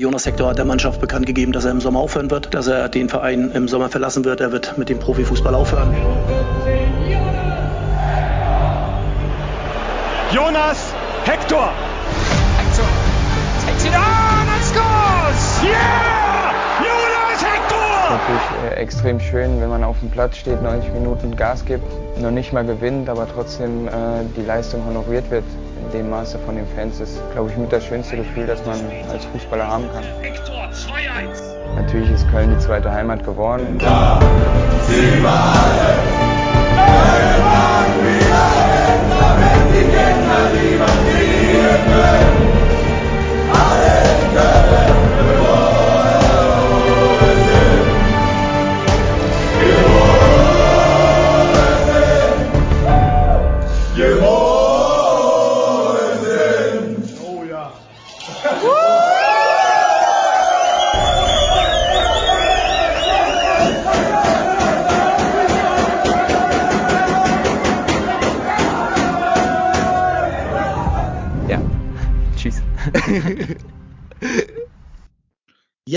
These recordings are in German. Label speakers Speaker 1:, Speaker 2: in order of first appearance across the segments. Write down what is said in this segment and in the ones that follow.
Speaker 1: Jonas Hector hat der Mannschaft bekannt gegeben, dass er im Sommer aufhören wird, dass er den Verein im Sommer verlassen wird. Er wird mit dem Profifußball aufhören.
Speaker 2: Jonas Hector.
Speaker 3: Hector takes it on and scores!
Speaker 2: Yeah! Jonas Hector!
Speaker 4: Natürlich äh, extrem schön, wenn man auf dem Platz steht, 90 Minuten Gas gibt, noch nicht mal gewinnt, aber trotzdem äh, die Leistung honoriert wird in dem Maße von den Fans ist, glaube ich, mit das schönste Gefühl, das man als Fußballer haben kann.
Speaker 2: Hector 2-1.
Speaker 4: Natürlich ist Köln die zweite Heimat geworden.
Speaker 5: Ja, sie war alle, irgendwann wieder hin, damit die Kinder lieber fliehen können.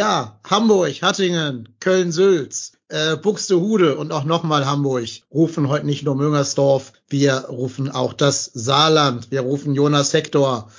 Speaker 5: Ja,
Speaker 6: Hamburg, Hattingen, Köln-Sülz, äh, Buxtehude und auch nochmal Hamburg rufen heute nicht nur Müngersdorf, wir rufen auch das Saarland, wir rufen Jonas Hector.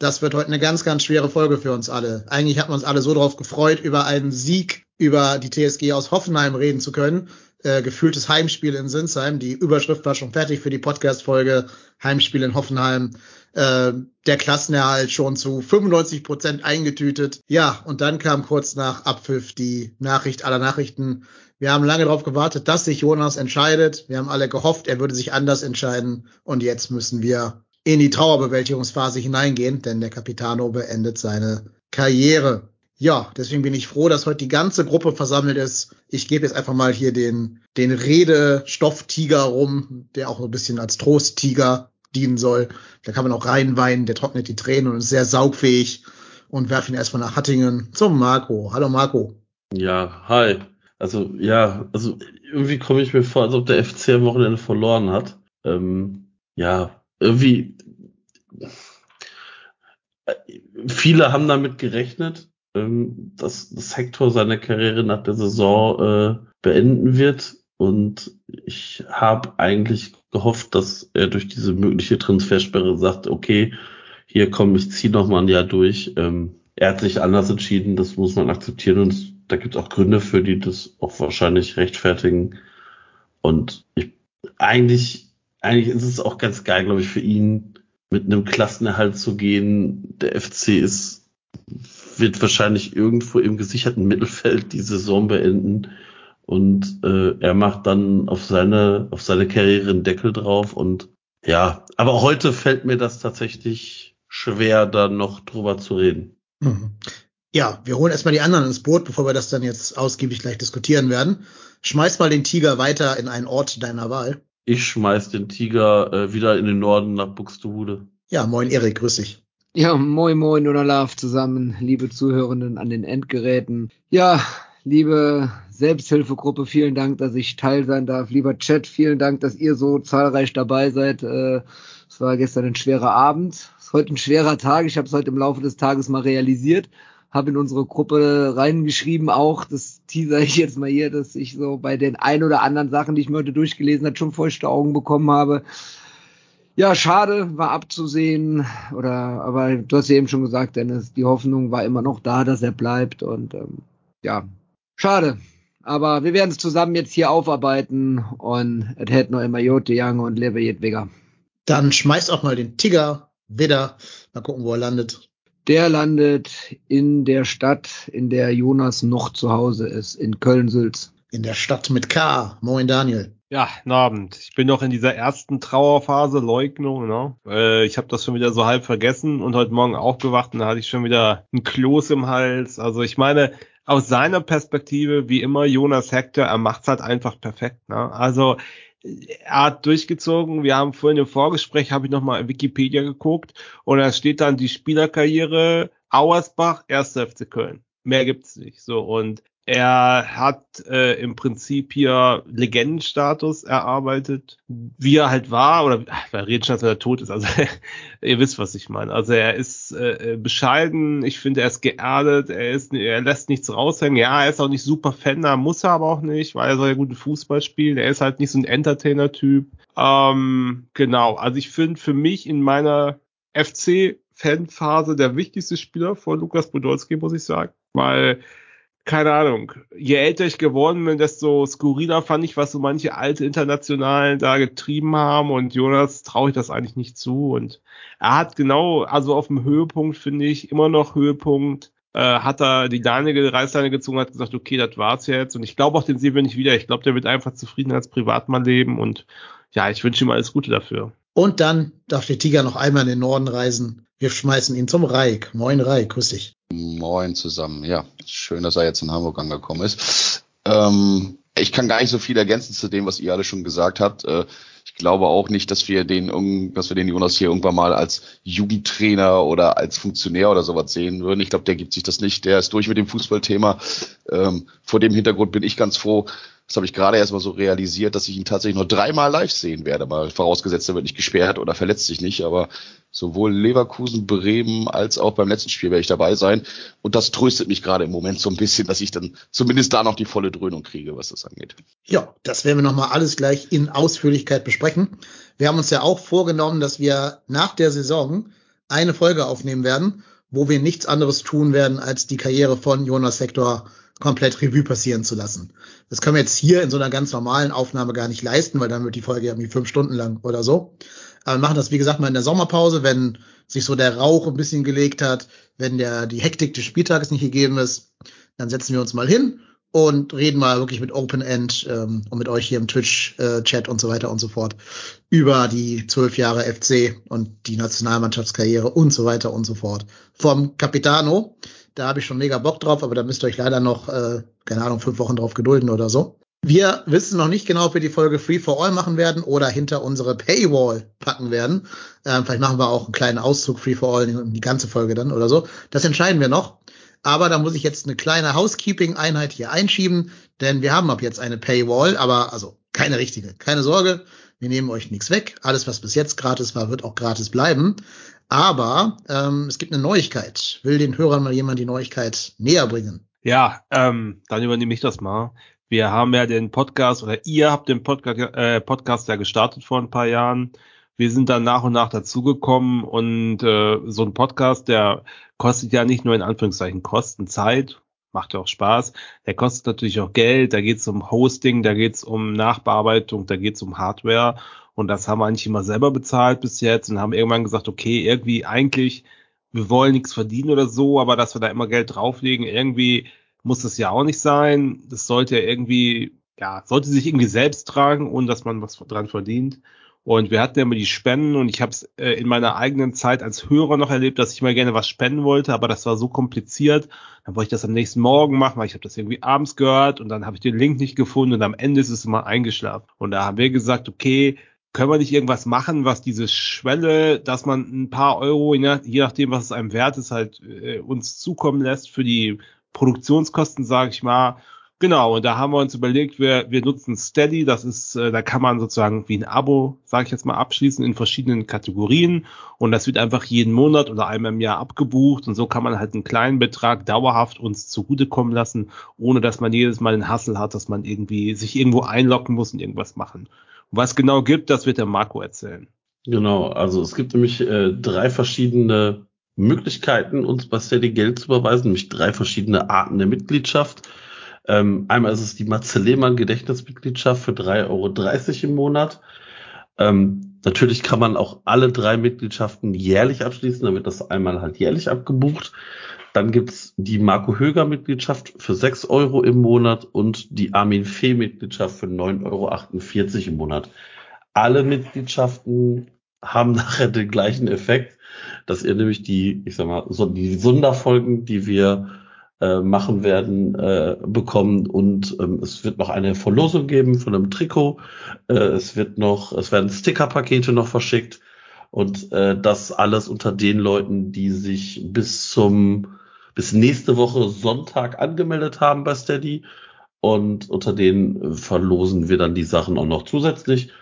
Speaker 6: Das wird heute eine ganz, ganz schwere Folge für uns alle. Eigentlich hatten wir uns alle so drauf gefreut, über einen Sieg über die TSG aus Hoffenheim reden zu können. Äh, gefühltes Heimspiel in Sinsheim. Die Überschrift war schon fertig für die Podcast-Folge. Heimspiel in Hoffenheim. Äh, der Klassenerhalt schon zu 95 Prozent eingetütet. Ja, und dann kam kurz nach Abpfiff die Nachricht aller Nachrichten. Wir haben lange darauf gewartet, dass sich Jonas entscheidet. Wir haben alle gehofft, er würde sich anders entscheiden. Und jetzt müssen wir in die Trauerbewältigungsphase hineingehen, denn der Capitano beendet seine Karriere. Ja, deswegen bin ich froh, dass heute die ganze Gruppe versammelt ist. Ich gebe jetzt einfach mal hier den, den Redestofftiger rum, der auch so ein bisschen als Trosttiger dienen soll. Da kann man auch reinweinen, der trocknet die Tränen und ist sehr saugfähig und werfe ihn erstmal nach Hattingen zum Marco. Hallo Marco.
Speaker 7: Ja, hi. Also ja, also irgendwie komme ich mir vor, als ob der FC am Wochenende verloren hat. Ähm, ja, irgendwie viele haben damit gerechnet, ähm, dass, dass Hector seine Karriere nach der Saison äh, beenden wird. Und ich habe eigentlich gehofft, dass er durch diese mögliche Transfersperre sagt, okay, hier komm, ich ziehe noch mal ein Jahr durch. Ähm, er hat sich anders entschieden, das muss man akzeptieren und da gibt es auch Gründe für, die das auch wahrscheinlich rechtfertigen. Und ich, eigentlich, eigentlich ist es auch ganz geil, glaube ich, für ihn mit einem Klassenerhalt zu gehen. Der FC ist, wird wahrscheinlich irgendwo im gesicherten Mittelfeld die Saison beenden und äh, er macht dann auf seine auf seine Karriere einen Deckel drauf und ja, aber heute fällt mir das tatsächlich schwer, da noch drüber zu reden.
Speaker 6: Mhm. Ja, wir holen erstmal die anderen ins Boot, bevor wir das dann jetzt ausgiebig gleich diskutieren werden. Schmeiß mal den Tiger weiter in einen Ort deiner Wahl.
Speaker 7: Ich schmeiß den Tiger äh, wieder in den Norden nach Buxtehude.
Speaker 6: Ja, moin Erik, grüß dich.
Speaker 8: Ja, moin moin oder Love zusammen, liebe Zuhörenden an den Endgeräten. Ja, liebe Selbsthilfegruppe, vielen Dank, dass ich Teil sein darf. Lieber Chat, vielen Dank, dass ihr so zahlreich dabei seid. Äh, es war gestern ein schwerer Abend, es ist heute ein schwerer Tag. Ich habe es heute im Laufe des Tages mal realisiert, habe in unsere Gruppe reingeschrieben auch, das teaser ich jetzt mal hier, dass ich so bei den ein oder anderen Sachen, die ich mir heute durchgelesen habe, schon feuchte Augen bekommen habe. Ja, schade, war abzusehen, oder aber du hast ja eben schon gesagt, Dennis, die Hoffnung war immer noch da, dass er bleibt und ähm, ja, schade. Aber wir werden es zusammen jetzt hier aufarbeiten und es hätte noch immer Jote Young und Lebe Jedwiger.
Speaker 6: Dann schmeißt auch mal den Tiger wieder. Mal gucken, wo er landet.
Speaker 8: Der landet in der Stadt, in der Jonas noch zu Hause ist, in Köln-Sülz.
Speaker 6: In der Stadt mit K. Moin Daniel.
Speaker 2: Ja, guten Abend. Ich bin noch in dieser ersten Trauerphase, Leugnung. Ne? Äh, ich habe das schon wieder so halb vergessen und heute Morgen aufgewacht und da hatte ich schon wieder ein Kloß im Hals. Also ich meine, aus seiner Perspektive, wie immer, Jonas Hector, er macht's halt einfach perfekt. Ne? Also er hat durchgezogen. Wir haben vorhin im Vorgespräch, habe ich nochmal Wikipedia geguckt und da steht dann die Spielerkarriere Auersbach, 1. FC Köln. Mehr gibt's nicht. So und Er hat äh, im Prinzip hier Legendenstatus erarbeitet, wie er halt war, oder wir reden schon, dass er tot ist, also ihr wisst, was ich meine. Also er ist äh, bescheiden, ich finde, er ist geerdet, er ist, er lässt nichts raushängen. Ja, er ist auch nicht super Fan, da muss er aber auch nicht, weil er soll ja guten Fußball spielen. Er ist halt nicht so ein Entertainer-Typ. Ähm, genau, also ich finde für mich in meiner FC-Fanphase der wichtigste Spieler vor Lukas Podolski, muss ich sagen, weil keine Ahnung, je älter ich geworden bin, desto skurriler fand ich, was so manche alte Internationalen da getrieben haben und Jonas traue ich das eigentlich nicht zu und er hat genau, also auf dem Höhepunkt finde ich, immer noch Höhepunkt, äh, hat er die Leine, Reißleine gezogen, hat gesagt, okay, das war's jetzt und ich glaube auch, den sehen wir nicht wieder, ich glaube, der wird einfach zufrieden als Privatmann leben und ja, ich wünsche ihm alles Gute dafür.
Speaker 6: Und dann darf der Tiger noch einmal in den Norden reisen. Wir schmeißen ihn zum Reik. Moin Reik, grüß dich.
Speaker 9: Moin zusammen. Ja, schön, dass er jetzt in Hamburg angekommen ist. Ähm, ich kann gar nicht so viel ergänzen zu dem, was ihr alle schon gesagt habt. Äh, ich glaube auch nicht, dass wir den, dass wir den Jonas hier irgendwann mal als Jugendtrainer oder als Funktionär oder sowas sehen würden. Ich glaube, der gibt sich das nicht. Der ist durch mit dem Fußballthema. Ähm, vor dem Hintergrund bin ich ganz froh, das habe ich gerade erst mal so realisiert, dass ich ihn tatsächlich noch dreimal live sehen werde. Mal vorausgesetzt, er wird nicht gesperrt oder verletzt sich nicht. Aber sowohl Leverkusen, Bremen als auch beim letzten Spiel werde ich dabei sein. Und das tröstet mich gerade im Moment so ein bisschen, dass ich dann zumindest da noch die volle Dröhnung kriege, was das angeht.
Speaker 6: Ja, das werden wir nochmal alles gleich in Ausführlichkeit besprechen. Wir haben uns ja auch vorgenommen, dass wir nach der Saison eine Folge aufnehmen werden, wo wir nichts anderes tun werden, als die Karriere von Jonas Sektor komplett Revue passieren zu lassen. Das können wir jetzt hier in so einer ganz normalen Aufnahme gar nicht leisten, weil dann wird die Folge irgendwie fünf Stunden lang oder so. Aber wir machen das, wie gesagt, mal in der Sommerpause, wenn sich so der Rauch ein bisschen gelegt hat, wenn der, die Hektik des Spieltages nicht gegeben ist, dann setzen wir uns mal hin und reden mal wirklich mit Open End ähm, und mit euch hier im Twitch-Chat äh, und so weiter und so fort über die zwölf Jahre FC und die Nationalmannschaftskarriere und so weiter und so fort. Vom Capitano, da habe ich schon mega Bock drauf, aber da müsst ihr euch leider noch, äh, keine Ahnung, fünf Wochen drauf gedulden oder so. Wir wissen noch nicht genau, ob wir die Folge Free for All machen werden oder hinter unsere Paywall packen werden. Ähm, vielleicht machen wir auch einen kleinen Auszug Free for All, die ganze Folge dann oder so. Das entscheiden wir noch. Aber da muss ich jetzt eine kleine Housekeeping-Einheit hier einschieben, denn wir haben ab jetzt eine Paywall, aber also keine richtige. Keine Sorge, wir nehmen euch nichts weg. Alles, was bis jetzt gratis war, wird auch gratis bleiben. Aber ähm, es gibt eine Neuigkeit. Will den Hörern mal jemand die Neuigkeit näher bringen?
Speaker 2: Ja, ähm, dann übernehme ich das mal. Wir haben ja den Podcast oder ihr habt den Podcast, äh, Podcast ja gestartet vor ein paar Jahren. Wir sind dann nach und nach dazugekommen und äh, so ein Podcast, der kostet ja nicht nur in Anführungszeichen Kosten Zeit, macht ja auch Spaß. Der kostet natürlich auch Geld, da geht es um Hosting, da geht es um Nachbearbeitung, da geht es um Hardware. Und das haben wir eigentlich immer selber bezahlt bis jetzt und haben irgendwann gesagt, okay, irgendwie eigentlich, wir wollen nichts verdienen oder so, aber dass wir da immer Geld drauflegen, irgendwie muss das ja auch nicht sein. Das sollte ja irgendwie, ja, sollte sich irgendwie selbst tragen, ohne dass man was dran verdient. Und wir hatten ja immer die Spenden und ich habe es äh, in meiner eigenen Zeit als Hörer noch erlebt, dass ich mal gerne was spenden wollte, aber das war so kompliziert. Dann wollte ich das am nächsten Morgen machen, weil ich habe das irgendwie abends gehört und dann habe ich den Link nicht gefunden und am Ende ist es immer eingeschlafen. Und da haben wir gesagt, okay, können wir nicht irgendwas machen, was diese Schwelle, dass man ein paar Euro, je nachdem, was es einem wert ist, halt äh, uns zukommen lässt für die Produktionskosten, sage ich mal. Genau, und da haben wir uns überlegt, wir, wir nutzen Steady, das ist, äh, da kann man sozusagen wie ein Abo, sage ich jetzt mal, abschließen in verschiedenen Kategorien und das wird einfach jeden Monat oder einmal im Jahr abgebucht und so kann man halt einen kleinen Betrag dauerhaft uns zugutekommen lassen, ohne dass man jedes Mal den Hassel hat, dass man irgendwie sich irgendwo einloggen muss und irgendwas machen. Was genau gibt, das wird der Marco erzählen.
Speaker 7: Genau, also es gibt nämlich äh, drei verschiedene Möglichkeiten, uns bei Steady Geld zu überweisen, nämlich drei verschiedene Arten der Mitgliedschaft. Ähm, einmal ist es die Matze Lehmann Gedächtnismitgliedschaft für 3,30 Euro im Monat. Ähm, natürlich kann man auch alle drei Mitgliedschaften jährlich abschließen, dann wird das einmal halt jährlich abgebucht. Dann gibt's die Marco Höger Mitgliedschaft für 6 Euro im Monat und die Armin Fee Mitgliedschaft für 9,48 Euro im Monat. Alle Mitgliedschaften haben nachher den gleichen Effekt, dass ihr nämlich die, ich sag mal, so die Sonderfolgen, die wir äh, machen werden, äh, bekommen und ähm, es wird noch eine Verlosung geben von einem Trikot. Äh, es wird noch, es werden Stickerpakete noch verschickt und äh, das alles unter den Leuten, die sich bis zum bis nächste Woche Sonntag angemeldet haben bei Steady. Und unter denen verlosen wir dann die Sachen auch noch zusätzlich.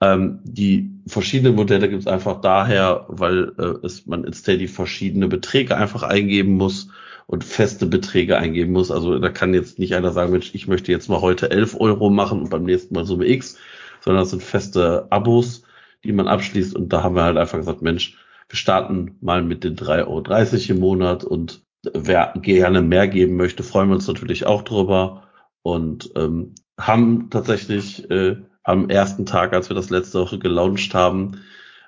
Speaker 7: Ähm, die verschiedenen Modelle gibt es einfach daher, weil äh, es, man in Steady verschiedene Beträge einfach eingeben muss und feste Beträge eingeben muss. Also da kann jetzt nicht einer sagen, Mensch, ich möchte jetzt mal heute 11 Euro machen und beim nächsten Mal Summe X, sondern das sind feste Abos, die man abschließt. Und da haben wir halt einfach gesagt, Mensch, wir starten mal mit den 3,30 Euro im Monat und wer gerne mehr geben möchte, freuen wir uns natürlich auch drüber und ähm, haben tatsächlich äh, am ersten Tag, als wir das letzte Woche gelauncht haben,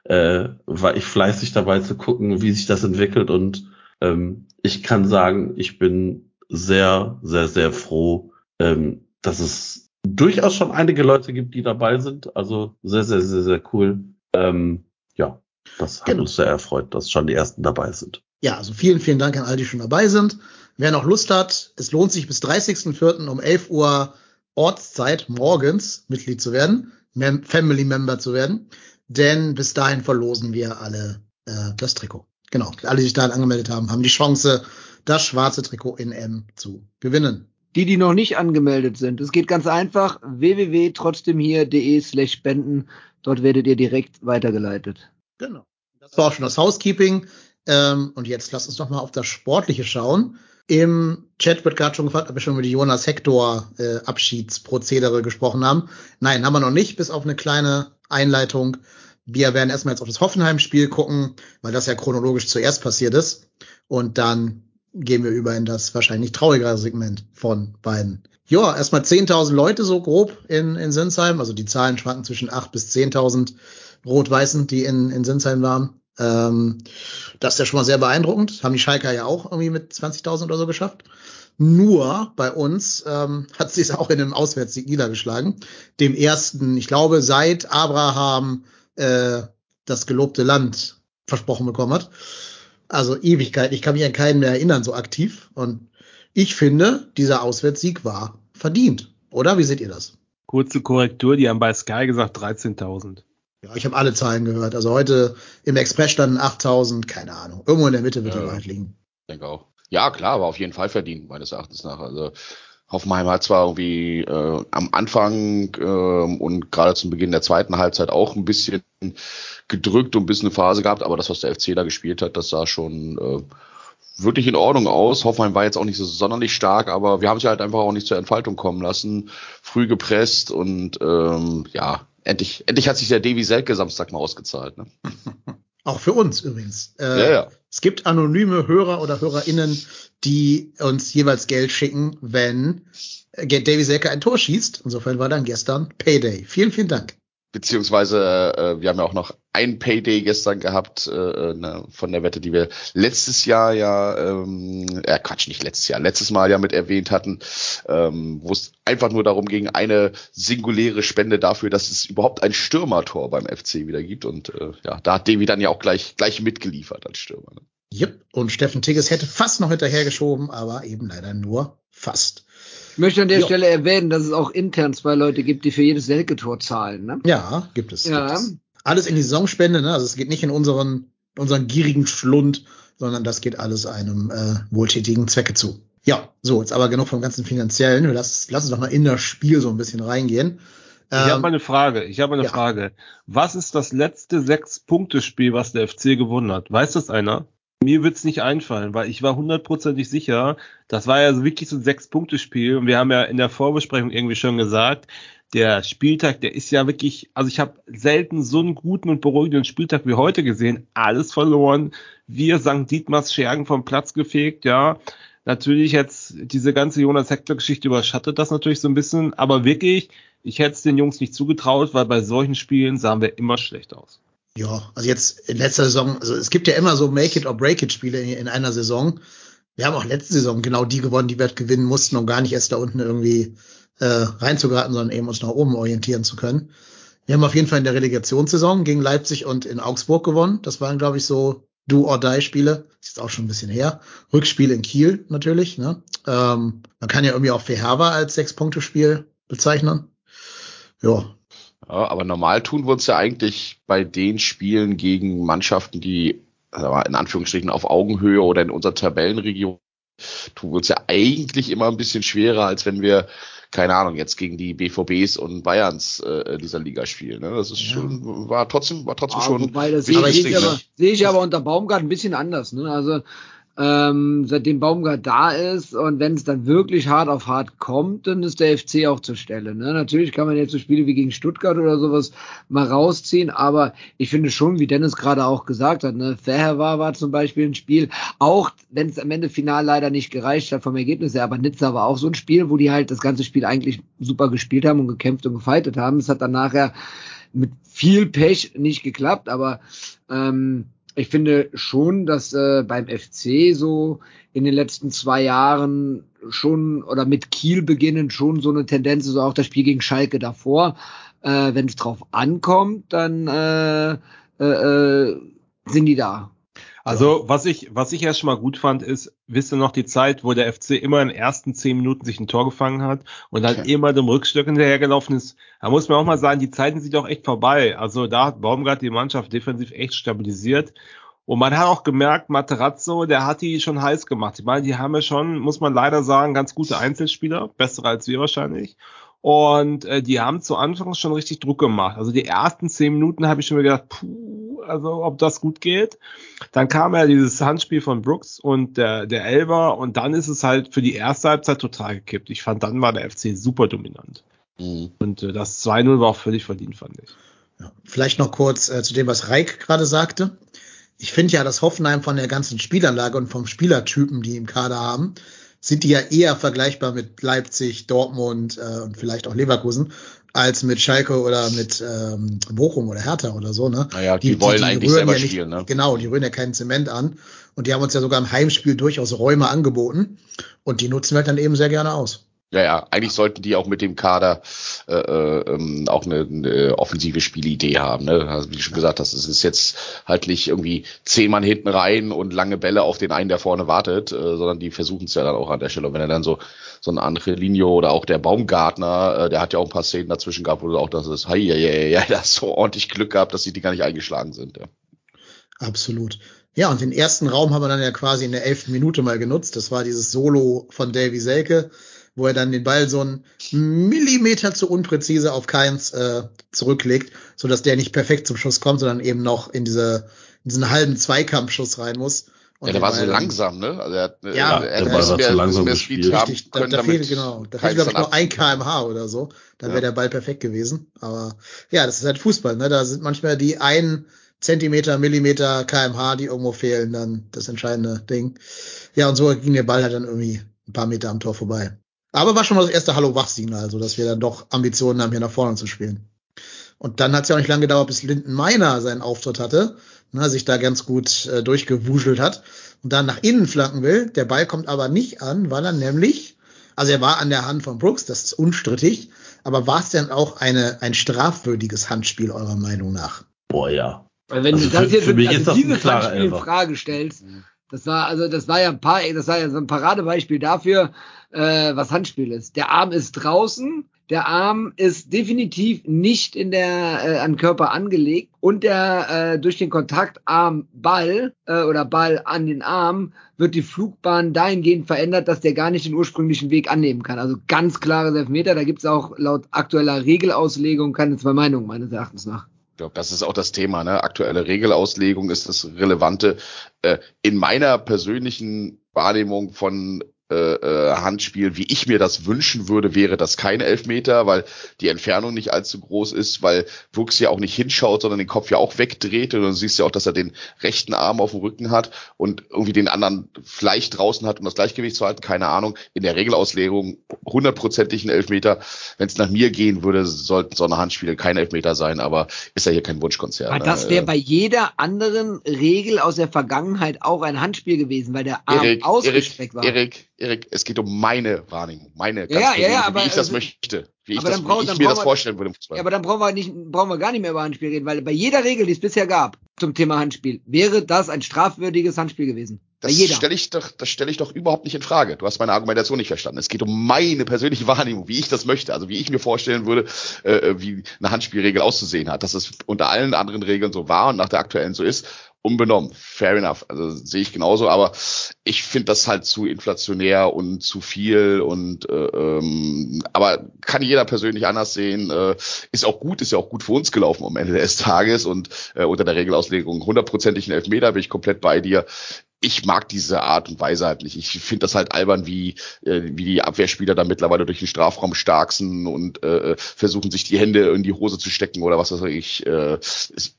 Speaker 7: äh, war ich fleißig dabei zu gucken, wie sich das entwickelt und ähm, ich kann sagen, ich bin sehr, sehr, sehr froh, ähm, dass es durchaus schon einige Leute gibt, die dabei sind. Also sehr, sehr, sehr, sehr cool. Ähm, ja, das hat
Speaker 6: Genau.
Speaker 7: uns sehr erfreut, dass schon die ersten dabei sind.
Speaker 6: Ja, also vielen, vielen Dank an all die schon dabei sind. Wer noch Lust hat, es lohnt sich bis 30.04. um 11 Uhr Ortszeit morgens Mitglied zu werden, Mem Family Member zu werden, denn bis dahin verlosen wir alle äh, das Trikot. Genau, alle, die sich dahin angemeldet haben, haben die Chance, das schwarze Trikot in M zu gewinnen.
Speaker 8: Die, die noch nicht angemeldet sind, es geht ganz einfach, www.trotzdemhier.de slash spenden, dort werdet ihr direkt weitergeleitet.
Speaker 6: Genau. Das war auch schon das Housekeeping. Ähm, und jetzt lasst uns noch mal auf das Sportliche schauen. Im Chat wird gerade schon gefragt, ob wir schon über die Jonas Hector äh, Abschiedsprozedere gesprochen haben. Nein, haben wir noch nicht, bis auf eine kleine Einleitung. Wir werden erstmal jetzt auf das Hoffenheim-Spiel gucken, weil das ja chronologisch zuerst passiert ist. Und dann gehen wir über in das wahrscheinlich traurigere Segment von beiden. Ja, erstmal 10.000 Leute so grob in, in Sinsheim. Also die Zahlen schwanken zwischen 8.000 bis 10.000 Rot-Weißen, die in, in Sinsheim waren. Ähm, das ist ja schon mal sehr beeindruckend. Haben die Schalker ja auch irgendwie mit 20.000 oder so geschafft. Nur bei uns ähm, hat sie es auch in einem Auswärtssieg niedergeschlagen. Dem ersten, ich glaube, seit Abraham äh, das gelobte Land versprochen bekommen hat. Also Ewigkeit. Ich kann mich an keinen mehr erinnern so aktiv. Und ich finde, dieser Auswärtssieg war verdient. Oder? Wie seht ihr das?
Speaker 2: Kurze Korrektur, die haben bei Sky gesagt 13.000.
Speaker 6: Ja, ich habe alle Zahlen gehört. Also heute im Express standen 8000, keine Ahnung. Irgendwo in der Mitte wird
Speaker 9: Ja.
Speaker 6: die Wahrheit liegen.
Speaker 9: denke auch. Ja, klar, aber auf jeden Fall verdient, meines Erachtens nach. Also Hoffenheim hat zwar irgendwie äh, am Anfang ähm, und gerade zum Beginn der zweiten Halbzeit auch ein bisschen gedrückt und ein bisschen eine Phase gehabt, aber das, was der FC da gespielt hat, das sah schon äh, wirklich in Ordnung aus. Hoffenheim war jetzt auch nicht so sonderlich stark, aber wir haben sie halt einfach auch nicht zur Entfaltung kommen lassen. Früh gepresst und ähm, ja, endlich, endlich hat sich der Davy Selke Samstag mal ausgezahlt. Ne?
Speaker 6: Auch für uns übrigens. Äh,
Speaker 9: Ja, ja.
Speaker 6: Es gibt anonyme Hörer oder HörerInnen, die uns jeweils Geld schicken, wenn äh, Davy Selke ein Tor schießt. Insofern war dann gestern Payday. Vielen, vielen Dank.
Speaker 9: Beziehungsweise äh, wir haben ja auch noch ein Payday gestern gehabt äh, ne, von der Wette, die wir letztes Jahr ja, ähm, äh, Quatsch, nicht letztes Jahr, letztes Mal ja mit erwähnt hatten, ähm, wo es einfach nur darum ging, eine singuläre Spende dafür, dass es überhaupt ein Stürmertor beim FC wieder gibt. Und äh, ja, da hat Devi dann ja auch gleich gleich mitgeliefert als Stürmer. Ne?
Speaker 6: Yep. Und Steffen Tigges hätte fast noch hinterhergeschoben, aber eben leider nur fast.
Speaker 8: Ich möchte an der
Speaker 6: Jo.
Speaker 8: Stelle erwähnen, dass es auch intern zwei Leute gibt, die für jedes Selke-Tor zahlen. Ne?
Speaker 6: Ja, gibt es.
Speaker 8: Ja.
Speaker 6: Gibt es. Alles in die Saisonspende, ne? Also es geht nicht in unseren, unseren gierigen Schlund, sondern das geht alles einem äh, wohltätigen Zwecke zu. Ja, so, jetzt aber genug vom ganzen Finanziellen. Wir lass, lass uns doch mal in das Spiel so ein bisschen reingehen.
Speaker 2: Ich habe
Speaker 6: Ähm,
Speaker 2: mal eine Frage. Ich habe eine
Speaker 6: ja.
Speaker 2: Frage. Was ist das letzte Sechs-Punkte-Spiel, was der FC gewonnen hat? Weiß das einer? Mir wird's nicht einfallen, weil ich war hundertprozentig sicher, das war ja wirklich so ein Sechs-Punkte-Spiel und wir haben ja in der Vorbesprechung irgendwie schon gesagt, der Spieltag, der ist ja wirklich, also ich habe selten so einen guten und beruhigenden Spieltag wie heute gesehen. Alles verloren. Wir St. Dietmars Schergen vom Platz gefegt, ja. Natürlich jetzt diese ganze Jonas Hector Geschichte überschattet das natürlich so ein bisschen, aber wirklich, ich hätte es den Jungs nicht zugetraut, weil bei solchen Spielen sahen wir immer schlecht aus.
Speaker 6: Ja, also jetzt in letzter Saison, also es gibt ja immer so Make it or break it Spiele in, in einer Saison. Wir haben auch letzte Saison genau die gewonnen, die wir gewinnen mussten, um gar nicht erst da unten irgendwie äh, reinzugeraten, sondern eben uns nach oben orientieren zu können. Wir haben auf jeden Fall in der Relegationssaison gegen Leipzig und in Augsburg gewonnen. Das waren, glaube ich, so Do or Die Spiele. Ist jetzt auch schon ein bisschen her. Rückspiel in Kiel natürlich. Ne? Ähm, man kann ja irgendwie auch Feherva als Sechs-Punkte-Spiel bezeichnen. Ja,
Speaker 9: Ja, aber normal tun wir uns ja eigentlich bei den Spielen gegen Mannschaften, die in Anführungsstrichen auf Augenhöhe oder in unserer Tabellenregion tun wir uns ja eigentlich immer ein bisschen schwerer, als wenn wir keine Ahnung, jetzt gegen die BVBs und Bayerns äh, dieser Liga spielen. Ne? Das ist ja. schon, war trotzdem, war trotzdem
Speaker 8: Ah,
Speaker 9: schon.
Speaker 8: wobei, das sehe ich,
Speaker 9: wichtig,
Speaker 8: aber,
Speaker 9: ne?
Speaker 8: sehe ich aber unter Baumgart ein bisschen anders. Ne? Also ähm, seitdem Baumgart da ist und wenn es dann wirklich hart auf hart kommt, dann ist der FC auch zur Stelle. Ne? Natürlich kann man jetzt so Spiele wie gegen Stuttgart oder sowas mal rausziehen, aber ich finde schon, wie Dennis gerade auch gesagt hat, ne, Fair war, war zum Beispiel ein Spiel, auch wenn es am Ende final leider nicht gereicht hat vom Ergebnis her, aber Nizza war auch so ein Spiel, wo die halt das ganze Spiel eigentlich super gespielt haben und gekämpft und gefeitet haben. Es hat dann nachher mit viel Pech nicht geklappt, aber ähm, ich finde schon, dass äh, beim FC so in den letzten zwei Jahren schon oder mit Kiel beginnend schon so eine Tendenz ist, auch das Spiel gegen Schalke davor. Äh, Wenn es drauf ankommt, dann äh, äh, äh, sind die da.
Speaker 2: Also, was ich, was ich erst mal gut fand, ist, wisst ihr noch die Zeit, wo der FC immer in den ersten zehn Minuten sich ein Tor gefangen hat und dann
Speaker 9: Okay.
Speaker 2: immer dem Rückstück hinterhergelaufen ist. Da muss man auch mal sagen, die Zeiten sind doch echt vorbei. Also, da hat Baumgart die Mannschaft defensiv echt stabilisiert. Und man hat auch gemerkt, Materazzo, der hat die schon heiß gemacht. Ich meine, die haben ja schon, muss man leider sagen, ganz gute Einzelspieler, bessere als wir wahrscheinlich. Und äh, die haben zu Anfang schon richtig Druck gemacht. Also die ersten zehn Minuten habe ich schon mir gedacht, puh, also ob das gut geht. Dann kam ja dieses Handspiel von Brooks und der, der Elber und dann ist es halt für die erste Halbzeit total gekippt. Ich fand, dann war der FC super dominant.
Speaker 9: Mhm.
Speaker 2: Und äh, das 2-0 war auch völlig verdient, fand ich.
Speaker 6: Ja. Vielleicht noch kurz äh, zu dem, was Reik gerade sagte. Ich finde ja, dass Hoffenheim von der ganzen Spielanlage und vom Spielertypen, die im Kader haben, sind die ja eher vergleichbar mit Leipzig, Dortmund äh, und vielleicht auch Leverkusen als mit Schalke oder mit ähm, Bochum oder Hertha oder so. Ne?
Speaker 9: Naja, die wollen eigentlich
Speaker 6: rühren
Speaker 9: selber
Speaker 6: ja nicht,
Speaker 9: spielen, ne?
Speaker 6: Genau, die rühren ja keinen Zement an. Und die haben uns ja sogar im Heimspiel durchaus Räume angeboten. Und die nutzen wir halt dann eben sehr gerne aus.
Speaker 9: Ja, ja, eigentlich sollten die auch mit dem Kader äh, äh, ähm, auch eine, eine offensive Spielidee haben. Ne? Also, wie schon gesagt hast, es ist jetzt halt nicht irgendwie zehn Mann hinten rein und lange Bälle auf den einen, der vorne wartet, äh, sondern die versuchen es ja dann auch an der Stelle. Und wenn er dann so so eine andere Linie oder auch der Baumgartner, äh, der hat ja auch ein paar Szenen dazwischen gehabt, wo du auch das ist, hey, ja, ja, ja, hat so ordentlich Glück gehabt, dass die Dinger nicht eingeschlagen sind. Ja.
Speaker 6: Absolut. Ja, und den ersten Raum haben wir dann ja quasi in der elften Minute mal genutzt. Das war dieses Solo von Davy Selke, wo er dann den Ball so einen Millimeter zu unpräzise auf Keins äh, zurücklegt, so dass der nicht perfekt zum Schuss kommt, sondern eben noch in diese in diesen halben Zweikampfschuss rein muss. Und
Speaker 9: ja, der war so langsam, ne? Also er hat,
Speaker 6: Ja,
Speaker 9: er
Speaker 6: der
Speaker 9: hätte
Speaker 6: Ball
Speaker 9: ein bisschen
Speaker 7: war
Speaker 9: mehr,
Speaker 7: zu langsam gespielt.
Speaker 9: Speed haben
Speaker 6: Richtig, da,
Speaker 9: können,
Speaker 6: da
Speaker 9: damit
Speaker 6: fehlt, genau, da fehlt, glaube ich, nur ein kmh oder so. Dann
Speaker 9: Ja.
Speaker 6: wäre der Ball perfekt gewesen. Aber ja, das ist halt Fußball, ne? Da sind manchmal die ein Zentimeter, Millimeter kmh, die irgendwo fehlen, dann das entscheidende Ding. Ja, und so ging der Ball halt dann irgendwie ein paar Meter am Tor vorbei. Aber war schon mal das erste Hallo-Wach-Signal, so dass wir dann doch Ambitionen haben, hier nach vorne zu spielen. Und dann hat es ja auch nicht lange gedauert, bis Linden Meiner seinen Auftritt hatte, ne, sich da ganz gut äh, durchgewuschelt hat und dann nach innen flanken will. Der Ball kommt aber nicht an, weil er nämlich, also er war an der Hand von Brooks, das ist unstrittig, aber war es denn auch eine, ein strafwürdiges Handspiel eurer Meinung nach?
Speaker 7: Boah, ja.
Speaker 8: Weil wenn
Speaker 7: Also
Speaker 8: du das
Speaker 7: für-
Speaker 8: jetzt
Speaker 7: für mich
Speaker 8: also dieses Handspiel in. Frage stellst, das war also das war ja ein paar, das war ja so ein Paradebeispiel dafür, äh, was Handspiel ist. Der Arm ist draußen, der Arm ist definitiv nicht in der äh, an Körper angelegt und der äh, durch den Kontakt Arm Ball äh, oder Ball an den Arm wird die Flugbahn dahingehend verändert, dass der gar nicht den ursprünglichen Weg annehmen kann. Also ganz klares Elfmeter. Da gibt es auch laut aktueller Regelauslegung keine zwei Meinungen meines Erachtens nach.
Speaker 9: Ich glaube, das ist auch das Thema, ne? Aktuelle Regelauslegung ist das Relevante. Äh, in meiner persönlichen Wahrnehmung von äh, äh, Handspiel, wie ich mir das wünschen würde, wäre das kein Elfmeter, weil die Entfernung nicht allzu groß ist, weil Brooks ja auch nicht hinschaut, sondern den Kopf ja auch wegdreht und du siehst ja auch, dass er den rechten Arm auf dem Rücken hat und irgendwie den anderen vielleicht draußen hat, um das Gleichgewicht zu halten, keine Ahnung. In der Regelauslegung hundertprozentig ein Elfmeter. Wenn es nach mir gehen würde, sollten so eine Handspiele kein Elfmeter sein, aber ist ja hier kein Wunschkonzert.
Speaker 8: Aber
Speaker 9: ne?
Speaker 8: das wäre bei jeder anderen Regel aus der Vergangenheit auch ein Handspiel gewesen, weil der Arm
Speaker 9: Erik,
Speaker 8: ausgestreckt
Speaker 9: Erik,
Speaker 8: war.
Speaker 9: Erik, Erik, es geht um meine Wahrnehmung, meine ganz
Speaker 8: ja, ja,
Speaker 9: persönliche,
Speaker 8: aber
Speaker 9: wie ich das
Speaker 8: also-
Speaker 9: möchte, wie ich, das,
Speaker 8: brauch-
Speaker 9: wie ich mir das
Speaker 8: wir-
Speaker 9: vorstellen würde im Fußball.
Speaker 8: Ja, aber dann brauchen wir nicht, brauchen wir gar nicht mehr über Handspiel reden, weil bei jeder Regel, die es bisher gab zum Thema Handspiel, wäre das ein strafwürdiges Handspiel gewesen.
Speaker 9: Das stelle ich doch, das stelle ich doch überhaupt nicht in Frage. Du hast meine Argumentation nicht verstanden. Es geht um meine persönliche Wahrnehmung, wie ich das möchte, also wie ich mir vorstellen würde, äh, wie eine Handspielregel auszusehen hat. Dass es unter allen anderen Regeln so war und nach der aktuellen so ist. Unbenommen. Fair enough. Also sehe ich genauso, aber ich finde das halt zu inflationär und zu viel und äh, ähm, aber kann jeder persönlich anders sehen. Äh, ist auch gut, ist ja auch gut für uns gelaufen am Ende des Tages und äh, unter der Regelauslegung hundertprozentigen Elfmeter bin ich komplett bei dir ich mag diese Art und Weise halt nicht. Ich finde das halt albern, wie, äh, wie die Abwehrspieler da mittlerweile durch den Strafraum starksen und äh, versuchen, sich die Hände in die Hose zu stecken oder was weiß ich. Äh,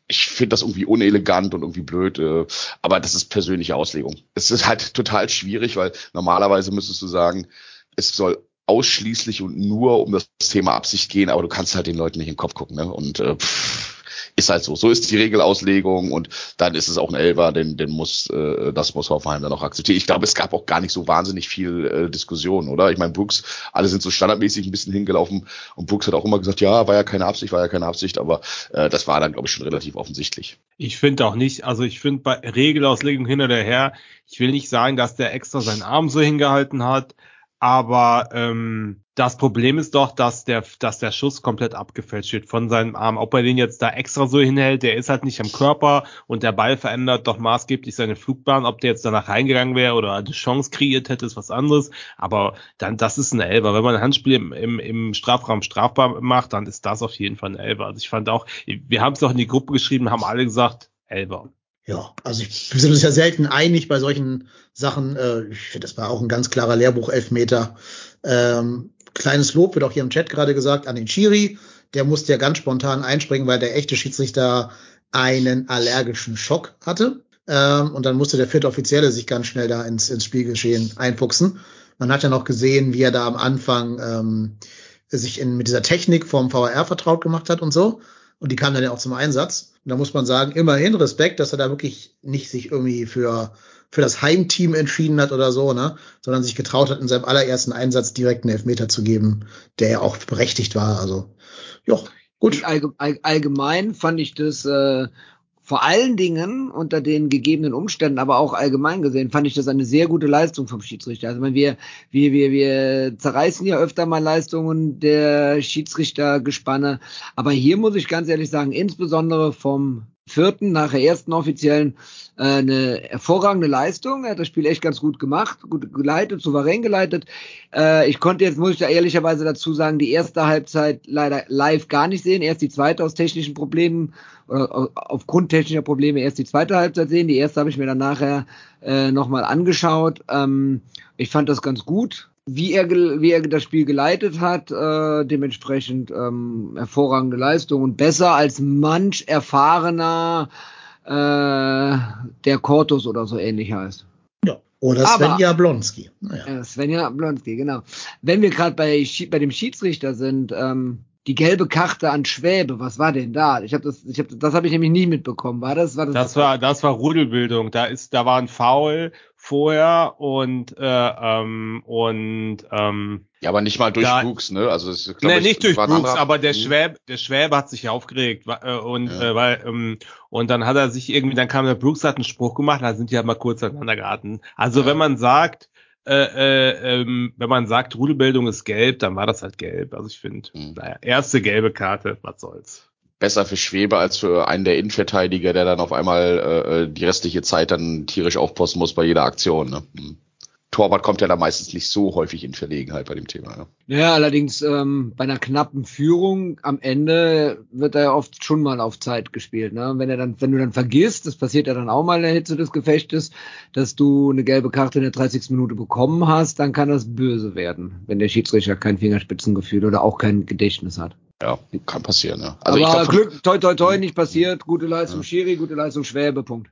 Speaker 9: ich finde das irgendwie unelegant und irgendwie blöd, äh, aber das ist persönliche Auslegung. Es ist halt total schwierig, weil normalerweise müsstest du sagen, es soll ausschließlich und nur um das Thema Absicht gehen, aber du kannst halt den Leuten nicht in den Kopf gucken. Ne? Und äh, pff, ist halt so. So ist die Regelauslegung und dann ist es auch ein Elber, den, den muss, äh, das muss Hoffenheim dann auch akzeptieren. Ich glaube, es gab auch gar nicht so wahnsinnig viel äh, Diskussion, oder? Ich meine, Brooks, alle sind so standardmäßig ein bisschen hingelaufen und Brooks hat auch immer gesagt, ja, war ja keine Absicht, war ja keine Absicht, aber äh, das war dann, glaube ich, schon relativ offensichtlich.
Speaker 2: Ich finde auch nicht, also ich finde bei Regelauslegung hin oder her, ich will nicht sagen, dass der extra seinen Arm so hingehalten hat, aber ähm, das Problem ist doch, dass der, dass der Schuss komplett abgefälscht wird von seinem Arm. Ob er den jetzt da extra so hinhält, der ist halt nicht am Körper und der Ball verändert doch maßgeblich seine Flugbahn. Ob der jetzt danach reingegangen wäre oder eine Chance kreiert hätte, ist was anderes. Aber dann, das ist ein Elber. Wenn man ein Handspiel im, im, im Strafraum strafbar macht, dann ist das auf jeden Fall ein Elber. Also ich fand auch, wir haben es auch in die Gruppe geschrieben, haben alle gesagt, Elber.
Speaker 6: Ja, also ich, wir sind uns ja selten einig bei solchen Sachen. Äh, ich finde, das war auch ein ganz klarer Lehrbuch-Elfmeter. Ähm, kleines Lob wird auch hier im Chat gerade gesagt an den Chiri. Der musste ja ganz spontan einspringen, weil der echte Schiedsrichter einen allergischen Schock hatte. Ähm, und dann musste der vierte Offizielle sich ganz schnell da ins, ins Spielgeschehen einfuchsen. Man hat ja noch gesehen, wie er da am Anfang ähm, sich in, mit dieser Technik vom VAR vertraut gemacht hat und so. Und die kam dann ja auch zum Einsatz. Und da muss man sagen, immerhin Respekt, dass er da wirklich nicht sich irgendwie für, für das Heimteam entschieden hat oder so, ne, sondern sich getraut hat, in seinem allerersten Einsatz direkt einen Elfmeter zu geben, der ja auch berechtigt war. Also, ja, gut.
Speaker 8: Allgemein fand ich das äh, vor allen Dingen unter den gegebenen Umständen, aber auch allgemein gesehen, fand ich das eine sehr gute Leistung vom Schiedsrichter. Also wir, wir, wir, wir zerreißen ja öfter mal Leistungen der Schiedsrichtergespanne, aber hier muss ich ganz ehrlich sagen, insbesondere vom vierten nach der ersten offiziellen äh, eine hervorragende Leistung. Er hat das Spiel echt ganz gut gemacht, gut geleitet, souverän geleitet. Äh, ich konnte jetzt, muss ich da ehrlicherweise dazu sagen, die erste Halbzeit leider live gar nicht sehen. Erst die zweite aus technischen Problemen oder aufgrund technischer Probleme erst die zweite Halbzeit sehen. Die erste habe ich mir dann nachher äh, nochmal angeschaut. Ähm, ich fand das ganz gut wie er, wie er das Spiel geleitet hat, äh, dementsprechend ähm, hervorragende Leistung und besser als manch erfahrener äh, der Kortus oder so ähnlich heißt.
Speaker 6: Ja, oder Svenja Aber, Blonski.
Speaker 8: Naja. Svenja Blonski, genau. Wenn wir gerade bei, bei dem Schiedsrichter sind, ähm, die gelbe Karte an Schwäbe, was war denn da? Ich habe das, ich habe, das habe ich nämlich nicht mitbekommen. War das, war das?
Speaker 2: Das war, das war Rudelbildung. Da ist, da war ein Foul vorher und äh, ähm, und ähm,
Speaker 9: ja, aber nicht mal durch da, Brooks, ne? Also
Speaker 2: es, glaub nee, ich, nicht durch Brooks, aber der Schwäb, der Schwäbe hat sich aufgeregt äh, und ja. äh, weil ähm, und dann hat er sich irgendwie, dann kam der Brooks hat einen Spruch gemacht, da sind die halt mal kurz aneinander geraten. Also ja. wenn man sagt, äh, äh, ähm, wenn man sagt, Rudelbildung ist gelb, dann war das halt gelb. Also ich finde, mhm. naja, erste gelbe Karte, was soll's
Speaker 9: besser für Schwebe als für einen der Innenverteidiger, der dann auf einmal äh, die restliche Zeit dann tierisch aufposten muss bei jeder Aktion. Ne? Hm. Torwart kommt ja da meistens nicht so häufig in Verlegenheit bei dem Thema.
Speaker 8: Ja, ja allerdings ähm, bei einer knappen Führung am Ende wird er ja oft schon mal auf Zeit gespielt. Ne? Wenn er dann, wenn du dann vergisst, das passiert ja dann auch mal in der Hitze des Gefechtes, dass du eine gelbe Karte in der 30. Minute bekommen hast, dann kann das böse werden, wenn der Schiedsrichter kein Fingerspitzengefühl oder auch kein Gedächtnis hat.
Speaker 9: Ja, kann passieren, ja.
Speaker 8: Also Aber glaub, Glück, toi, toi, toi, nicht passiert. Gute Leistung ja. Schiri, gute Leistung Schwäbe, Punkt.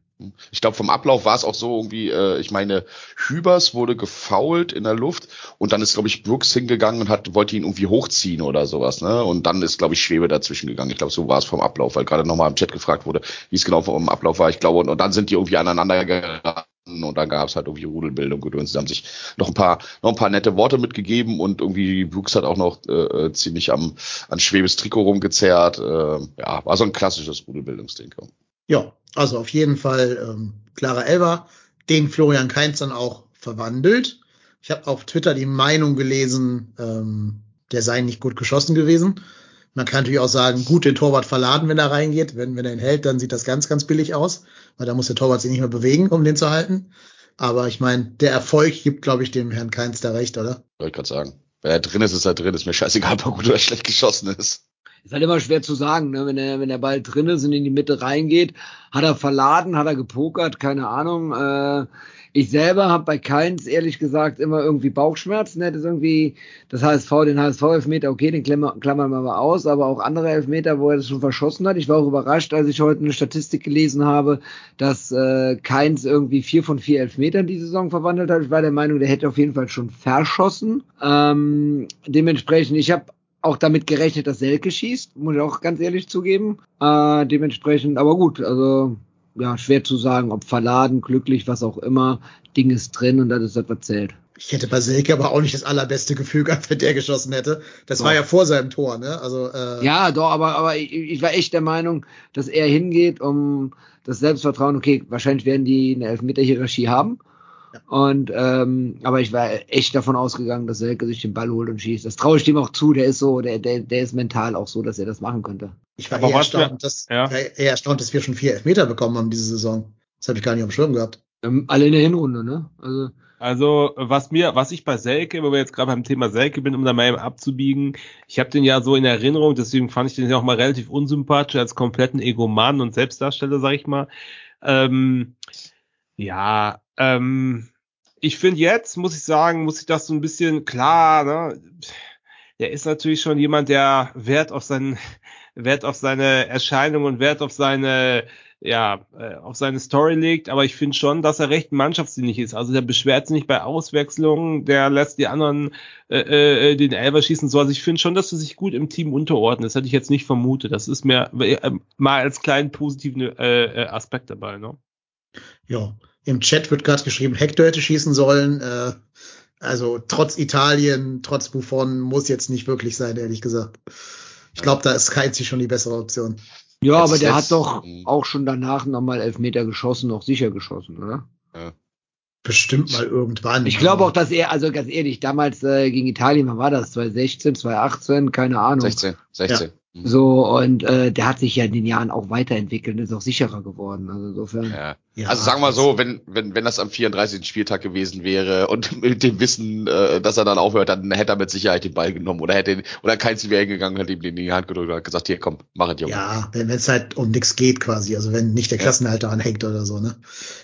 Speaker 9: Ich glaube, vom Ablauf war es auch so irgendwie, äh, ich meine, Hübers wurde gefault in der Luft und dann ist, glaube ich, Brooks hingegangen und hat, wollte ihn irgendwie hochziehen oder sowas, ne? Und dann ist, glaube ich, Schwebe dazwischen gegangen. Ich glaube, so war es vom Ablauf, weil gerade nochmal im Chat gefragt wurde, wie es genau vom Ablauf war. Ich glaube, und, und dann sind die irgendwie aneinander geraten und dann gab es halt irgendwie Rudelbildung und sie haben sich noch ein paar noch ein paar nette Worte mitgegeben und irgendwie Brooks hat auch noch äh, ziemlich am an Schwebes Trikot rumgezerrt. Äh, ja, war so ein klassisches Rudelbildungsding.
Speaker 6: Also auf jeden Fall ähm, klarer Elber, den Florian Kainz dann auch verwandelt. Ich habe auf Twitter die Meinung gelesen, ähm, der sei nicht gut geschossen gewesen. Man kann natürlich auch sagen, gut den Torwart verladen, wenn er reingeht. Wenn, wenn er ihn hält, dann sieht das ganz, ganz billig aus, weil da muss der Torwart sich nicht mehr bewegen, um den zu halten. Aber ich meine, der Erfolg gibt, glaube ich, dem Herrn Keins da recht, oder?
Speaker 9: Wollte ich gerade sagen. Wenn er drin ist, ist er drin. Ist mir scheißegal, ob er gut oder schlecht geschossen ist.
Speaker 8: Ist halt immer schwer zu sagen, ne? wenn, der, wenn der Ball drin ist und in die Mitte reingeht. Hat er verladen, hat er gepokert, keine Ahnung. Äh, ich selber habe bei Keins ehrlich gesagt immer irgendwie Bauchschmerzen. Hätte irgendwie das HSV, den HSV-Elfmeter, okay, den klammern, klammern wir mal aus, aber auch andere Elfmeter, wo er das schon verschossen hat. Ich war auch überrascht, als ich heute eine Statistik gelesen habe, dass äh, Keins irgendwie vier von vier Elfmetern die Saison verwandelt hat. Ich war der Meinung, der hätte auf jeden Fall schon verschossen. Ähm, dementsprechend, ich habe auch damit gerechnet, dass Selke schießt, muss ich auch ganz ehrlich zugeben. Äh, dementsprechend, aber gut, also ja, schwer zu sagen, ob verladen, glücklich, was auch immer. Ding ist drin und das ist das, was zählt.
Speaker 6: Ich hätte bei Selke aber auch nicht das allerbeste Gefühl gehabt, wenn der geschossen hätte. Das doch. war ja vor seinem Tor, ne? Also, äh
Speaker 8: ja, doch, aber, aber ich, ich war echt der Meinung, dass er hingeht, um das Selbstvertrauen, okay, wahrscheinlich werden die eine Elfmeter-Hierarchie haben. Und ähm, aber ich war echt davon ausgegangen, dass Selke sich den Ball holt und schießt. Das traue ich dem auch zu. Der ist so, der, der, der ist mental auch so, dass er das machen könnte.
Speaker 6: Ich war aber eher erstaunt, dass, ja. eher erstaunt, dass wir schon vier Elfmeter bekommen haben diese Saison. Das habe ich gar nicht auf dem Schirm gehabt.
Speaker 8: Ähm, alle in der Hinrunde, ne?
Speaker 2: Also also was mir, was ich bei Selke, wenn wir jetzt gerade beim Thema Selke bin, um da mal eben abzubiegen, ich habe den ja so in Erinnerung, deswegen fand ich den ja auch mal relativ unsympathisch als kompletten Egoman und Selbstdarsteller, sag ich mal. Ähm, ja, ähm, ich finde jetzt, muss ich sagen, muss ich das so ein bisschen klar, ne? Der ist natürlich schon jemand, der Wert auf seinen, Wert auf seine Erscheinung und Wert auf seine, ja, äh, auf seine Story legt, aber ich finde schon, dass er recht mannschaftsdienlich ist. Also der beschwert sich nicht bei Auswechslungen, der lässt die anderen äh, äh, den Elber schießen so. Also ich finde schon, dass er sich gut im Team unterordnet. Das hätte ich jetzt nicht vermutet. Das ist mir äh, mal als kleinen positiven äh, Aspekt dabei, ne?
Speaker 6: Ja, im Chat wird gerade geschrieben, Hector hätte schießen sollen. Äh, also trotz Italien, trotz Buffon muss jetzt nicht wirklich sein, ehrlich gesagt. Ich glaube, da ist Keizi schon die bessere Option.
Speaker 8: Ja, jetzt aber der hat doch auch schon danach nochmal elf Meter geschossen, noch sicher geschossen, oder? Ja.
Speaker 6: Bestimmt mal irgendwann.
Speaker 8: Ich glaube auch, dass er, also ganz ehrlich, damals äh, gegen Italien, wann war das? 2016, 2018, keine Ahnung.
Speaker 9: 16, 16. Ja.
Speaker 8: Mhm. So, und äh, der hat sich ja in den Jahren auch weiterentwickelt und ist auch sicherer geworden. Also insofern.
Speaker 9: Ja. ja also sagen wir so, wenn, wenn, wenn das am 34. Spieltag gewesen wäre und mit dem Wissen, äh, dass er dann aufhört, dann hätte er mit Sicherheit den Ball genommen oder hätte oder keins wäre gegangen, hätte ihm den in die Hand gedrückt und gesagt, hier komm, mach es,
Speaker 6: Junge. Ja, wenn es halt um nichts geht quasi, also wenn nicht der Klassenhalter ja. anhängt oder so, ne?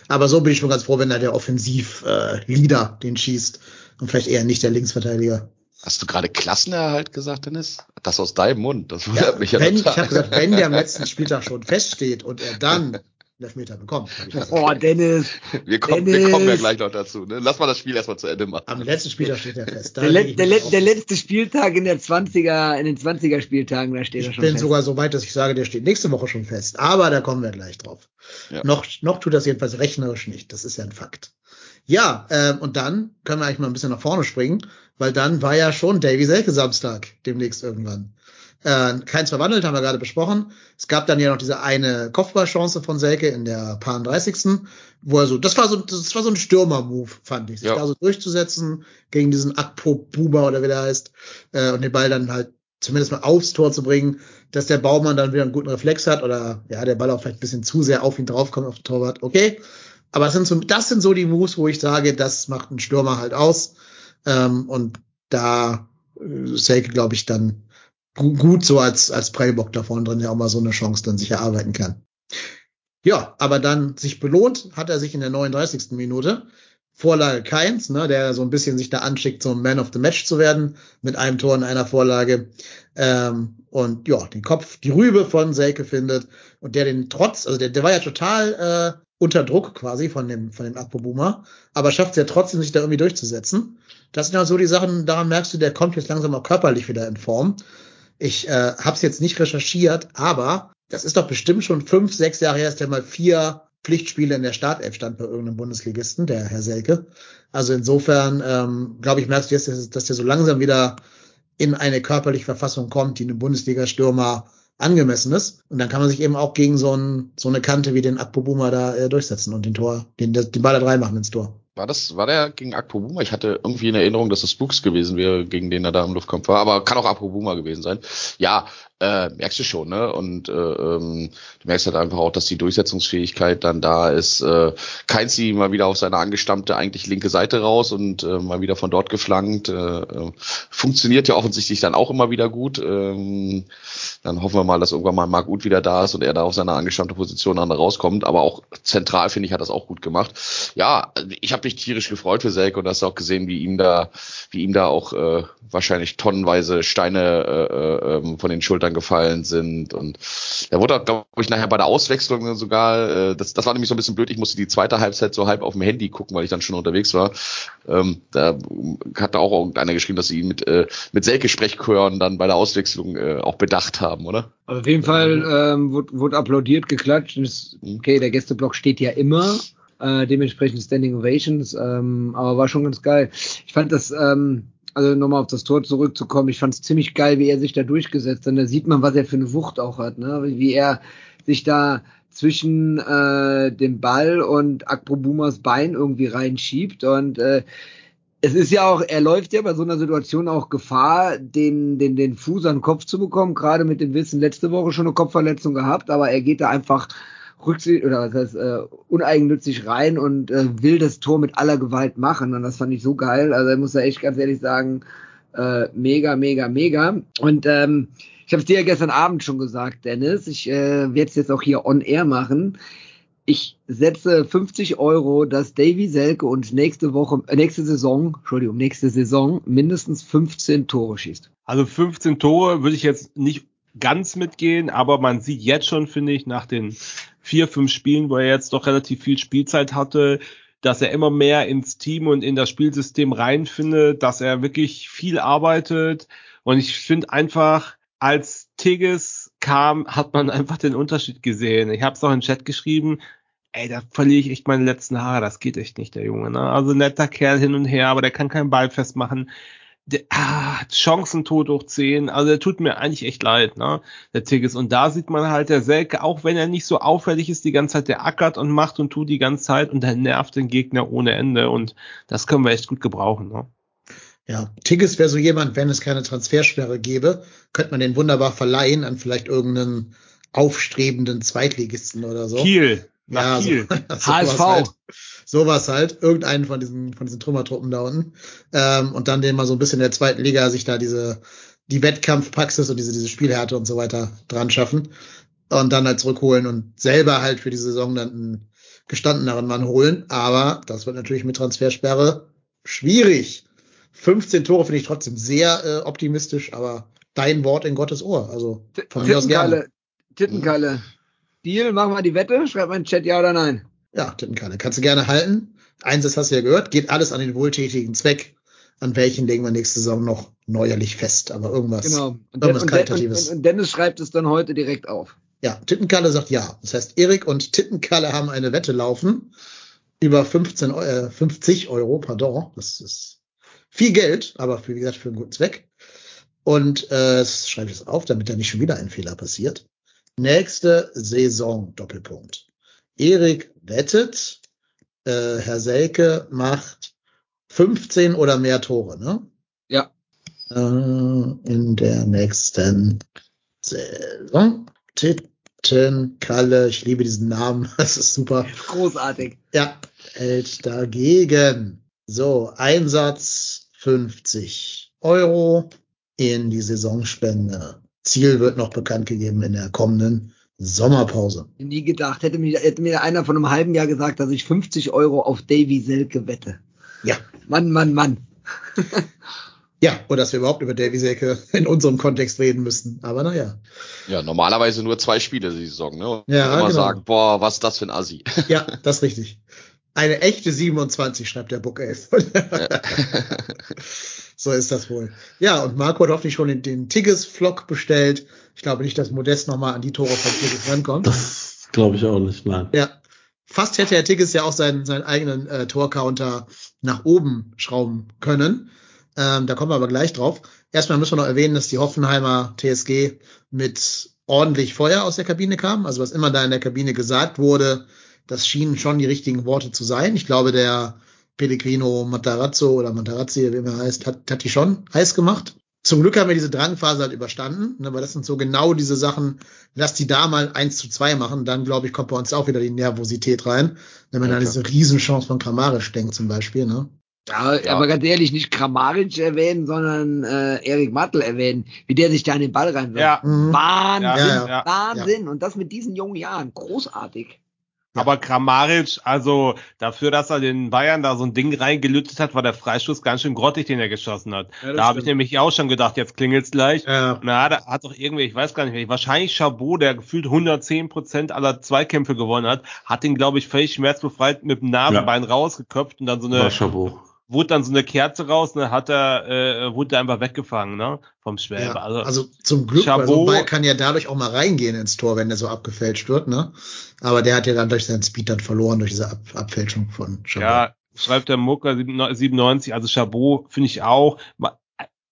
Speaker 6: Aber so bin ich schon ganz froh, wenn da der Offensiv-Leader äh, den schießt und vielleicht eher nicht der Linksverteidiger.
Speaker 9: Hast du gerade Klassenerhalt gesagt, Dennis? Das aus deinem Mund. Das
Speaker 6: wundert ja, mich ja wenn, total. Ich habe gesagt, wenn der am letzten Spieltag schon feststeht und er dann Elfmeter bekommt.
Speaker 8: Oh, Dennis.
Speaker 9: Wir kommen, Dennis. wir kommen ja gleich noch dazu. Ne? Lass mal das Spiel erstmal zu Ende machen.
Speaker 6: Am letzten Spieltag steht er fest.
Speaker 8: Der, le der, le der, letzte Spieltag in der 20er, in den 20er Spieltagen, da steht
Speaker 6: ich
Speaker 8: er schon fest.
Speaker 6: Ich bin sogar so weit, dass ich sage, der steht nächste Woche schon fest. Aber da kommen wir gleich drauf. Ja. Noch, noch tut das jedenfalls rechnerisch nicht. Das ist ja ein Fakt. Ja, ähm, und dann können wir eigentlich mal ein bisschen nach vorne springen, weil dann war ja schon Davy Selke Samstag demnächst irgendwann. Äh, keins verwandelt, haben wir gerade besprochen. Es gab dann ja noch diese eine Kopfballchance von Selke in der paar 30. Wo er so, das war so, das war so ein Stürmer-Move, fand ich, sich ja. da so durchzusetzen gegen diesen Akpo Buba oder wie der heißt, äh, und den Ball dann halt zumindest mal aufs Tor zu bringen, dass der Baumann dann wieder einen guten Reflex hat oder ja, der Ball auch vielleicht ein bisschen zu sehr auf ihn draufkommt, auf den Torwart, okay. Aber das sind so, das sind so die Moves, wo ich sage, das macht ein Stürmer halt aus. Ähm, und da äh, Selke, glaube ich, dann gut so als, als Prellbock da vorne drin ja auch mal so eine Chance dann sich erarbeiten kann. Ja, aber dann sich belohnt hat er sich in der 39. Minute. Vorlage Keins, ne, der so ein bisschen sich da anschickt, zum Man of the Match zu werden, mit einem Tor und einer Vorlage. Ähm, und ja, den Kopf, die Rübe von Selke findet und der den trotz, also der, der war ja total äh, unter Druck quasi von dem, von dem Akpo aber schafft es ja trotzdem, sich da irgendwie durchzusetzen. Das sind ja so die Sachen, daran merkst du, der kommt jetzt langsam auch körperlich wieder in Form. Ich äh, habe es jetzt nicht recherchiert, aber das ist doch bestimmt schon fünf, sechs Jahre her, dass der mal vier Pflichtspiele in der Startelf stand bei irgendeinem Bundesligisten, der Herr Selke. Also insofern, ähm, glaube ich, merkst du jetzt, dass, der so langsam wieder in eine körperliche Verfassung kommt, die einem Bundesliga-Stürmer angemessen ist. Und dann kann man sich eben auch gegen so, ein, so eine Kante wie den Akpobuma da äh, durchsetzen und den Tor, den, den Ball da reinmachen ins Tor.
Speaker 9: War das, war der gegen Akpobuma? Ich hatte irgendwie in Erinnerung, dass das Spooks gewesen wäre, gegen den er da im Luftkampf war, aber kann auch Akpobuma gewesen sein. Ja, äh, merkst du schon, ne? Und äh, ähm, du merkst halt einfach auch, dass die Durchsetzungsfähigkeit dann da ist. Äh, Keinzi mal wieder auf seine angestammte eigentlich linke Seite raus und äh, mal wieder von dort geflankt. Äh, äh, funktioniert ja offensichtlich dann auch immer wieder gut. Ähm, dann hoffen wir mal, dass irgendwann mal Marc Uth wieder da ist und er da auf seine angestammte Position dann rauskommt. Aber auch zentral, finde ich, hat das auch gut gemacht. Ja, ich habe mich tierisch gefreut für Selk und hast auch gesehen, wie ihm da, wie ihm da auch äh, wahrscheinlich tonnenweise Steine äh, äh, von den Schultern gefallen sind. Und er wurde, glaube ich, nachher bei der Auswechslung sogar, äh, das, das war nämlich so ein bisschen blöd, ich musste die zweite Halbzeit so halb auf dem Handy gucken, weil ich dann schon unterwegs war. Ähm, da hat auch irgendeiner geschrieben, dass sie ihn mit, äh, mit Selke-Sprechchören dann bei der Auswechslung äh, auch bedacht haben, oder?
Speaker 8: Also auf jeden Fall ähm, wurde, wurde applaudiert, geklatscht. Ist, okay, der Gästeblock steht ja immer. Äh, dementsprechend Standing Ovations, ähm, aber war schon ganz geil. Ich fand das, ähm, also nochmal auf das Tor zurückzukommen, ich fand es ziemlich geil, wie er sich da durchgesetzt hat. Da sieht man, was er für eine Wucht auch hat, ne? wie er sich da zwischen äh, dem Ball und Akprobumas Bein irgendwie reinschiebt und äh, es ist ja auch, er läuft ja bei so einer Situation auch Gefahr, den, den, den Fuß an den Kopf zu bekommen, gerade mit dem Wissen letzte Woche schon eine Kopfverletzung gehabt, aber er geht da einfach rücksicht oder was heißt, äh, uneigennützig rein und äh, will das Tor mit aller Gewalt machen. Und das fand ich so geil. Also ich muss da echt ganz ehrlich sagen, äh, mega, mega, mega. Und ähm, ich habe es dir ja gestern Abend schon gesagt, Dennis. Ich äh, werde es jetzt auch hier on air machen. Ich setze 50 Euro, dass Davy Selke uns nächste Woche, äh, nächste Saison, Entschuldigung, nächste Saison mindestens 15 Tore schießt.
Speaker 2: Also 15 Tore würde ich jetzt nicht ganz mitgehen, aber man sieht jetzt schon, finde ich, nach den vier, fünf Spielen, wo er jetzt doch relativ viel Spielzeit hatte, dass er immer mehr ins Team und in das Spielsystem reinfindet, dass er wirklich viel arbeitet. Und ich finde einfach, als Tigges kam, hat man einfach den Unterschied gesehen. Ich habe es auch im Chat geschrieben. Ey, da verliere ich echt meine letzten Haare. Das geht echt nicht, der Junge. Ne? Also netter Kerl hin und her, aber der kann keinen Ball festmachen der, ah, Chancentod hoch 10, also der tut mir eigentlich echt leid, ne, der Tigges. Und da sieht man halt, der Selke, auch wenn er nicht so auffällig ist, die ganze Zeit, der ackert und macht und tut die ganze Zeit und der nervt den Gegner ohne Ende und das können wir echt gut gebrauchen, ne.
Speaker 6: Ja, Tigges wäre so jemand, wenn es keine Transfersperre gäbe, könnte man den wunderbar verleihen an vielleicht irgendeinen aufstrebenden Zweitligisten oder so.
Speaker 2: Kiel. Nach
Speaker 6: ja,
Speaker 2: Kiel.
Speaker 6: So, so
Speaker 8: HSV.
Speaker 6: Halt, sowas halt, irgendeinen von diesen, von diesen Trümmertruppen da unten. Ähm, und dann den mal so ein bisschen in der zweiten Liga sich da diese, die Wettkampfpraxis und diese, diese Spielhärte und so weiter dran schaffen. Und dann halt zurückholen und selber halt für die Saison dann einen gestandeneren Mann holen. Aber das wird natürlich mit Transfersperre schwierig. 15 Tore finde ich trotzdem sehr äh, optimistisch, aber dein Wort in Gottes Ohr. Also von mir aus gerne.
Speaker 8: Tittenkalle. Deal, machen wir die Wette. Schreib mal in den Chat ja oder nein.
Speaker 6: Ja, Tittenkalle. Kannst du gerne halten. Einsatz hast du ja gehört. Geht alles an den wohltätigen Zweck. An welchen legen wir nächste Saison noch neuerlich fest. Aber irgendwas,
Speaker 8: Genau. Und,
Speaker 6: irgendwas
Speaker 8: und,
Speaker 6: Qualitatives.
Speaker 8: und, und Dennis schreibt es dann heute direkt auf.
Speaker 6: Ja, Tittenkalle sagt ja. Das heißt, Erik und Tittenkalle haben eine Wette laufen über 15, Eu- äh, 50 Euro, pardon. Das ist viel Geld, aber wie gesagt für einen guten Zweck. Und äh, das schreibe ich jetzt auf, damit da nicht schon wieder ein Fehler passiert. Nächste Saison, Doppelpunkt. Erik wettet, äh, Herr Selke macht 15 oder mehr Tore, ne?
Speaker 8: Ja.
Speaker 6: Äh, in der nächsten Saison. Tittenkalle, ich liebe diesen Namen, das ist super.
Speaker 8: Großartig.
Speaker 6: Ja, hält dagegen. So, Einsatz 50 Euro in die Saisonspende. Ziel wird noch bekannt gegeben in der kommenden Sommerpause.
Speaker 8: Nie gedacht. Hätte mir, hätte mir einer von einem halben Jahr gesagt, dass ich 50 Euro auf Davy Selke wette.
Speaker 6: Ja.
Speaker 8: Mann, Mann, Mann.
Speaker 6: Ja, oder dass wir überhaupt über Davy Selke in unserem Kontext reden müssen. Aber naja.
Speaker 9: Ja, normalerweise nur zwei Spiele die Saison, ne? Und
Speaker 6: Ja,
Speaker 9: immer
Speaker 6: genau.
Speaker 9: sagen, boah, was ist das für ein Assi.
Speaker 6: Ja, das ist richtig. Eine echte 27, schreibt der Book 11. so ist das wohl. Ja, und Marco hat hoffentlich schon den, den Tigges-Vlog bestellt. Ich glaube nicht, dass Modest nochmal an die Tore von Tigges rankommt.
Speaker 7: Das glaube ich auch nicht, nein.
Speaker 6: Ja. Fast hätte Herr Tigges ja auch seinen, seinen eigenen äh, Torcounter nach oben schrauben können. Ähm, da kommen wir aber gleich drauf. Erstmal müssen wir noch erwähnen, dass die Hoffenheimer TSG mit ordentlich Feuer aus der Kabine kam. Also was immer da in der Kabine gesagt wurde, das schienen schon die richtigen Worte zu sein. Ich glaube, der Pellegrino Matarazzo oder Matarazzi, wie er heißt, hat, hat die schon heiß gemacht. Zum Glück haben wir diese Drangphase halt überstanden, ne, weil das sind so genau diese Sachen, lass die da mal eins zu zwei machen, dann glaube ich, kommt bei uns auch wieder die Nervosität rein. Wenn man
Speaker 9: Ja,
Speaker 6: an diese Riesenchance von Kramaric denkt zum Beispiel, ne?
Speaker 8: Ja,
Speaker 9: Ja.
Speaker 8: aber ganz ehrlich, nicht Kramaric erwähnen, sondern äh, Erik Mattel erwähnen, wie der sich da an den Ball reinwirft.
Speaker 2: Ja,
Speaker 6: Mhm.
Speaker 8: Wahnsinn,
Speaker 6: Ja,
Speaker 2: ja.
Speaker 8: Wahnsinn. Und das mit diesen jungen Jahren. Großartig.
Speaker 2: Aber Kramaric, also dafür, dass er den Bayern da so ein Ding reingelüttet hat, war der Freistoß ganz schön grottig, den er geschossen hat.
Speaker 8: Ja,
Speaker 2: da habe ich nämlich auch schon gedacht, jetzt klingelt's gleich.
Speaker 6: Ja.
Speaker 2: Na, da hat doch irgendwie, ich weiß gar nicht mehr, wahrscheinlich Chabot, der gefühlt 110 Prozent aller Zweikämpfe gewonnen hat, hat ihn, glaube ich, völlig schmerzbefreit mit dem Nasenbein rausgeköpft und dann so
Speaker 7: War
Speaker 2: eine,
Speaker 7: Chabot.
Speaker 2: Wurde dann so eine Kerze raus, ne, hat er, äh, wurde er einfach weggefangen, ne, vom Schwäbe.
Speaker 6: Ja,
Speaker 2: also,
Speaker 6: also zum Glück, weil so
Speaker 2: Chabot-
Speaker 6: Ball kann ja dadurch auch mal reingehen ins Tor, wenn der so abgefälscht wird, ne? Aber der hat ja dann durch seinen Speed dann verloren, durch diese Ab Abfälschung von Chabot.
Speaker 2: Ja, schreibt der Mucker 97, also Chabot finde ich auch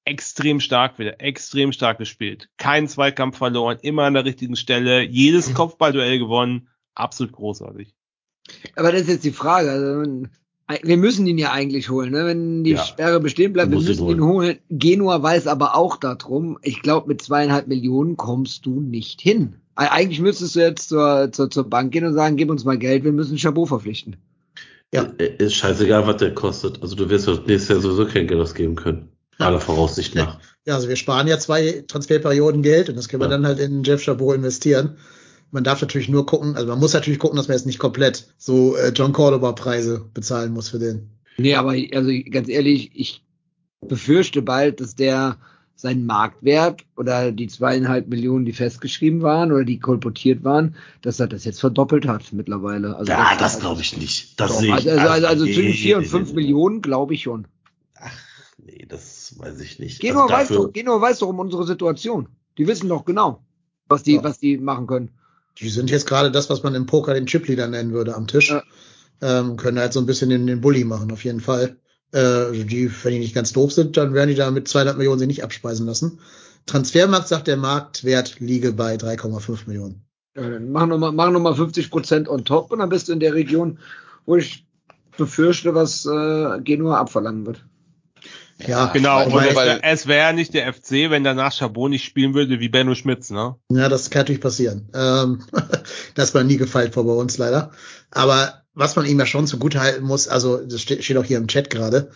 Speaker 2: extrem stark wieder, extrem stark gespielt. Kein Zweikampf verloren, immer an der richtigen Stelle, jedes Kopfballduell gewonnen, absolut großartig.
Speaker 8: Aber das ist jetzt die Frage. Also, wir müssen ihn ja eigentlich holen, ne? wenn die
Speaker 7: Ja.
Speaker 8: Sperre bestehen bleibt. Wir
Speaker 7: musst ihn
Speaker 8: müssen ihn holen. Genua weiß aber auch darum. Ich glaube, mit zweieinhalb Millionen kommst du nicht hin. Eigentlich müsstest du jetzt zur, zur, zur Bank gehen und sagen, gib uns mal Geld, wir müssen Chabot verpflichten.
Speaker 6: Ja.
Speaker 7: Äh, Ist scheißegal, was der kostet. Also du wirst doch nächstes Jahr sowieso kein Geld ausgeben können. Aller Voraussicht nach.
Speaker 6: Ja, also wir sparen ja zwei Transferperioden Geld und das können wir
Speaker 7: Ja.
Speaker 6: dann halt in Jeff Chabot investieren. Man darf natürlich nur gucken, also man muss natürlich gucken, dass man jetzt nicht komplett so äh, John Cordoba Preise bezahlen muss für den.
Speaker 8: Nee, aber also ganz ehrlich, ich befürchte bald, dass der seinen Marktwert oder die zweieinhalb Millionen, die festgeschrieben waren oder die kolportiert waren, dass er das jetzt verdoppelt hat mittlerweile. Also
Speaker 7: Ja, das glaube ich nicht. Das
Speaker 8: Doch,
Speaker 7: sehe
Speaker 8: also,
Speaker 7: ich.
Speaker 8: also, also, also
Speaker 7: nee,
Speaker 8: zwischen vier und fünf
Speaker 7: nee.
Speaker 8: Millionen glaube ich schon.
Speaker 7: Nee, das weiß ich nicht.
Speaker 8: Genua,
Speaker 7: Also
Speaker 8: weiß
Speaker 7: dafür-
Speaker 8: doch, Genua weiß doch um unsere Situation. Die wissen doch genau, was die,
Speaker 6: Ja.
Speaker 8: was die machen können.
Speaker 6: Die sind jetzt gerade das, was man im Poker den Chipleader nennen würde am Tisch.
Speaker 8: Ja.
Speaker 6: Ähm, können halt so ein bisschen den, den Bully machen, auf jeden Fall. Äh, also die, wenn die nicht ganz doof sind, dann werden die da mit 200 Millionen sich nicht abspeisen lassen. Transfermarkt sagt der Marktwert liege bei 3,5 Millionen.
Speaker 8: Ja, dann mach nochmal mach noch mal 50 Prozent on top und dann bist du in der Region, wo ich befürchte, was äh, Genua abverlangen wird.
Speaker 6: Ja,
Speaker 2: Genau,
Speaker 9: weil-
Speaker 2: und
Speaker 9: weil-
Speaker 2: es,
Speaker 9: weil-
Speaker 2: wär- es wäre nicht der FC, wenn danach Chabot nicht spielen würde wie Benno Schmitz, ne?
Speaker 6: Ja, das kann natürlich passieren. Ähm, das war nie gefeilt vor bei uns leider. Aber was man ihm ja schon zugute halten muss, also das steht, steht auch hier im Chat gerade,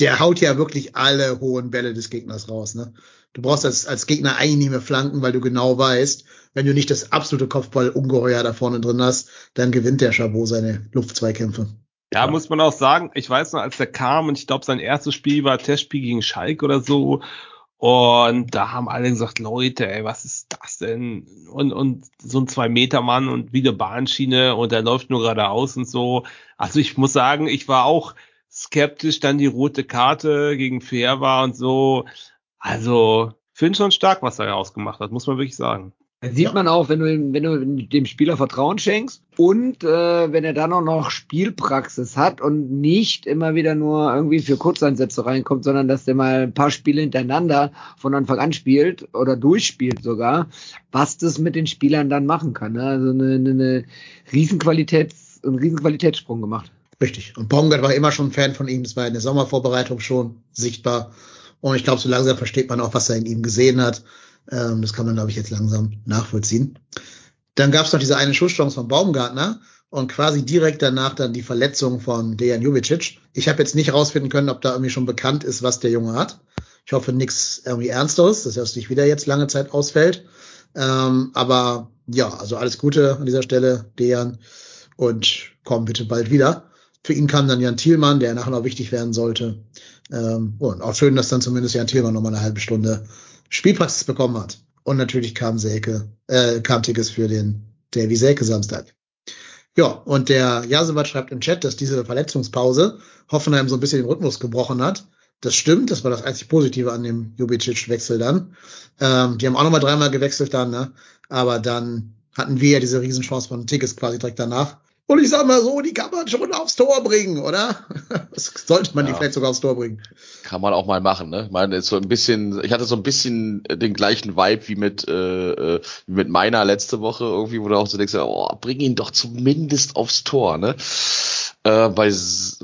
Speaker 6: der haut ja wirklich alle hohen Bälle des Gegners raus. Ne? Du brauchst als, als Gegner eigentlich nicht mehr flanken, weil du genau weißt, wenn du nicht das absolute Kopfball-Ungeheuer da vorne drin hast, dann gewinnt der Chabot seine Luftzweikämpfe.
Speaker 2: Ja, muss man auch sagen, ich weiß noch, als der kam und ich glaube, sein erstes Spiel war Testspiel gegen Schalke oder so. Und da haben alle gesagt, Leute, ey, was ist das denn? Und, und so ein Zwei-Meter-Mann und wie eine Bahnschiene und der läuft nur geradeaus und so. Also ich muss sagen, ich war auch skeptisch, dann die rote Karte gegen Fair war und so. Also, finde schon stark, was er ausgemacht hat, muss man wirklich sagen.
Speaker 8: Das sieht
Speaker 6: Ja.
Speaker 8: man auch, wenn du, wenn du dem Spieler Vertrauen schenkst und äh, wenn er dann auch noch Spielpraxis hat und nicht immer wieder nur irgendwie für Kurzeinsätze reinkommt, sondern dass der mal ein paar Spiele hintereinander von Anfang an spielt oder durchspielt sogar, was das mit den Spielern dann machen kann. Ne? Also eine, eine, eine Riesenqualitäts, einen Riesenqualitätssprung gemacht.
Speaker 6: Richtig. Und Baumgart war immer schon ein Fan von ihm. Das war in der Sommervorbereitung schon sichtbar. Und ich glaube, so langsam versteht man auch, was er in ihm gesehen hat. Ähm, das kann man, glaube ich, jetzt langsam nachvollziehen. Dann gab es noch diese eine Schusschance von Baumgartner und quasi direkt danach dann die Verletzung von Dejan Jubicic. Ich habe jetzt nicht herausfinden können, ob da irgendwie schon bekannt ist, was der Junge hat. Ich hoffe nichts irgendwie Ernsteres, dass er nicht wieder jetzt lange Zeit ausfällt. Ähm, aber ja, also alles Gute an dieser Stelle, Dejan. Und komm bitte bald wieder. Für ihn kam dann Jan Thielmann, der nachher noch wichtig werden sollte. Ähm, und auch schön, dass dann zumindest Jan Thielmann noch mal eine halbe Stunde Spielpraxis bekommen hat. Und natürlich kam Selke, äh, kam Tickets für den Davy Selke Samstag. Ja, und der Jasebat schreibt im Chat, dass diese Verletzungspause Hoffenheim so ein bisschen den Rhythmus gebrochen hat. Das stimmt, das war das einzig Positive an dem Jubicic-Wechsel dann. Ähm, die haben auch nochmal dreimal gewechselt dann, ne? Aber dann hatten wir ja diese Riesenchance von Tickets quasi direkt danach. Und ich sag mal so, die kann man schon aufs Tor bringen, oder? Das sollte man die
Speaker 9: Ja.
Speaker 6: vielleicht sogar aufs Tor bringen.
Speaker 9: Kann man auch mal machen, ne? Ich meine, so ein bisschen, ich hatte so ein bisschen den gleichen Vibe wie mit, äh, äh, wie mit meiner letzte Woche irgendwie, wo du auch so denkst, oh, bring ihn doch zumindest aufs Tor, ne? Äh, bei,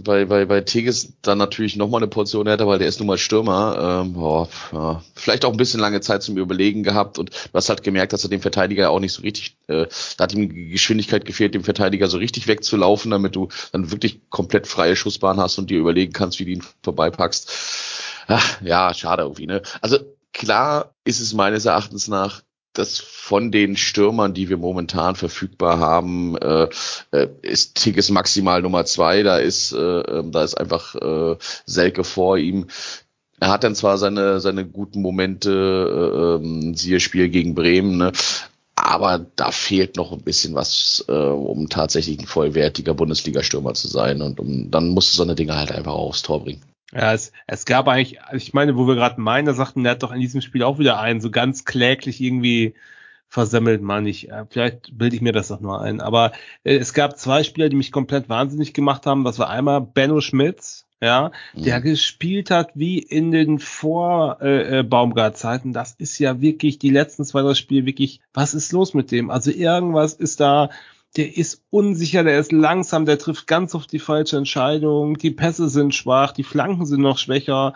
Speaker 9: bei, bei, bei Tigges dann natürlich nochmal eine Portion härter, weil der ist nun mal Stürmer. Ähm, boah, ja. Vielleicht auch ein bisschen lange Zeit zum Überlegen gehabt und du hast halt gemerkt, dass er dem Verteidiger auch nicht so richtig, äh, da hat ihm Geschwindigkeit gefehlt, dem Verteidiger so richtig wegzulaufen, damit du dann wirklich komplett freie Schussbahn hast und dir überlegen kannst, wie du ihn vorbeipackst. Ach, ja, schade irgendwie, ne? Also klar ist es meines Erachtens nach dass von den Stürmern, die wir momentan verfügbar haben, äh, äh, ist Tigges maximal Nummer zwei. Da ist, äh, ähm, da ist einfach äh, Selke vor ihm. Er hat dann zwar seine, seine guten Momente, äh, ähm, siehe Spiel gegen Bremen, ne? aber da fehlt noch ein bisschen was, äh, um tatsächlich ein vollwertiger Bundesliga-Stürmer zu sein. Und um, dann musst du so eine Dinge halt einfach auch aufs Tor bringen.
Speaker 2: Ja, es, es gab eigentlich, ich meine, wo wir gerade meinen, da sagten, der hat doch in diesem Spiel auch wieder einen, so ganz kläglich irgendwie versemmelt, meine ich. Äh, vielleicht bilde ich mir das doch nur ein. Aber äh, es gab zwei Spieler, die mich komplett wahnsinnig gemacht haben. Das war einmal Benno Schmitz, ja, mhm. der gespielt hat wie in den vor äh, äh. Das ist ja wirklich die letzten zwei, drei Spiele wirklich, was ist los mit dem? Also irgendwas ist da, der ist unsicher, der ist langsam, der trifft ganz oft die falsche Entscheidung, die Pässe sind schwach, die Flanken sind noch schwächer.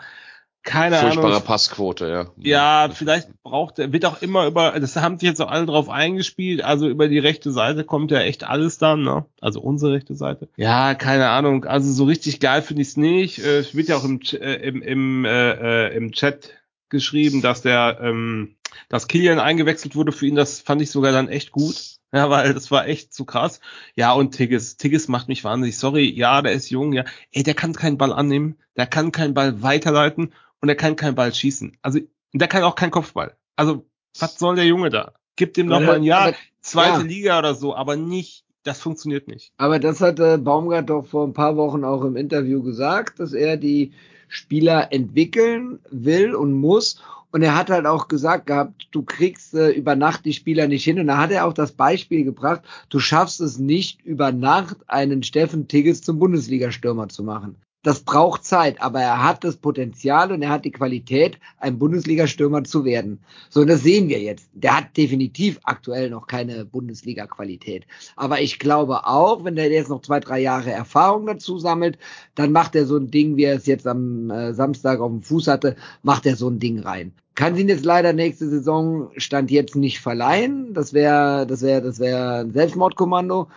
Speaker 2: Keine
Speaker 9: Furchtbare
Speaker 2: Ahnung.
Speaker 9: Passquote, ja.
Speaker 2: Ja, vielleicht braucht er, wird auch immer über, das haben sich jetzt auch alle drauf eingespielt, also über die rechte Seite kommt ja echt alles dann, ne? Also unsere rechte Seite. Ja, keine Ahnung, also so richtig geil finde ich es nicht. Äh, Es wird ja auch im, äh, im, im, äh, äh, im Chat geschrieben, dass der, ähm, dass Kilian eingewechselt wurde für ihn, das fand ich sogar dann echt gut. Ja, weil das war echt zu krass. Ja, und Tigges, Tigges macht mich wahnsinnig. Sorry, ja, der ist jung, ja. Ey, der kann keinen Ball annehmen, der kann keinen Ball weiterleiten und er kann keinen Ball schießen. Also, der kann auch keinen Kopfball. Also, was soll der Junge da? Gib dem noch mal ein Jahr,
Speaker 8: aber-
Speaker 2: zweite
Speaker 8: ja.
Speaker 2: Liga oder so, aber nicht, das funktioniert nicht.
Speaker 8: Aber das hatte Baumgart doch vor ein paar Wochen auch im Interview gesagt, dass er die Spieler entwickeln will und muss. Und er hat halt auch gesagt gehabt, du kriegst äh, über Nacht die Spieler nicht hin. Und da hat er auch das Beispiel gebracht, du schaffst es nicht über Nacht einen Steffen Tigges zum Bundesliga-Stürmer zu machen. Das braucht Zeit, aber er hat das Potenzial und er hat die Qualität, ein Bundesliga-Stürmer zu werden. So, das sehen wir jetzt. Der hat definitiv aktuell noch keine Bundesliga-Qualität. Aber ich glaube auch, wenn der jetzt noch zwei, drei Jahre Erfahrung dazu sammelt, dann macht er so ein Ding, wie er es jetzt am äh, Samstag auf dem Fuß hatte, macht er so ein Ding rein. Kann sie ihn jetzt leider nächste Saison Stand jetzt nicht verleihen. Das wäre, das wäre, das wäre ein Selbstmordkommando.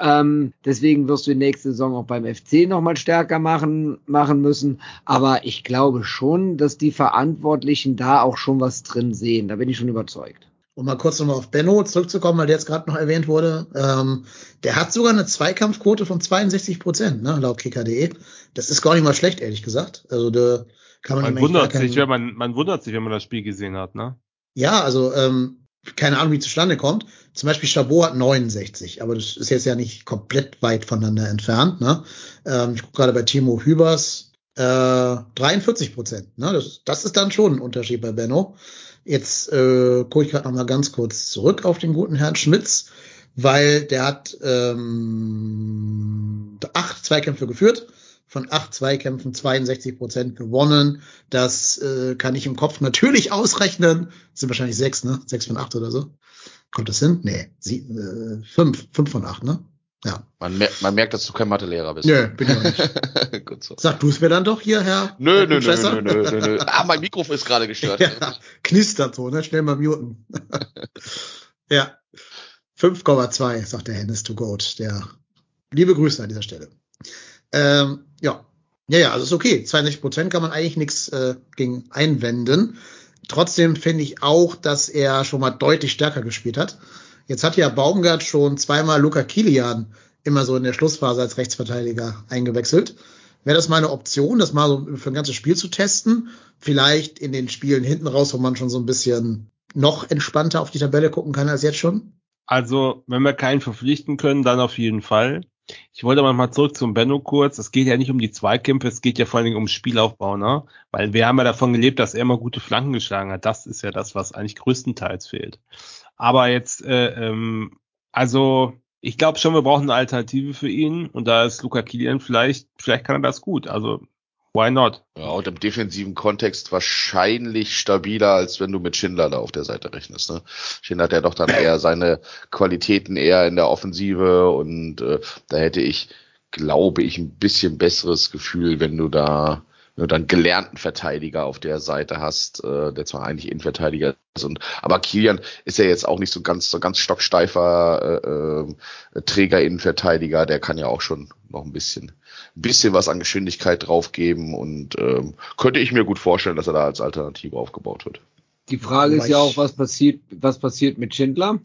Speaker 8: Ähm, deswegen wirst du die nächste Saison auch beim FC nochmal stärker machen, machen müssen. Aber ich glaube schon, dass die Verantwortlichen da auch schon was drin sehen. Da bin ich schon überzeugt.
Speaker 6: Um mal kurz nochmal auf Benno zurückzukommen, weil der jetzt gerade noch erwähnt wurde. Ähm, der hat sogar eine Zweikampfquote von 62 Prozent, ne, laut kicker.de. Das ist gar nicht mal schlecht, ehrlich gesagt. Also da kann man,
Speaker 2: Man wundert sich, wenn man, man wundert sich, wenn man das Spiel gesehen hat, ne?
Speaker 6: Ja, also ähm, keine Ahnung, wie zustande kommt. Zum Beispiel Chabot hat 69, aber das ist jetzt ja nicht komplett weit voneinander entfernt. Ne? Ähm, ich gucke gerade bei Timo Hübers äh, 43 Prozent. Ne? Das, das ist dann schon ein Unterschied bei Benno. Jetzt äh, gucke ich gerade noch mal ganz kurz zurück auf den guten Herrn Schmitz, weil der hat ähm, acht Zweikämpfe geführt. Von acht Zweikämpfen 62 Prozent gewonnen. Das äh, kann ich im Kopf natürlich ausrechnen. Das sind wahrscheinlich sechs, ne? Sechs von acht oder so. Kommt das hin? Nee, sie, äh, fünf, fünf von acht, ne? Ja.
Speaker 9: Man, mer man merkt, dass du kein Mathelehrer bist.
Speaker 6: Nö, bin ich auch nicht.
Speaker 9: Gut so.
Speaker 6: Sag du es mir dann doch hier, Herr.
Speaker 9: Nö,
Speaker 6: Herr
Speaker 9: nö, nö, nö, nö, nö. Ah, mein Mikrofon ist gerade gestört.
Speaker 6: Ja, knistert so, ne? Schnell mal muten. ja. 5,2, sagt der Hennis to Goat. Der liebe Grüße an dieser Stelle. Ähm, ja. Ja, ja, also ist okay. 62 Prozent kann man eigentlich nichts äh, gegen einwenden. Trotzdem finde ich auch, dass er schon mal deutlich stärker gespielt hat. Jetzt hat ja Baumgart schon zweimal Luca Kilian immer so in der Schlussphase als Rechtsverteidiger eingewechselt. Wäre das mal eine Option, das mal so für ein ganzes Spiel zu testen? Vielleicht in den Spielen hinten raus, wo man schon so ein bisschen noch entspannter auf die Tabelle gucken kann als jetzt schon?
Speaker 2: Also, wenn wir keinen verpflichten können, dann auf jeden Fall. Ich wollte aber mal zurück zum Benno kurz. Es geht ja nicht um die Zweikämpfe, es geht ja vor allen Dingen um Spielaufbau, ne? Weil wir haben ja davon gelebt, dass er immer gute Flanken geschlagen hat. Das ist ja das, was eigentlich größtenteils fehlt. Aber jetzt, äh, ähm, also ich glaube schon, wir brauchen eine Alternative für ihn und da ist Luca Kilian vielleicht, vielleicht kann er das gut. Also why not?
Speaker 9: Ja, und im defensiven Kontext wahrscheinlich stabiler, als wenn du mit Schindler da auf der Seite rechnest. Ne? Schindler hat ja doch dann eher seine Qualitäten eher in der Offensive und äh, da hätte ich glaube ich, ein bisschen besseres Gefühl, wenn du da dann gelernten Verteidiger auf der Seite hast, äh, der zwar eigentlich Innenverteidiger ist. Und, aber Kilian ist ja jetzt auch nicht so ganz so ganz stocksteifer äh, äh, Träger Innenverteidiger, der kann ja auch schon noch ein bisschen ein bisschen was an Geschwindigkeit draufgeben und ähm, könnte ich mir gut vorstellen, dass er da als Alternative aufgebaut wird.
Speaker 8: Die Frage ist ja auch, was passiert, was passiert mit Schindler?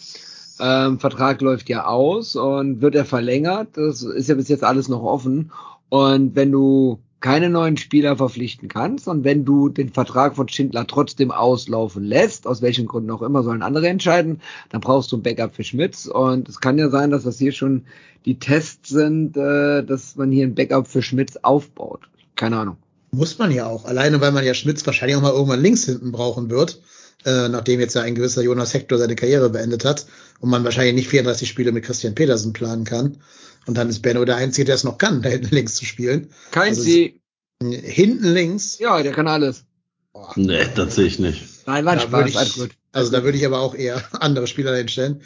Speaker 8: Ähm, Vertrag läuft ja aus und wird er verlängert? Das ist ja bis jetzt alles noch offen. Und wenn du keine neuen Spieler verpflichten kannst und wenn du den Vertrag von Schindler trotzdem auslaufen lässt, aus welchen Gründen auch immer, sollen andere entscheiden, dann brauchst du ein Backup für Schmitz und es kann ja sein, dass das hier schon die Tests sind, äh, dass man hier ein Backup für Schmitz aufbaut. Keine Ahnung.
Speaker 6: Muss man ja auch, alleine weil man ja Schmitz wahrscheinlich auch mal irgendwann links hinten brauchen wird, äh, nachdem jetzt ja ein gewisser Jonas Hector seine Karriere beendet hat und man wahrscheinlich nicht 34 Spiele mit Christian Petersen planen kann. Und dann ist Benno der Einzige, der es noch kann, da hinten links zu spielen.
Speaker 8: Kein
Speaker 6: Also
Speaker 8: Sie.
Speaker 6: Hinten links.
Speaker 8: Ja, der kann alles.
Speaker 6: Boah,
Speaker 7: Nee, das sehe ich nicht.
Speaker 8: Nein, war Spaß,
Speaker 6: würde ich,
Speaker 8: alles gut.
Speaker 6: Also da würde ich aber auch eher andere Spieler hinstellen.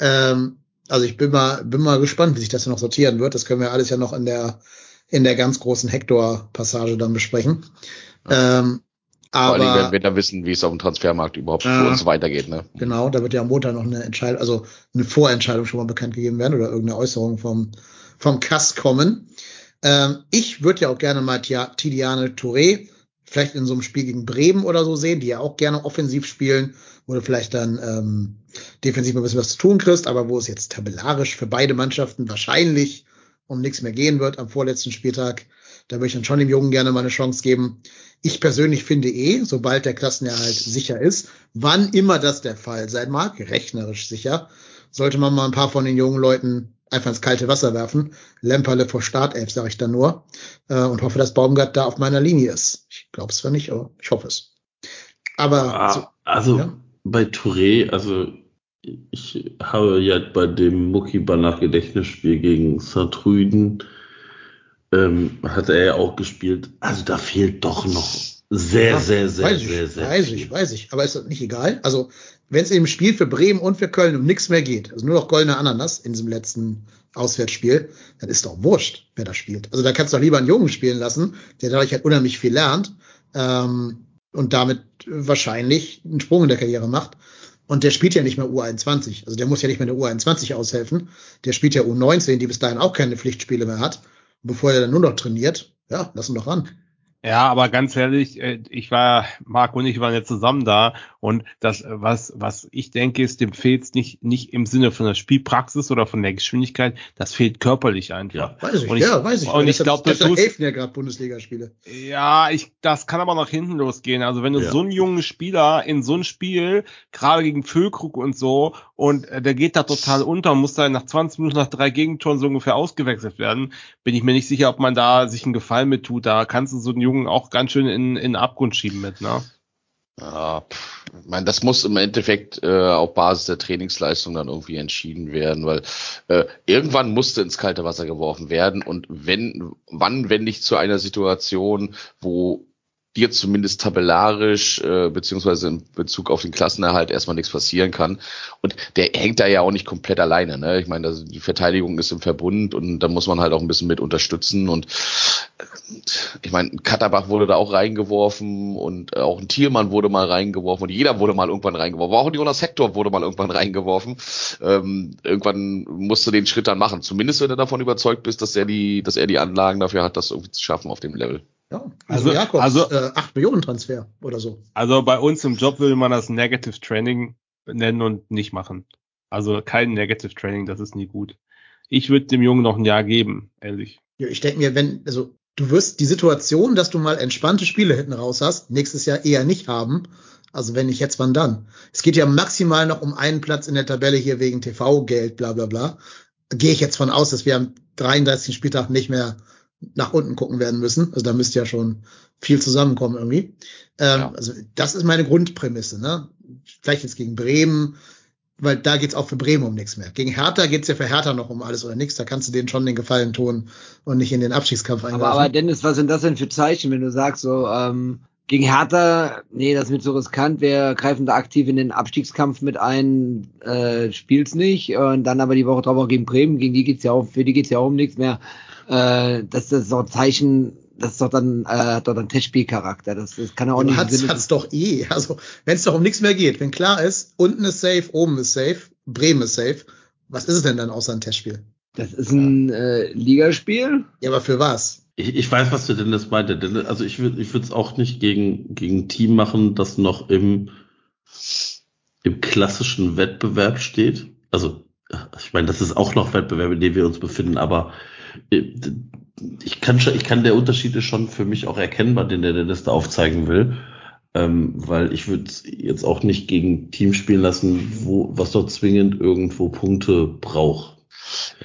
Speaker 6: Ähm, also ich bin mal, bin mal gespannt, wie sich das noch sortieren wird. Das können wir alles ja noch in der, in der ganz großen Hector-Passage dann besprechen. Ähm,
Speaker 9: Vor allen Dingen werden
Speaker 6: aber
Speaker 9: wir dann wissen, wie es auf dem Transfermarkt überhaupt
Speaker 6: Ja.
Speaker 9: für uns weitergeht. Ne?
Speaker 6: genau, da wird ja am Montag noch eine Entscheidung, also eine Vorentscheidung schon mal bekannt gegeben werden oder irgendeine Äußerung vom, vom Kass kommen. Ähm, ich würde ja auch gerne mal Tidiane Touré vielleicht in so einem Spiel gegen Bremen oder so sehen, die ja auch gerne offensiv spielen, wo du vielleicht dann ähm, defensiv mal ein bisschen was zu tun kriegst, aber wo es jetzt tabellarisch für beide Mannschaften wahrscheinlich um nichts mehr gehen wird am vorletzten Spieltag. Da würde ich dann schon dem Jungen gerne mal eine Chance geben. Ich persönlich finde eh, sobald der Klassenerhalt sicher ist, wann immer das der Fall sein mag, rechnerisch sicher, sollte man mal ein paar von den jungen Leuten einfach ins kalte Wasser werfen. Lemperle vor Startelf, sage ich dann nur. Äh, und hoffe, dass Baumgart da auf meiner Linie ist. Ich glaube es zwar nicht, aber ich hoffe es. Aber so,
Speaker 7: Ah, also
Speaker 6: ja.
Speaker 7: bei Touré, also ich habe ja bei dem Mucki Banach Gedächtnisspiel gegen Saint-Truden ähm, hat er ja auch gespielt. Also da fehlt doch noch sehr,
Speaker 6: Ja,
Speaker 7: sehr, sehr,
Speaker 6: weiß ich,
Speaker 7: sehr, sehr
Speaker 6: weiß ich, weiß ich. Aber ist das nicht egal? Also, wenn es im Spiel für Bremen und für Köln um nichts mehr geht, also nur noch goldene Ananas in diesem letzten Auswärtsspiel, dann ist doch wurscht, wer da spielt. Also da kannst du doch lieber einen Jungen spielen lassen, der dadurch halt unheimlich viel lernt ähm, und damit wahrscheinlich einen Sprung in der Karriere macht. Und der spielt ja nicht mehr U21. Also der muss ja nicht mehr in der U21 aushelfen. Der spielt ja U19, die bis dahin auch keine Pflichtspiele mehr hat. Bevor er dann nur noch trainiert, ja, lass ihn doch ran.
Speaker 2: Ja, aber ganz ehrlich, äh, ich war, Marc und ich waren ja zusammen da und das, was, was ich denke, ist, dem fehlt nicht, nicht im Sinne von der Spielpraxis oder von der Geschwindigkeit, das fehlt körperlich einfach.
Speaker 7: Ja.
Speaker 6: Weiß ich,
Speaker 2: Und ich-
Speaker 6: ja, weiß ich.
Speaker 2: und ich
Speaker 6: Deshalb-
Speaker 2: glaub, das
Speaker 6: helfen ja gerade Bundesligaspiele.
Speaker 2: Ja, ich, das kann aber nach hinten losgehen. Also wenn du
Speaker 7: Ja.
Speaker 2: so einen jungen Spieler in so ein Spiel, gerade gegen Füllkrug und so, und äh, der geht da total unter und muss dann nach 20 Minuten nach drei Gegentoren so ungefähr ausgewechselt werden, bin ich mir nicht sicher, ob man da sich einen Gefallen mit tut. Da kannst du so einen Jungen auch ganz schön in, in den Abgrund schieben mit, ne?
Speaker 9: Ja, ich meine, das muss im Endeffekt äh, auf Basis der Trainingsleistung dann irgendwie entschieden werden, weil äh, irgendwann musste ins kalte Wasser geworfen werden und wenn, wann, wenn nicht zu einer Situation, wo dir zumindest tabellarisch äh, beziehungsweise in Bezug auf den Klassenerhalt erstmal nichts passieren kann. Und der hängt da ja auch nicht komplett alleine. Ne? Ich meine, also die Verteidigung ist im Verbund und da muss man halt auch ein bisschen mit unterstützen. Und äh, ich meine, ein Katterbach wurde da auch reingeworfen und auch ein Thielmann wurde mal reingeworfen und jeder wurde mal irgendwann reingeworfen. Auch Jonas Hector wurde mal irgendwann reingeworfen. Ähm, irgendwann musst du den Schritt dann machen. Zumindest wenn du davon überzeugt bist, dass er die, dass er die Anlagen dafür hat, das irgendwie zu schaffen auf dem Level.
Speaker 6: Ja,
Speaker 2: Also-
Speaker 6: also Jakobs,
Speaker 2: also-
Speaker 6: äh, 8 Millionen Transfer oder so.
Speaker 2: Also bei uns im Job würde man das Negative Training nennen und nicht machen. Also kein Negative Training, das ist nie gut. Ich würde dem Jungen noch ein Jahr geben, ehrlich.
Speaker 6: Ja, ich denke mir, wenn, also du wirst die Situation, dass du mal entspannte Spiele hinten raus hast, nächstes Jahr eher nicht haben. Also wenn nicht jetzt, wann dann? Es geht ja maximal noch um einen Platz in der Tabelle hier wegen TV-Geld, bla bla bla. Gehe ich jetzt von aus, dass wir am 33. Spieltag nicht mehr nach unten gucken werden müssen. Also da müsste ja schon viel zusammenkommen irgendwie. Ähm,
Speaker 9: Ja.
Speaker 6: Also das ist meine Grundprämisse. Ne? Vielleicht jetzt gegen Bremen, weil da geht's auch für Bremen um nichts mehr. Gegen Hertha geht's ja für Hertha noch um alles oder nichts. Da kannst du denen schon den Gefallen tun und nicht in den Abstiegskampf
Speaker 8: Aber,
Speaker 6: eingreifen.
Speaker 8: aber Dennis, was sind das denn für Zeichen, wenn du sagst, so, ähm, gegen Hertha, nee, das ist mir zu riskant, wir greifen da aktiv in den Abstiegskampf mit ein, äh, spielt's nicht, und dann aber die Woche drauf auch gegen Bremen, gegen die geht's ja auch, für die geht's ja auch um nichts mehr. Äh, das ist so ein Zeichen, das ist doch dann, äh, hat doch dann Testspielcharakter. Das, das kann er auch
Speaker 6: Ja,
Speaker 8: nicht.
Speaker 6: hat's,
Speaker 8: Sinne-
Speaker 6: hat's doch eh. Also, wenn es doch um nichts mehr geht, wenn klar ist, unten ist safe, oben ist safe, Bremen ist safe, was ist es denn dann außer ein Testspiel?
Speaker 8: Das ist ein äh, Ligaspiel.
Speaker 6: Ja, aber für was?
Speaker 7: Ich, ich weiß, was der Dennis meinte. Dennis, also ich würde ich würde es auch nicht gegen, gegen ein Team machen, das noch im, im klassischen Wettbewerb steht. Also, ich meine, das ist auch noch Wettbewerb, in dem wir uns befinden, aber äh, ich kann schon, ich kann der Unterschied ist schon für mich auch erkennbar, den der Dennis da aufzeigen will. Ähm, weil ich würde jetzt auch nicht gegen Team spielen lassen, wo, was doch zwingend irgendwo Punkte braucht.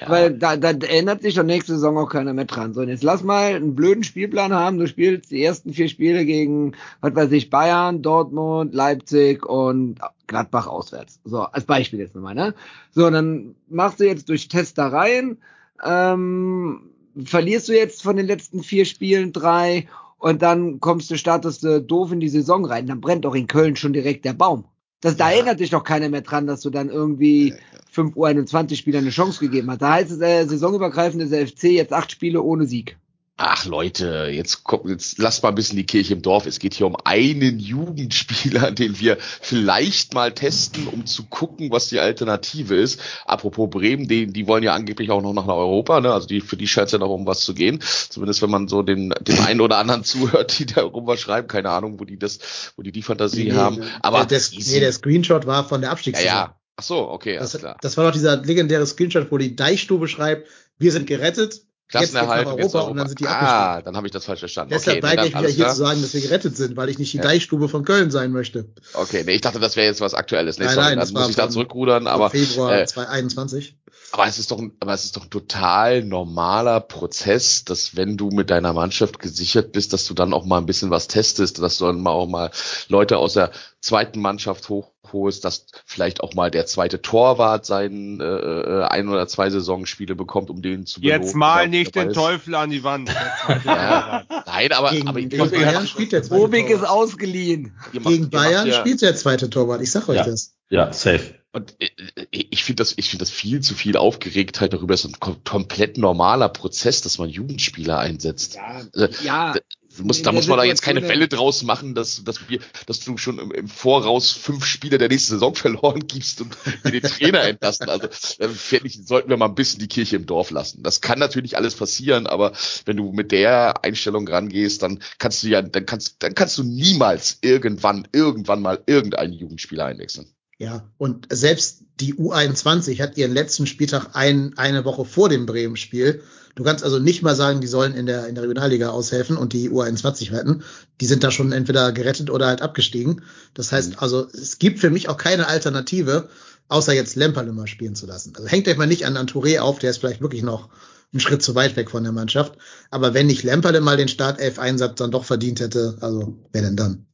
Speaker 9: Ja.
Speaker 8: Weil da, da erinnert sich doch nächste Saison auch keiner mehr dran. So, und jetzt lass mal einen blöden Spielplan haben. Du spielst die ersten vier Spiele gegen, was weiß ich, Bayern, Dortmund, Leipzig und Gladbach auswärts. So, als Beispiel jetzt nochmal, ne? So, dann machst du jetzt durch Testereien, ähm, verlierst du jetzt von den letzten vier Spielen drei und dann kommst du, startest du doof in die Saison rein. Dann brennt doch in Köln schon direkt der Baum. Das, da
Speaker 9: Ja.
Speaker 8: erinnert sich doch keiner mehr dran, dass du dann irgendwie 5 U21 Spieler eine Chance gegeben hast. Da heißt es, äh, saisonübergreifend ist der FC jetzt acht Spiele ohne Sieg.
Speaker 9: Ach Leute, jetzt kommt, jetzt lasst mal ein bisschen die Kirche im Dorf. Es geht hier um einen Jugendspieler, den wir vielleicht mal testen, um zu gucken, was die Alternative ist. Apropos Bremen, die, die wollen ja angeblich auch noch nach Europa, ne? Also die, für die scheint es ja noch um was zu gehen. Zumindest wenn man so den, den einen oder anderen zuhört, die da rum was schreiben. Keine Ahnung, wo die das, wo die die Fantasie haben. Aber
Speaker 6: der, der, nee, der Screenshot war von der
Speaker 9: ja,
Speaker 6: Abstiegssaison.
Speaker 9: ja. Ach so, okay,
Speaker 6: Das,
Speaker 9: alles klar.
Speaker 6: das war doch dieser legendäre Screenshot, wo die Deichstube schreibt, wir sind gerettet,
Speaker 9: Klassenerhalt
Speaker 6: jetzt
Speaker 9: jetzt
Speaker 6: Europa und dann sind die
Speaker 9: Ah, dann habe ich das falsch verstanden.
Speaker 6: Deshalb
Speaker 9: okay,
Speaker 6: weigere ich wieder hier
Speaker 9: klar.
Speaker 6: zu sagen, dass wir gerettet sind, weil ich nicht die
Speaker 9: Ja.
Speaker 6: Deichstube von Köln sein möchte.
Speaker 9: Okay, nee, ich dachte, das wäre jetzt was Aktuelles. Nee,
Speaker 6: Nein, nein, das
Speaker 9: muss ich da zurückrudern, aber,
Speaker 6: Februar
Speaker 9: äh,
Speaker 6: 2021.
Speaker 9: aber es ist doch, ein, aber es ist doch ein total normaler Prozess, dass wenn du mit deiner Mannschaft gesichert bist, dass du dann auch mal ein bisschen was testest, dass du dann mal auch mal Leute aus der zweiten Mannschaft hochholst, dass vielleicht auch mal der zweite Torwart seinen äh, äh, ein oder zwei Saisonspiele bekommt, um den zu
Speaker 2: Jetzt
Speaker 9: belohnen,
Speaker 2: mal
Speaker 9: der
Speaker 2: nicht den
Speaker 9: ist.
Speaker 2: Teufel an die Wand.
Speaker 9: Ja, nein, aber,
Speaker 6: Gegen,
Speaker 9: aber
Speaker 6: gegen Bayern spielt der zweite
Speaker 8: Obig ist ausgeliehen.
Speaker 9: macht-
Speaker 6: Gegen Bayern
Speaker 9: ja-
Speaker 6: spielt der zweite Torwart. Ich sag euch
Speaker 7: Ja.
Speaker 6: das.
Speaker 7: Ja, safe.
Speaker 9: Und äh, ich finde das, ich finde das viel zu viel Aufgeregtheit darüber. Es ist ein kom komplett normaler Prozess, dass man Jugendspieler einsetzt. Also,
Speaker 8: Ja,
Speaker 9: du musst,
Speaker 8: in
Speaker 9: da muss man da jetzt keine Welle draus machen, dass, dass wir, dass du schon im, im Voraus fünf Spiele der nächsten Saison verloren gibst und den Trainer entlassen. Also, äh, finde ich, sollten wir mal ein bisschen die Kirche im Dorf lassen. Das kann natürlich alles passieren, aber wenn du mit der Einstellung rangehst, dann kannst du ja, dann kannst, dann kannst du niemals irgendwann, irgendwann mal irgendeinen Jugendspieler einwechseln.
Speaker 6: Ja, und selbst die U21 hat ihren letzten Spieltag ein, eine Woche vor dem Bremen-Spiel. Du kannst also nicht mal sagen, die sollen in der, in der Regionalliga aushelfen und die U21 retten. Die sind da schon entweder gerettet oder halt abgestiegen. Das heißt also, es gibt für mich auch keine Alternative, außer jetzt Lemperle mal spielen zu lassen. Also hängt euch mal nicht an Antouré auf, der ist vielleicht wirklich noch einen Schritt zu weit weg von der Mannschaft. Aber wenn nicht Lemperle mal den Startelf-Einsatz dann doch verdient hätte, also wer denn dann?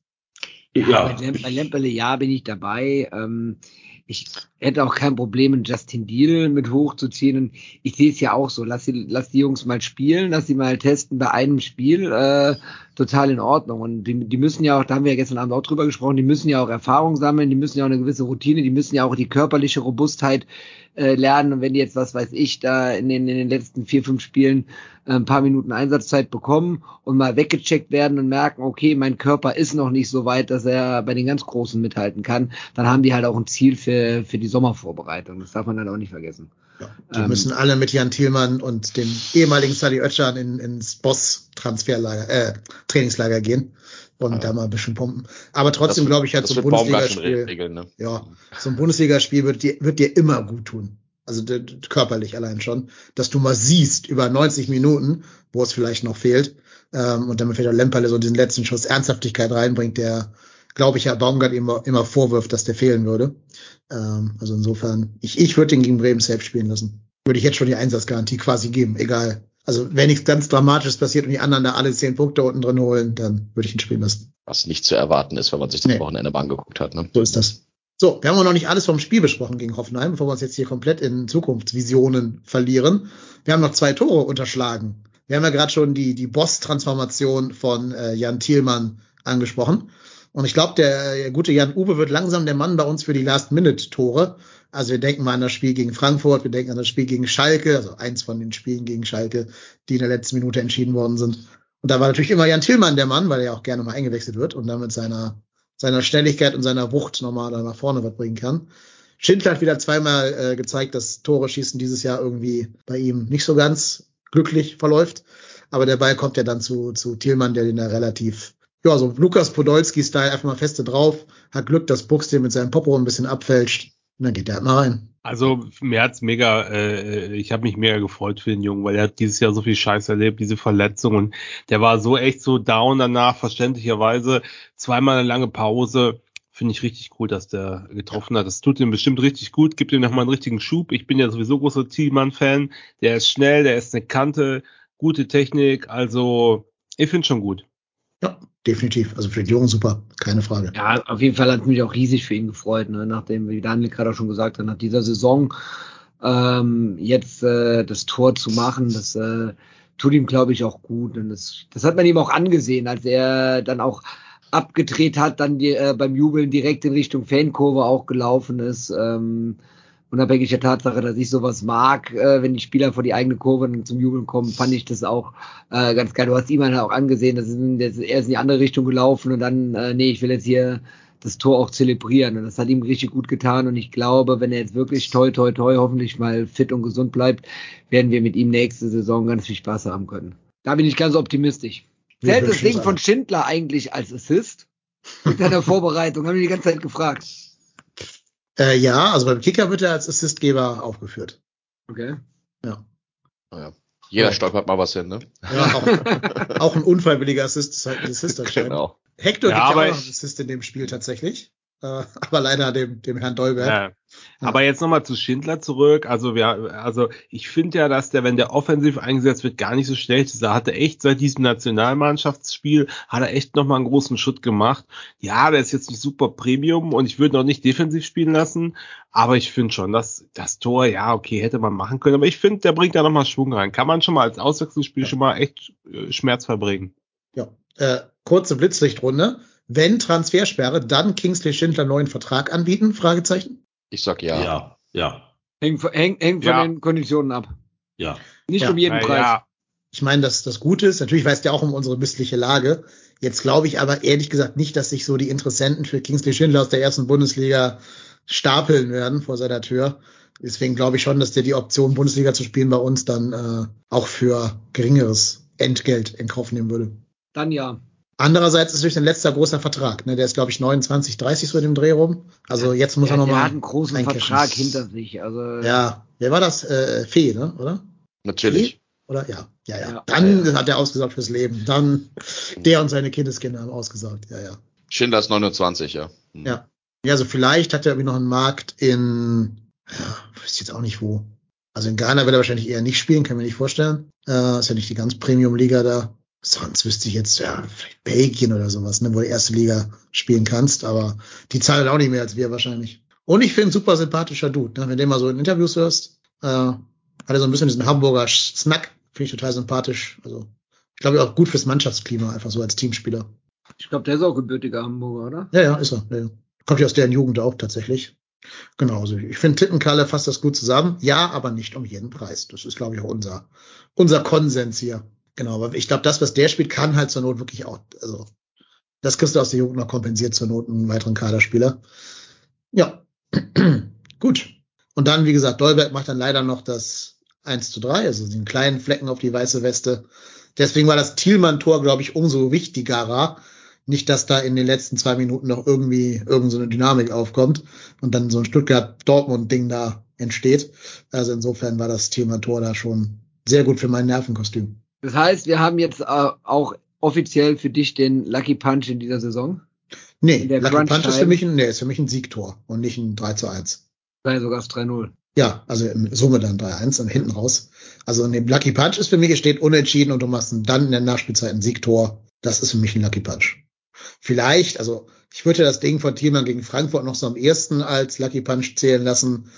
Speaker 8: Ja, bei, Lem bei Lemperle, ja, bin ich dabei. Ähm, ich hätte auch kein Problem, Justin Deal mit hochzuziehen. Und ich sehe es ja auch so. Lass die, lass die Jungs mal spielen, lass sie mal testen bei einem Spiel. Äh, total in Ordnung. Und die, die müssen ja auch, da haben wir ja gestern Abend auch drüber gesprochen, die müssen ja auch Erfahrung sammeln, die müssen ja auch eine gewisse Routine, die müssen ja auch die körperliche Robustheit äh, lernen. Und wenn die jetzt, was weiß ich, da in den, in den letzten vier, fünf Spielen äh, ein paar Minuten Einsatzzeit bekommen und mal weggecheckt werden und merken, okay, mein Körper ist noch nicht so weit, dass er bei den ganz Großen mithalten kann, dann haben die halt auch ein Ziel für, für die Sommervorbereitung. Das darf man halt auch nicht vergessen.
Speaker 6: Ja, die
Speaker 8: Ähm,
Speaker 6: müssen alle mit Jan Thielmann und dem ehemaligen Sadi Özcan in, ins Boss-Transferlager, äh, Trainingslager gehen und da mal ein bisschen pumpen. Aber trotzdem glaube ich halt so ein Bundesligaspiel,
Speaker 9: ne?
Speaker 6: ja, so ein Bundesligaspiel wird dir, wird dir immer gut tun. Also körperlich allein schon, dass du mal siehst über 90 Minuten, wo es vielleicht noch fehlt, ähm, und damit vielleicht auch Lemperle so diesen letzten Schuss Ernsthaftigkeit reinbringt, der, glaube ich, ja Baumgart immer, immer vorwirft, dass der fehlen würde. Ähm, also insofern, ich, ich würde den gegen Bremen selbst spielen lassen. Würde ich jetzt schon die Einsatzgarantie quasi geben, egal. Also wenn nichts ganz Dramatisches passiert und die anderen da alle zehn Punkte unten drin holen, dann würde ich ihn spielen lassen.
Speaker 9: Was nicht zu erwarten ist, wenn man sich das
Speaker 6: Nee.
Speaker 9: Wochenende mal angeguckt hat. Ne?
Speaker 6: So ist das. So, wir haben auch noch nicht alles vom Spiel besprochen gegen Hoffenheim, bevor wir uns jetzt hier komplett in Zukunftsvisionen verlieren. Wir haben noch zwei Tore unterschlagen. Wir haben ja gerade schon die, die Boss-Transformation von äh, Jan Thielmann angesprochen. Und ich glaube, der, der gute Jan Uwe wird langsam der Mann bei uns für die Last-Minute-Tore. Also wir denken mal an das Spiel gegen Frankfurt, wir denken an das Spiel gegen Schalke, also eins von den Spielen gegen Schalke, die in der letzten Minute entschieden worden sind. Und da war natürlich immer Jan Tillmann der Mann, weil er auch gerne mal eingewechselt wird und damit seiner, seiner Schnelligkeit und seiner Wucht nochmal da nach vorne was bringen kann. Schindler hat wieder zweimal äh, gezeigt, dass Tore schießen dieses Jahr irgendwie bei ihm nicht so ganz glücklich verläuft. Aber der Ball kommt ja dann zu, zu Thielmann, der den da relativ, ja, so Lukas Podolski-Style einfach mal feste drauf, hat Glück, dass Buchs den mit seinem Popo ein bisschen abfälscht. Und dann geht der halt mal rein.
Speaker 2: Also mir hat's mega, äh, ich habe mich mega gefreut für den Jungen, weil er hat dieses Jahr so viel Scheiß erlebt, diese Verletzung und der war so echt so down danach, verständlicherweise. Zweimal eine lange Pause. Finde ich richtig cool, dass der getroffen hat. Das tut ihm bestimmt richtig gut, gibt ihm nochmal einen richtigen Schub. Ich bin ja sowieso großer Thielmann-Fan. Der ist schnell, der ist eine Kante, gute Technik. Also ich finde schon gut.
Speaker 6: Ja, definitiv. Also für den Jungen super, keine Frage.
Speaker 8: Ja, auf jeden Fall hat mich auch riesig für ihn gefreut, ne? nachdem, wie Daniel gerade auch schon gesagt hat, nach dieser Saison ähm, jetzt äh, das Tor zu machen, das äh, tut ihm, glaube ich, auch gut. Und das, das hat man ihm auch angesehen, als er dann auch abgedreht hat, dann die, äh, beim Jubeln direkt in Richtung Fankurve auch gelaufen ist. Ähm, unabhängig der Tatsache, dass ich sowas mag, äh, wenn die Spieler vor die eigene Kurve zum Jubeln kommen, fand ich das auch äh, ganz geil. Du hast ihm halt auch angesehen, dass er ist in die andere Richtung gelaufen und dann, äh, nee, ich will jetzt hier das Tor auch zelebrieren. Und das hat ihm richtig gut getan. Und ich glaube, wenn er jetzt wirklich toi, toi, toi, hoffentlich mal fit und gesund bleibt, werden wir mit ihm nächste Saison ganz viel Spaß haben können. Da bin ich ganz optimistisch. Zählt das Ding von Schindler eigentlich als Assist? Mit seiner Vorbereitung, haben wir die ganze Zeit gefragt.
Speaker 6: Äh, ja, also beim Kicker wird er als Assistgeber aufgeführt.
Speaker 8: Okay.
Speaker 6: Ja.
Speaker 9: Naja. Jeder stolpert mal was hin, ne?
Speaker 6: Ja, auch, auch ein unfreiwilliger Assist ist halt ein Assist anscheinend.
Speaker 9: Genau.
Speaker 6: Hector
Speaker 2: Ja,
Speaker 6: gibt ja auch noch einen Assist in dem Spiel tatsächlich. Äh, aber leider dem, dem Herrn Dolberg.
Speaker 2: Ja. Aber jetzt nochmal zu Schindler zurück. Also wir, also ich finde ja, dass der, wenn der offensiv eingesetzt wird, gar nicht so schlecht ist. Er hatte echt seit diesem Nationalmannschaftsspiel, hat er echt nochmal einen großen Schritt gemacht. Ja, der ist jetzt nicht super Premium und ich würde noch nicht defensiv spielen lassen. Aber ich finde schon, dass das Tor, ja, okay, hätte man machen können. Aber ich finde, der bringt da nochmal Schwung rein. Kann man schon mal als Auswechslungsspiel schon mal echt äh, schmerzfrei bringen.
Speaker 6: Ja. Äh, kurze Blitzlichtrunde. Wenn Transfersperre, dann Kingsley Schindler neuen Vertrag anbieten? Fragezeichen.
Speaker 9: Ich sag ja.
Speaker 7: Ja, ja,
Speaker 8: Hängt häng, häng von
Speaker 2: Ja.
Speaker 8: den Konditionen ab.
Speaker 7: ja.
Speaker 8: Nicht
Speaker 6: Ja.
Speaker 8: um jeden
Speaker 2: Na
Speaker 8: Preis.
Speaker 2: Ja,
Speaker 6: Ich meine, dass das Gute ist. Natürlich weiß der auch um unsere missliche Lage. Jetzt glaube ich aber ehrlich gesagt nicht, dass sich so die Interessenten für Kingsley Schindler aus der ersten Bundesliga stapeln werden vor seiner Tür. Deswegen glaube ich schon, dass der die Option, Bundesliga zu spielen, bei uns dann äh, auch für geringeres Entgelt in Kauf nehmen würde.
Speaker 8: Dann ja.
Speaker 6: Andererseits ist natürlich sein letzter großer Vertrag. Ne? Der ist, glaube ich, 29, 30 so in dem Dreh rum. Also jetzt muss
Speaker 8: Ja,
Speaker 6: er noch
Speaker 8: der
Speaker 6: mal
Speaker 8: hat einen großen
Speaker 6: eincashen.
Speaker 8: Vertrag hinter sich. Also
Speaker 6: Ja, wer war das? Äh, Fee, ne? oder?
Speaker 9: Natürlich.
Speaker 6: Oder? Ja, ja, ja.
Speaker 8: Ja.
Speaker 6: Dann hat er ausgesaugt fürs Leben. Dann der und seine Kindeskinder haben ausgesaugt. Ja, ja.
Speaker 9: Schindler ist 29, ja. Hm.
Speaker 6: Ja. Ja, also vielleicht hat er irgendwie noch einen Markt in, ja, weiß jetzt auch nicht wo. Also in Ghana wird er wahrscheinlich eher nicht spielen, kann mir nicht vorstellen. Äh, ist ja nicht die ganz Premium-Liga da. Sonst wüsste ich jetzt, ja, vielleicht Belgien oder sowas, ne, wo du erste Liga spielen kannst, aber die zahlen auch nicht mehr als wir wahrscheinlich. Und ich finde super sympathischer Dude, ne, wenn du mal so in Interviews hörst, äh, hat er so ein bisschen diesen Hamburger Snack, finde ich total sympathisch. Also, ich glaube auch gut fürs Mannschaftsklima, einfach so als Teamspieler.
Speaker 8: ich glaube, der ist auch gebürtiger Hamburger, oder?
Speaker 6: Ja, ja, ist er. Ja, ja. Kommt ja aus deren Jugend auch tatsächlich. Genau, also ich finde Tittenkalle fasst das gut zusammen. Ja, aber nicht um jeden Preis. Das ist, glaube ich, auch unser, unser Konsens hier. Genau, aber ich glaube, das, was der spielt, kann halt zur Not wirklich auch, also das kriegst du aus der Jugend noch kompensiert zur Not einen weiteren Kaderspieler. Ja, gut. Und dann, wie gesagt, Dolberg macht dann leider noch das 1 zu 3, also den kleinen Flecken auf die weiße Weste. Deswegen war das Thielmann-Tor, glaube ich, umso wichtigerer. Nicht, dass da in den letzten zwei Minuten noch irgendwie irgend so eine Dynamik aufkommt und dann so ein Stuttgart-Dortmund-Ding da entsteht. Also insofern war das Thielmann-Tor da schon sehr gut für mein Nervenkostüm.
Speaker 8: Das heißt, wir haben jetzt äh, auch offiziell für dich den Lucky Punch in dieser Saison.
Speaker 6: Nee, Lucky Punch ist für mich ein, nee, ist für mich ein Siegtor und nicht ein 3 zu 1.
Speaker 8: Sei sogar das 3-0.
Speaker 6: Ja, also in Summe dann 3-1 und hinten raus. Also in dem Lucky Punch ist für mich, es steht unentschieden und du machst dann in der Nachspielzeit ein Siegtor. Das ist für mich ein Lucky Punch. Vielleicht, also ich würde das Ding von Thielmann gegen Frankfurt noch so am ersten als Lucky Punch zählen lassen,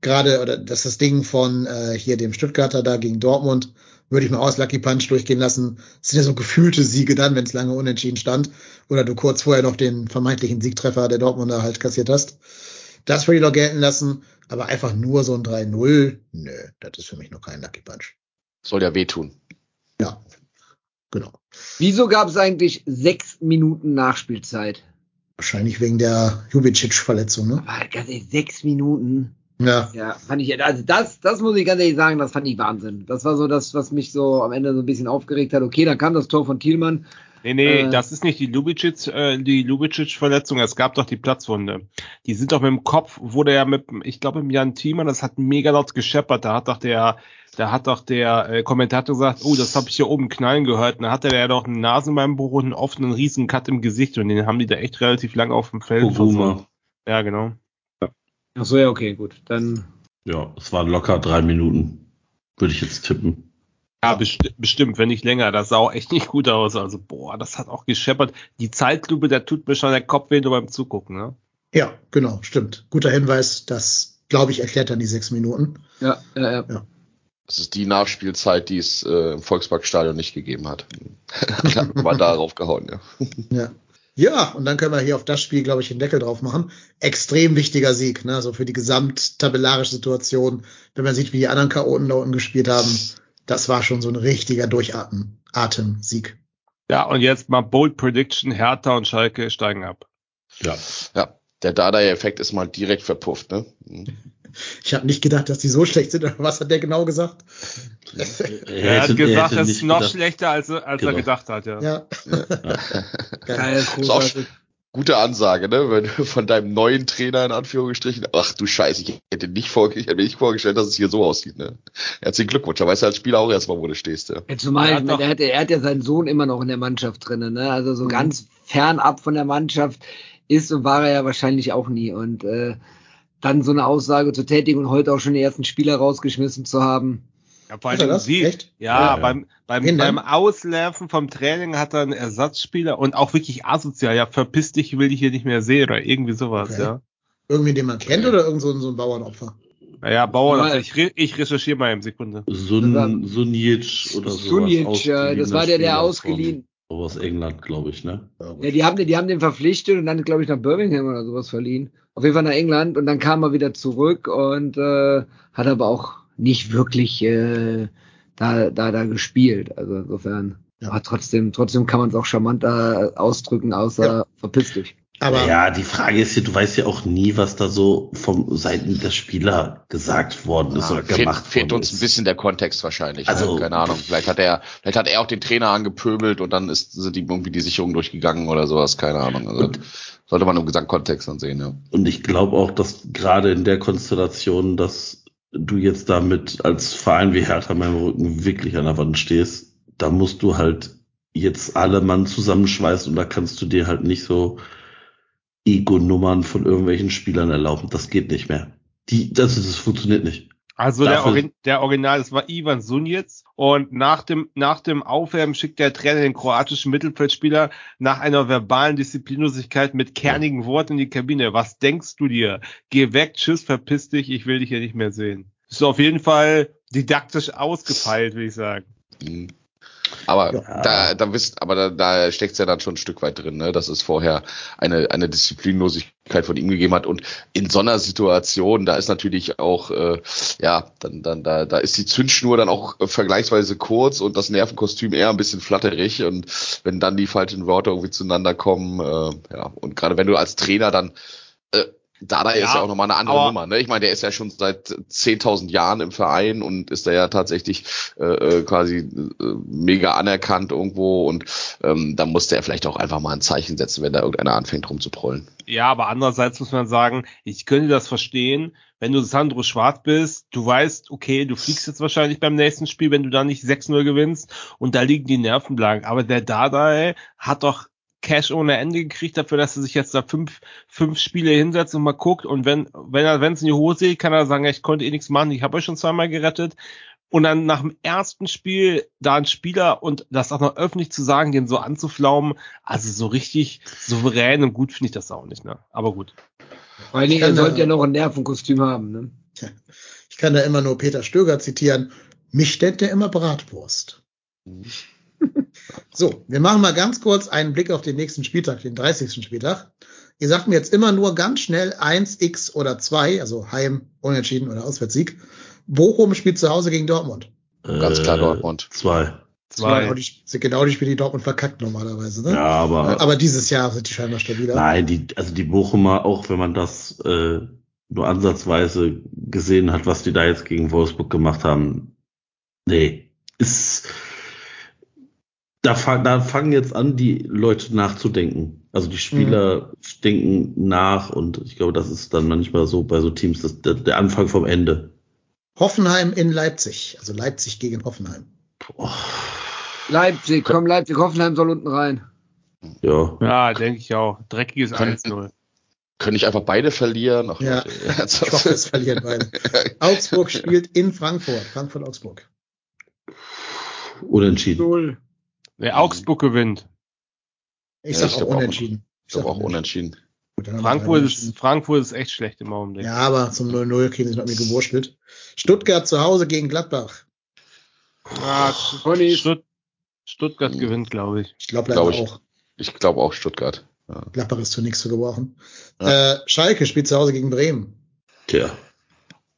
Speaker 6: gerade, oder das ist das Ding von äh, hier dem Stuttgarter da gegen Dortmund, würde ich mal aus Lucky Punch durchgehen lassen. Das sind ja so gefühlte Siege dann, wenn es lange unentschieden stand. Oder du kurz vorher noch den vermeintlichen Siegtreffer der Dortmunder halt kassiert hast. Das würde ich noch gelten lassen. Aber einfach nur so ein 3-0, nö, das ist für mich noch kein Lucky Punch.
Speaker 9: Soll ja wehtun.
Speaker 6: Ja, genau.
Speaker 8: Wieso gab es eigentlich sechs Minuten Nachspielzeit?
Speaker 6: Wahrscheinlich wegen der Jubicic-Verletzung, ne?
Speaker 8: Aber ganz ehrlich, sechs Minuten.
Speaker 6: Ja.
Speaker 8: Ja, fand ich, also das, das muss ich ganz ehrlich sagen, das fand ich Wahnsinn. Das war so das, was mich so am Ende so ein bisschen aufgeregt hat. Okay, dann kam das Tor von Thielmann.
Speaker 2: Nee, nee,
Speaker 8: Äh.
Speaker 2: das ist nicht die Lubicic, äh, die Lubicic-Verletzung, es gab doch die Platzwunde. Die sind doch mit dem Kopf, wurde ja mit, ich glaube, mit Jan Thiemann, das hat mega laut gescheppert, da hat doch der, da hat doch der äh, Kommentator gesagt, oh, das habe ich hier oben knallen gehört, und da hatte der ja doch einen Nasenbeinbruch und einen offenen riesen Cut im Gesicht und den haben die da echt relativ lange auf dem Feld versucht. Ja, genau.
Speaker 8: Ach so, ja, okay, gut. Dann,
Speaker 7: Ja, es waren locker drei Minuten. Würde ich jetzt tippen.
Speaker 2: Ja, besti bestimmt, wenn nicht länger. Das sah auch echt nicht gut aus. Also, boah, das hat auch gescheppert. Die Zeitlupe, da tut mir schon der Kopf weh nur beim Zugucken, ne?
Speaker 6: Ja, genau, stimmt. Guter Hinweis. Das, glaube ich, erklärt dann die sechs Minuten.
Speaker 8: ja, ja, ja.
Speaker 9: Das ist die Nachspielzeit, die es äh, im Volksparkstadion nicht gegeben hat. da war darauf gehauen, ja.
Speaker 6: Ja. Ja, und dann können wir hier auf das Spiel, glaube ich, den Deckel drauf machen. Extrem wichtiger Sieg, ne? Also für die gesamttabellarische Situation, wenn man sieht, wie die anderen Chaoten da unten gespielt haben. Das war schon so ein richtiger Durchatmen, Atemsieg.
Speaker 2: Ja, und jetzt mal Bold Prediction, Hertha und Schalke steigen ab.
Speaker 7: Ja.
Speaker 9: Ja, der Dada-Effekt ist mal direkt verpufft, ne?
Speaker 6: Ich habe nicht gedacht, dass die so schlecht sind. Was hat der genau gesagt?
Speaker 2: Er hat gesagt,
Speaker 7: hätte
Speaker 2: es ist noch
Speaker 7: gedacht-
Speaker 2: schlechter, als, er- als er
Speaker 7: Genau.
Speaker 2: gedacht hat, ja.
Speaker 6: Ja.
Speaker 8: Geil,
Speaker 9: Ist auch gute Ansage, ne? Wenn du von deinem neuen Trainer in Anführungsstrichen, ach du Scheiße, ich hätte nicht vor, ich hätte mir nicht vorgestellt, dass es hier so aussieht, ne? Herzlichen Glückwunsch, da weißt du als Spieler auch erstmal, wo du stehst, ja.
Speaker 8: Ja, zumal,
Speaker 2: Er hat
Speaker 8: er, hat, er hat ja seinen Sohn immer noch in der Mannschaft drinnen, ne? Also so ganz fernab von der Mannschaft ist und war er ja wahrscheinlich auch nie. Und äh, dann so eine Aussage zu tätigen und heute auch schon die ersten Spieler rausgeschmissen zu haben.
Speaker 2: Ja, vor allem
Speaker 6: das? Echt?
Speaker 2: ja,
Speaker 7: Ja.
Speaker 2: beim, beim, beim Auslaufen vom Training hat er einen Ersatzspieler und auch wirklich asozial, ja, verpiss dich, ich will dich hier nicht mehr sehen oder irgendwie sowas,
Speaker 6: Okay.
Speaker 2: ja.
Speaker 6: Irgendwie, den man kennt oder irgend so ein, so ein Bauernopfer?
Speaker 2: Naja, Bauer,
Speaker 8: Aber-
Speaker 2: ich, re ich recherchiere mal im Sekunde.
Speaker 7: Sun, Sunic oder so.
Speaker 8: Sunic, ja, das war der, der ausgeliehen.
Speaker 7: Aus England, glaube ich, ne?
Speaker 8: Ja, die haben, den- die haben den verpflichtet und dann, glaube ich, nach Birmingham oder sowas verliehen. Auf jeden Fall nach England und dann kam er wieder zurück und äh, hat aber auch nicht wirklich äh, da, da, da gespielt. Also insofern.
Speaker 6: Ja.
Speaker 8: Aber trotzdem, trotzdem kann man es auch charmanter ausdrücken, außer
Speaker 6: Ja.
Speaker 8: verpiss dich.
Speaker 6: Aber
Speaker 7: ja, die Frage ist ja, du weißt ja auch nie, was da so vom Seiten der Spieler gesagt worden ist oder
Speaker 9: fehlt,
Speaker 7: gemacht
Speaker 9: fehlt
Speaker 7: worden
Speaker 9: uns ein
Speaker 7: ist.
Speaker 9: bisschen der Kontext wahrscheinlich.
Speaker 7: Also-
Speaker 9: ne? keine Ahnung. Vielleicht hat er, vielleicht hat er auch den Trainer angepöbelt und dann ist, sind ihm irgendwie die Sicherung durchgegangen oder sowas. Keine Ahnung. Also, das sollte man im Gesamtkontext dann sehen, ja.
Speaker 7: Und ich glaube auch, dass gerade in der Konstellation, dass du jetzt damit als Verein wie Hertha meinem Rücken wirklich an der Wand stehst, da musst du halt jetzt alle Mann zusammenschweißen und da kannst du dir halt nicht so Ego-Nummern von irgendwelchen Spielern erlauben. Das geht nicht mehr. Die, das, das funktioniert nicht.
Speaker 2: Also der, Origin der Original, das war Ivan Sunjic und nach dem, nach dem Aufwärmen schickt der Trainer den kroatischen Mittelfeldspieler nach einer verbalen Disziplinlosigkeit mit kernigen Worten in die Kabine. Was denkst du dir? Geh weg, tschüss, verpiss dich, ich will dich hier nicht mehr sehen. Ist auf jeden Fall didaktisch ausgefeilt, würde ich sagen.
Speaker 9: Aber
Speaker 7: Ja.
Speaker 9: da, da wisst, aber da, da steckt's ja dann schon ein Stück weit drin, ne, dass es vorher eine, eine Disziplinlosigkeit von ihm gegeben hat. Und in so einer Situation, da ist natürlich auch, äh, ja, dann, dann, da, da ist die Zündschnur dann auch äh, vergleichsweise kurz und das Nervenkostüm eher ein bisschen flatterig. Und wenn dann die falschen Worte irgendwie zueinander kommen, äh, ja, und gerade wenn du als Trainer dann äh, Dada ist
Speaker 2: Ja,
Speaker 9: ja auch nochmal eine andere
Speaker 2: aber-
Speaker 9: Nummer. Ne? Ich meine, der ist ja schon seit 10.000 Jahren im Verein und ist da ja tatsächlich äh, äh, quasi äh, mega anerkannt irgendwo und ähm, da musste er vielleicht auch einfach mal ein Zeichen setzen, wenn da irgendeiner anfängt rumzuprollen.
Speaker 2: Ja, aber andererseits muss man sagen, ich könnte das verstehen, wenn du Sandro Schwarz bist, du weißt, okay, du fliegst jetzt wahrscheinlich beim nächsten Spiel, wenn du da nicht 6-0 gewinnst und da liegen die Nerven blank. Aber der Dardai hat doch Cash ohne Ende gekriegt dafür, dass er sich jetzt da fünf, fünf Spiele hinsetzt und mal guckt und wenn, wenn er, wenn es in die Hose geht, kann er sagen, ich konnte eh nichts machen, ich habe euch schon zweimal gerettet. Und dann nach dem ersten Spiel da ein Spieler und das auch noch öffentlich zu sagen, den so anzuflaumen, also so richtig souverän und gut finde ich das auch nicht, ne? Aber gut.
Speaker 8: Vor allen Dingen,
Speaker 6: Ich
Speaker 8: er
Speaker 6: kann
Speaker 8: sollte
Speaker 6: da-
Speaker 8: ja noch ein Nervenkostüm haben. Ne?
Speaker 6: Ich kann da immer nur Peter Stöger zitieren. Mich stellt der immer Bratwurst. So, wir machen mal ganz kurz einen Blick auf den nächsten Spieltag, den 30. Spieltag. Ihr sagt mir jetzt immer nur ganz schnell 1, X oder 2, also Heim, Unentschieden oder Auswärtssieg. Bochum spielt zu Hause gegen Dortmund.
Speaker 9: Ganz klar
Speaker 7: Äh,
Speaker 9: Dortmund.
Speaker 7: Zwei.
Speaker 6: Das waren Genau die, genau die Spiele, die Dortmund verkackt normalerweise. Ne?
Speaker 7: Ja, aber,
Speaker 6: Aber dieses Jahr sind die scheinbar stabiler.
Speaker 7: nein, die, also die Bochumer, auch wenn man das äh, nur ansatzweise gesehen hat, was die da jetzt gegen Wolfsburg gemacht haben, nee, ist da, da fangen jetzt an, die Leute nachzudenken. Also die Spieler denken nach und ich glaube, das ist dann manchmal so bei so Teams das, der, der Anfang vom Ende.
Speaker 6: Hoffenheim in Leipzig. Also Leipzig gegen Hoffenheim.
Speaker 8: Leipzig, komm, Leipzig, Hoffenheim soll unten rein.
Speaker 7: Ja.
Speaker 2: Ja, denke ich auch. Dreckiges
Speaker 9: Kann-
Speaker 2: 1-0.
Speaker 9: Können nicht einfach beide verlieren? Ach,
Speaker 6: Ja. Ich hoffe, es verlieren beide. Augsburg spielt in Frankfurt. Frankfurt-Augsburg.
Speaker 7: Unentschieden.
Speaker 8: Null.
Speaker 2: Wer Augsburg gewinnt.
Speaker 6: Ich
Speaker 9: Ja,
Speaker 6: sag
Speaker 9: ich
Speaker 6: auch unentschieden.
Speaker 9: Ich glaube auch unentschieden.
Speaker 6: Gut,
Speaker 2: Frankfurt ist, Frankfurt ist echt schlecht im Augenblick.
Speaker 6: Ja, aber zum 0-0 kriegen sie noch mir gewurschtelt. Stuttgart zu Hause gegen Gladbach.
Speaker 2: Ah. Stutt Stuttgart gewinnt, glaube ich.
Speaker 6: Ich glaube leider
Speaker 9: Glaub ich.
Speaker 6: auch.
Speaker 9: Ich glaube auch Stuttgart. Ja.
Speaker 6: Gladbach ist zu nichts zu gebrauchen.
Speaker 9: Ja.
Speaker 6: Äh, Schalke spielt zu Hause gegen Bremen.
Speaker 7: Tja.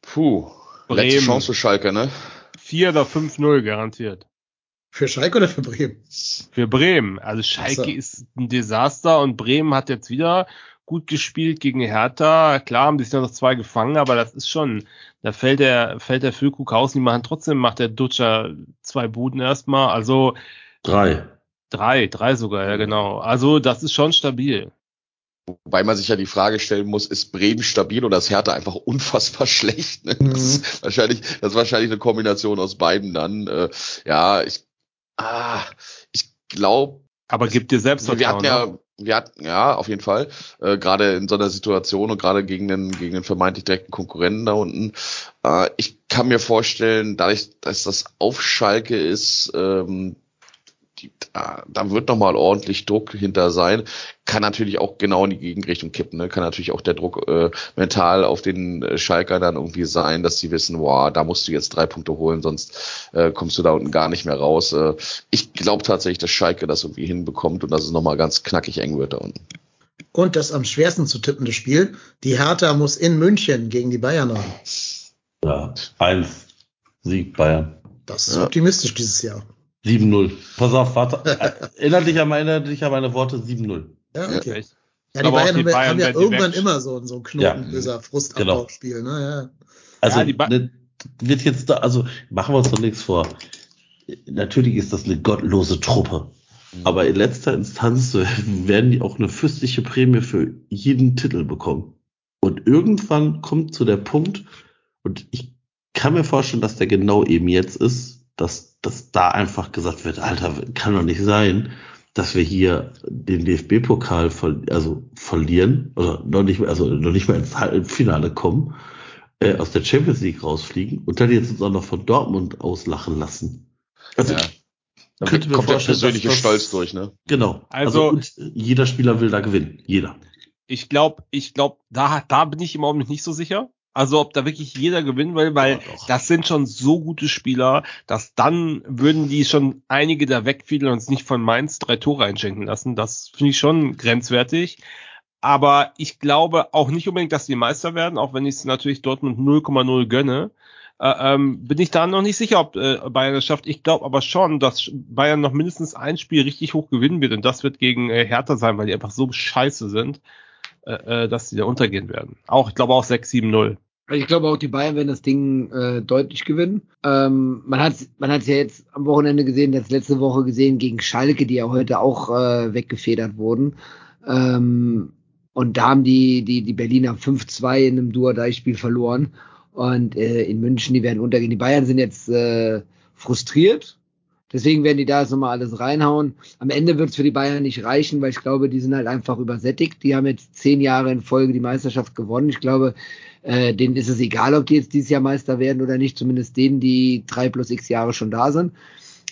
Speaker 9: Puh. Letzte
Speaker 2: Bremen.
Speaker 9: Chance für Schalke, ne?
Speaker 2: 4 oder 5-0 garantiert.
Speaker 6: Für Schalke oder für Bremen?
Speaker 2: Für Bremen. Also Schalke
Speaker 6: so.
Speaker 2: ist ein Desaster und Bremen hat jetzt wieder gut gespielt gegen Hertha. Klar haben die sich noch zwei gefangen, aber das ist schon, da fällt der, fällt der Füllkrug raus, die machen trotzdem, macht der Dutscher zwei Buden erstmal. Also
Speaker 7: Drei.
Speaker 2: drei, drei sogar, ja genau. Also das ist schon stabil.
Speaker 9: Wobei man sich ja die Frage stellen muss, ist Bremen stabil oder ist Hertha einfach unfassbar schlecht? Ne?
Speaker 6: Mhm.
Speaker 9: Das, ist wahrscheinlich, das ist wahrscheinlich eine Kombination aus beiden dann. Äh, ja, ich, ah, ich glaube,
Speaker 2: Aber gibt dir
Speaker 9: wir
Speaker 2: Selbstvertrauen.
Speaker 9: hatten
Speaker 2: ne?
Speaker 9: ja, wir hatten, ja, auf jeden Fall, äh, gerade in so einer Situation und gerade gegen den, gegen den vermeintlich direkten Konkurrenten da unten. Äh, ich kann mir vorstellen, dadurch, dass das auf Schalke ist, ähm, die, da, da wird nochmal ordentlich Druck hinter sein. Kann natürlich auch genau in die Gegenrichtung kippen. Ne? Kann natürlich auch der Druck äh, mental auf den äh, Schalker dann irgendwie sein, dass sie wissen, boah, da musst du jetzt drei Punkte holen, sonst äh, kommst du da unten gar nicht mehr raus. Äh, ich glaube tatsächlich, dass Schalke das irgendwie hinbekommt und dass es nochmal ganz knackig eng wird da unten.
Speaker 6: Und das am schwersten zu tippende Spiel. Die Hertha muss in München gegen die Bayern ran.
Speaker 7: Ja. Eins. Sieg Bayern.
Speaker 6: Das ist
Speaker 9: Ja.
Speaker 6: optimistisch dieses Jahr.
Speaker 7: 7-0. Pass auf, warte. Erinnere dich an meine, erinnere dich an meine Worte 7-0.
Speaker 6: Ja, okay. Ja, die
Speaker 2: Aber auch
Speaker 6: Bayern,
Speaker 2: die
Speaker 6: haben, ja-
Speaker 2: Bayern
Speaker 6: haben ja irgendwann immer so, so ein
Speaker 7: Ja.
Speaker 6: knotenböser Frustabbauspiel. Ne? Ja.
Speaker 7: Also,
Speaker 2: Ja,
Speaker 7: ne, wird jetzt da, also, machen wir uns doch nichts vor. Natürlich ist das eine gottlose Truppe. Aber in letzter Instanz werden die auch eine fürstliche Prämie für jeden Titel bekommen. Und irgendwann kommt zu der Punkt, und ich kann mir vorstellen, dass der genau eben jetzt ist, dass, dass da einfach gesagt wird, Alter, kann doch nicht sein, dass wir hier den DFB-Pokal ver also verlieren, oder noch nicht, also noch nicht mal ins Halbfinale kommen, äh, aus der Champions League rausfliegen und dann jetzt uns auch noch von Dortmund auslachen lassen. Also,
Speaker 9: Ja.
Speaker 7: da könnte ich mir
Speaker 9: Kommt der persönliche
Speaker 7: das-
Speaker 9: Stolz durch, ne?
Speaker 7: Genau.
Speaker 2: Also-
Speaker 7: und jeder Spieler will da gewinnen. Jeder.
Speaker 2: Ich glaube, ich glaube, da, da bin ich im Augenblick nicht so sicher. Also ob da wirklich jeder gewinnen will, weil
Speaker 7: Ja,
Speaker 2: das sind schon so gute Spieler, dass dann würden die schon einige da wegfiedeln und uns nicht von Mainz drei Tore einschenken lassen. Das finde ich schon grenzwertig. Aber ich glaube auch nicht unbedingt, dass die Meister werden, auch wenn ich es natürlich Dortmund 0,0 gönne. Äh, ähm, bin ich da noch nicht sicher, ob äh, Bayern es schafft. Ich glaube aber schon, dass Bayern noch mindestens ein Spiel richtig hoch gewinnen wird und das wird gegen äh, Hertha sein, weil die einfach so scheiße sind, äh, äh, dass sie da untergehen werden. Auch, ich glaube auch 6-7-0.
Speaker 8: Also ich glaube auch, die Bayern werden das Ding äh, deutlich gewinnen. Ähm, man hat man hat's ja jetzt am Wochenende gesehen, jetzt letzte Woche gesehen gegen Schalke, die ja heute auch äh, weggefedert wurden. Ähm, und da haben die, die, die Berliner 5-2 in einem Duodai-Spiel verloren. Und äh, in München, die werden untergehen. Die Bayern sind jetzt äh, frustriert. Deswegen werden die da jetzt nochmal alles reinhauen. Am Ende wird es für die Bayern nicht reichen, weil ich glaube, die sind halt einfach übersättigt. Die haben jetzt zehn Jahre in Folge die Meisterschaft gewonnen. Ich glaube, äh, denen ist es egal, ob die jetzt dieses Jahr Meister werden oder nicht. Zumindest denen, die drei plus x Jahre schon da sind.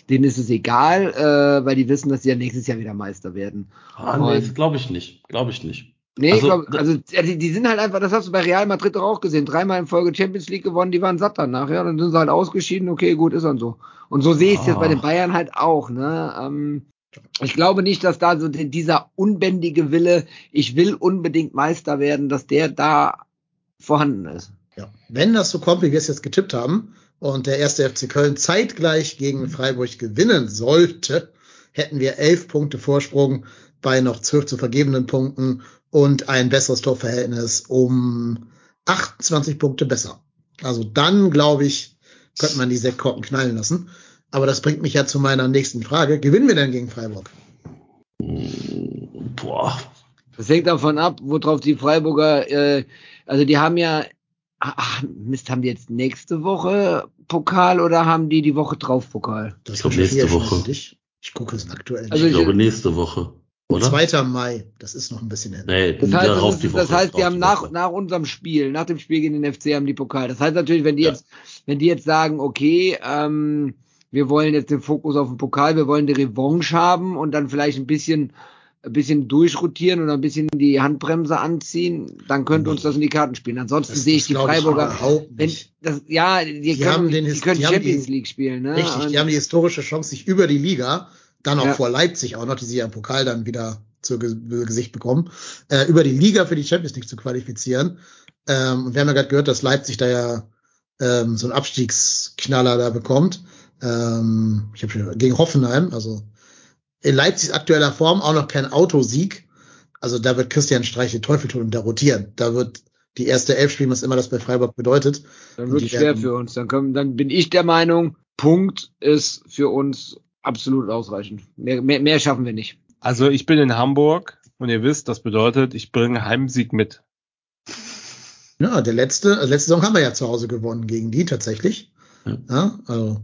Speaker 8: Denen ist es egal, äh, weil die wissen, dass sie ja nächstes Jahr wieder Meister werden.
Speaker 7: Ah, nee, glaube ich nicht. Glaube ich nicht.
Speaker 8: Nee,
Speaker 7: Also,
Speaker 8: glaub, also die, die sind halt einfach, das hast du bei Real Madrid doch auch gesehen, dreimal in Folge Champions League gewonnen, die waren satt danach, ja, dann sind sie halt ausgeschieden, okay, gut, ist dann so. Und so sehe ich es jetzt bei den
Speaker 7: Ah.
Speaker 8: Bayern halt auch, ne. Ähm, ich glaube nicht, dass da so die- dieser unbändige Wille, ich will unbedingt Meister werden, dass der da vorhanden ist.
Speaker 6: Ja. Wenn das so kommt, wie wir es jetzt getippt haben, und der erste FC Köln zeitgleich gegen Freiburg gewinnen sollte, hätten wir elf Punkte Vorsprung bei noch zwölf zu vergebenen Punkten und ein besseres Torverhältnis um 28 Punkte besser. Also dann, glaube ich, könnte man die Sektkorken knallen lassen. Aber das bringt mich ja zu meiner nächsten Frage. Gewinnen wir denn gegen Freiburg?
Speaker 7: Boah,
Speaker 8: Das hängt davon ab, worauf die Freiburger, äh, also die haben ja, ach, Mist, haben die jetzt nächste Woche Pokal oder haben die die Woche drauf Pokal?
Speaker 6: Das
Speaker 7: Ich glaub,
Speaker 6: ist
Speaker 7: nächste Woche.
Speaker 6: Ich gucke es aktuell.
Speaker 8: Also
Speaker 7: ich
Speaker 8: ich-
Speaker 7: glaube nächste Woche, oder?
Speaker 6: 2. Mai, das ist noch ein bisschen hin.
Speaker 7: Nee,
Speaker 8: Das heißt,
Speaker 7: darauf
Speaker 8: das,
Speaker 7: die
Speaker 8: ist,
Speaker 7: Woche,
Speaker 8: das heißt, die haben
Speaker 7: die
Speaker 8: nach, nach unserem Spiel, nach dem Spiel gegen den FC haben die Pokal. Das heißt natürlich, wenn die
Speaker 7: Ja.
Speaker 8: jetzt, wenn die jetzt sagen, okay, ähm, wir wollen jetzt den Fokus auf den Pokal, wir wollen die Revanche haben und dann vielleicht ein bisschen, ein bisschen durchrotieren oder ein bisschen die Handbremse anziehen, dann könnte uns das in die Karten spielen. Ansonsten
Speaker 6: Das-
Speaker 8: sehe
Speaker 6: das
Speaker 8: ich die
Speaker 6: ich
Speaker 8: Freiburger,
Speaker 6: überhaupt
Speaker 8: wenn das, ja, die,
Speaker 6: Die
Speaker 8: können,
Speaker 6: haben den
Speaker 8: die können
Speaker 6: die haben
Speaker 8: Champions
Speaker 6: die-
Speaker 8: League spielen, ne?
Speaker 6: Richtig,
Speaker 8: Und-
Speaker 6: die haben die historische Chance, sich über die Liga, dann auch
Speaker 8: Ja.
Speaker 6: vor Leipzig auch noch, die sie ja im Pokal dann wieder zu Ge Gesicht bekommen, äh, über die Liga für die Champions League zu qualifizieren. Ähm, und wir haben ja gerade gehört, dass Leipzig da ja ähm, so einen Abstiegsknaller da bekommt. Ähm, ich habe schon gegen Hoffenheim, also in Leipzigs aktueller Form auch noch kein Autosieg. Also da wird Christian Streich den Teufel tun und da rotieren. Da wird die erste Elf spielen, was immer das bei Freiburg bedeutet.
Speaker 8: Dann wird es schwer
Speaker 6: werden-
Speaker 8: für uns. Dann, können, dann bin ich der Meinung, Punkt ist für uns absolut ausreichend. Mehr, mehr, mehr schaffen wir nicht.
Speaker 2: Also ich bin in Hamburg und ihr wisst, das bedeutet, ich bringe Heimsieg mit.
Speaker 6: Ja, der letzte, also letzte Saison haben wir ja zu Hause gewonnen gegen die tatsächlich.
Speaker 7: Ja.
Speaker 6: Ja, also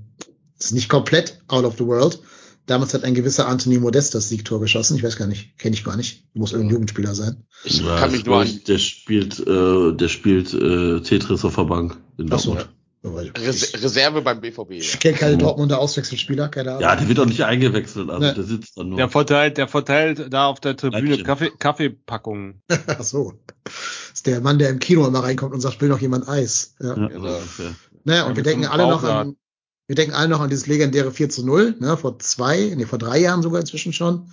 Speaker 6: ist nicht komplett out of the world. Damals hat ein gewisser Anthony Modest das Siegtor geschossen. Ich weiß gar nicht, kenne ich gar nicht. Muss irgendein Jugendspieler sein.
Speaker 9: Ich
Speaker 7: Ja,
Speaker 9: kann mich nur an
Speaker 7: der spielt, äh, der spielt äh, Tetris auf der Bank in
Speaker 6: Ach so.
Speaker 7: Dortmund.
Speaker 9: Res Reserve beim BVB.
Speaker 6: Ich kenne keine Dortmunder Auswechselspieler, keine Ahnung.
Speaker 7: Ja, der wird auch nicht eingewechselt, also
Speaker 6: Nee.
Speaker 7: der sitzt da nur.
Speaker 2: Der verteilt, der verteilt da auf der Tribüne. Kaffee, Kaffeepackungen.
Speaker 6: Ach so. ist der Mann, der im Kino immer reinkommt und sagt, will noch jemand Eis. Ja.
Speaker 7: ja,
Speaker 9: Genau.
Speaker 6: Naja,
Speaker 2: Ja,
Speaker 6: und wir denken alle noch an, wir denken alle noch an dieses legendäre 4 zu 0, ne, vor zwei, nee, vor drei Jahren sogar inzwischen schon.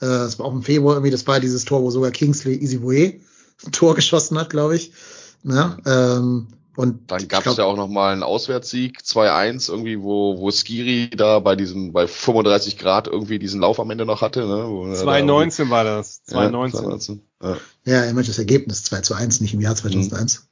Speaker 6: Äh, das war auch im Februar irgendwie, das war dieses Tor, wo sogar Kingsley Easyboy ein Tor geschossen hat, glaube ich. Ne, ähm, und
Speaker 9: Dann gab es ja auch noch mal einen Auswärtssieg, 2-1, irgendwie, wo, wo Skiri da bei diesem, bei 35 Grad irgendwie diesen Lauf am Ende noch hatte. Ne? Wo er da
Speaker 2: 2019 war das.
Speaker 9: irgendwie- Ja,
Speaker 2: 2019.
Speaker 9: 2019. Ja.
Speaker 6: Ja, er meint das Ergebnis 2 zu 1, nicht im Jahr 2001.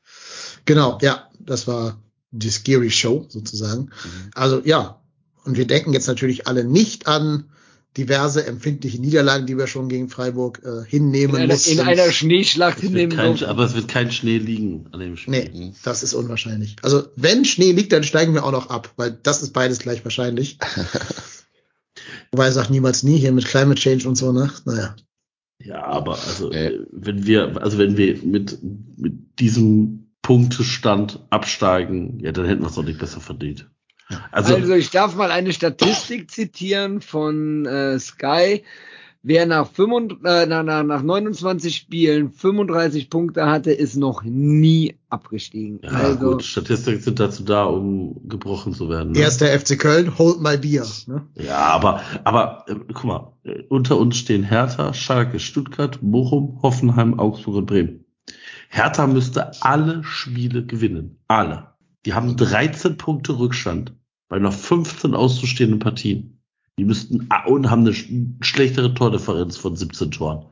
Speaker 6: Genau, ja, das war die Scary Show sozusagen. Also ja, und wir denken jetzt natürlich alle nicht an diverse empfindliche Niederlagen, die wir schon gegen Freiburg äh,
Speaker 8: In
Speaker 6: hinnehmen
Speaker 8: einer,
Speaker 6: mussten.
Speaker 8: in einer Schneeschlacht hinnehmen.
Speaker 7: kein, aber es wird kein Schnee liegen an dem Spiel.
Speaker 6: Nee, das ist unwahrscheinlich. Also wenn Schnee liegt, dann steigen wir auch noch ab, weil das ist beides gleich wahrscheinlich. Wobei sagt niemals nie hier mit Climate Change und so, ne? Naja.
Speaker 7: Ja, aber also
Speaker 9: Nee.
Speaker 7: äh, wenn wir, also wenn wir mit, mit diesem Punktestand absteigen, ja, dann hätten wir es doch nicht besser verdient. Also,
Speaker 8: Also, ich darf mal eine Statistik zitieren von äh, Sky. Wer nach, 35, äh, nach, nach, nach 29 Spielen 35 Punkte hatte, ist noch nie abgestiegen.
Speaker 7: ja,
Speaker 8: also,
Speaker 7: gut, Statistiken sind dazu da, um gebrochen zu werden. Ne?
Speaker 6: Erster FC Köln, hold my beer. Ne?
Speaker 7: Ja, aber, aber äh, guck mal, äh, unter uns stehen Hertha, Schalke, Stuttgart, Bochum, Hoffenheim, Augsburg und Bremen. Hertha müsste alle Spiele gewinnen. Alle. Die haben 13 Punkte Rückstand bei noch 15 auszustehenden Partien. Die müssten ah, und haben eine sch- schlechtere Tordifferenz von 17 Toren.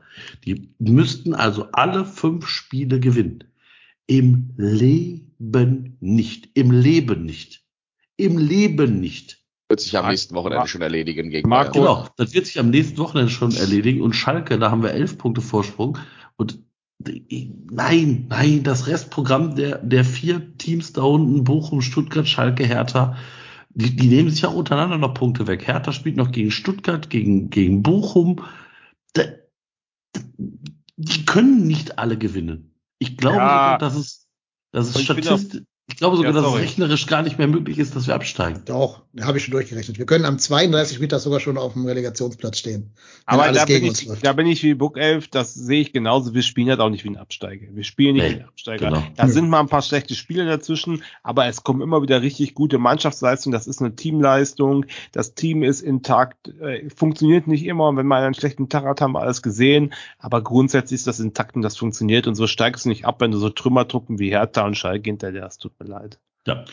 Speaker 7: Die müssten also alle fünf Spiele gewinnen. Im Leben nicht. Im Leben nicht. Im Leben nicht.
Speaker 9: Wird sich am nächsten Wochenende schon erledigen gegen
Speaker 2: Marco-
Speaker 9: Bayern.
Speaker 7: Genau, das wird sich am nächsten Wochenende schon erledigen. Und Schalke, da haben wir elf Punkte Vorsprung. Und nein, nein, das Restprogramm der, der vier Teams da unten, Bochum, Stuttgart, Schalke, Hertha, die, die nehmen sich ja untereinander noch Punkte weg. Hertha spielt noch gegen Stuttgart, gegen, gegen Bochum. Da, die können nicht alle gewinnen. Ich glaube
Speaker 2: Ja.
Speaker 7: sogar, dass es, dass es statistisch, Ich glaube sogar,
Speaker 2: Ja,
Speaker 7: dass es rechnerisch gar nicht mehr möglich ist, dass wir absteigen.
Speaker 6: Doch, habe ich schon durchgerechnet. Wir können am 32 Spieltag sogar schon auf dem Relegationsplatz stehen.
Speaker 2: Aber
Speaker 6: alles
Speaker 2: da bin, ich,
Speaker 6: läuft.
Speaker 2: da bin ich wie Book 11, das sehe ich genauso. Wir spielen halt auch nicht wie ein Absteiger. Wir spielen nicht
Speaker 7: Nee,
Speaker 2: wie ein Absteiger.
Speaker 7: genau.
Speaker 2: Da sind mal ein paar schlechte Spiele dazwischen, aber es kommen immer wieder richtig gute Mannschaftsleistungen. Das ist eine Teamleistung. Das Team ist intakt, äh, funktioniert nicht immer. Und wenn man einen schlechten Tag hat, haben wir alles gesehen. Aber grundsätzlich ist das intakt und das funktioniert. Und so steigst du nicht ab, wenn du so Trümmertruppen wie Hertha und Schalke hinter dir hast. Tut mir leid.
Speaker 7: Ja.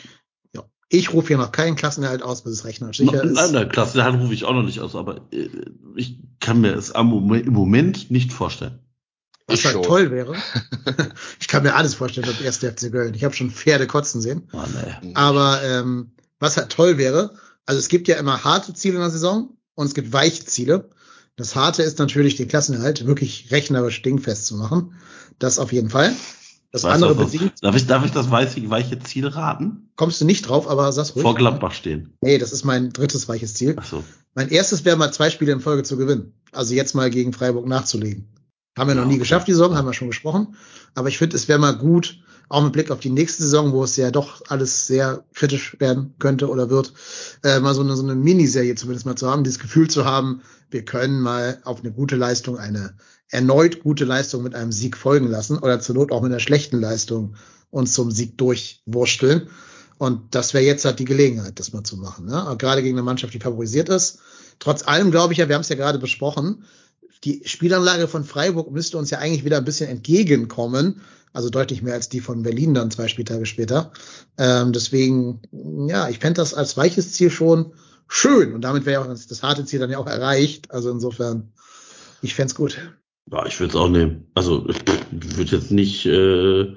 Speaker 6: Ja. Ich rufe hier noch keinen Klassenerhalt aus, bis es rechnerisch sicher
Speaker 7: Nein,
Speaker 6: ist.
Speaker 7: nein, Klassenerhalt rufe ich auch noch nicht aus, aber äh, ich kann mir es im Moment nicht vorstellen.
Speaker 6: Was
Speaker 9: Ich
Speaker 6: halt
Speaker 9: schon.
Speaker 6: toll wäre. ich kann mir alles vorstellen beim 1. FC Köln. Ich habe schon Pferde kotzen sehen.
Speaker 7: Oh, nee.
Speaker 6: Aber ähm, was halt toll wäre, also es gibt ja immer harte Ziele in der Saison und es gibt weiche Ziele. Das harte ist natürlich den Klassenerhalt wirklich rechnerisch dingfest zu machen. Das auf jeden Fall. Das
Speaker 7: Weißt
Speaker 6: andere
Speaker 7: was
Speaker 6: bedingt,
Speaker 7: darf ich, darf ich das weiße, weiche Ziel raten?
Speaker 6: kommst du nicht drauf, aber sag's ruhig.
Speaker 7: Vor Gladbach stehen.
Speaker 6: Nee, das ist mein drittes weiches Ziel.
Speaker 7: Ach so.
Speaker 6: Mein erstes wäre mal zwei Spiele in Folge zu gewinnen. Also jetzt mal gegen Freiburg nachzulegen. Haben wir noch
Speaker 7: Ja,
Speaker 6: nie
Speaker 7: okay.
Speaker 6: geschafft, die Saison, haben wir schon gesprochen. Aber ich finde, es wäre mal gut, auch mit Blick auf die nächste Saison, wo es ja doch alles sehr kritisch werden könnte oder wird, äh, mal so eine, so eine Miniserie zumindest mal zu haben, dieses Gefühl zu haben, wir können mal auf eine gute Leistung, eine erneut gute Leistung mit einem Sieg folgen lassen oder zur Not auch mit einer schlechten Leistung uns zum Sieg durchwursteln. Und das wäre jetzt halt die Gelegenheit, das mal zu machen. Ne? Gerade gegen eine Mannschaft, die favorisiert ist. Trotz allem glaube ich ja, wir haben es ja gerade besprochen, die Spielanlage von Freiburg müsste uns ja eigentlich wieder ein bisschen entgegenkommen. Also deutlich mehr als die von Berlin dann zwei Spieltage später. Ähm, deswegen, ja, ich fände das als weiches Ziel schon schön. Und damit wäre ja auch das, das harte Ziel dann ja auch erreicht. Also insofern, ich fänd's gut.
Speaker 7: Ja, ich würde es auch nehmen. Also ich würde jetzt nicht äh,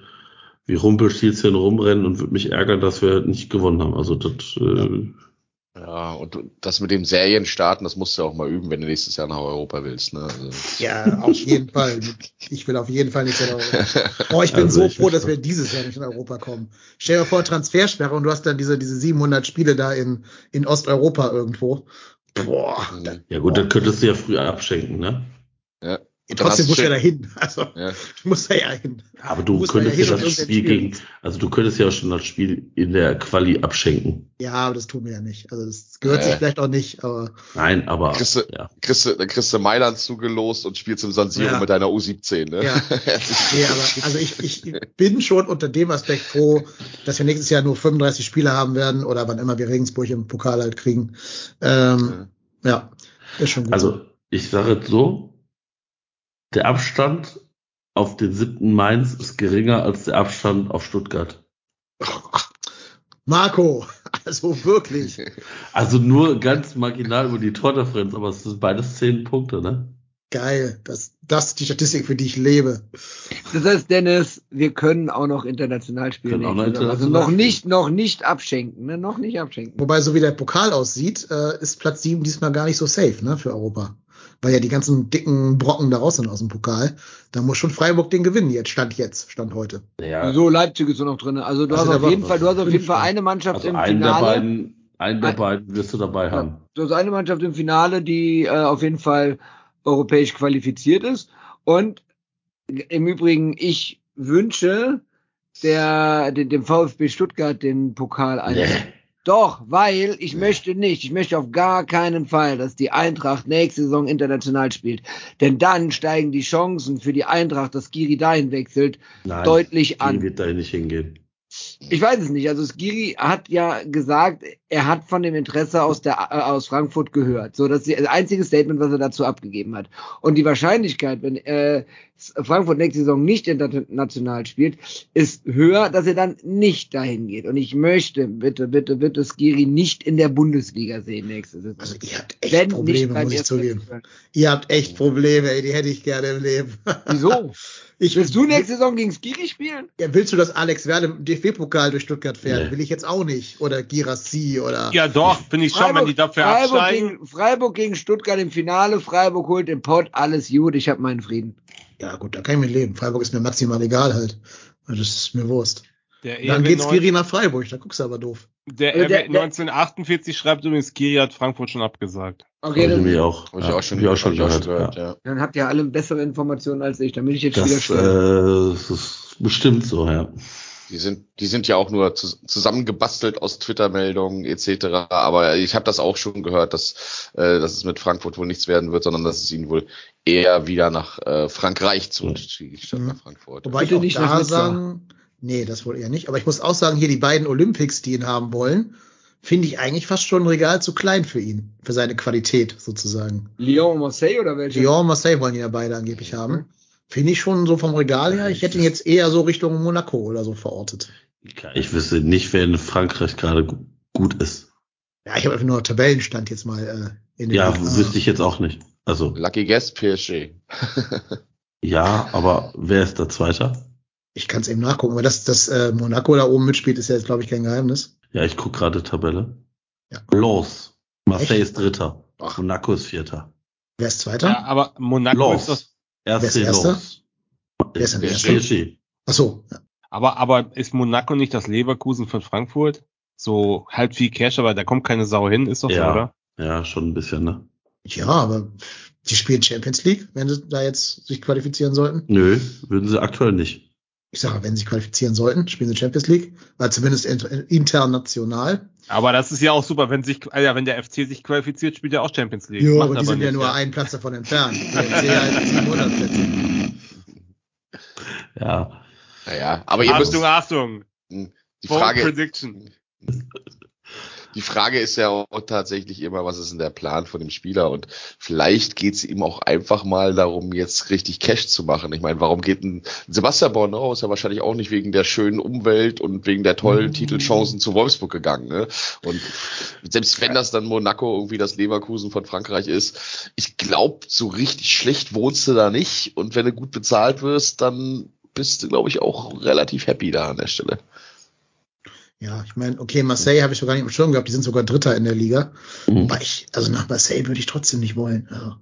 Speaker 7: wie Rumpelstilzchen rumrennen und würde mich ärgern, dass wir nicht gewonnen haben. Also das äh,
Speaker 9: Ja, und das mit dem Serien starten, das musst du auch mal üben, wenn du nächstes Jahr nach Europa willst. Ne? Also,
Speaker 6: Ja, auf jeden Fall. Ich will auf jeden Fall nicht in Europa. Oh, ich bin
Speaker 7: Also
Speaker 6: so
Speaker 7: ich
Speaker 6: froh, dass wir dieses Jahr nicht in Europa kommen. Stell dir vor, Transfersperre und du hast dann diese, diese 700 Spiele da in, in Osteuropa irgendwo. Boah, da,
Speaker 7: ja gut, dann könntest du ja früh abschenken, ne?
Speaker 9: Ja. Und
Speaker 6: trotzdem muss
Speaker 9: du
Speaker 6: ja
Speaker 9: schön-
Speaker 6: dahin. Also,
Speaker 9: Ja.
Speaker 6: du musst da ja hin.
Speaker 7: Aber du
Speaker 6: ja
Speaker 7: könntest ja
Speaker 6: hin
Speaker 7: das Spiel gegen, also du könntest ja auch schon das Spiel in der Quali abschenken.
Speaker 6: Ja, aber das tun wir ja nicht. Also, das gehört
Speaker 9: Äh.
Speaker 6: sich vielleicht auch nicht, aber
Speaker 7: Nein, aber
Speaker 9: du,
Speaker 7: ja.
Speaker 9: du, kriegst du Mailand zugelost und spielst im San Siro
Speaker 6: Ja.
Speaker 9: mit deiner U17, ne?
Speaker 6: Ja. Nee, aber also ich, ich bin schon unter dem Aspekt froh, dass wir nächstes Jahr nur 35 Spiele haben werden oder wann immer wir Regensburg im Pokal halt kriegen. Ähm, ja, ist schon gut.
Speaker 7: Also ich sage es so, der Abstand auf den siebten Mainz ist geringer als der Abstand auf Stuttgart.
Speaker 6: Marco, also wirklich.
Speaker 7: Also nur ganz marginal über die Tordifferenz, aber es sind beides zehn Punkte, ne?
Speaker 6: Geil. Das, das ist die Statistik, für die ich lebe.
Speaker 8: Das heißt, Dennis, wir können auch noch international spielen.
Speaker 7: Können auch noch
Speaker 8: Saison. also
Speaker 7: international
Speaker 8: noch nicht, noch nicht abschenken, ne? Noch nicht abschenken.
Speaker 6: Wobei, so wie der Pokal aussieht, äh, ist Platz 7 diesmal gar nicht so safe, ne, für Europa. Weil ja die ganzen dicken Brocken da raus sind aus dem Pokal. Da muss schon Freiburg den gewinnen jetzt, Stand jetzt, Stand heute.
Speaker 7: Ja,
Speaker 8: So, Leipzig ist so noch drin. Also du
Speaker 6: Also
Speaker 8: hast auf jeden Fall, du hast auf jeden Fall eine Mannschaft
Speaker 7: also
Speaker 8: im
Speaker 7: einen der
Speaker 8: Finale.
Speaker 7: beiden, einen der
Speaker 8: Ein-
Speaker 7: beiden wirst du dabei haben.
Speaker 8: Du hast eine Mannschaft im Finale, die äh, auf jeden Fall europäisch qualifiziert ist. Und im Übrigen, ich wünsche der, dem, VfB Stuttgart den Pokal ein.
Speaker 7: Nee.
Speaker 8: Doch, weil ich möchte nicht, ich möchte auf gar keinen Fall, dass die Eintracht nächste Saison international spielt. Denn dann steigen die Chancen für die Eintracht, dass Giri dahin wechselt,
Speaker 7: Nein,
Speaker 8: deutlich an.
Speaker 7: wird da nicht hingehen.
Speaker 8: Ich weiß es nicht. Also Skiri hat ja gesagt, er hat von dem Interesse aus der äh, aus Frankfurt gehört. So, das ist das einzige Statement, was er dazu abgegeben hat. Und die Wahrscheinlichkeit, wenn äh, Frankfurt nächste Saison nicht international spielt, ist höher, dass er dann nicht dahin geht. Und ich möchte bitte, bitte, bitte Skiri nicht in der Bundesliga sehen nächste Saison.
Speaker 6: Also ihr habt echt
Speaker 8: Wenn
Speaker 6: Probleme, muss ich zugeben. Ihr habt echt Probleme, ey, die hätte ich gerne im Leben.
Speaker 8: Wieso?
Speaker 6: Ich
Speaker 8: Willst du nächste Saison gegen Skiri spielen?
Speaker 6: Ja, willst du, dass Alex Werle im DFB-Pokal durch Stuttgart fährt?
Speaker 7: Nee.
Speaker 6: Will ich jetzt auch nicht. Oder Girassi oder.
Speaker 2: Ja, doch, finde ich schon, wenn die dafür
Speaker 8: Freiburg,
Speaker 2: absteigen.
Speaker 8: gegen, Freiburg gegen Stuttgart im Finale, Freiburg holt den Pott, alles gut, ich habe meinen Frieden.
Speaker 6: Ja, gut, da kann ich mit leben. Freiburg ist mir maximal egal halt. Das ist mir Wurst.
Speaker 2: Der
Speaker 6: Dann geht's
Speaker 2: 19
Speaker 6: Skiri nach Freiburg, da guckst du aber doof.
Speaker 2: Der,
Speaker 8: Also der-
Speaker 2: RW
Speaker 8: der-
Speaker 2: 1948 schreibt übrigens, Kiri hat Frankfurt schon abgesagt.
Speaker 8: Okay,
Speaker 7: Hab ich
Speaker 8: dann,
Speaker 7: mir auch,
Speaker 9: Hab ich auch schon,
Speaker 7: ich auch schon
Speaker 9: ich auch
Speaker 7: gehört. ja.
Speaker 9: ja.
Speaker 8: dann habt ihr alle bessere Informationen als ich, dann bin ich jetzt wieder
Speaker 7: Das,
Speaker 8: schwer.
Speaker 7: äh, das ist bestimmt so, ja.
Speaker 9: Die sind, die sind ja auch nur zu, zusammengebastelt aus Twitter-Meldungen etc. Aber ich habe das auch schon gehört, dass, äh, dass es mit Frankfurt wohl nichts werden wird, sondern dass es ihnen wohl eher wieder nach äh, Frankreich zurückzieht, statt
Speaker 6: Mhm.
Speaker 9: nach Frankfurt.
Speaker 6: Wobei ich auch
Speaker 8: nicht
Speaker 6: da sagen, nee, das wohl eher nicht. Aber ich muss auch sagen, hier die beiden Olympics, die ihn haben wollen, finde ich eigentlich fast schon ein Regal zu klein für ihn, für seine Qualität sozusagen.
Speaker 8: Lyon und Marseille oder welche?
Speaker 6: Lyon und Marseille wollen ihn ja beide angeblich haben. Finde ich schon so vom Regal her. Ich hätte ihn jetzt eher so Richtung Monaco oder so verortet.
Speaker 7: Ich wüsste nicht, wer in Frankreich gerade gu- gut ist.
Speaker 6: Ja, ich habe einfach nur Tabellenstand jetzt mal äh, in den
Speaker 7: Ja,
Speaker 6: Ligen.
Speaker 7: wüsste ich jetzt auch nicht. Also,
Speaker 9: Lucky Guest PSG.
Speaker 7: ja, aber wer ist der Zweiter?
Speaker 6: Ich kann es eben nachgucken, aber dass das äh, Monaco da oben mitspielt, ist ja jetzt, glaube ich, kein Geheimnis.
Speaker 7: Ja, ich gucke gerade Tabelle.
Speaker 6: Ja.
Speaker 7: Los. Marseille
Speaker 6: Echt?
Speaker 7: ist Dritter.
Speaker 6: Ach.
Speaker 7: Monaco ist Vierter.
Speaker 6: Wer ist Zweiter?
Speaker 2: Ja, aber Monaco
Speaker 7: Los.
Speaker 2: ist doch,
Speaker 6: Wer ist
Speaker 7: Erste
Speaker 6: Erster?
Speaker 7: Los.
Speaker 6: Wer ist denn Erster?
Speaker 7: PSG.
Speaker 6: Ach so. Ja.
Speaker 2: aber, aber ist Monaco nicht das Leverkusen von Frankfurt? So halb viel Cash, aber da kommt keine Sau hin, ist doch so,
Speaker 7: Ja.
Speaker 2: oder?
Speaker 7: Ja, schon ein bisschen, ne?
Speaker 6: ja, aber die spielen Champions League, wenn sie da jetzt sich qualifizieren sollten.
Speaker 7: Nö, würden sie aktuell nicht.
Speaker 6: Ich sage, wenn sie sich qualifizieren sollten, spielen sie Champions League, weil zumindest inter- international.
Speaker 2: Aber das ist ja auch super, wenn sich, äh, ja, wenn der FC sich qualifiziert, spielt er auch Champions League.
Speaker 6: Ja,
Speaker 2: Macht
Speaker 6: aber die sind ja nur einen Platz davon entfernt. Der FC halt 700 Plätze.
Speaker 7: Ja.
Speaker 9: Naja, aber ihr müsst,
Speaker 2: Achtung, Achtung.
Speaker 9: die Frage,
Speaker 2: Prediction.
Speaker 9: Die Frage ist ja auch tatsächlich immer, was ist denn der Plan von dem Spieler? Und vielleicht geht es ihm auch einfach mal darum, jetzt richtig Cash zu machen. Ich meine, warum geht ein Sebastian Bornau ist ja wahrscheinlich auch nicht wegen der schönen Umwelt und wegen der tollen Titelchancen zu Wolfsburg gegangen. Ne? Und selbst wenn das dann Monaco irgendwie das Leverkusen von Frankreich ist, ich glaube, so richtig schlecht wohnst du da nicht. Und wenn du gut bezahlt wirst, dann bist du, glaube ich, auch relativ happy da an der Stelle.
Speaker 6: Ja, ich meine, okay, Marseille habe ich so gar nicht im Schirm gehabt, die sind sogar Dritter in der Liga.
Speaker 7: Mhm.
Speaker 6: Aber ich, also nach Marseille würde ich trotzdem nicht wollen. Also,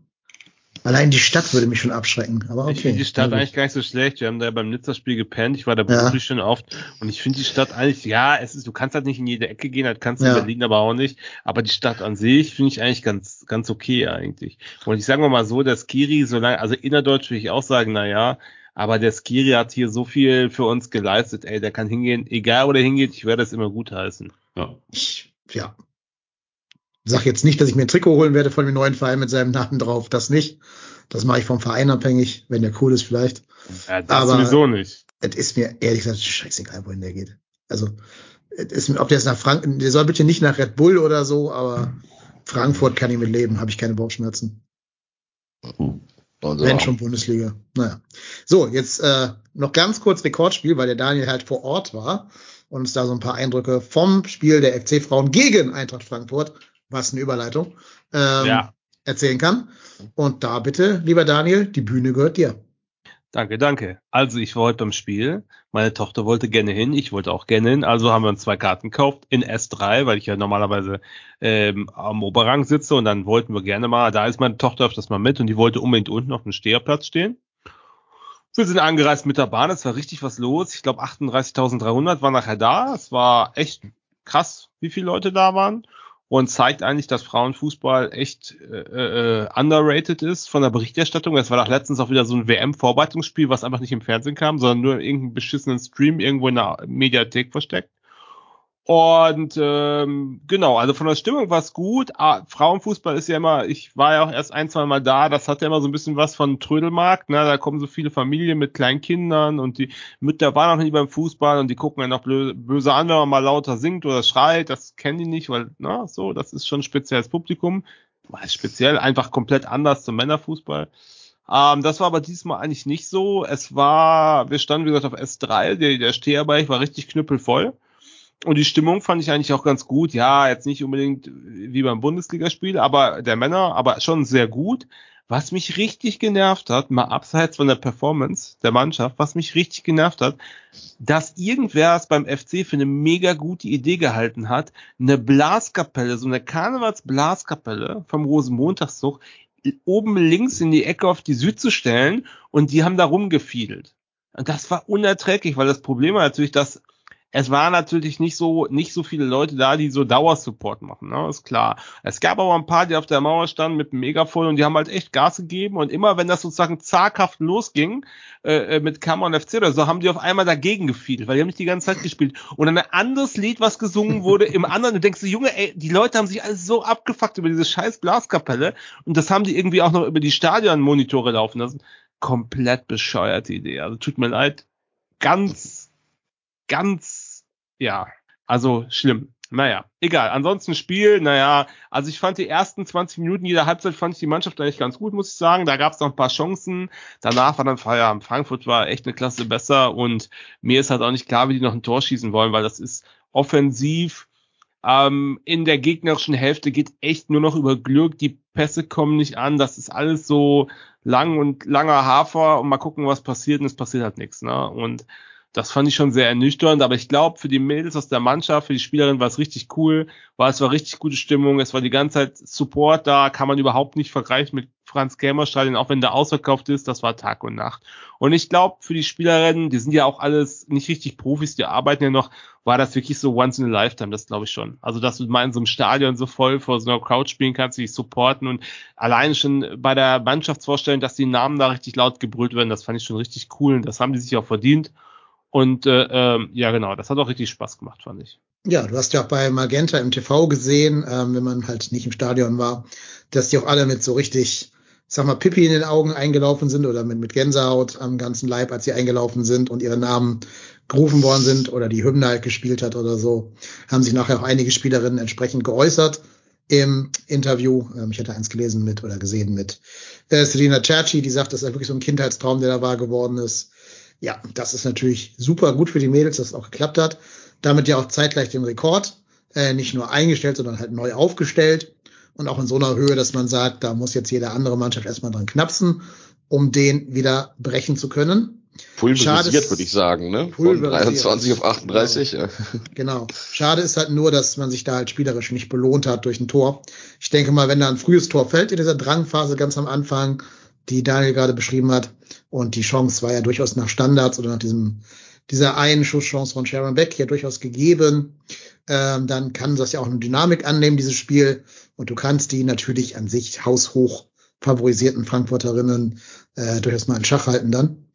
Speaker 6: allein die Stadt würde mich schon abschrecken. Aber okay.
Speaker 2: Ich finde die Stadt
Speaker 6: gut.
Speaker 2: eigentlich gar nicht so schlecht. Wir haben da ja beim Nizza-Spiel gepennt. Ich war da
Speaker 6: Ja.
Speaker 2: schon oft. Und ich finde die Stadt eigentlich, ja, es ist, du kannst halt nicht in jede Ecke gehen, das kannst du
Speaker 6: Ja.
Speaker 2: in Berlin aber auch nicht. Aber die Stadt an sich finde ich eigentlich ganz, ganz okay eigentlich. Und ich sage mal so, der Skiri, solange, also innerdeutsch würde ich auch sagen, na ja, aber der Skiri hat hier so viel für uns geleistet, ey, der kann hingehen, egal wo der hingeht, ich werde es immer gut heißen.
Speaker 7: Ja.
Speaker 6: Ich, ja. Sag jetzt nicht, dass ich mir ein Trikot holen werde von dem neuen Verein mit seinem Namen drauf. Das nicht. Das mache ich vom Verein abhängig, wenn der cool ist vielleicht.
Speaker 2: Ja, das
Speaker 6: Aber-
Speaker 2: sowieso nicht.
Speaker 6: Es ist mir ehrlich gesagt scheißegal, wohin der geht. Also, ist, mir- ob der jetzt nach Frank, der soll bitte nicht nach Red Bull oder so, aber Frankfurt kann ich mit leben, habe ich keine Bauchschmerzen.
Speaker 9: Also,
Speaker 6: Wenn schon Bundesliga. Naja. So, jetzt äh, noch ganz kurz Rekordspiel, weil der Daniel halt vor Ort war und uns da so ein paar Eindrücke vom Spiel der FC-Frauen gegen Eintracht Frankfurt, was eine Überleitung, ähm,
Speaker 2: Ja.
Speaker 6: erzählen kann. Und da bitte, lieber Daniel, die Bühne gehört dir.
Speaker 2: Danke, danke. Also ich war heute beim Spiel. Meine Tochter wollte gerne hin, ich wollte auch gerne hin. Also haben wir uns zwei Karten gekauft in S3, weil ich ja normalerweise ähm, am Oberrang sitze und dann wollten wir gerne mal, da ist meine Tochter öfters mal mit und die wollte unbedingt unten auf dem Steherplatz stehen. Wir sind angereist mit der Bahn, es war richtig was los. Ich glaube 38.300 waren nachher da. Es war echt krass, wie viele Leute da waren und zeigt eigentlich, dass Frauenfußball echt äh, äh, underrated ist von der Berichterstattung. Es war doch letztens auch wieder so ein WM-Vorbereitungsspiel, was einfach nicht im Fernsehen kam, sondern nur in irgendeinem beschissenen Stream irgendwo in der Mediathek versteckt. Und ähm, genau, also von der Stimmung war es gut. Ah, Frauenfußball ist ja immer, ich war ja auch erst ein, zwei Mal da, das hat ja immer so ein bisschen was von Trödelmarkt, ne? Da kommen so viele Familien mit kleinen Kindern und die Mütter waren noch nie beim Fußball und die gucken ja noch blö- böse an, wenn man mal lauter singt oder schreit, das kennen die nicht, weil, na, so, das ist schon ein spezielles Publikum. War speziell, einfach komplett anders zum Männerfußball. Ähm, das war aber diesmal eigentlich nicht so. Es war, wir standen, wie gesagt, auf S3, der, der Steherbereich war richtig knüppelvoll. Und die Stimmung fand ich eigentlich auch ganz gut. Ja, jetzt nicht unbedingt wie beim Bundesligaspiel, aber der Männer, aber schon sehr gut. Was mich richtig genervt hat, mal abseits von der Performance der Mannschaft, was mich richtig genervt hat, dass irgendwer es beim FC für eine mega gute Idee gehalten hat, eine Blaskapelle, so eine Karnevalsblaskapelle vom Rosenmontagszug oben links in die Ecke auf die Süd zu stellen und die haben da rumgefiedelt. Und das war unerträglich, weil das Problem war natürlich, dass es waren natürlich nicht so, nicht so viele Leute da, die so Dauersupport machen, ne? ist klar. Es gab aber ein paar, die auf der Mauer standen mit dem Megafon und die haben halt echt Gas gegeben und immer wenn das sozusagen zaghaft losging, äh, äh mit Cameron FC oder so, haben die auf einmal dagegen gefiedelt, weil die haben nicht die ganze Zeit gespielt. Und dann ein anderes Lied, was gesungen wurde, im anderen, du denkst du, Junge, ey, die Leute haben sich alles so abgefuckt über diese scheiß Blaskapelle und das haben die irgendwie auch noch über die Stadionmonitore laufen lassen. Komplett bescheuerte Idee. Also tut mir leid. Ganz, ganz, ja, also schlimm. Naja, egal. Ansonsten Spiel, naja, also ich fand die ersten 20 Minuten jeder Halbzeit fand ich die Mannschaft eigentlich ganz gut, muss ich sagen. Da gab es noch ein paar Chancen. Danach war dann Feierabend. Frankfurt war echt eine Klasse besser und mir ist halt auch nicht klar, wie die noch ein Tor schießen wollen, weil das ist offensiv ähm, in der gegnerischen Hälfte geht echt nur noch über Glück. Die Pässe kommen nicht an. Das ist alles so lang und langer Hafer und mal gucken, was passiert. Und es passiert halt nichts. Ne? Und das fand ich schon sehr ernüchternd, aber ich glaube, für die Mädels aus der Mannschaft, für die Spielerin war es richtig cool, war es war richtig gute Stimmung, es war die ganze Zeit Support da, kann man überhaupt nicht vergleichen mit Franz Kämer Stadion, auch wenn der ausverkauft ist, das war Tag und Nacht. Und ich glaube, für die Spielerinnen, die sind ja auch alles nicht richtig Profis, die arbeiten ja noch, war das wirklich so once in a lifetime, das glaube ich schon. Also, dass du mal in so einem Stadion so voll vor so einer Crowd spielen kannst, dich supporten und alleine schon bei der Mannschaftsvorstellung, dass die Namen da richtig laut gebrüllt werden, das fand ich schon richtig cool und das haben die sich auch verdient. Und äh, äh, ja, genau, das hat auch richtig Spaß gemacht, fand ich.
Speaker 6: Ja, du hast ja auch bei Magenta im TV gesehen, ähm, wenn man halt nicht im Stadion war, dass die auch alle mit so richtig, ich sag mal, Pippi in den Augen eingelaufen sind oder mit, mit Gänsehaut am ganzen Leib, als sie eingelaufen sind und ihre Namen gerufen worden sind oder die Hymne halt gespielt hat oder so, haben sich nachher auch einige Spielerinnen entsprechend geäußert im Interview. Ähm, ich hatte eins gelesen mit oder gesehen mit äh, Selina Cerci, die sagt, das ist wirklich so ein Kindheitstraum, der da wahr geworden ist ja, das ist natürlich super gut für die Mädels, dass es auch geklappt hat. Damit ja auch zeitgleich den Rekord äh, nicht nur eingestellt, sondern halt neu aufgestellt. Und auch in so einer Höhe, dass man sagt, da muss jetzt jede andere Mannschaft erstmal dran knapsen, um den wieder brechen zu können.
Speaker 9: Pulverisiert, würde ich sagen, ne? Von 23 auf 38.
Speaker 6: Genau. Ja. genau. Schade ist halt nur, dass man sich da halt spielerisch nicht belohnt hat durch ein Tor. Ich denke mal, wenn da ein frühes Tor fällt in dieser Drangphase ganz am Anfang, die Daniel gerade beschrieben hat. Und die Chance war ja durchaus nach Standards oder nach diesem, dieser einen Schusschance von Sharon Beck ja durchaus gegeben. Ähm, dann kann das ja auch eine Dynamik annehmen, dieses Spiel. Und du kannst die natürlich an sich haushoch favorisierten Frankfurterinnen äh, durchaus mal in Schach halten dann.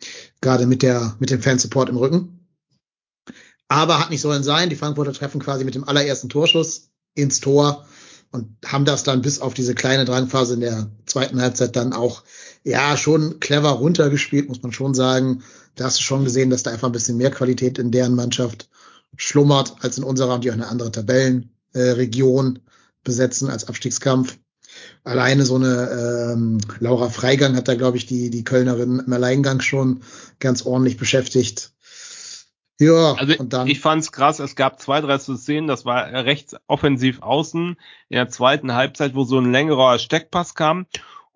Speaker 6: Gerade mit der, mit dem Fansupport im Rücken. Aber hat nicht sollen sein. Die Frankfurter treffen quasi mit dem allerersten Torschuss ins Tor und haben das dann bis auf diese kleine Drangphase in der zweiten Halbzeit dann auch ja schon clever runtergespielt, muss man schon sagen. Da hast du schon gesehen, dass da einfach ein bisschen mehr Qualität in deren Mannschaft schlummert als in unserer und die auch eine andere Tabellenregion äh, besetzen als Abstiegskampf. Alleine so eine ähm, Laura Freigang hat da, glaube ich, die, die Kölnerin im Alleingang schon ganz ordentlich beschäftigt.
Speaker 2: Ja, also und dann, ich fand's krass, es gab zwei, drei Szenen, das war rechts offensiv außen in der zweiten Halbzeit, wo so ein längerer Steckpass kam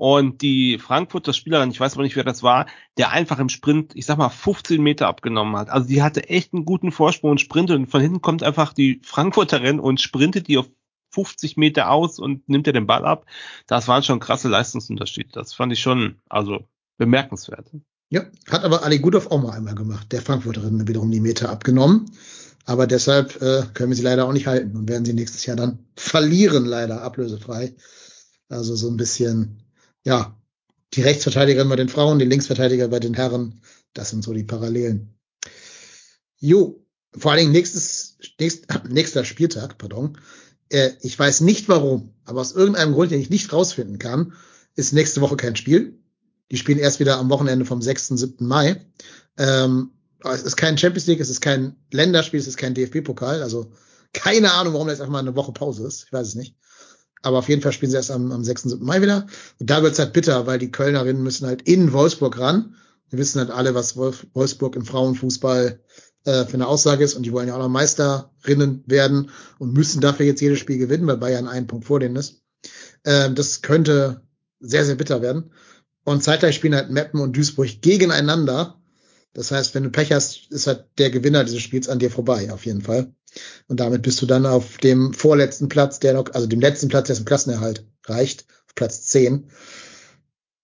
Speaker 2: und die Frankfurter Spielerin, ich weiß aber nicht, wer das war, der einfach im Sprint, ich sag mal, 15 Meter abgenommen hat. Also die hatte echt einen guten Vorsprung und sprintet und von hinten kommt einfach die Frankfurterin und sprintet die auf 50 Meter aus und nimmt er den Ball ab. Das waren schon krasse Leistungsunterschiede. Das fand ich schon, also bemerkenswert.
Speaker 6: Ja, hat aber Ali Gudov auch mal einmal gemacht. Der Frankfurterin wiederum die Meter abgenommen. Aber deshalb äh, können wir sie leider auch nicht halten und werden sie nächstes Jahr dann verlieren, leider ablösefrei. Also so ein bisschen, ja, die Rechtsverteidigerin bei den Frauen, die Linksverteidiger bei den Herren. Das sind so die Parallelen. Jo, vor allen Dingen nächstes, nächst, nächster Spieltag, pardon. Äh, ich weiß nicht warum, aber aus irgendeinem Grund, den ich nicht rausfinden kann, ist nächste Woche kein Spiel. Die spielen erst wieder am Wochenende vom 6. 7. Mai. Ähm, es ist kein Champions League, es ist kein Länderspiel, es ist kein DFB-Pokal. Also keine Ahnung, warum da jetzt einfach mal eine Woche Pause ist. Ich weiß es nicht. Aber auf jeden Fall spielen sie erst am, am 6. 7. Mai wieder. Und da wird's halt bitter, weil die Kölnerinnen müssen halt in Wolfsburg ran. Wir wissen halt alle, was Wolf, Wolfsburg im Frauenfußball äh, für eine Aussage ist. Und die wollen ja auch noch Meisterinnen werden und müssen dafür jetzt jedes Spiel gewinnen, weil Bayern einen Punkt vor denen ist. Ähm, das könnte sehr, sehr bitter werden. Und zeitgleich spielen halt Meppen und Duisburg gegeneinander. Das heißt, wenn du Pech hast, ist halt der Gewinner dieses Spiels an dir vorbei, auf jeden Fall. Und damit bist du dann auf dem vorletzten Platz, der noch, also dem letzten Platz, der zum Klassenerhalt reicht, auf Platz 10.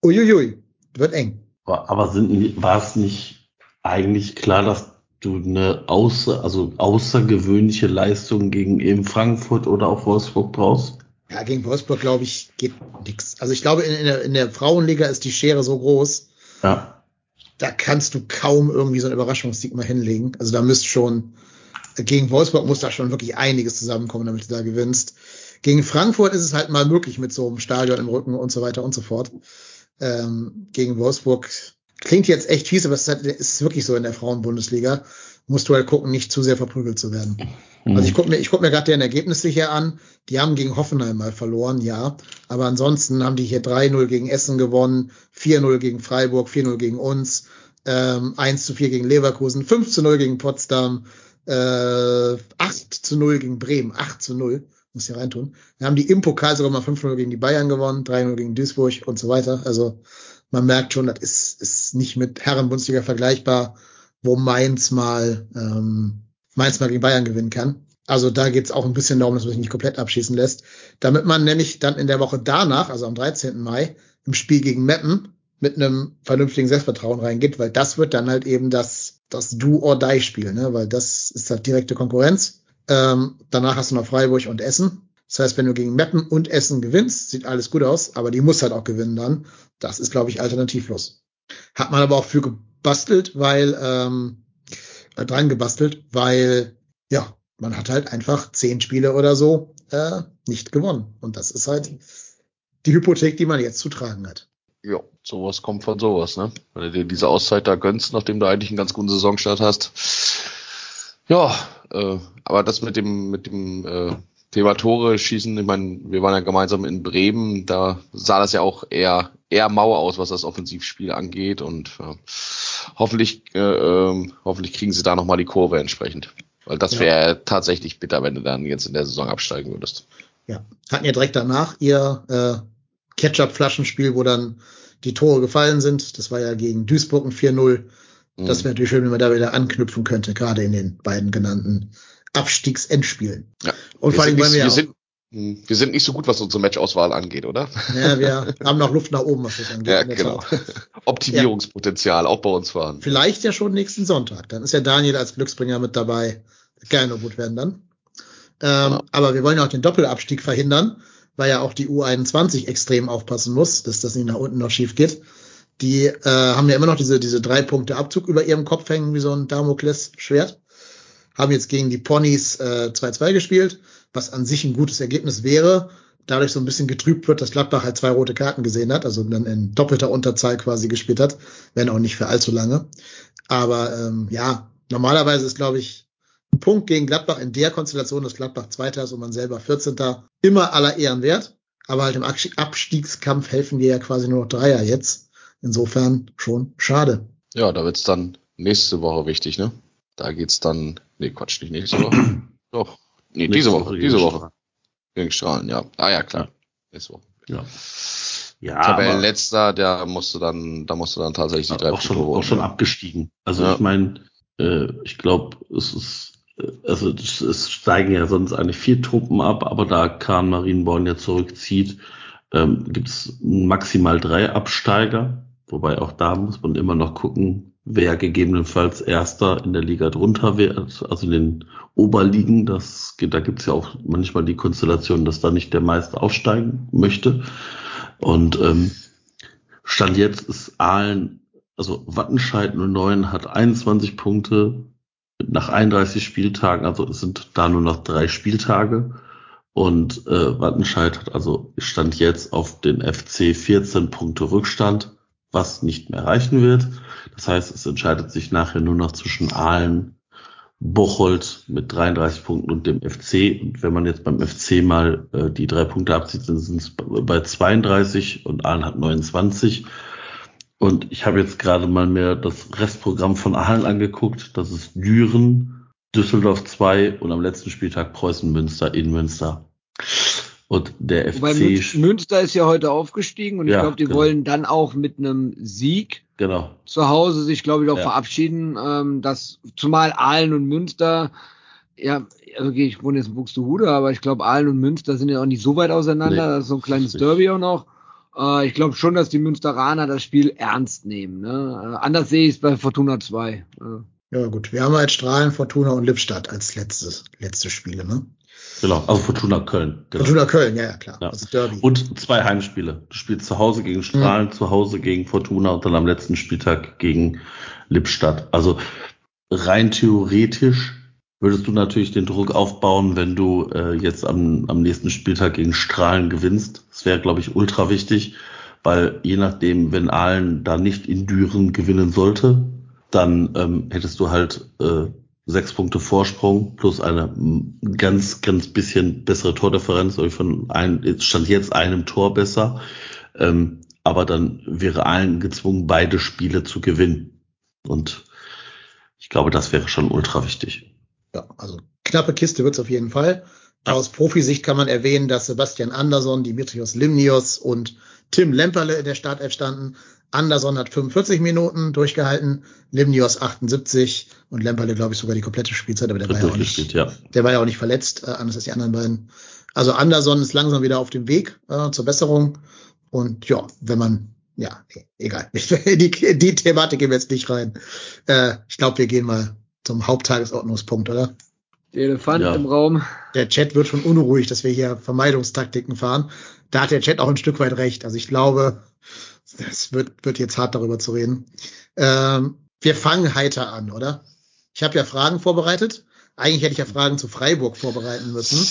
Speaker 6: Uiuiui, wird eng.
Speaker 7: Aber sind, war es nicht eigentlich klar, dass du eine außer, also außergewöhnliche Leistung gegen eben Frankfurt oder auch Wolfsburg brauchst?
Speaker 6: Ja, gegen Wolfsburg, glaube ich, geht nix. Also ich glaube, in, in, der, in der Frauenliga ist die Schere so groß.
Speaker 7: Ja.
Speaker 6: Da kannst du kaum irgendwie so einen Überraschungssieg mal hinlegen. Also da müsst schon, gegen Wolfsburg muss da schon wirklich einiges zusammenkommen, damit du da gewinnst. Gegen Frankfurt ist es halt mal möglich mit so einem Stadion im Rücken und so weiter und so fort. Ähm, gegen Wolfsburg klingt jetzt echt fies, aber es ist, halt, ist wirklich so in der Frauenbundesliga. Musst du halt gucken, nicht zu sehr verprügelt zu werden. Mhm. Also ich gucke mir, ich guck mir gerade deren Ergebnisse hier an. Die haben gegen Hoffenheim mal verloren, ja. Aber ansonsten haben die hier 3-0 gegen Essen gewonnen, 4-0 gegen Freiburg, 4-0 gegen uns, ähm, 1 4 gegen Leverkusen, 5 0 gegen Potsdam, äh, 8 0 gegen Bremen, 8 0 muss hier reintun. Wir haben die im Pokal sogar mal 5-0 gegen die Bayern gewonnen, 3-0 gegen Duisburg und so weiter. Also man merkt schon, das ist, ist nicht mit Herrenbundesliga vergleichbar, wo Mainz mal, ähm, Mainz mal gegen Bayern gewinnen kann. Also da geht es auch ein bisschen darum, dass man sich nicht komplett abschießen lässt. Damit man nämlich dann in der Woche danach, also am 13. Mai, im Spiel gegen Meppen mit einem vernünftigen Selbstvertrauen reingeht, weil das wird dann halt eben das, das Do-or-Die-Spiel, ne? weil das ist halt direkte Konkurrenz. Ähm, danach hast du noch Freiburg und Essen. Das heißt, wenn du gegen Meppen und Essen gewinnst, sieht alles gut aus, aber die muss halt auch gewinnen dann. Das ist, glaube ich, alternativlos. Hat man aber auch für gebastelt, weil, ähm, äh, dran gebastelt, weil, ja, man hat halt einfach zehn Spiele oder so äh, nicht gewonnen. Und das ist halt die Hypothek, die man jetzt zu tragen hat.
Speaker 9: Ja, sowas kommt von sowas, ne? Wenn du dir diese Auszeit da gönnst, nachdem du eigentlich einen ganz guten Saisonstart hast. Ja, äh, aber das mit dem, mit dem äh, Thema Tore schießen, ich meine, wir waren ja gemeinsam in Bremen, da sah das ja auch eher, eher mau aus, was das Offensivspiel angeht und äh, hoffentlich, äh, äh, hoffentlich kriegen sie da nochmal die Kurve entsprechend. Weil das wäre ja. tatsächlich bitter, wenn du dann jetzt in der Saison absteigen würdest.
Speaker 6: Ja, hatten ja direkt danach ihr äh, Ketchup-Flaschenspiel, wo dann die Tore gefallen sind. Das war ja gegen Duisburg ein 4-0. Das wäre natürlich schön, wenn man da wieder anknüpfen könnte, gerade in den beiden genannten Abstiegsendspielen.
Speaker 9: Ja. Und vor allem, wir, wir, sind, hm, wir sind nicht so gut, was unsere Matchauswahl angeht, oder?
Speaker 6: Ja, wir haben noch Luft nach oben, was das angeht.
Speaker 9: Ja, genau. Optimierungspotenzial ja. auch bei uns vorhanden.
Speaker 6: Vielleicht ja schon nächsten Sonntag. Dann ist ja Daniel als Glücksbringer mit dabei. Kann nur gut werden dann. Ähm, ja. Aber wir wollen ja auch den Doppelabstieg verhindern, weil ja auch die U21 extrem aufpassen muss, dass das nicht nach unten noch schief geht. Die äh, haben ja immer noch diese, diese drei Punkte Abzug über ihrem Kopf hängen, wie so ein Damoklesschwert. Haben jetzt gegen die Ponys 2-2 äh, gespielt, was an sich ein gutes Ergebnis wäre. Dadurch so ein bisschen getrübt wird, dass Gladbach halt zwei rote Karten gesehen hat, also dann in doppelter Unterzahl quasi gespielt hat, wenn auch nicht für allzu lange. Aber ähm, ja, normalerweise ist, glaube ich, ein Punkt gegen Gladbach in der Konstellation, dass Gladbach Zweiter ist und man selber 14. immer aller Ehren wert. Aber halt im Abstiegskampf helfen dir ja quasi nur noch Dreier jetzt. Insofern schon schade.
Speaker 9: Ja, da wird's dann nächste Woche wichtig, ne? Da geht's dann, nee, Quatsch, nicht nächste Woche. Doch, nee, diese Woche, Woche diese Woche. Gegen Strahlen, ja. Ah ja, klar. Ja. Nächste Woche.
Speaker 7: Ja.
Speaker 9: Ja, Tabellenletzter, der musste dann, da musste dann tatsächlich die drei
Speaker 7: auch schon, auch schon abgestiegen. Also ja. ich meine, äh, ich glaube, es ist, also es steigen ja sonst eigentlich vier Truppen ab, aber da Kahn Marienborn ja zurückzieht, ähm, gibt es maximal drei Absteiger. Wobei auch da muss man immer noch gucken, wer gegebenenfalls Erster in der Liga drunter wird, also in den Oberligen. Das, da gibt es ja auch manchmal die Konstellation, dass da nicht der Meister aufsteigen möchte. Und ähm, Stand jetzt ist Aalen, also Wattenscheid 09 hat 21 Punkte nach 31 Spieltagen, also es sind da nur noch drei Spieltage. Und äh, Wattenscheid hat also Stand jetzt auf den FC 14 Punkte Rückstand was nicht mehr reichen wird. Das heißt, es entscheidet sich nachher nur noch zwischen Aalen, Bocholt mit 33 Punkten und dem FC. Und wenn man jetzt beim FC mal äh, die drei Punkte abzieht, dann sind es bei 32 und Aalen hat 29. Und ich habe jetzt gerade mal mehr das Restprogramm von Aalen angeguckt. Das ist Düren, Düsseldorf 2 und am letzten Spieltag Preußen Münster in Münster. Und der FC. Wobei
Speaker 8: Münster ist ja heute aufgestiegen und ja, ich glaube, die genau. wollen dann auch mit einem Sieg
Speaker 9: genau.
Speaker 8: zu Hause sich, glaube ich, auch ja. verabschieden. Ähm, dass zumal Aalen und Münster, ja, also okay, ich wohne jetzt in Buxtehude, aber ich glaube, Aalen und Münster sind ja auch nicht so weit auseinander. Nee, das ist so ein kleines Derby auch noch. Äh, ich glaube schon, dass die Münsteraner das Spiel ernst nehmen. Ne? Äh, anders sehe ich es bei Fortuna 2. Äh.
Speaker 6: Ja, gut. Wir haben halt Strahlen, Fortuna und Lippstadt als letztes, letzte Spiele, ne?
Speaker 7: Genau, also Fortuna Köln. Genau.
Speaker 6: Fortuna Köln, ja, ja, klar.
Speaker 7: Ja.
Speaker 6: Ist Derby.
Speaker 7: Und zwei Heimspiele. Du spielst zu Hause gegen Strahlen, zu Hause gegen Fortuna und dann am letzten Spieltag gegen Lippstadt. Also rein theoretisch würdest du natürlich den Druck aufbauen, wenn du äh, jetzt am, am nächsten Spieltag gegen Strahlen gewinnst. Das wäre, glaube ich, ultra wichtig, weil je nachdem, wenn Aalen da nicht in Düren gewinnen sollte, dann ähm, hättest du halt äh, sechs Punkte Vorsprung plus eine ganz, ganz bisschen bessere Tordifferenz, also von ein, stand jetzt einem Tor besser. Ähm, aber dann wäre allen gezwungen, beide Spiele zu gewinnen. Und ich glaube, das wäre schon ultra wichtig.
Speaker 6: Ja, also knappe Kiste wird's auf jeden Fall. Aus Profisicht kann man erwähnen, dass Sebastian Andersson, Dimitrios Limnios und Tim Lemperle in der Startelf standen. Anderson hat 45 Minuten durchgehalten, Limnios 78 und Lemperle, glaube ich, sogar die komplette Spielzeit, aber der war ja auch nicht,
Speaker 7: ja.
Speaker 6: der war ja auch nicht verletzt, äh, anders als die anderen beiden. Also Anderson ist langsam wieder auf dem Weg äh, zur Besserung. Und ja, wenn man, ja, e- egal. die, die Thematik gehen wir jetzt nicht rein. Äh, ich glaube, wir gehen mal zum Haupttagesordnungspunkt, oder?
Speaker 8: Der Elefant
Speaker 7: Ja.
Speaker 8: im Raum.
Speaker 6: Der Chat wird schon unruhig, dass wir hier Vermeidungstaktiken fahren. Da hat der Chat auch ein Stück weit recht. Also ich glaube, es wird, wird jetzt hart darüber zu reden. Ähm, wir fangen heiter an, oder? Ich habe ja Fragen vorbereitet. Eigentlich hätte ich ja Fragen zu Freiburg vorbereiten müssen.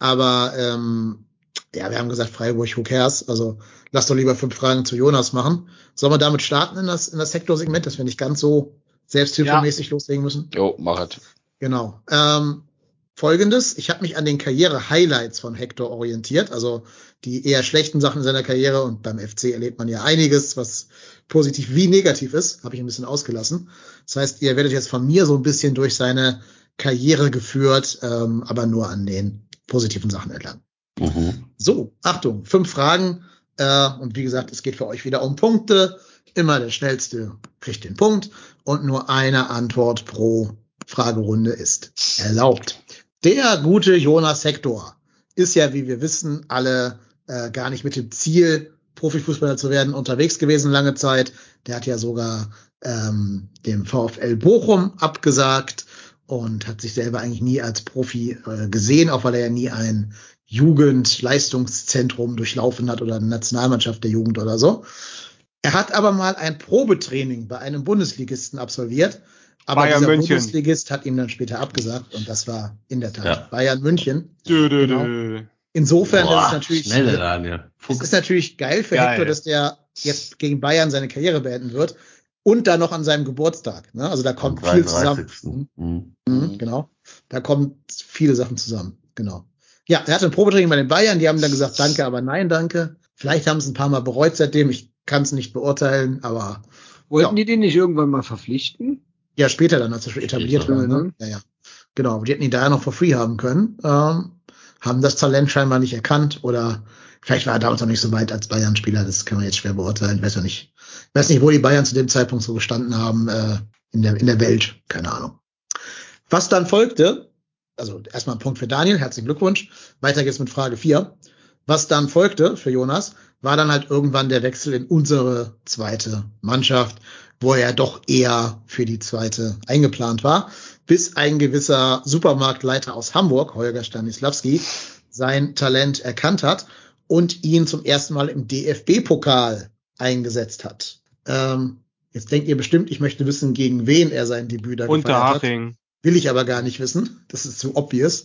Speaker 6: Aber ähm, ja, wir haben gesagt, Freiburg, who cares? Also lass doch lieber fünf Fragen zu Jonas machen. Sollen wir damit starten in das, in das Sektorsegment, dass wir nicht ganz so selbsthilfemäßig loslegen müssen?
Speaker 9: Jo, mach es.
Speaker 6: Genau. Ähm, Folgendes, ich habe mich an den Karriere-Highlights von Hector orientiert, also die eher schlechten Sachen in seiner Karriere und beim FC erlebt man ja einiges, was positiv wie negativ ist, habe ich ein bisschen ausgelassen. Das heißt, ihr werdet jetzt von mir so ein bisschen durch seine Karriere geführt, ähm, aber nur an den positiven Sachen entlang.
Speaker 7: Mhm.
Speaker 6: So, Achtung, fünf Fragen. Äh, und wie gesagt, es geht für euch wieder um Punkte. Immer der schnellste kriegt den Punkt und nur eine Antwort pro Fragerunde ist erlaubt. Der gute Jonas Hector ist ja, wie wir wissen, alle äh, gar nicht mit dem Ziel, Profifußballer zu werden, unterwegs gewesen lange Zeit. Der hat ja sogar ähm, dem VfL Bochum abgesagt und hat sich selber eigentlich nie als Profi äh, gesehen, auch weil er ja nie ein Jugendleistungszentrum durchlaufen hat oder eine Nationalmannschaft der Jugend oder so. Er hat aber mal ein Probetraining bei einem Bundesligisten absolviert, aber
Speaker 2: Bayern
Speaker 6: dieser
Speaker 2: München.
Speaker 6: Bundesligist hat ihm dann später abgesagt und das war in der Tat
Speaker 7: Ja.
Speaker 6: Bayern München.
Speaker 2: Dö, dö,
Speaker 6: Genau.
Speaker 2: dö.
Speaker 6: Insofern ist es
Speaker 7: Boah,
Speaker 6: natürlich
Speaker 7: schnell, der Daniel.
Speaker 6: es ist natürlich geil für
Speaker 2: Geil.
Speaker 6: Hector, dass der jetzt gegen Bayern seine Karriere beenden wird und dann noch an seinem Geburtstag. Ne? Also da kommt viel zusammen.
Speaker 7: 33.. Mhm.
Speaker 6: Mhm, genau. Da kommen viele Sachen zusammen. Genau. Ja, er hatte ein Probetraining bei den Bayern, die haben dann gesagt, danke, aber nein, danke. Vielleicht haben sie es ein paar Mal bereut seitdem. Ich kann es nicht beurteilen, aber
Speaker 8: Wollten
Speaker 6: Ja.
Speaker 8: die den nicht irgendwann mal verpflichten?
Speaker 6: ja, später dann, als er schon etabliert war. Ne?
Speaker 8: ne?
Speaker 6: Ja, ja. Genau, aber die hätten ihn daher noch for free haben können. Ähm, haben das Talent scheinbar nicht erkannt oder vielleicht war er damals noch nicht so weit als Bayern-Spieler. Das kann man jetzt schwer beurteilen. Ich weiß ja nicht, ich weiß nicht, wo die Bayern zu dem Zeitpunkt so gestanden haben äh, in, der, in der Welt. Keine Ahnung. Was dann folgte, also erstmal ein Punkt für Daniel, herzlichen Glückwunsch. Weiter geht's mit Frage 4. Was dann folgte für Jonas, war dann halt irgendwann der Wechsel in unsere zweite Mannschaft, wo er doch eher für die zweite eingeplant war, bis ein gewisser Supermarktleiter aus Hamburg, Holger Stanislawski, sein Talent erkannt hat und ihn zum ersten Mal im DFB-Pokal eingesetzt hat. Ähm, jetzt denkt ihr bestimmt, ich möchte wissen, gegen wen er sein Debüt da gefeiert hat.
Speaker 2: Unterhaching.
Speaker 6: Will ich aber gar nicht wissen. Das ist zu obvious.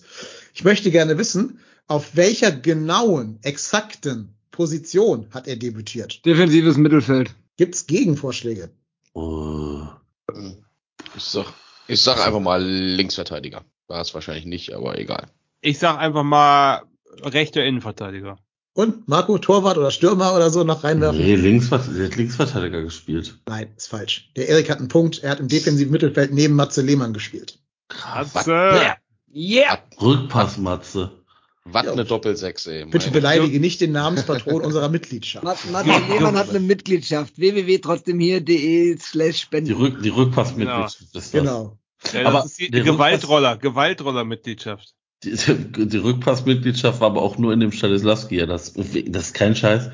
Speaker 6: Ich möchte gerne wissen, auf welcher genauen, exakten Position hat er debütiert?
Speaker 8: Defensives Mittelfeld.
Speaker 6: Gibt's Gegenvorschläge?
Speaker 7: Oh.
Speaker 9: Ich sag, ich sag einfach mal Linksverteidiger. War es wahrscheinlich nicht, aber egal.
Speaker 2: Ich sag einfach mal rechter Innenverteidiger.
Speaker 6: Und Marco, Torwart oder Stürmer oder so noch reinwerfen?
Speaker 7: Nee, Linksver der hat Linksverteidiger gespielt.
Speaker 6: Nein, ist falsch. Der Erik hat einen Punkt. Er hat im defensiven Mittelfeld neben Matze Lehmann gespielt.
Speaker 2: Atze.
Speaker 8: Yeah!
Speaker 7: Rückpassmatze.
Speaker 9: Was
Speaker 6: Ja.
Speaker 9: eine Doppelsechs, ey.
Speaker 6: Bitte beleidige nicht den Namenspatron unserer Mitgliedschaft.
Speaker 8: Martin Lehmann hat eine Mitgliedschaft. www.trotzdemhier.de slash
Speaker 7: Die,
Speaker 8: spenden.
Speaker 7: Rück, die Rückpassmitgliedschaft ist das.
Speaker 6: Genau.
Speaker 2: Ja,
Speaker 7: Aber
Speaker 2: das ist die
Speaker 7: der
Speaker 2: Gewaltroller, Gewaltroller-Mitgliedschaft.
Speaker 7: Die, die Rückpassmitgliedschaft war aber auch nur in dem Stanislawski. Ja, das, das ist kein Scheiß.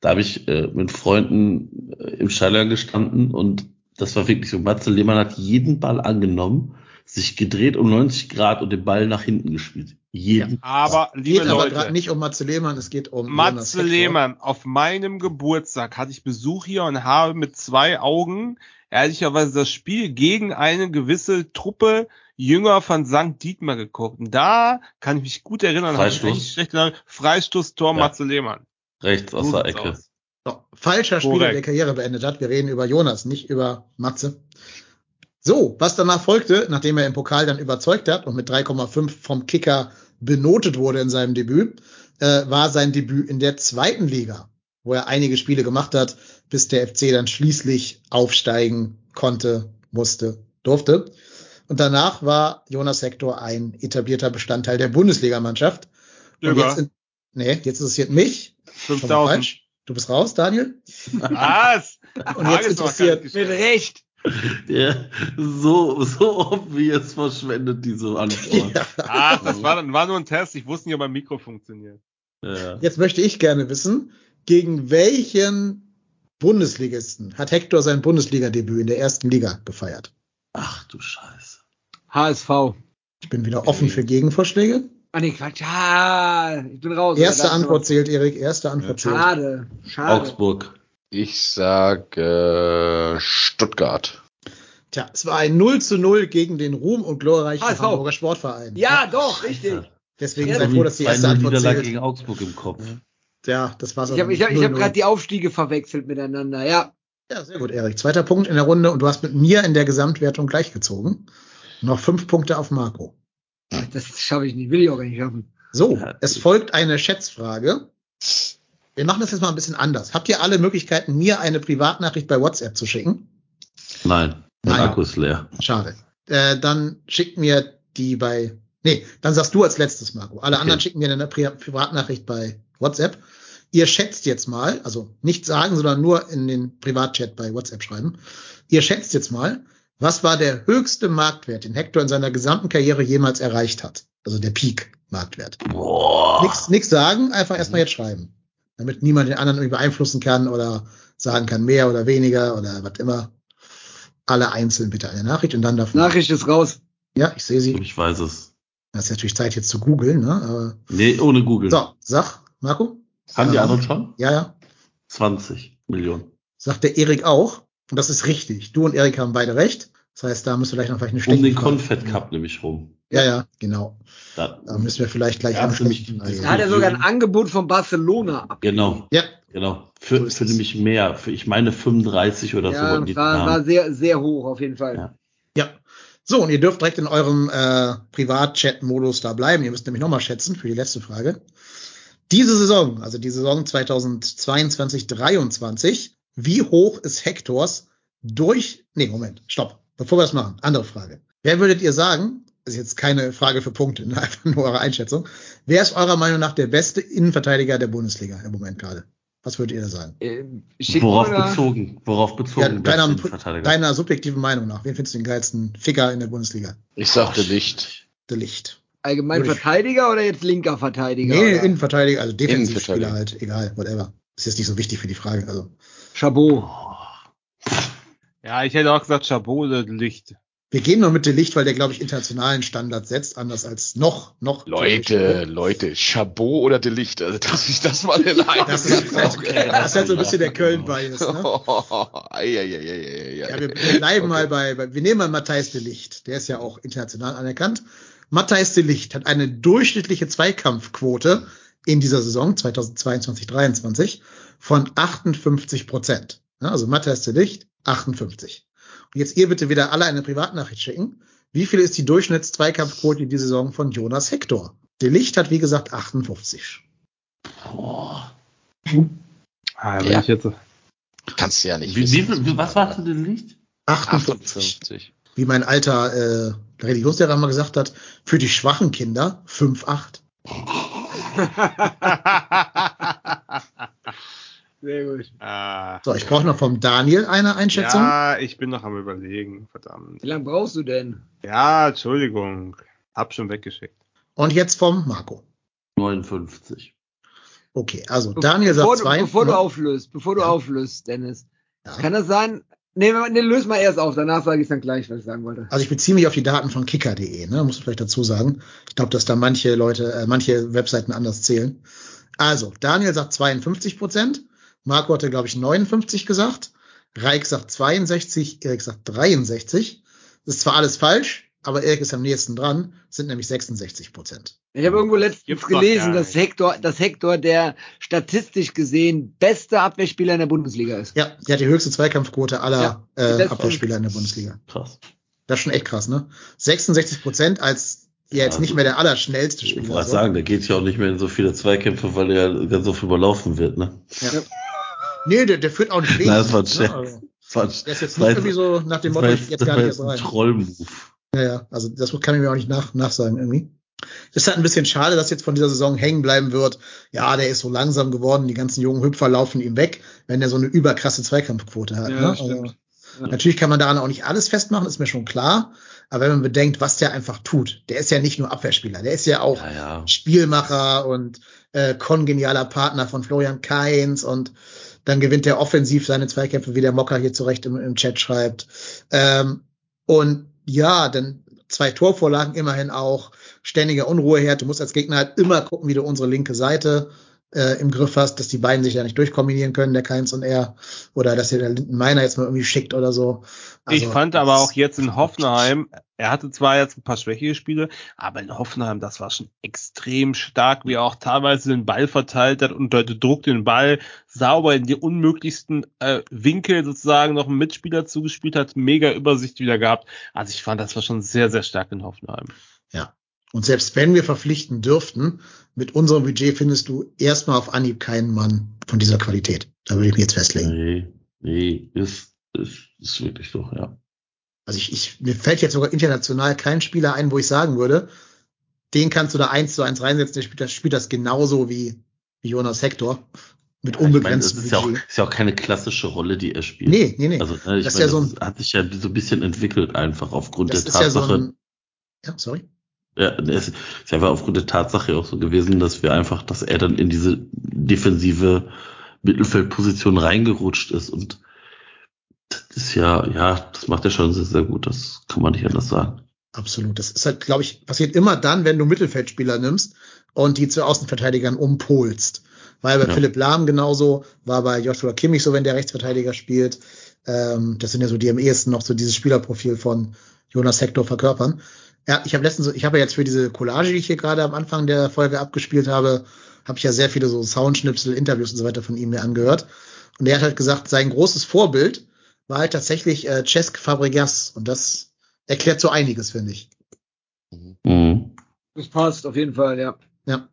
Speaker 7: Da habe ich äh, mit Freunden äh, im Stadion gestanden und Das war wirklich so. Matze Lehmann hat jeden Ball angenommen, sich gedreht um 90 Grad und den Ball nach hinten gespielt. Jeden.
Speaker 2: Aber, liebe
Speaker 6: geht aber
Speaker 2: Leute,
Speaker 6: gerade nicht um Matze Lehmann, es geht um
Speaker 2: Matze. Lehmann, auf meinem Geburtstag hatte ich Besuch hier und habe mit zwei Augen ehrlicherweise das Spiel gegen eine gewisse Truppe Jünger von St. Dietmar geguckt. Und da kann ich mich gut erinnern,
Speaker 7: Freistoß.
Speaker 2: erinnert, Freistoß-Tor
Speaker 7: Ja.
Speaker 2: Matze Lehmann.
Speaker 7: Rechts aus der Ecke.
Speaker 2: aus.
Speaker 6: So, falscher Spieler, der Karriere beendet hat. Wir reden über Jonas, nicht über Matze. So, was danach folgte, nachdem er im Pokal dann überzeugt hat und mit 3,5 vom Kicker benotet wurde in seinem Debüt, äh, war sein Debüt in der zweiten Liga, wo er einige Spiele gemacht hat, bis der FC dann schließlich aufsteigen konnte, musste, durfte. Und danach war Jonas Hector ein etablierter Bestandteil der Bundesligamannschaft. Und jetzt, in, nee, jetzt interessiert mich. Schon mal
Speaker 2: 5000.
Speaker 6: falsch. Du bist raus, Daniel.
Speaker 2: Was?
Speaker 6: Und jetzt interessiert-
Speaker 8: Mit Recht.
Speaker 7: Der so, so obvious verschwendet diese Antwort.
Speaker 6: Ja.
Speaker 2: Ach, das war, war nur ein Test. Ich wusste nicht, ob mein Mikro funktioniert.
Speaker 7: Ja.
Speaker 6: Jetzt möchte ich gerne wissen, gegen welchen Bundesligisten hat Hector sein Bundesliga-Debüt in der ersten Liga gefeiert?
Speaker 7: Ach du Scheiße.
Speaker 8: HSV.
Speaker 6: Ich bin wieder offen für Gegenvorschläge.
Speaker 8: Ah, nee, Quatsch. Ah, ich bin raus.
Speaker 6: Erste
Speaker 8: Ja,
Speaker 6: Antwort zählt, Erik. Erste Antwort zählt.
Speaker 8: Schade. Schade.
Speaker 7: Augsburg.
Speaker 9: Ich sag äh, Stuttgart.
Speaker 6: Tja, es war ein 0 zu 0 gegen den Ruhm und glorreichen
Speaker 8: HSV.
Speaker 6: Hamburger Sportverein.
Speaker 8: Ja, doch, richtig.
Speaker 6: Deswegen
Speaker 8: Ja,
Speaker 6: sei froh, dass die erste Antwort
Speaker 7: Niederlage
Speaker 6: zählt.
Speaker 7: gegen Augsburg im Kopf.
Speaker 6: Ja, das war's.
Speaker 8: Ich habe ich hab,
Speaker 6: nicht.
Speaker 8: ich hab
Speaker 6: 0-0.
Speaker 8: gerade die Aufstiege verwechselt miteinander. Ja.
Speaker 6: Ja, sehr gut, Erik. Zweiter Punkt in der Runde und du hast mit mir in der Gesamtwertung gleichgezogen. Noch fünf Punkte auf Marco.
Speaker 8: Das schaffe ich nicht. Will ich auch gar nicht schaffen.
Speaker 6: So,
Speaker 7: Ja.
Speaker 6: es folgt eine Schätzfrage. Wir machen das jetzt mal ein bisschen anders. Habt ihr alle Möglichkeiten, mir eine Privatnachricht bei WhatsApp zu schicken?
Speaker 7: Nein, mein
Speaker 6: Nein.
Speaker 7: Akku ist leer.
Speaker 6: Schade. Äh, dann schickt mir die bei. Nee, dann sagst du als letztes, Marco. Alle anderen schicken mir eine Pri Privatnachricht bei WhatsApp. Ihr schätzt jetzt mal, also nicht sagen, sondern nur in den Privatchat bei WhatsApp schreiben. Ihr schätzt jetzt mal, was war der höchste Marktwert, den Hector in seiner gesamten Karriere jemals erreicht hat? Also der Peak-Marktwert. Nix, nix sagen, einfach erstmal jetzt schreiben. Damit niemand den anderen irgendwie beeinflussen kann oder sagen kann, mehr oder weniger oder was immer. Alle einzeln bitte eine Nachricht und dann davon.
Speaker 8: Nachricht ist raus.
Speaker 6: Ja, ich sehe sie.
Speaker 7: Ich weiß es.
Speaker 6: Das ist natürlich Zeit jetzt zu googeln, ne? Aber,
Speaker 7: Nee, ohne Google.
Speaker 6: so, sag, Marco.
Speaker 7: Haben die
Speaker 6: Ja.
Speaker 7: anderen schon?
Speaker 6: Ja, ja.
Speaker 7: 20 Millionen.
Speaker 6: Sagt der Erik auch. Und das ist richtig. Du und Erik haben beide recht. Das heißt, da müsst ihr vielleicht noch vielleicht eine
Speaker 7: Um den Confed Cup nämlich rum.
Speaker 6: Ja, ja, genau.
Speaker 7: Da,
Speaker 6: Da müssen wir vielleicht gleich
Speaker 7: Ja, mich-
Speaker 6: anstechen.
Speaker 8: Da
Speaker 6: Also,
Speaker 8: hat er sogar ein Angebot von Barcelona ab.
Speaker 7: genau,
Speaker 6: ja,
Speaker 7: genau.
Speaker 6: So
Speaker 7: Für,
Speaker 6: ist
Speaker 7: für nämlich mehr. Für, ich meine 35 oder so.
Speaker 8: Ja,
Speaker 7: die
Speaker 8: war, war sehr, sehr hoch auf jeden Fall.
Speaker 7: Ja.
Speaker 6: ja. So, und ihr dürft direkt in eurem äh, Privat-Chat-Modus da bleiben. Ihr müsst nämlich nochmal schätzen für die letzte Frage. Diese Saison, also die Saison 2022-23, wie hoch ist Hectors durch, nee, Moment, stopp. Bevor wir das machen, andere Frage. Wer würdet ihr sagen, das ist jetzt keine Frage für Punkte, einfach nur eure Einschätzung, wer ist eurer Meinung nach der beste Innenverteidiger der Bundesliga im Moment gerade? Was würdet ihr da sagen?
Speaker 8: Äh, schick
Speaker 7: Worauf bezogen? Worauf
Speaker 6: Ja,
Speaker 7: bezogen?
Speaker 6: deiner,
Speaker 7: Beste Innenverteidiger?
Speaker 6: deiner subjektiven Meinung nach, wen findest du den geilsten Ficker in der Bundesliga?
Speaker 9: Ich sagte Licht.
Speaker 6: Der Licht.
Speaker 8: Allgemein
Speaker 6: Würde ich-
Speaker 8: Verteidiger oder jetzt linker Verteidiger?
Speaker 6: Nee,
Speaker 8: oder?
Speaker 6: Innenverteidiger, also Defensivspieler halt, egal, whatever. Ist jetzt nicht so wichtig für die Frage. Also,
Speaker 8: Chabot.
Speaker 2: Ja, ich hätte auch gesagt Chabot oder Licht.
Speaker 6: wir gehen nur mit dem Licht, weil der, glaube ich, internationalen Standard setzt, anders als noch, noch.
Speaker 9: Leute, Leute, Chabot oder Delicht, also dass ich das mal in einem
Speaker 6: Das ist, halt, das ist halt so ein bisschen der Köln-Bias, ne? Ja, wir, wir bleiben mal bei, bei, wir nehmen mal Matthijs de Licht. Der ist ja auch international anerkannt. Matthijs de Licht hat eine durchschnittliche Zweikampfquote in dieser Saison 2022-23 von 58 Prozent. Ja, also Matthijs de Licht 58. Und jetzt ihr bitte wieder alle eine Privatnachricht schicken. Wie viel ist die Durchschnitts-Zweikampfquote in dieser Saison von Jonas Hector? De Licht hat wie gesagt 58.
Speaker 7: Boah.
Speaker 2: Ah, wenn
Speaker 9: Ja.
Speaker 2: ich jetzt,
Speaker 9: Kannst du ja nicht
Speaker 7: Wie, wie, wie, was war denn Licht?
Speaker 6: 58.
Speaker 9: 58.
Speaker 6: Wie mein alter äh, Religionslehrer mal gesagt hat, für die schwachen Kinder 5,8.
Speaker 8: Sehr gut.
Speaker 2: ah,
Speaker 6: So, ich brauche noch vom Daniel eine Einschätzung.
Speaker 2: ja, ich bin noch am überlegen, verdammt.
Speaker 8: Wie lange brauchst du denn?
Speaker 2: Ja, Entschuldigung. Hab schon weggeschickt.
Speaker 6: Und jetzt vom Marco.
Speaker 7: 59.
Speaker 6: Okay, also Daniel
Speaker 8: bevor
Speaker 6: sagt
Speaker 8: du,
Speaker 6: zwei.
Speaker 8: bevor du auflöst, bevor du
Speaker 6: Ja.
Speaker 8: auflöst, Dennis.
Speaker 6: Ja.
Speaker 8: Kann das sein, Nee, nee, löse mal erst auf, danach sage ich dann gleich, was ich sagen wollte.
Speaker 6: Also ich beziehe mich auf die Daten von kicker.de, ne? muss ich vielleicht dazu sagen. Ich glaube, dass da manche Leute, äh, manche Webseiten anders zählen. Also, Daniel sagt 52 Prozent, Marco hatte, glaube ich, 59 gesagt, Reik sagt 62, Erik sagt 63. Das ist zwar alles falsch, aber Erik ist am nächsten dran, sind nämlich 66 Prozent.
Speaker 8: Ich habe irgendwo letztens gelesen, dass. Hector, dass Hector der statistisch gesehen beste Abwehrspieler in der Bundesliga ist.
Speaker 6: Ja, der hat die höchste Zweikampfquote aller
Speaker 8: Ja,
Speaker 6: äh, Abwehrspieler in der Bundesliga.
Speaker 7: Krass.
Speaker 6: Das ist schon echt krass, ne? 66 Prozent als ja jetzt
Speaker 7: Also,
Speaker 6: nicht mehr der allerschnellste
Speaker 7: Ich
Speaker 6: Spieler.
Speaker 7: wollte
Speaker 6: so.
Speaker 7: sagen, der geht ja auch nicht mehr in so viele Zweikämpfe, weil er ganz oft überlaufen wird, ne?
Speaker 6: Ja. Nee, der, der führt auch nicht
Speaker 7: Nein, das war ein
Speaker 6: ne?
Speaker 7: Scherz.
Speaker 6: Also,
Speaker 7: Das
Speaker 6: Der ist jetzt
Speaker 7: das
Speaker 6: nicht irgendwie so nach dem
Speaker 7: das
Speaker 6: Motto,
Speaker 7: war
Speaker 6: ich jetzt
Speaker 7: das
Speaker 6: gar nicht erst
Speaker 7: ein
Speaker 6: rein.
Speaker 7: Trollmove.
Speaker 6: Ja, ja, also das kann ich mir auch nicht nach, nachsagen irgendwie. ist halt ein bisschen schade, dass jetzt von dieser Saison hängen bleiben wird. Ja, der ist so langsam geworden, die ganzen jungen Hüpfer laufen ihm weg, wenn er so eine überkrasse Zweikampfquote hat.
Speaker 8: Ja,
Speaker 6: ne? Also, Natürlich kann man daran auch nicht alles festmachen, ist mir schon klar. Aber wenn man bedenkt, was der einfach tut, der ist ja nicht nur Abwehrspieler, der ist ja auch
Speaker 7: Ja, ja.
Speaker 6: Spielmacher und äh, kongenialer Partner von Florian Kainz und dann gewinnt er offensiv seine Zweikämpfe, wie der Mocker hier zurecht im, im Chat schreibt. Ähm, und ja, dann zwei Torvorlagen immerhin auch, ständiger Unruheherd. Du musst als Gegner halt immer gucken, wie du unsere linke Seite äh, im Griff hast, dass die beiden sich ja nicht durchkombinieren können, der Keins und er, oder dass ihr der Linden Meiner jetzt mal irgendwie schickt oder so.
Speaker 2: ich
Speaker 6: Also,
Speaker 2: fand aber auch jetzt in Hoffenheim, er hatte zwar jetzt ein paar schwächere Spiele, aber in Hoffenheim, das war schon extrem stark, wie er auch teilweise den Ball verteilt hat und unter Druck den Ball sauber in die unmöglichsten äh, Winkel sozusagen noch einen Mitspieler zugespielt hat, mega Übersicht wieder gehabt. Also ich fand, das war schon sehr, sehr stark in Hoffenheim.
Speaker 6: Ja. Und selbst wenn wir verpflichten dürften, mit unserem Budget findest du erstmal auf Anhieb keinen Mann von dieser Qualität. Da würde ich mich jetzt festlegen.
Speaker 7: Nee, nee, ist, ist, ist wirklich so, ja.
Speaker 6: Also ich, ich, mir fällt jetzt sogar international kein Spieler ein, wo ich sagen würde, den kannst du da eins zu eins reinsetzen, der spielt das, spielt das genauso wie, wie Jonas Hector. Mit
Speaker 7: Ich meine,
Speaker 6: unbegrenztem
Speaker 7: es ist ja, auch, ist ja auch keine klassische Rolle, die er spielt.
Speaker 6: Nee, nee, nee.
Speaker 7: Also, ne, ich
Speaker 6: Das ist
Speaker 7: meine,
Speaker 6: ja so
Speaker 7: das
Speaker 6: ein-
Speaker 7: hat sich ja so ein bisschen entwickelt einfach aufgrund
Speaker 6: das
Speaker 7: der
Speaker 6: ist ja so
Speaker 7: Tatsache.
Speaker 6: ein, ja, sorry.
Speaker 7: Ja, es ist ja einfach aufgrund der Tatsache auch so gewesen, dass wir einfach, dass er dann in diese defensive Mittelfeldposition reingerutscht ist und das ist ja, ja, das macht er schon sehr, sehr gut. Das kann man nicht anders sagen.
Speaker 6: Absolut. Das ist halt, glaube ich, passiert immer dann, wenn du Mittelfeldspieler nimmst und die zu Außenverteidigern umpolst. War ja bei
Speaker 7: Ja.
Speaker 6: Philipp Lahm genauso, war bei Joshua Kimmich so, wenn der Rechtsverteidiger spielt. Ähm, das sind ja so die am ehesten noch so dieses Spielerprofil von Jonas Hector verkörpern. Ja, ich habe letztens, ich habe ja jetzt für diese Collage, die ich hier gerade am Anfang der Folge abgespielt habe, habe ich ja sehr viele so Soundschnipsel, Interviews und so weiter von ihm mir angehört. Und er hat halt gesagt, sein großes Vorbild war halt tatsächlich äh, Cesc Fabregas. Und das erklärt so einiges, finde ich.
Speaker 7: Mhm.
Speaker 8: Das passt auf jeden Fall, ja.
Speaker 6: Ja.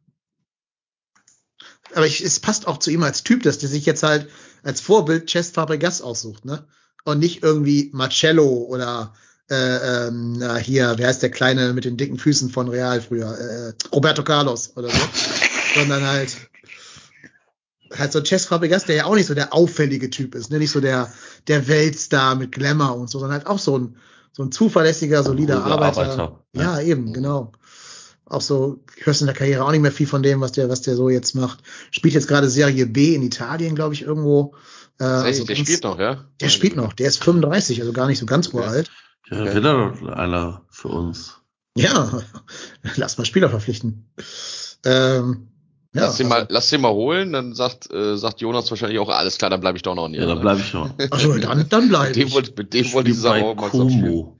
Speaker 6: Aber ich, es passt auch zu ihm als Typ, dass der sich jetzt halt als Vorbild Chess Fabregas aussucht, ne? Und nicht irgendwie Marcello oder äh, ähm, na hier, wer heißt der Kleine mit den dicken Füßen von Real früher? Äh, Roberto Carlos oder so. Sondern halt halt so Chess Fabregas, der ja auch nicht so der auffällige Typ ist, ne? Nicht so der der Weltstar mit Glamour und so, sondern halt auch so ein so ein zuverlässiger, solider Arbeiter.
Speaker 7: Arbeiter,
Speaker 6: Ja,
Speaker 7: ja.
Speaker 6: eben, genau auch so, hörst in der Karriere auch nicht mehr viel von dem, was der, was der so jetzt macht. Spielt jetzt gerade Serie B in Italien, glaube ich, irgendwo. Äh, also
Speaker 9: der
Speaker 6: ganz-
Speaker 9: spielt noch, ja?
Speaker 6: Der spielt noch, der ist 35, also gar nicht so ganz uralt.
Speaker 7: Ja,
Speaker 9: Okay.
Speaker 7: er doch einer für uns.
Speaker 6: Ja, lass mal Spieler verpflichten. Ähm, ja,
Speaker 9: lass, den mal, lass den mal holen, dann sagt, äh, sagt Jonas wahrscheinlich auch, alles klar, dann bleibe ich doch noch ein
Speaker 7: Ja,
Speaker 9: Jahr.
Speaker 7: da bleibe ich noch.
Speaker 6: also dann, dann bleibe
Speaker 9: dem
Speaker 6: ich.
Speaker 9: wollte, mit dem wollte ich spielen.
Speaker 7: Como.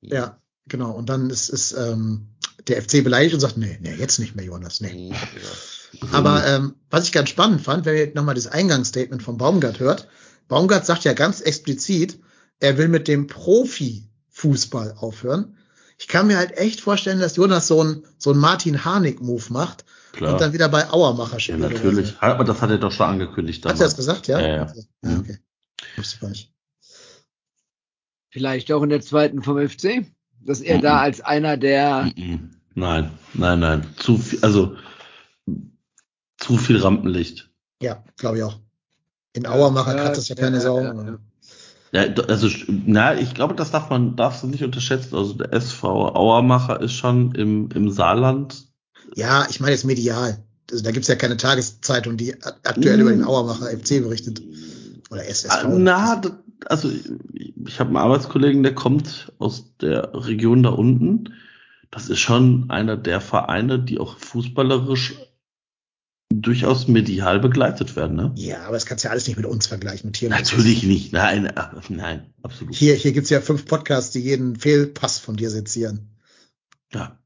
Speaker 6: Ja, genau. Und dann ist, ist ähm, der FC beleidigt und sagt, nee, nee, jetzt nicht mehr, Jonas, nee.
Speaker 9: Mhm, ja.
Speaker 6: Aber ähm, was ich ganz spannend fand, wenn ihr nochmal das Eingangsstatement von Baumgart hört, Baumgart sagt ja ganz explizit, er will mit dem Profifußball aufhören. Ich kann mir halt echt vorstellen, dass Jonas so ein so ein Martin Harnik-Move macht
Speaker 7: Klar.
Speaker 6: und dann wieder bei Auermacher
Speaker 7: ja,
Speaker 6: spielt. oder
Speaker 7: natürlich. Aber das hat er doch schon angekündigt
Speaker 6: So. Hat
Speaker 7: damals.
Speaker 6: er das gesagt, ja?
Speaker 7: Ja, ja.
Speaker 6: ja okay. Ich gar nicht.
Speaker 8: Vielleicht auch in der zweiten vom FC, dass er da
Speaker 7: Mhm.
Speaker 8: als einer der,
Speaker 7: Mhm. Nein, nein, nein. Zu viel, also zu viel Rampenlicht.
Speaker 6: Ja, glaube ich auch. In Auermacher
Speaker 8: Ja,
Speaker 6: hat das ja keine
Speaker 8: ja,
Speaker 6: Sau.
Speaker 8: ja, ja.
Speaker 7: Ja, also na, ich glaube, das darf man darfst du nicht unterschätzen. Also der SV Auermacher ist schon im, im Saarland.
Speaker 6: Ja, ich meine jetzt medial. Also, da gibt's ja keine Tageszeitung, die aktuell
Speaker 7: Mhm.
Speaker 6: über den Auermacher FC berichtet. Oder
Speaker 7: Ah,
Speaker 6: SSV.
Speaker 7: Na, d- also ich, habe einen Arbeitskollegen, der kommt aus der Region da unten. Das ist schon einer der Vereine, die auch fußballerisch durchaus medial begleitet werden. Ne?
Speaker 6: ja, aber das kannst du ja alles nicht mit uns vergleichen. Mit hier
Speaker 7: Natürlich nicht. Nein, nein, absolut.
Speaker 6: Hier, hier gibt's ja fünf Podcasts, die jeden Fehlpass von dir sezieren.
Speaker 7: Ja.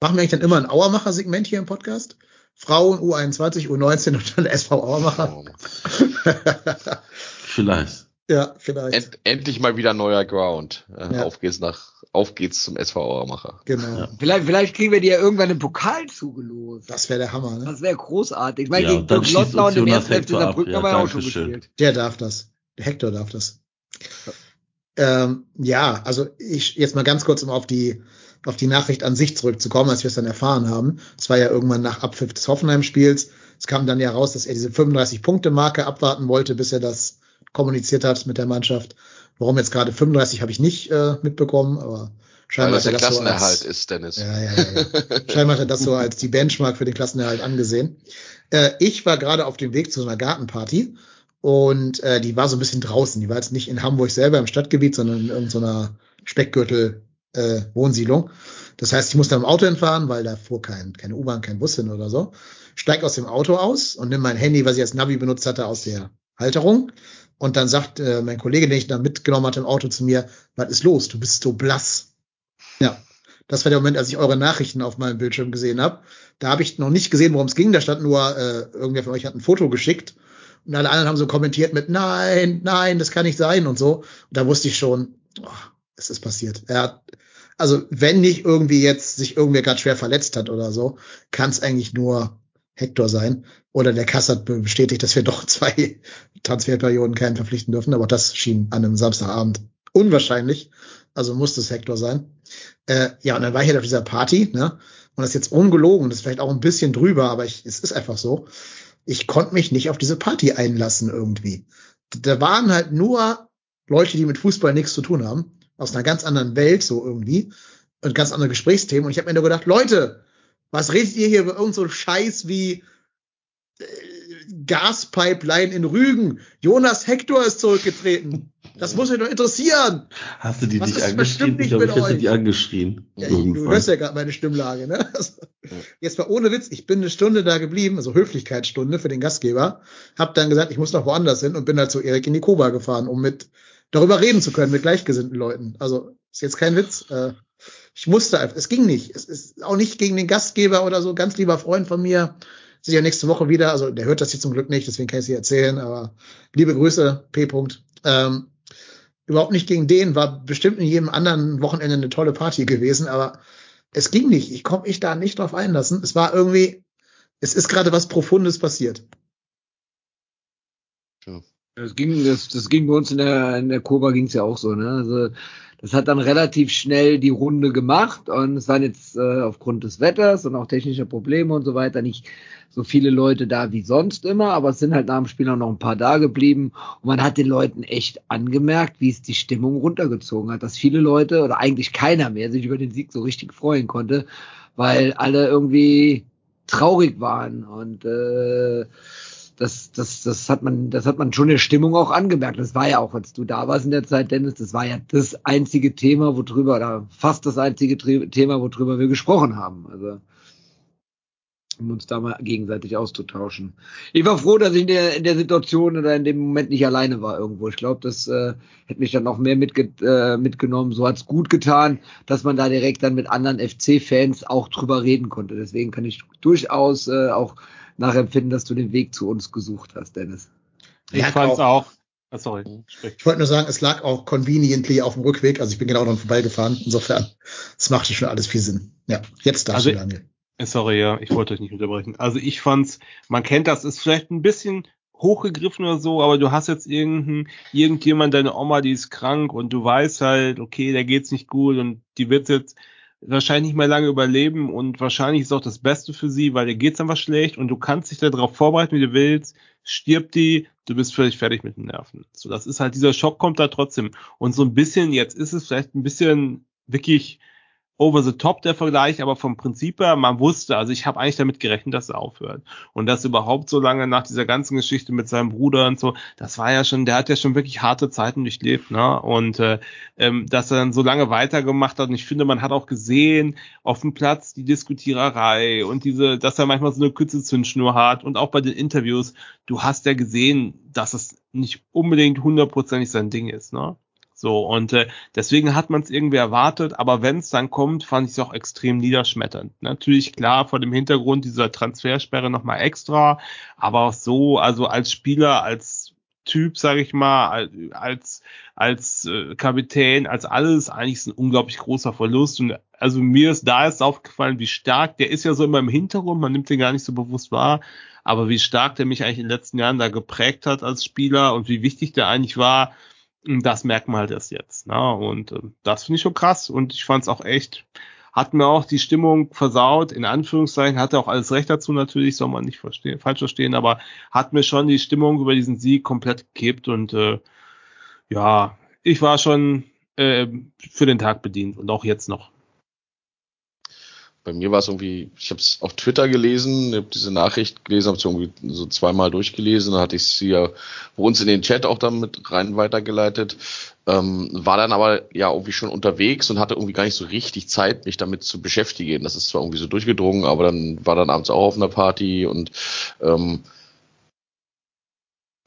Speaker 6: Machen wir eigentlich dann immer ein Auermacher-Segment hier im Podcast? Frauen U21, U19 und dann SV Auermacher.
Speaker 7: Vielleicht.
Speaker 6: ja, vielleicht.
Speaker 9: End, endlich mal wieder neuer Ground. Äh,
Speaker 6: Ja.
Speaker 9: Auf geht's nach, auf geht's zum SV Auermacher.
Speaker 6: genau.
Speaker 7: Ja.
Speaker 8: Vielleicht, vielleicht kriegen wir die ja irgendwann im Pokal zugelost.
Speaker 6: Das wäre der Hammer, ne?
Speaker 8: Das wäre großartig. Ich meine,
Speaker 7: Ja,
Speaker 8: gegen Dirk
Speaker 7: schießt
Speaker 8: Lottner
Speaker 7: uns
Speaker 8: und den
Speaker 7: Jonas
Speaker 8: ersten FC
Speaker 7: Hector ab.
Speaker 8: Saarbrücken
Speaker 7: Ja,
Speaker 8: haben wir ja auch schon
Speaker 7: Dankeschön.
Speaker 8: gespielt.
Speaker 6: Der darf das. Der Hector darf das. Ähm, ja, also ich jetzt mal ganz kurz, um auf die auf die Nachricht an sich zurückzukommen, als wir es dann erfahren haben. Es war ja irgendwann nach Abpfiff des Hoffenheim-Spiels. Es kam dann ja raus, dass er diese 35-Punkte-Marke abwarten wollte, bis er das kommuniziert hat mit der Mannschaft. Warum jetzt gerade 35 habe ich nicht äh, mitbekommen, aber scheinbar
Speaker 9: das
Speaker 6: hat er
Speaker 9: der
Speaker 6: das so
Speaker 9: Klassenerhalt
Speaker 6: als,
Speaker 9: ist, Dennis.
Speaker 6: ja, ja, ja, ja. Scheinbar hat er das so als die Benchmark für den Klassenerhalt angesehen. Äh, ich war gerade auf dem Weg zu so einer Gartenparty und äh, die war so ein bisschen draußen. Die war jetzt nicht in Hamburg selber im Stadtgebiet, sondern in irgendeiner Speckgürtel äh, Wohnsiedlung. Das heißt, ich musste am Auto hinfahren, weil da fuhr kein, keine U-Bahn, kein Bus hin oder so. Steig aus dem Auto aus und nimm mein Handy, was ich als Navi benutzt hatte, aus der Halterung. Und dann sagt äh, mein Kollege, den ich da mitgenommen hatte im Auto zu mir, was ist los? Du bist so blass. Ja, das war der Moment, als ich eure Nachrichten auf meinem Bildschirm gesehen habe. Da habe ich noch nicht gesehen, worum es ging. Da stand nur, äh, irgendwer von euch hat ein Foto geschickt. Und alle anderen haben so kommentiert mit, nein, nein, das kann nicht sein und so. Und da wusste ich schon, oh, es ist passiert. Er hat, also wenn nicht irgendwie jetzt sich irgendwer gerade schwer verletzt hat oder so, kann es eigentlich nur Hector sein. Oder der Kass hat bestätigt, dass wir doch zwei Transferperioden keinen verpflichten dürfen. Aber das schien an einem Samstagabend unwahrscheinlich. Also musste es Hector sein. Äh, ja, und dann war ich halt auf dieser Party, ne? Und das ist jetzt ungelogen, das ist vielleicht auch ein bisschen drüber, aber ich, es ist einfach so. Ich konnte mich nicht auf diese Party einlassen irgendwie. Da waren halt nur Leute, die mit Fußball nichts zu tun haben, aus einer ganz anderen Welt so irgendwie und ganz andere Gesprächsthemen. Und ich habe mir nur gedacht, Leute, was redet ihr hier über irgend so Scheiß wie äh, Gaspipeline in Rügen? Jonas Hector ist zurückgetreten. Das muss euch doch interessieren.
Speaker 7: Hast du die
Speaker 6: Was
Speaker 7: nicht angeschrien? Ich glaube, ich hätte
Speaker 6: euch.
Speaker 7: die angeschrien.
Speaker 6: Ja, ich, du hörst ja gerade meine Stimmlage, ne? Also, Jetzt mal ohne Witz, ich bin eine Stunde da geblieben, also Höflichkeitsstunde für den Gastgeber, hab dann gesagt, ich muss noch woanders hin und bin halt zu Erik in die Kuba gefahren, um mit darüber reden zu können mit gleichgesinnten Leuten. Also ist jetzt kein Witz. Äh, ich musste einfach, es ging nicht. Es ist auch nicht gegen den Gastgeber oder so, ganz lieber Freund von mir. Sicher nächste Woche wieder, also der hört das hier zum Glück nicht, deswegen kann ich es hier erzählen, aber liebe Grüße, P. -Punkt. Ähm, überhaupt nicht gegen den, war bestimmt in jedem anderen Wochenende eine tolle Party gewesen, aber es ging nicht. Ich konnte mich da nicht drauf einlassen. Es war irgendwie, es ist gerade was Profundes passiert.
Speaker 8: Das ging, das, das ging bei uns in der, in der Kurva ging's ja auch so, ne? Also, das hat dann relativ schnell die Runde gemacht und es waren jetzt äh, aufgrund des Wetters und auch technischer Probleme und so weiter nicht so viele Leute da wie sonst immer, aber es sind halt nach dem Spiel auch noch ein paar da geblieben und man hat den Leuten echt angemerkt, wie es die Stimmung runtergezogen hat, dass viele Leute oder eigentlich keiner mehr sich über den Sieg so richtig freuen konnte, weil alle irgendwie traurig waren und äh, das, das, das hat man, das hat man schon in der Stimmung auch angemerkt. Das war ja auch, als du da warst in der Zeit, Dennis, das war ja das einzige Thema, worüber, oder fast das einzige Thema, worüber wir gesprochen haben. Also, um uns da mal gegenseitig auszutauschen. Ich war froh, dass ich in der, in der Situation oder in dem Moment nicht alleine war irgendwo. Ich glaube, das äh, hätte mich dann noch mehr mitge äh, mitgenommen. So hat's gut getan, dass man da direkt dann mit anderen FC-Fans auch drüber reden konnte. Deswegen kann ich durchaus äh, auch nachempfinden, dass du den Weg zu uns gesucht hast, Dennis.
Speaker 2: Ich
Speaker 6: Lag
Speaker 2: fand's
Speaker 6: auch-
Speaker 2: auch. Ah, sorry. sprich.
Speaker 6: Ich wollte nur sagen, es lag auch conveniently auf dem Rückweg, also ich bin genau dran vorbeigefahren. Insofern, es machte schon alles viel Sinn. Ja, jetzt darfst
Speaker 2: Also-
Speaker 6: du, Daniel.
Speaker 2: Äh, Sorry, ja, ich wollte euch nicht unterbrechen. Also ich fand's, man kennt das, ist vielleicht ein bisschen hochgegriffen oder so, aber du hast jetzt irgendein, irgendjemand, deine Oma, die ist krank und du weißt halt, okay, der geht's nicht gut und die wird jetzt wahrscheinlich nicht mehr lange überleben und wahrscheinlich ist auch das Beste für sie, weil dir geht's einfach schlecht und du kannst dich darauf vorbereiten, wie du willst, stirbt die, du bist völlig fertig mit den Nerven. So, das ist halt, dieser Schock kommt da trotzdem. Und so ein bisschen, jetzt ist es vielleicht ein bisschen wirklich over the top der Vergleich, aber vom Prinzip her, man wusste, also ich habe eigentlich damit gerechnet, dass er aufhört. Und das überhaupt so lange nach dieser ganzen Geschichte mit seinem Bruder und so, das war ja schon, der hat ja schon wirklich harte Zeiten durchlebt, ne? Und äh, ähm, dass er dann so lange weitergemacht hat. Und ich finde, man hat auch gesehen auf dem Platz die Diskutiererei und diese, dass er manchmal so eine kurze Zündschnur hat und auch bei den Interviews, du hast ja gesehen, dass es nicht unbedingt hundertprozentig sein Ding ist, ne? So, und äh, deswegen hat man es irgendwie erwartet, aber wenn es dann kommt, fand ich es auch extrem niederschmetternd. Natürlich klar vor dem Hintergrund dieser Transfersperre nochmal extra, aber auch so, also als Spieler, als Typ, sage ich mal, als als äh, Kapitän, als alles, eigentlich ist ein unglaublich großer Verlust. Und also mir ist da jetzt aufgefallen, wie stark, der ist ja so immer im Hintergrund, man nimmt den gar nicht so bewusst wahr, aber wie stark der mich eigentlich in den letzten Jahren da geprägt hat als Spieler und wie wichtig der eigentlich war, das merkt man halt erst jetzt. Ne? Und äh, das finde ich schon krass. Und ich fand es auch echt, hat mir auch die Stimmung versaut, in Anführungszeichen, hatte auch alles recht dazu natürlich, soll man nicht verstehen, falsch verstehen, aber hat mir schon die Stimmung über diesen Sieg komplett gekippt und äh, ja, ich war schon äh, für den Tag bedient und auch jetzt noch
Speaker 9: bei mir war es irgendwie, ich habe es auf Twitter gelesen, habe diese Nachricht gelesen, habe es irgendwie so zweimal durchgelesen, dann hatte ich sie ja bei uns in den Chat auch dann mit rein weitergeleitet, ähm, war dann aber ja irgendwie schon unterwegs und hatte irgendwie gar nicht so richtig Zeit, mich damit zu beschäftigen. Das ist zwar irgendwie so durchgedrungen, aber dann war dann abends auch auf einer Party und ähm,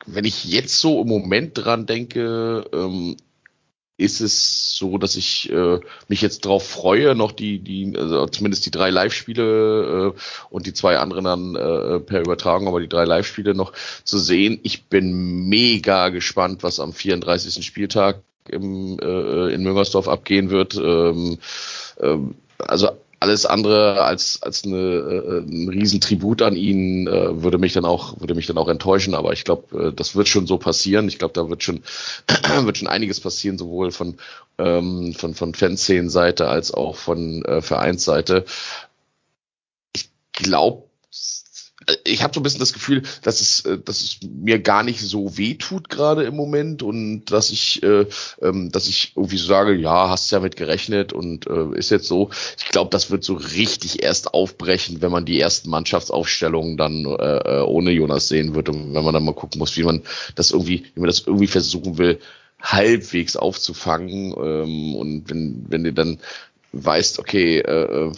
Speaker 9: wenn ich jetzt so im Moment dran denke, ähm, ist es so, dass ich äh, mich jetzt drauf freue, noch die, die, also zumindest die drei Live-Spiele äh, und die zwei anderen dann äh, per Übertragung, aber die drei Live-Spiele noch zu sehen. Ich bin mega gespannt, was am 34. Spieltag im, äh, in Müngersdorf abgehen wird. Ähm, ähm, also alles andere als als eine, äh, ein Riesentribut an ihn äh, würde mich dann auch würde mich dann auch enttäuschen. Aber ich glaube äh, das wird schon so passieren. Ich glaube da wird schon wird schon einiges passieren sowohl von ähm, von von Fanszenen-Seite als auch von äh, Vereinsseite. Ich glaube ich habe so ein bisschen das Gefühl, dass es, äh, dass es mir gar nicht so weh tut gerade im Moment und dass ich, äh, ähm, dass ich irgendwie so sage, ja, hast ja mit gerechnet und äh, ist jetzt so. Ich glaube, das wird so richtig erst aufbrechen, wenn man die ersten Mannschaftsaufstellungen dann äh, äh, ohne Jonas sehen wird und wenn man dann mal gucken muss, wie man das irgendwie, wie man das irgendwie versuchen will, halbwegs aufzufangen ähm, und wenn, wenn du dann weißt, okay, äh,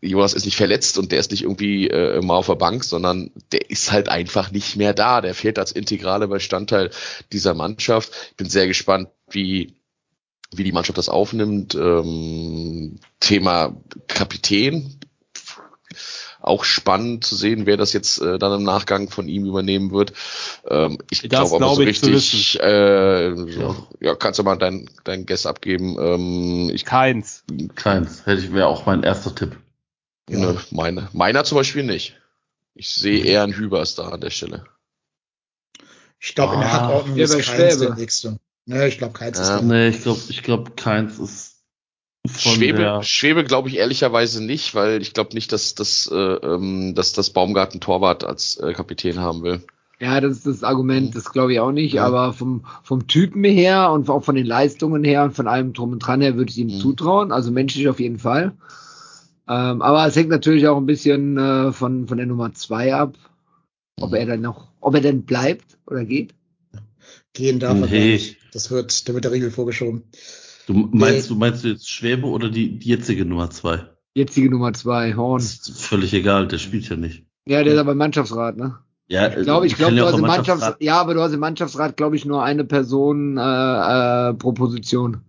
Speaker 9: Jonas ist nicht verletzt und der ist nicht irgendwie äh, mal auf der Bank, sondern der ist halt einfach nicht mehr da. Der fehlt als integraler Bestandteil dieser Mannschaft. Ich bin sehr gespannt, wie wie die Mannschaft das aufnimmt. Ähm, Thema Kapitän auch spannend zu sehen, wer das jetzt äh, dann im Nachgang von ihm übernehmen wird. Ähm, ich glaube aber so richtig, äh, ja. ja, kannst du mal dein, dein Guess abgeben. Ähm, ich,
Speaker 2: Keins.
Speaker 7: Keins. Hätte ich, wäre auch mein erster Tipp.
Speaker 9: Ja. Ne, meine. Meiner zum Beispiel nicht. Ich sehe eher einen Hübers da an der Stelle.
Speaker 6: Ich glaube, in der
Speaker 8: Ah.
Speaker 6: Hackordnung ist Keins der nächste. Ne, ich glaube, Keins ist
Speaker 9: Ja.
Speaker 7: Nee, ich glaube, ich glaube, keins ist
Speaker 9: Schwebe,
Speaker 7: der,
Speaker 9: Schwebe glaube ich ehrlicherweise nicht, weil ich glaube nicht, dass, dass, äh, ähm, dass das Baumgarten Torwart als äh, Kapitän haben will.
Speaker 8: Ja, das ist das Argument, das glaube ich auch nicht,
Speaker 9: Ja.
Speaker 8: aber vom, vom Typen her und auch von den Leistungen her und von allem drum und dran her würde ich ihm
Speaker 9: Mhm.
Speaker 8: zutrauen, also menschlich auf jeden Fall. Ähm, aber es hängt natürlich auch ein bisschen äh, von, von der Nummer zwei ab, ob
Speaker 9: Mhm.
Speaker 8: er dann noch, ob er denn bleibt oder geht.
Speaker 6: Gehen darf er
Speaker 7: Nee.
Speaker 6: nicht. Das wird, da wird der Riegel vorgeschoben.
Speaker 7: Du meinst, du meinst du jetzt Schwäbe oder die, die jetzige Nummer zwei?
Speaker 8: Jetzige Nummer zwei, Horn.
Speaker 7: Das ist völlig egal, der spielt ja nicht.
Speaker 8: Ja, der ist aber im Mannschaftsrat, ne?
Speaker 7: Ja,
Speaker 8: Ich glaube, ich glaube,
Speaker 7: ja
Speaker 8: du hast
Speaker 7: im
Speaker 8: Mannschaftsrat,
Speaker 7: Mannschaftsrat-
Speaker 8: ja, aber du hast im Mannschaftsrat, glaube ich, nur eine Person äh, äh, pro Position.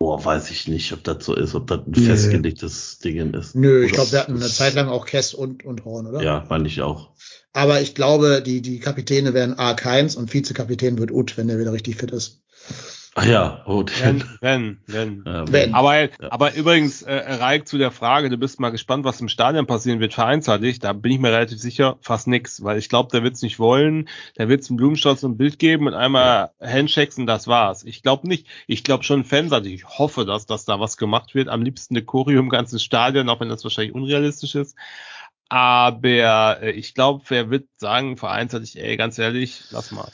Speaker 7: Boah, weiß ich nicht, ob das so ist, ob das ein
Speaker 6: Nö.
Speaker 7: festgelegtes Ding ist.
Speaker 6: Nö, ich glaube, wir hatten eine Zeit lang auch Kess und, und Horn, oder?
Speaker 7: Ja, meine ich auch.
Speaker 6: Aber ich glaube, die, die Kapitäne werden A. Keins und Vizekapitän wird Ut, wenn der wieder richtig fit ist.
Speaker 7: Ach ja, oh,
Speaker 2: Wenn, wenn, wenn.
Speaker 7: ähm,
Speaker 6: Wenn.
Speaker 2: Aber, aber übrigens, äh, Reik, zu der Frage, du bist mal gespannt, was im Stadion passieren wird, vereinsseitig, da bin ich mir relativ sicher, fast nix, weil ich glaube, der wird's nicht wollen, der wird's im Blumenstrauß ein Bild geben und einmal Handshakes und das war's. Ich glaube nicht. Ich glaube schon fanseitig. Ich hoffe, dass, dass da was gemacht wird. Am liebsten eine Choreo im ganzen Stadion, auch wenn das wahrscheinlich unrealistisch ist. Aber äh, ich glaube, wer wird sagen, vereinsseitig, ey, ganz ehrlich, lass mal.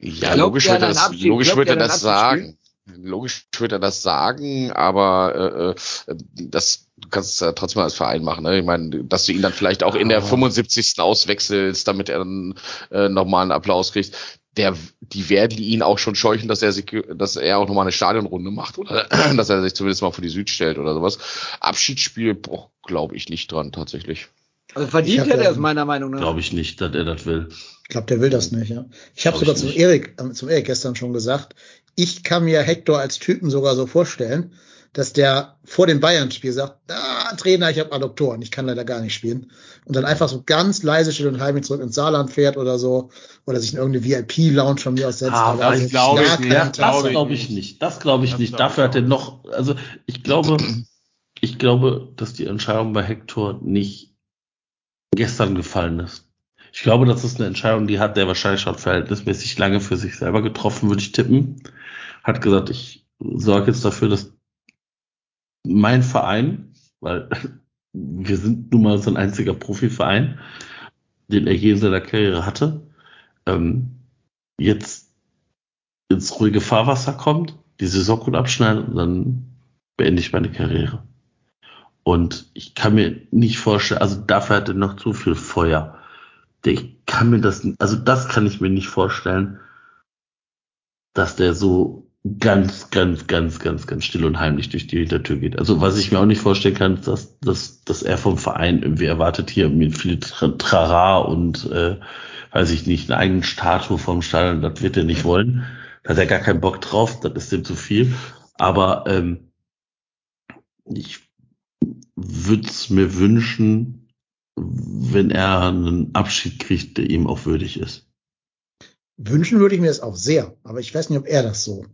Speaker 9: Ja,
Speaker 8: Glaubt
Speaker 9: logisch wird er das, logisch wird er das sagen. Logisch wird er das sagen, aber äh, das du kannst es ja trotzdem als Verein machen. Ne? Ich meine, dass du ihn dann vielleicht auch in der 75. auswechselst, damit er dann äh, nochmal einen Applaus kriegt. Der, die werden ihn auch schon scheuchen, dass er sich, dass er auch nochmal eine Stadionrunde macht oder dass er sich zumindest mal vor die Süd stellt oder sowas. Abschiedsspiel, glaube ich nicht dran tatsächlich.
Speaker 8: Also verdient hätte er es meiner Meinung nach.
Speaker 7: Glaube ich nicht, dass er das will.
Speaker 6: Ich glaube, der will das nicht, ja. Ich habe sogar
Speaker 7: ich
Speaker 6: zum. Erik, äh, zum Erik gestern schon gesagt, ich kann mir Hector als Typen sogar so vorstellen, dass der vor dem Bayern-Spiel sagt, ah, Trainer, ich habe Adoptoren, ich kann leider gar nicht spielen. Und dann einfach so ganz leise still und heimlich zurück ins Saarland fährt oder so. Oder sich in irgendeine VIP-Lounge von mir aus setzt.
Speaker 7: Ah,
Speaker 6: aber
Speaker 7: das
Speaker 6: also
Speaker 2: glaube ich nicht. Das
Speaker 7: glaube ich nicht. Das glaube ich
Speaker 2: Das
Speaker 7: nicht.
Speaker 2: glaub ich
Speaker 7: Dafür hat er noch, also ich glaube, ich glaube, dass die Entscheidung bei Hector nicht gestern gefallen ist. Ich glaube, das ist eine Entscheidung, die hat der wahrscheinlich schon verhältnismäßig lange für sich selber getroffen, würde ich tippen. Hat gesagt, ich sorge jetzt dafür, dass mein Verein, weil wir sind nun mal so ein einziger Profiverein, den er je in seiner Karriere hatte, ähm, jetzt ins ruhige Fahrwasser kommt, die Saison gut abschneidet und dann beende ich meine Karriere. Und ich kann mir nicht vorstellen, also dafür hat er noch zu viel Feuer. Ich kann mir das, also das kann ich mir nicht vorstellen, dass der so ganz, ganz, ganz, ganz, ganz still und heimlich durch die Hintertür geht. Also was ich mir auch nicht vorstellen kann, ist, dass, dass, dass er vom Verein irgendwie erwartet, hier mit viel Tra- Trara und äh, weiß ich nicht, eine eigene Statue vom Stadion, das wird er nicht wollen. Da hat er gar keinen Bock drauf, das ist ihm zu viel. Aber ähm, ich würde es mir wünschen, wenn er einen Abschied kriegt, der ihm auch würdig ist.
Speaker 6: Wünschen würde ich mir das auch sehr, aber ich weiß nicht, ob er das so.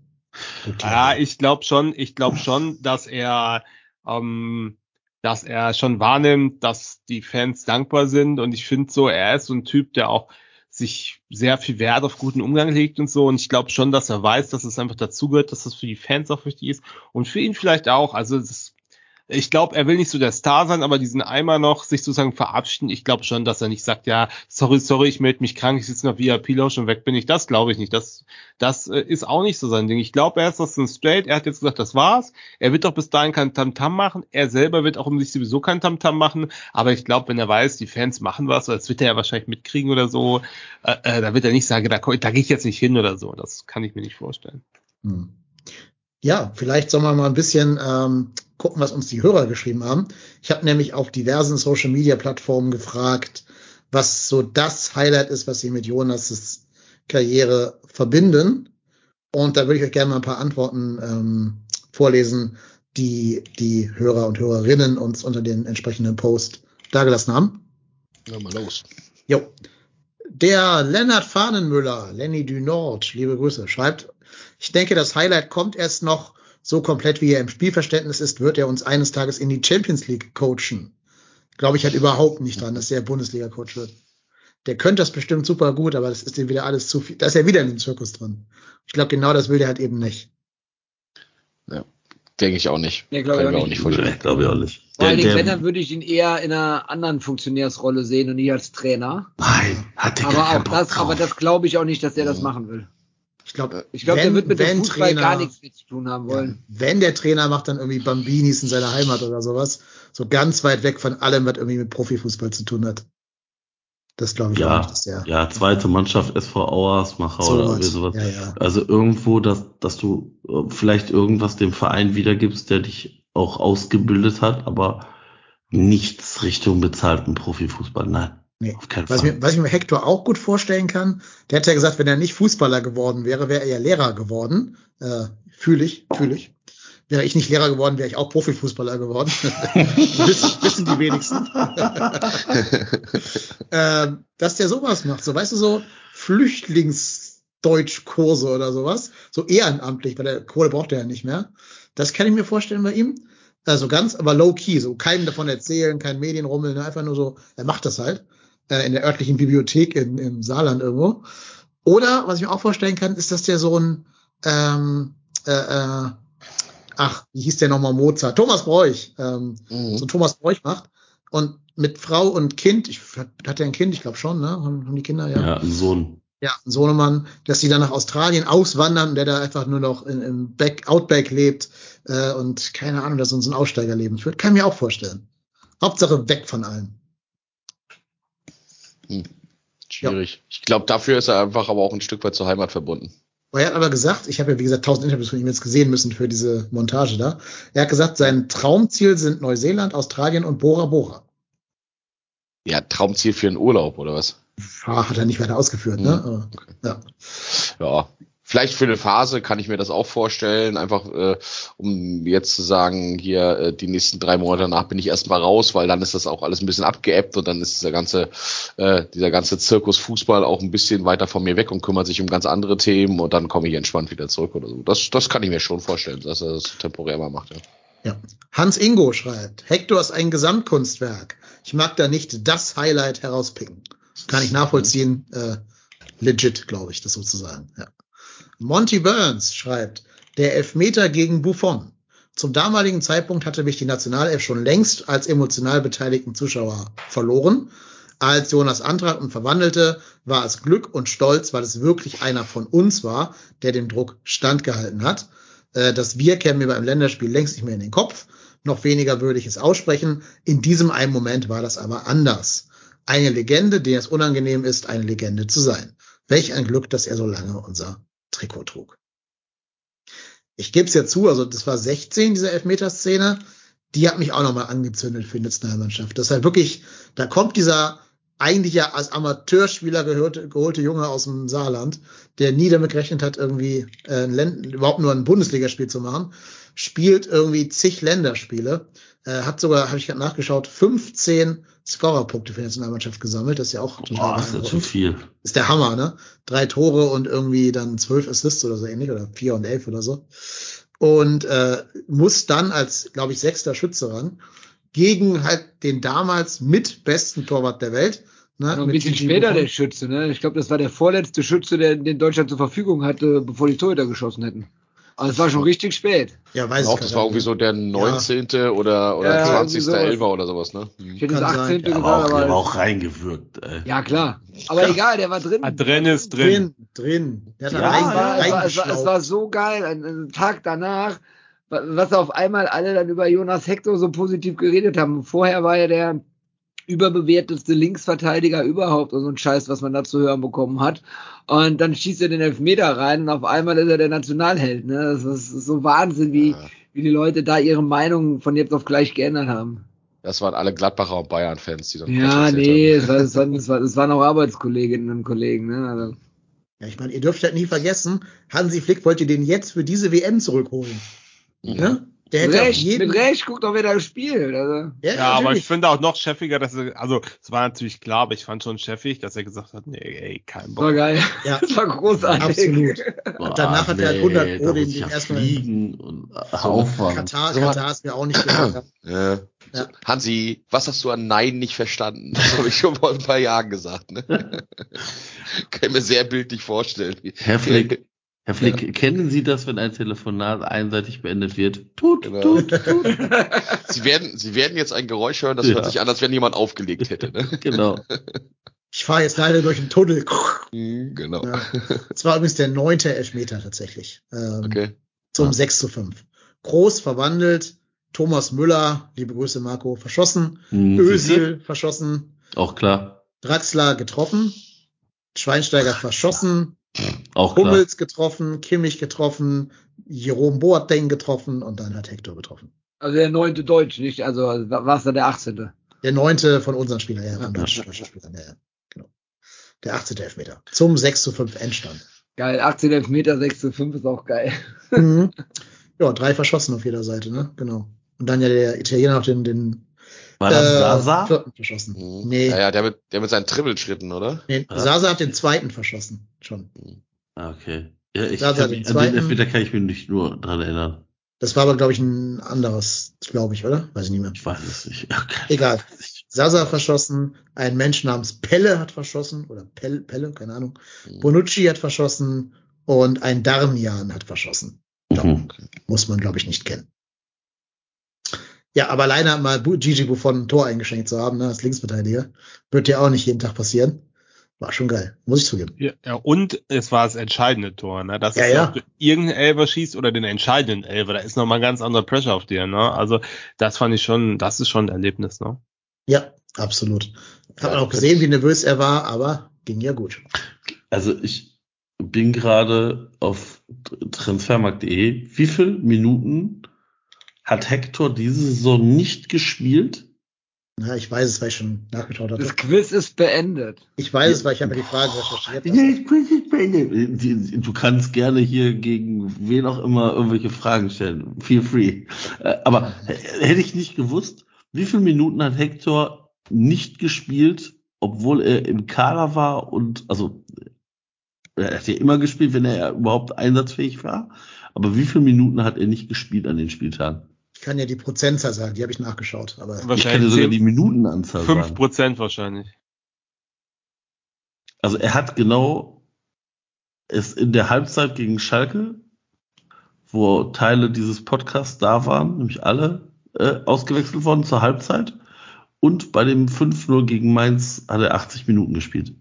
Speaker 2: Ja, ich glaube schon, ich glaube schon, dass er, ähm, dass er schon wahrnimmt, dass die Fans dankbar sind und ich finde so, er ist so ein Typ, der auch sich sehr viel Wert auf guten Umgang legt und so und ich glaube schon, dass er weiß, dass es einfach dazugehört, dass das für die Fans auch wichtig ist und für ihn vielleicht auch. Also das, ich glaube, er will nicht so der Star sein, aber diesen einmal noch sich sozusagen verabschieden. Ich glaube schon, dass er nicht sagt, ja, sorry, sorry, ich melde mich krank, ich sitze noch VIP-Lounge und weg bin ich. Das glaube ich nicht. Das, das äh, ist auch nicht so sein Ding. Ich glaube, er ist das ein straight. Er hat jetzt gesagt, das war's. Er wird doch bis dahin kein Tamtam machen. Er selber wird auch um sich sowieso kein Tamtam machen. Aber ich glaube, wenn er weiß, die Fans machen was, das wird er ja wahrscheinlich mitkriegen oder so, äh, äh, da wird er nicht sagen, da, da gehe ich jetzt nicht hin oder so. Das kann ich mir nicht vorstellen.
Speaker 6: Hm. Ja, vielleicht soll man mal ein bisschen ähm, gucken, was uns die Hörer geschrieben haben. Ich habe nämlich auf diversen Social Media Plattformen gefragt, was so das Highlight ist, was sie mit Jonas' Karriere verbinden. Und da würde ich euch gerne mal ein paar Antworten ähm, vorlesen, die die Hörer und Hörerinnen uns unter den entsprechenden Post dargelassen haben.
Speaker 9: Ja, mal los.
Speaker 6: Jo. Der Lennart Fahnenmüller, Lenny du Nord, liebe Grüße, schreibt, ich denke, das Highlight kommt erst noch. So komplett wie er im Spielverständnis ist, wird er uns eines Tages in die Champions League coachen. Glaube ich halt überhaupt nicht dran, dass er Bundesliga-Coach wird. Der könnte das bestimmt super gut, aber das ist ihm wieder alles zu viel. Da ist er wieder in dem Zirkus drin. Ich glaube, genau das will der halt eben nicht.
Speaker 9: Denke ich auch nicht.
Speaker 8: Nee, glaub ich auch nicht.
Speaker 9: nicht.
Speaker 7: Nee, glaube ich auch nicht.
Speaker 8: Vor allen Dingen, wenn, dann würde ich ihn eher in einer anderen Funktionärsrolle sehen und nicht als Trainer.
Speaker 7: nein, hat der gar
Speaker 8: Aber auch das,
Speaker 7: drauf.
Speaker 8: aber das glaube ich auch nicht, dass er das machen will.
Speaker 6: Ich glaube,
Speaker 8: Ich glaube, der
Speaker 6: wenn-
Speaker 8: wird mit dem Fußball
Speaker 6: Trainer-
Speaker 8: gar nichts mehr zu tun haben wollen.
Speaker 6: Wenn der Trainer macht dann irgendwie Bambinis in seiner Heimat oder sowas, so ganz weit weg von allem, was irgendwie mit Profifußball zu tun hat. Das glaube ich auch
Speaker 7: ja,
Speaker 6: nicht, dass der
Speaker 7: ja, zweite Mannschaft SV Auersmacher
Speaker 6: so
Speaker 7: oder
Speaker 6: was.
Speaker 7: irgendwie sowas.
Speaker 6: Ja, ja.
Speaker 7: Also irgendwo, dass, dass du äh, vielleicht irgendwas dem Verein wiedergibst, der dich auch ausgebildet hat, aber nichts Richtung bezahlten Profifußball. Nein,
Speaker 6: Nee.
Speaker 7: auf keinen
Speaker 6: Was,
Speaker 7: Fall.
Speaker 6: mir, was ich mir Hector auch gut vorstellen kann, der hat ja gesagt, wenn er nicht Fußballer geworden wäre, wäre er ja Lehrer geworden. Äh, fühle ich, fühle ich. Wäre ich nicht Lehrer geworden, wäre ich auch Profifußballer geworden. wissen, wissen die wenigsten. ähm, dass der sowas macht, so weißt du, so Flüchtlingsdeutschkurse oder sowas, so ehrenamtlich, weil der Kohle braucht er ja nicht mehr. Das kann ich mir vorstellen bei ihm. Also ganz, aber low key, so keinem davon erzählen, kein Medienrummel, ne? einfach nur so, er macht das halt äh, in der örtlichen Bibliothek in, im Saarland irgendwo. Oder was ich mir auch vorstellen kann, ist, dass der so ein ähm, äh, äh, ach, wie hieß der nochmal Mozart? Thomas Bräuch, ähm,
Speaker 9: Mhm.
Speaker 6: so Thomas Bräuch macht und mit Frau und Kind, ich hat er ein Kind, ich glaube schon, ne? Haben, haben die Kinder, ja.
Speaker 7: Ja, ein Sohn.
Speaker 6: Ja, Sohnemann, dass die dann nach Australien auswandern, der da einfach nur noch in, im Back, Outback lebt äh, und keine Ahnung, dass uns ein Aussteigerleben führt. Kann ich mir auch vorstellen. Hauptsache weg von allem.
Speaker 9: Hm. Schwierig. Ich glaube, dafür ist er einfach aber auch ein Stück weit zur Heimat verbunden.
Speaker 6: Er hat aber gesagt, ich habe ja wie gesagt tausend Interviews von ihm jetzt gesehen müssen für diese Montage da. Er hat gesagt, sein Traumziel sind Neuseeland, Australien und Bora Bora.
Speaker 9: Ja, Traumziel für einen Urlaub oder was?
Speaker 6: Ja, hat er nicht weiter ausgeführt, ne?
Speaker 9: Hm.
Speaker 6: Aber, ja.
Speaker 9: Ja, vielleicht für eine Phase kann ich mir das auch vorstellen, einfach äh, um jetzt zu sagen, hier äh, die nächsten drei Monate danach bin ich erstmal raus, weil dann ist das auch alles ein bisschen abgeebbt und dann ist dieser ganze, äh, dieser ganze Zirkus Fußball auch ein bisschen weiter von mir weg und kümmert sich um ganz andere Themen und dann komme ich entspannt wieder zurück oder so. Das, das kann ich mir schon vorstellen, dass er das temporär mal macht. Ja.
Speaker 6: Ja. Hans Ingo schreibt, Hector ist ein Gesamtkunstwerk. Ich mag da nicht das Highlight herauspicken. Kann ich nachvollziehen. Äh, legit, glaube ich, das sozusagen. Ja. Monty Burns schreibt, der Elfmeter gegen Buffon. Zum damaligen Zeitpunkt hatte mich die Nationalelf schon längst als emotional beteiligten Zuschauer verloren. Als Jonas antrat und verwandelte, war es Glück und Stolz, weil es wirklich einer von uns war, der dem Druck standgehalten hat. Äh, Das Wir kennen mir beim Länderspiel längst nicht mehr in den Kopf. Noch weniger würde ich es aussprechen. In diesem einen Moment war das aber anders. Eine Legende, der es unangenehm ist, eine Legende zu sein. Welch ein Glück, dass er so lange unser Trikot trug. Ich gebe es ja zu, also das war 16, diese Elfmeterszene. Die hat mich auch nochmal angezündet für die Nationalmannschaft. Das ist halt wirklich, da kommt dieser eigentlich ja als Amateurspieler gehörte, geholte Junge aus dem Saarland, der nie damit gerechnet hat, irgendwie äh, Länd überhaupt nur ein Bundesligaspiel zu machen, spielt irgendwie zig Länderspiele, äh, hat sogar, habe ich gerade nachgeschaut, 15 Scorerpunkte für die Nationalmannschaft gesammelt. Das ist ja auch total
Speaker 7: Boah, ist das schon viel.
Speaker 6: ist der Hammer, ne? Drei Tore und irgendwie dann zwölf Assists oder so ähnlich oder vier und elf oder so. Und äh, muss dann als, glaube ich, sechster Schütze ran gegen halt den damals mit besten Torwart der Welt. Ne?
Speaker 8: Noch ein
Speaker 6: mit
Speaker 8: bisschen
Speaker 6: Gigi
Speaker 8: später
Speaker 6: Buffon.
Speaker 8: der Schütze, ne? Ich glaube, das war der vorletzte Schütze, der den Deutschland zur Verfügung hatte, bevor die Torhüter geschossen hätten. Also es war schon richtig spät.
Speaker 6: Ja, weiß
Speaker 9: Auch
Speaker 6: ich
Speaker 9: das
Speaker 6: gar
Speaker 9: war
Speaker 6: nicht.
Speaker 9: irgendwie so der 19. oder, oder
Speaker 8: Ja,
Speaker 9: 20.
Speaker 8: irgendwie sowas.
Speaker 9: Elfer oder sowas, ne?
Speaker 8: Ich hätte das
Speaker 6: sein.
Speaker 8: 18.
Speaker 7: Der
Speaker 8: gesagt,
Speaker 7: war auch, der war
Speaker 8: aber.
Speaker 7: auch reingewirkt, ey.
Speaker 8: Ja, klar. Aber egal, der war drin.
Speaker 2: Ah, drin ist drin.
Speaker 6: Drin, drin. Der hat
Speaker 7: Ja,
Speaker 6: rein,
Speaker 8: es, war, es, war, es, war, es
Speaker 6: reingeschlaucht.
Speaker 8: war so geil. Ein, ein Tag danach, was auf einmal alle dann über Jonas Hector so positiv geredet haben. Vorher war er der überbewertetste Linksverteidiger überhaupt, so ein Scheiß, was man da zu hören bekommen hat. Und dann schießt er den Elfmeter rein und auf einmal ist er der Nationalheld. Ne? Das ist so Wahnsinn, wie,
Speaker 9: Ja.
Speaker 8: wie die Leute da ihre Meinung von jetzt auf gleich geändert haben.
Speaker 9: Das waren alle Gladbacher und Bayern-Fans, die dann
Speaker 8: Ja, nee,
Speaker 9: haben.
Speaker 8: es, war, es, waren, es, waren, es waren auch Arbeitskolleginnen und Kollegen. Ne? Also,
Speaker 6: Ja, ich meine, ihr dürft halt nie vergessen, Hansi Flick wollte den jetzt für diese WM zurückholen. Ne? Der
Speaker 8: mit Recht,
Speaker 6: jeden,
Speaker 8: mit Recht, guckt doch, wer da spielt. Also.
Speaker 2: Ja, aber ich finde auch noch chefiger, dass er, also es war natürlich klar, aber ich fand schon cheffig, dass er gesagt hat, nee, ey, kein
Speaker 8: Das war
Speaker 2: Bock.
Speaker 8: geil.
Speaker 6: Ja.
Speaker 8: Das war großartig.
Speaker 6: Absolut.
Speaker 7: Boah,
Speaker 6: danach hat er halt 100 Pro den-
Speaker 7: ich ja
Speaker 6: erstmal-
Speaker 7: fliegen und Aufwand.
Speaker 6: Katar,
Speaker 9: So
Speaker 6: Katar ist mir auch nicht gehört.
Speaker 9: Ja.
Speaker 6: Ja.
Speaker 9: Hansi, was hast du an Nein nicht verstanden? Das habe ich schon vor ein paar Jahren gesagt. Ne? Kann ich mir sehr bildlich vorstellen.
Speaker 7: Herr Flick, Flick, kennen Sie das, wenn ein Telefonat einseitig beendet wird? Tut,
Speaker 9: Genau.
Speaker 7: tut, tut.
Speaker 9: Sie werden, Sie werden jetzt ein Geräusch hören, das
Speaker 7: Ja.
Speaker 9: hört sich an, als wenn jemand aufgelegt hätte. Ne?
Speaker 7: Genau.
Speaker 6: Ich fahre jetzt leider durch den Tunnel.
Speaker 9: Mhm, genau.
Speaker 6: Ja. Das war übrigens der neunte Elfmeter tatsächlich. Ähm,
Speaker 9: Okay.
Speaker 6: Zum
Speaker 7: Ja.
Speaker 6: 6 zu 5. Groß verwandelt, Thomas Müller, liebe Grüße Marco, verschossen,
Speaker 7: Hm,
Speaker 6: Özil verschossen,
Speaker 7: Auch klar.
Speaker 6: Draxler getroffen, Schweinsteiger verschossen,
Speaker 7: Auch klar.
Speaker 6: Hummels getroffen, Kimmich getroffen, Jerome Boateng getroffen und dann hat Hector getroffen.
Speaker 8: Also der neunte Deutsch, nicht? Also war es dann der 18.
Speaker 6: Der neunte von unseren Spielern, ja, von
Speaker 7: Ja.
Speaker 6: deutschen, deutschen Spielern, ja, ja, genau. Der 18. Elfmeter. Zum 6 zu 5 Endstand.
Speaker 8: Geil, 18 Elfmeter, 6 zu 5 ist auch geil.
Speaker 6: Mhm. Ja, drei verschossen auf jeder Seite, ne? Genau. Und dann ja der Italiener noch den, den
Speaker 7: War das
Speaker 6: äh,
Speaker 7: Sasa?
Speaker 6: vierten verschossen.
Speaker 9: Mhm.
Speaker 6: Nee,
Speaker 9: Ja, ja, der mit, der mit seinen Trippelschritten, oder?
Speaker 6: nee. Sasa hat den zweiten verschossen. Schon.
Speaker 7: Ah, Okay. Ja, ich
Speaker 6: Sasa
Speaker 7: kann
Speaker 6: den
Speaker 7: an
Speaker 6: zweiten.
Speaker 7: den Elfmeter kann ich mich nicht nur dran erinnern.
Speaker 6: Das war aber, glaube ich, ein anderes, glaube ich, oder? Weiß ich nicht mehr.
Speaker 7: Ich weiß es nicht. Okay.
Speaker 6: Egal. Sasa verschossen, ein Mensch namens Pelle hat verschossen, oder Pelle, Pelle keine Ahnung.
Speaker 9: Mhm.
Speaker 6: Bonucci hat verschossen und ein Darmian hat verschossen.
Speaker 7: Mhm.
Speaker 6: Muss man, glaube ich, nicht kennen. Ja, aber alleine mal Gigi Buffon ein Tor eingeschenkt zu haben, ne, als Linksverteidiger, wird ja auch nicht jeden Tag passieren. War schon geil, muss ich zugeben.
Speaker 2: Ja, ja, und es war das entscheidende Tor, ne? Das
Speaker 6: Ja,
Speaker 2: ist
Speaker 6: ja.
Speaker 2: ob du irgendeinen Elber schießt oder den entscheidenden Elber, da ist nochmal ganz anderer Pressure auf dir, ne? Also das fand ich schon, das ist schon ein Erlebnis, ne?
Speaker 6: Ja, absolut. Hat man auch gesehen, wie nervös er war, aber ging ja gut.
Speaker 7: Also ich bin gerade auf transfermarkt.de. Wie viele Minuten hat Hector diese Saison nicht gespielt?
Speaker 6: Ja, ich weiß es, weil ich schon nachgeschaut habe.
Speaker 8: Das Quiz ist beendet.
Speaker 6: Ich weiß es, weil ich habe die Fragen recherchiert.
Speaker 7: Ja, ich bin nicht bei Ihnen. Die- Du kannst gerne hier gegen wen auch immer irgendwelche Fragen stellen. Feel free. Äh, Aber hätte ich nicht gewusst, wie viele Minuten hat Hector nicht gespielt, obwohl er im Kader war und also er hat ja immer gespielt, wenn er überhaupt einsatzfähig war. Aber wie viele Minuten hat er nicht gespielt an den Spieltagen?
Speaker 6: Ich kann ja die Prozentzahl sagen, die habe ich nachgeschaut. Aber
Speaker 7: Ich kann
Speaker 2: Wahrscheinlich
Speaker 7: sogar
Speaker 2: 10,
Speaker 7: die Minutenanzahl
Speaker 2: 5
Speaker 7: sagen.
Speaker 2: Prozent wahrscheinlich.
Speaker 7: Also er hat genau es in der Halbzeit gegen Schalke, wo Teile dieses Podcasts da waren, nämlich alle, äh, ausgewechselt worden zur Halbzeit. Und bei dem 5-0 gegen Mainz hat er 80 Minuten gespielt.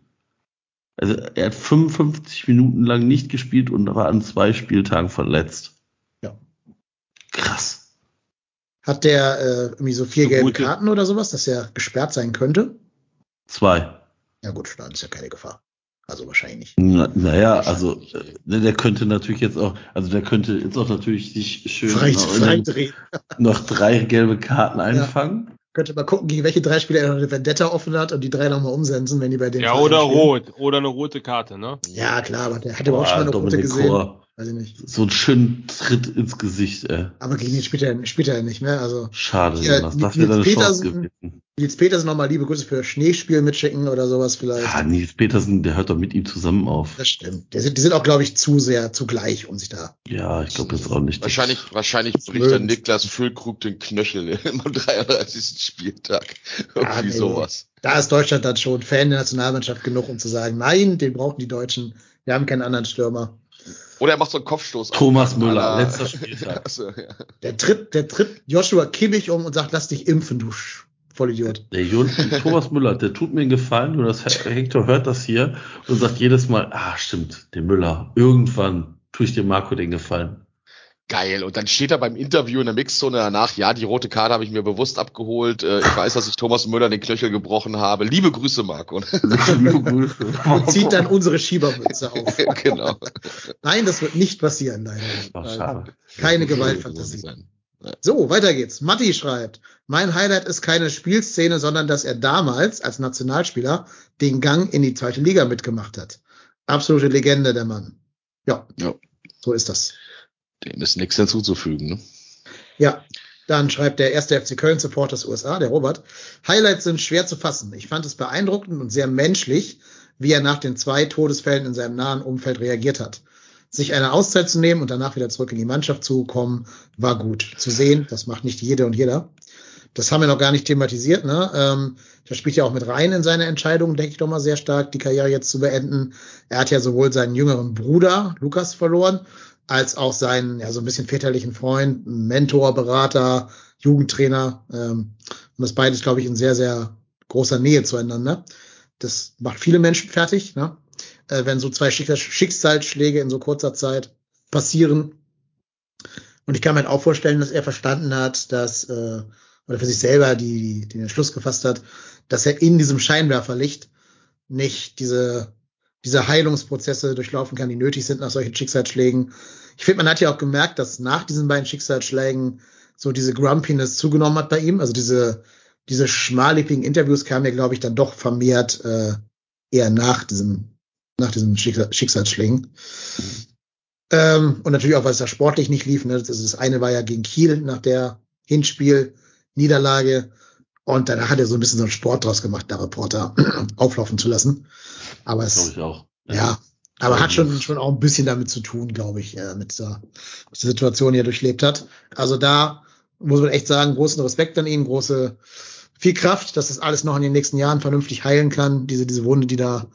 Speaker 7: Also er hat 55 Minuten lang nicht gespielt und war an zwei Spieltagen verletzt.
Speaker 6: Ja.
Speaker 7: Krass.
Speaker 6: Hat der äh, irgendwie so vier
Speaker 2: So
Speaker 6: gelbe
Speaker 2: gute-
Speaker 6: Karten oder sowas, dass er gesperrt sein könnte?
Speaker 7: Zwei.
Speaker 6: Ja gut, dann ist ja keine Gefahr. Also wahrscheinlich nicht.
Speaker 7: Na, naja, also äh, der könnte natürlich jetzt auch, also der könnte jetzt auch natürlich sich schön
Speaker 6: Frei,
Speaker 7: noch, drei gelbe Karten einfangen.
Speaker 6: Könnte mal gucken, gegen welche drei Spieler er noch eine Vendetta offen hat und die drei nochmal umsetzen, wenn die bei den
Speaker 2: Ja,
Speaker 6: Vereinen
Speaker 2: oder
Speaker 6: spielen.
Speaker 2: rot. Oder eine rote Karte, ne?
Speaker 6: Ja, klar, aber der hat überhaupt schon mal eine
Speaker 7: Boah,
Speaker 6: rote
Speaker 7: Dominik
Speaker 6: gesehen.
Speaker 7: Kor,
Speaker 6: Weiß ich nicht.
Speaker 7: so einen schönen Tritt ins Gesicht, ey.
Speaker 6: Aber gegen den spielt er, spielt er nicht mehr. Also
Speaker 7: Schade,
Speaker 6: Ja,
Speaker 7: Jonas.
Speaker 6: Nils
Speaker 7: Das wäre deine Chance
Speaker 6: Petersen-
Speaker 7: gewesen.
Speaker 6: Nils Petersen nochmal liebe Grüße für Schneespiel mitschicken oder sowas vielleicht.
Speaker 7: Ja, Nils Petersen, der hört doch mit ihm zusammen auf.
Speaker 6: Das stimmt. Die sind, die sind auch, glaube ich, zu sehr zugleich, um sich da.
Speaker 7: Ja, ich glaube jetzt auch nicht.
Speaker 9: Wahrscheinlich, wahrscheinlich bricht der
Speaker 6: mögen.
Speaker 9: Niklas Füllkrug den Knöchel im 33. Spieltag. Irgendwie
Speaker 6: nee.
Speaker 9: sowas.
Speaker 6: Da ist Deutschland dann schon Fan der Nationalmannschaft genug, um zu sagen, nein, den brauchen die Deutschen. Wir haben keinen anderen Stürmer.
Speaker 9: Oder er macht so einen Kopfstoß.
Speaker 7: Thomas Müller,
Speaker 9: la-
Speaker 7: letzter Spieltag.
Speaker 9: Also, ja.
Speaker 6: Der tritt, der tritt Joshua Kimmich um und sagt, lass dich impfen, du Sch- Vollidiot.
Speaker 7: Der Jon Thomas Müller, der tut mir einen Gefallen, nur das Hector hört das hier und sagt jedes Mal, ah, stimmt, der Müller, irgendwann tue ich dem Marco den Gefallen.
Speaker 9: Geil. Und dann steht er beim Interview in der Mixzone danach, ja, die rote Karte habe ich mir bewusst abgeholt. Äh, Ich weiß, dass ich Thomas Müller den Knöchel gebrochen habe. Liebe Grüße, Marco.
Speaker 7: Liebe Grüße.
Speaker 6: Und zieht dann unsere Schiebermütze auf.
Speaker 9: genau.
Speaker 6: Nein, das wird nicht passieren.
Speaker 7: Ach, schade.
Speaker 6: Keine Gewaltfantasie. So, weiter geht's. Matti schreibt, mein Highlight ist keine Spielszene, sondern dass er damals als Nationalspieler den Gang in die zweite Liga mitgemacht hat. Absolute Legende, der Mann. Ja,
Speaker 9: Ja.
Speaker 6: so ist das.
Speaker 9: Dem ist nichts hinzuzufügen. Ne?
Speaker 6: Ja, dann schreibt der erste FC Köln Support des USA, der Robert. Highlights sind schwer zu fassen. Ich fand es beeindruckend und sehr menschlich, wie er nach den zwei Todesfällen in seinem nahen Umfeld reagiert hat. Sich eine Auszeit zu nehmen und danach wieder zurück in die Mannschaft zu kommen, war gut. Zu sehen, das macht nicht jede und jeder. Das haben wir noch gar nicht thematisiert. Ne? Ähm, das spielt ja auch mit rein in seine Entscheidung, denke ich doch mal sehr stark, die Karriere jetzt zu beenden. Er hat ja sowohl seinen jüngeren Bruder Lukas verloren, als auch seinen ja so ein bisschen väterlichen Freund, Mentor, Berater, Jugendtrainer. Ähm, und das beides, glaube ich, in sehr, sehr großer Nähe zueinander. Das macht viele Menschen fertig, ne? äh, wenn so zwei Schicksals Schicksalsschläge in so kurzer Zeit passieren. Und ich kann mir halt auch vorstellen, dass er verstanden hat, dass, äh, oder für sich selber die, den Entschluss gefasst hat, dass er in diesem Scheinwerferlicht nicht diese, diese Heilungsprozesse durchlaufen kann, die nötig sind nach solchen Schicksalsschlägen. Ich finde, man hat ja auch gemerkt, dass nach diesen beiden Schicksalsschlägen so diese Grumpiness zugenommen hat bei ihm. Also diese, diese schmallipigen Interviews kamen ja, glaube ich, dann doch vermehrt äh, eher nach diesem, nach diesen Schicksal Schicksalsschlägen. Ähm, und natürlich auch, weil es da sportlich nicht lief. Ne? Das, das eine war ja gegen Kiel nach der Hinspiel-Niederlage. Und danach hat er so ein bisschen so einen Sport draus gemacht, der Reporter auflaufen zu lassen. Aber es,
Speaker 7: ich auch.
Speaker 6: ja, aber hat schon, schon auch ein bisschen damit zu tun, glaube ich, äh, mit dieser, mit der Situation, die er durchlebt hat. Also da muss man echt sagen, großen Respekt an ihn, große, viel Kraft, dass das alles noch in den nächsten Jahren vernünftig heilen kann. Diese, diese Wunde, die da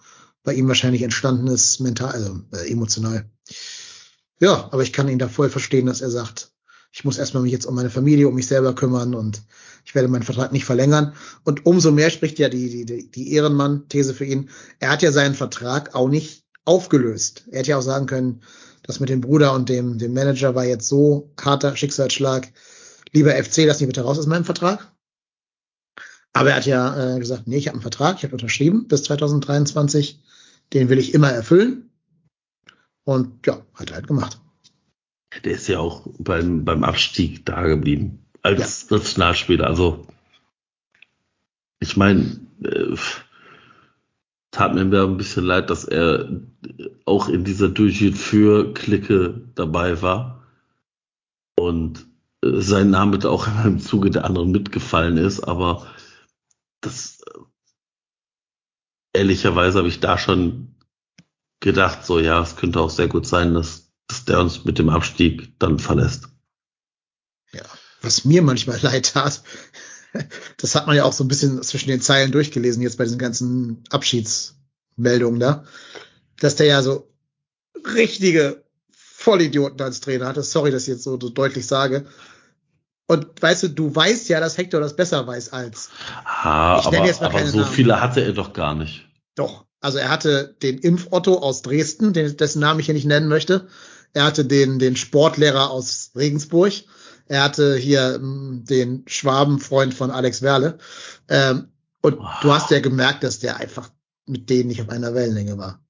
Speaker 6: bei ihm wahrscheinlich entstanden ist, mental, also äh, emotional. Ja, aber ich kann ihn da voll verstehen, dass er sagt, ich muss erstmal mich jetzt um meine Familie, um mich selber kümmern und ich werde meinen Vertrag nicht verlängern. Und umso mehr spricht ja die, die, die Ehrenmann-These für ihn. Er hat ja seinen Vertrag auch nicht aufgelöst. Er hätte ja auch sagen können, das mit dem Bruder und dem, dem Manager war jetzt so harter Schicksalsschlag. Lieber FC, lass mich bitte raus aus meinem Vertrag. Aber er hat ja äh, gesagt, nee, ich habe einen Vertrag, ich habe unterschrieben bis 2023. Den will ich immer erfüllen. Und ja, hat er halt gemacht.
Speaker 7: Der ist ja auch beim, beim Abstieg da geblieben. Als ja. Nationalspieler. Also, ich meine, äh, tat mir ein bisschen leid, dass er auch in dieser Durchschnitt für Clique dabei war. Und äh, sein Name auch im Zuge der anderen mitgefallen ist, aber das äh, ehrlicherweise habe ich da schon gedacht, so ja, es könnte auch sehr gut sein, dass, dass der uns mit dem Abstieg dann verlässt.
Speaker 6: Ja, was mir manchmal leid tat, das hat man ja auch so ein bisschen zwischen den Zeilen durchgelesen, jetzt bei diesen ganzen Abschiedsmeldungen da, dass der ja so richtige Vollidioten als Trainer hatte. Sorry, dass ich jetzt so deutlich sage. Und weißt du, du weißt ja, dass Hector das besser weiß als.
Speaker 7: Ah, ich aber, jetzt mal aber so Namen. viele hatte er doch gar nicht.
Speaker 6: Doch. Also er hatte den Impf-Otto aus Dresden, den, dessen Namen ich hier nicht nennen möchte. Er hatte den, den Sportlehrer aus Regensburg. Er hatte hier m, hm, den Schwabenfreund von Alex Werle. Ähm, und wow. du hast ja gemerkt, dass der einfach mit denen nicht auf einer Wellenlänge war.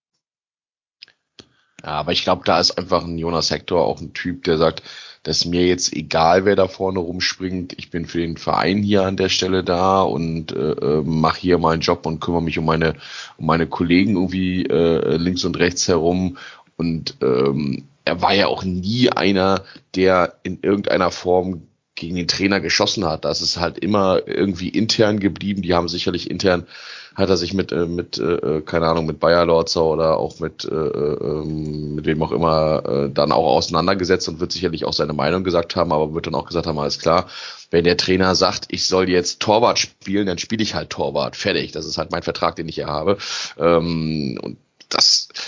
Speaker 9: Ja, aber ich glaube, da ist einfach ein Jonas Hector auch ein Typ, der sagt, dass mir jetzt egal, wer da vorne rumspringt, ich bin für den Verein hier an der Stelle da und äh, äh mache hier meinen Job und kümmere mich um meine, um meine Kollegen irgendwie äh, links und rechts herum. Und ähm, er war ja auch nie einer, der in irgendeiner Form gegen den Trainer geschossen hat. Das ist halt immer irgendwie intern geblieben. Die haben sicherlich intern hat er sich mit, äh, mit äh, keine Ahnung, mit Bayer Lorzer oder auch mit, äh, ähm, mit wem auch immer äh, dann auch auseinandergesetzt und wird sicherlich auch seine Meinung gesagt haben, aber wird dann auch gesagt haben, alles klar, wenn der Trainer sagt, ich soll jetzt Torwart spielen, dann spiele ich halt Torwart. Fertig. Das ist halt mein Vertrag, den ich hier habe. Ähm, und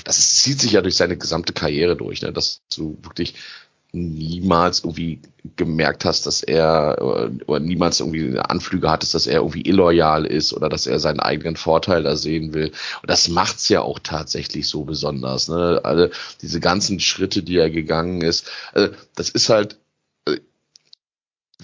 Speaker 9: das, zieht sich ja durch seine gesamte Karriere durch, ne? dass du wirklich niemals irgendwie gemerkt hast, dass er oder, oder niemals irgendwie Anflüge hattest, dass er irgendwie illoyal ist oder dass er seinen eigenen Vorteil da sehen will. Und das macht's ja auch tatsächlich so besonders. Ne? Alle diese ganzen Schritte, die er gegangen ist, also das ist halt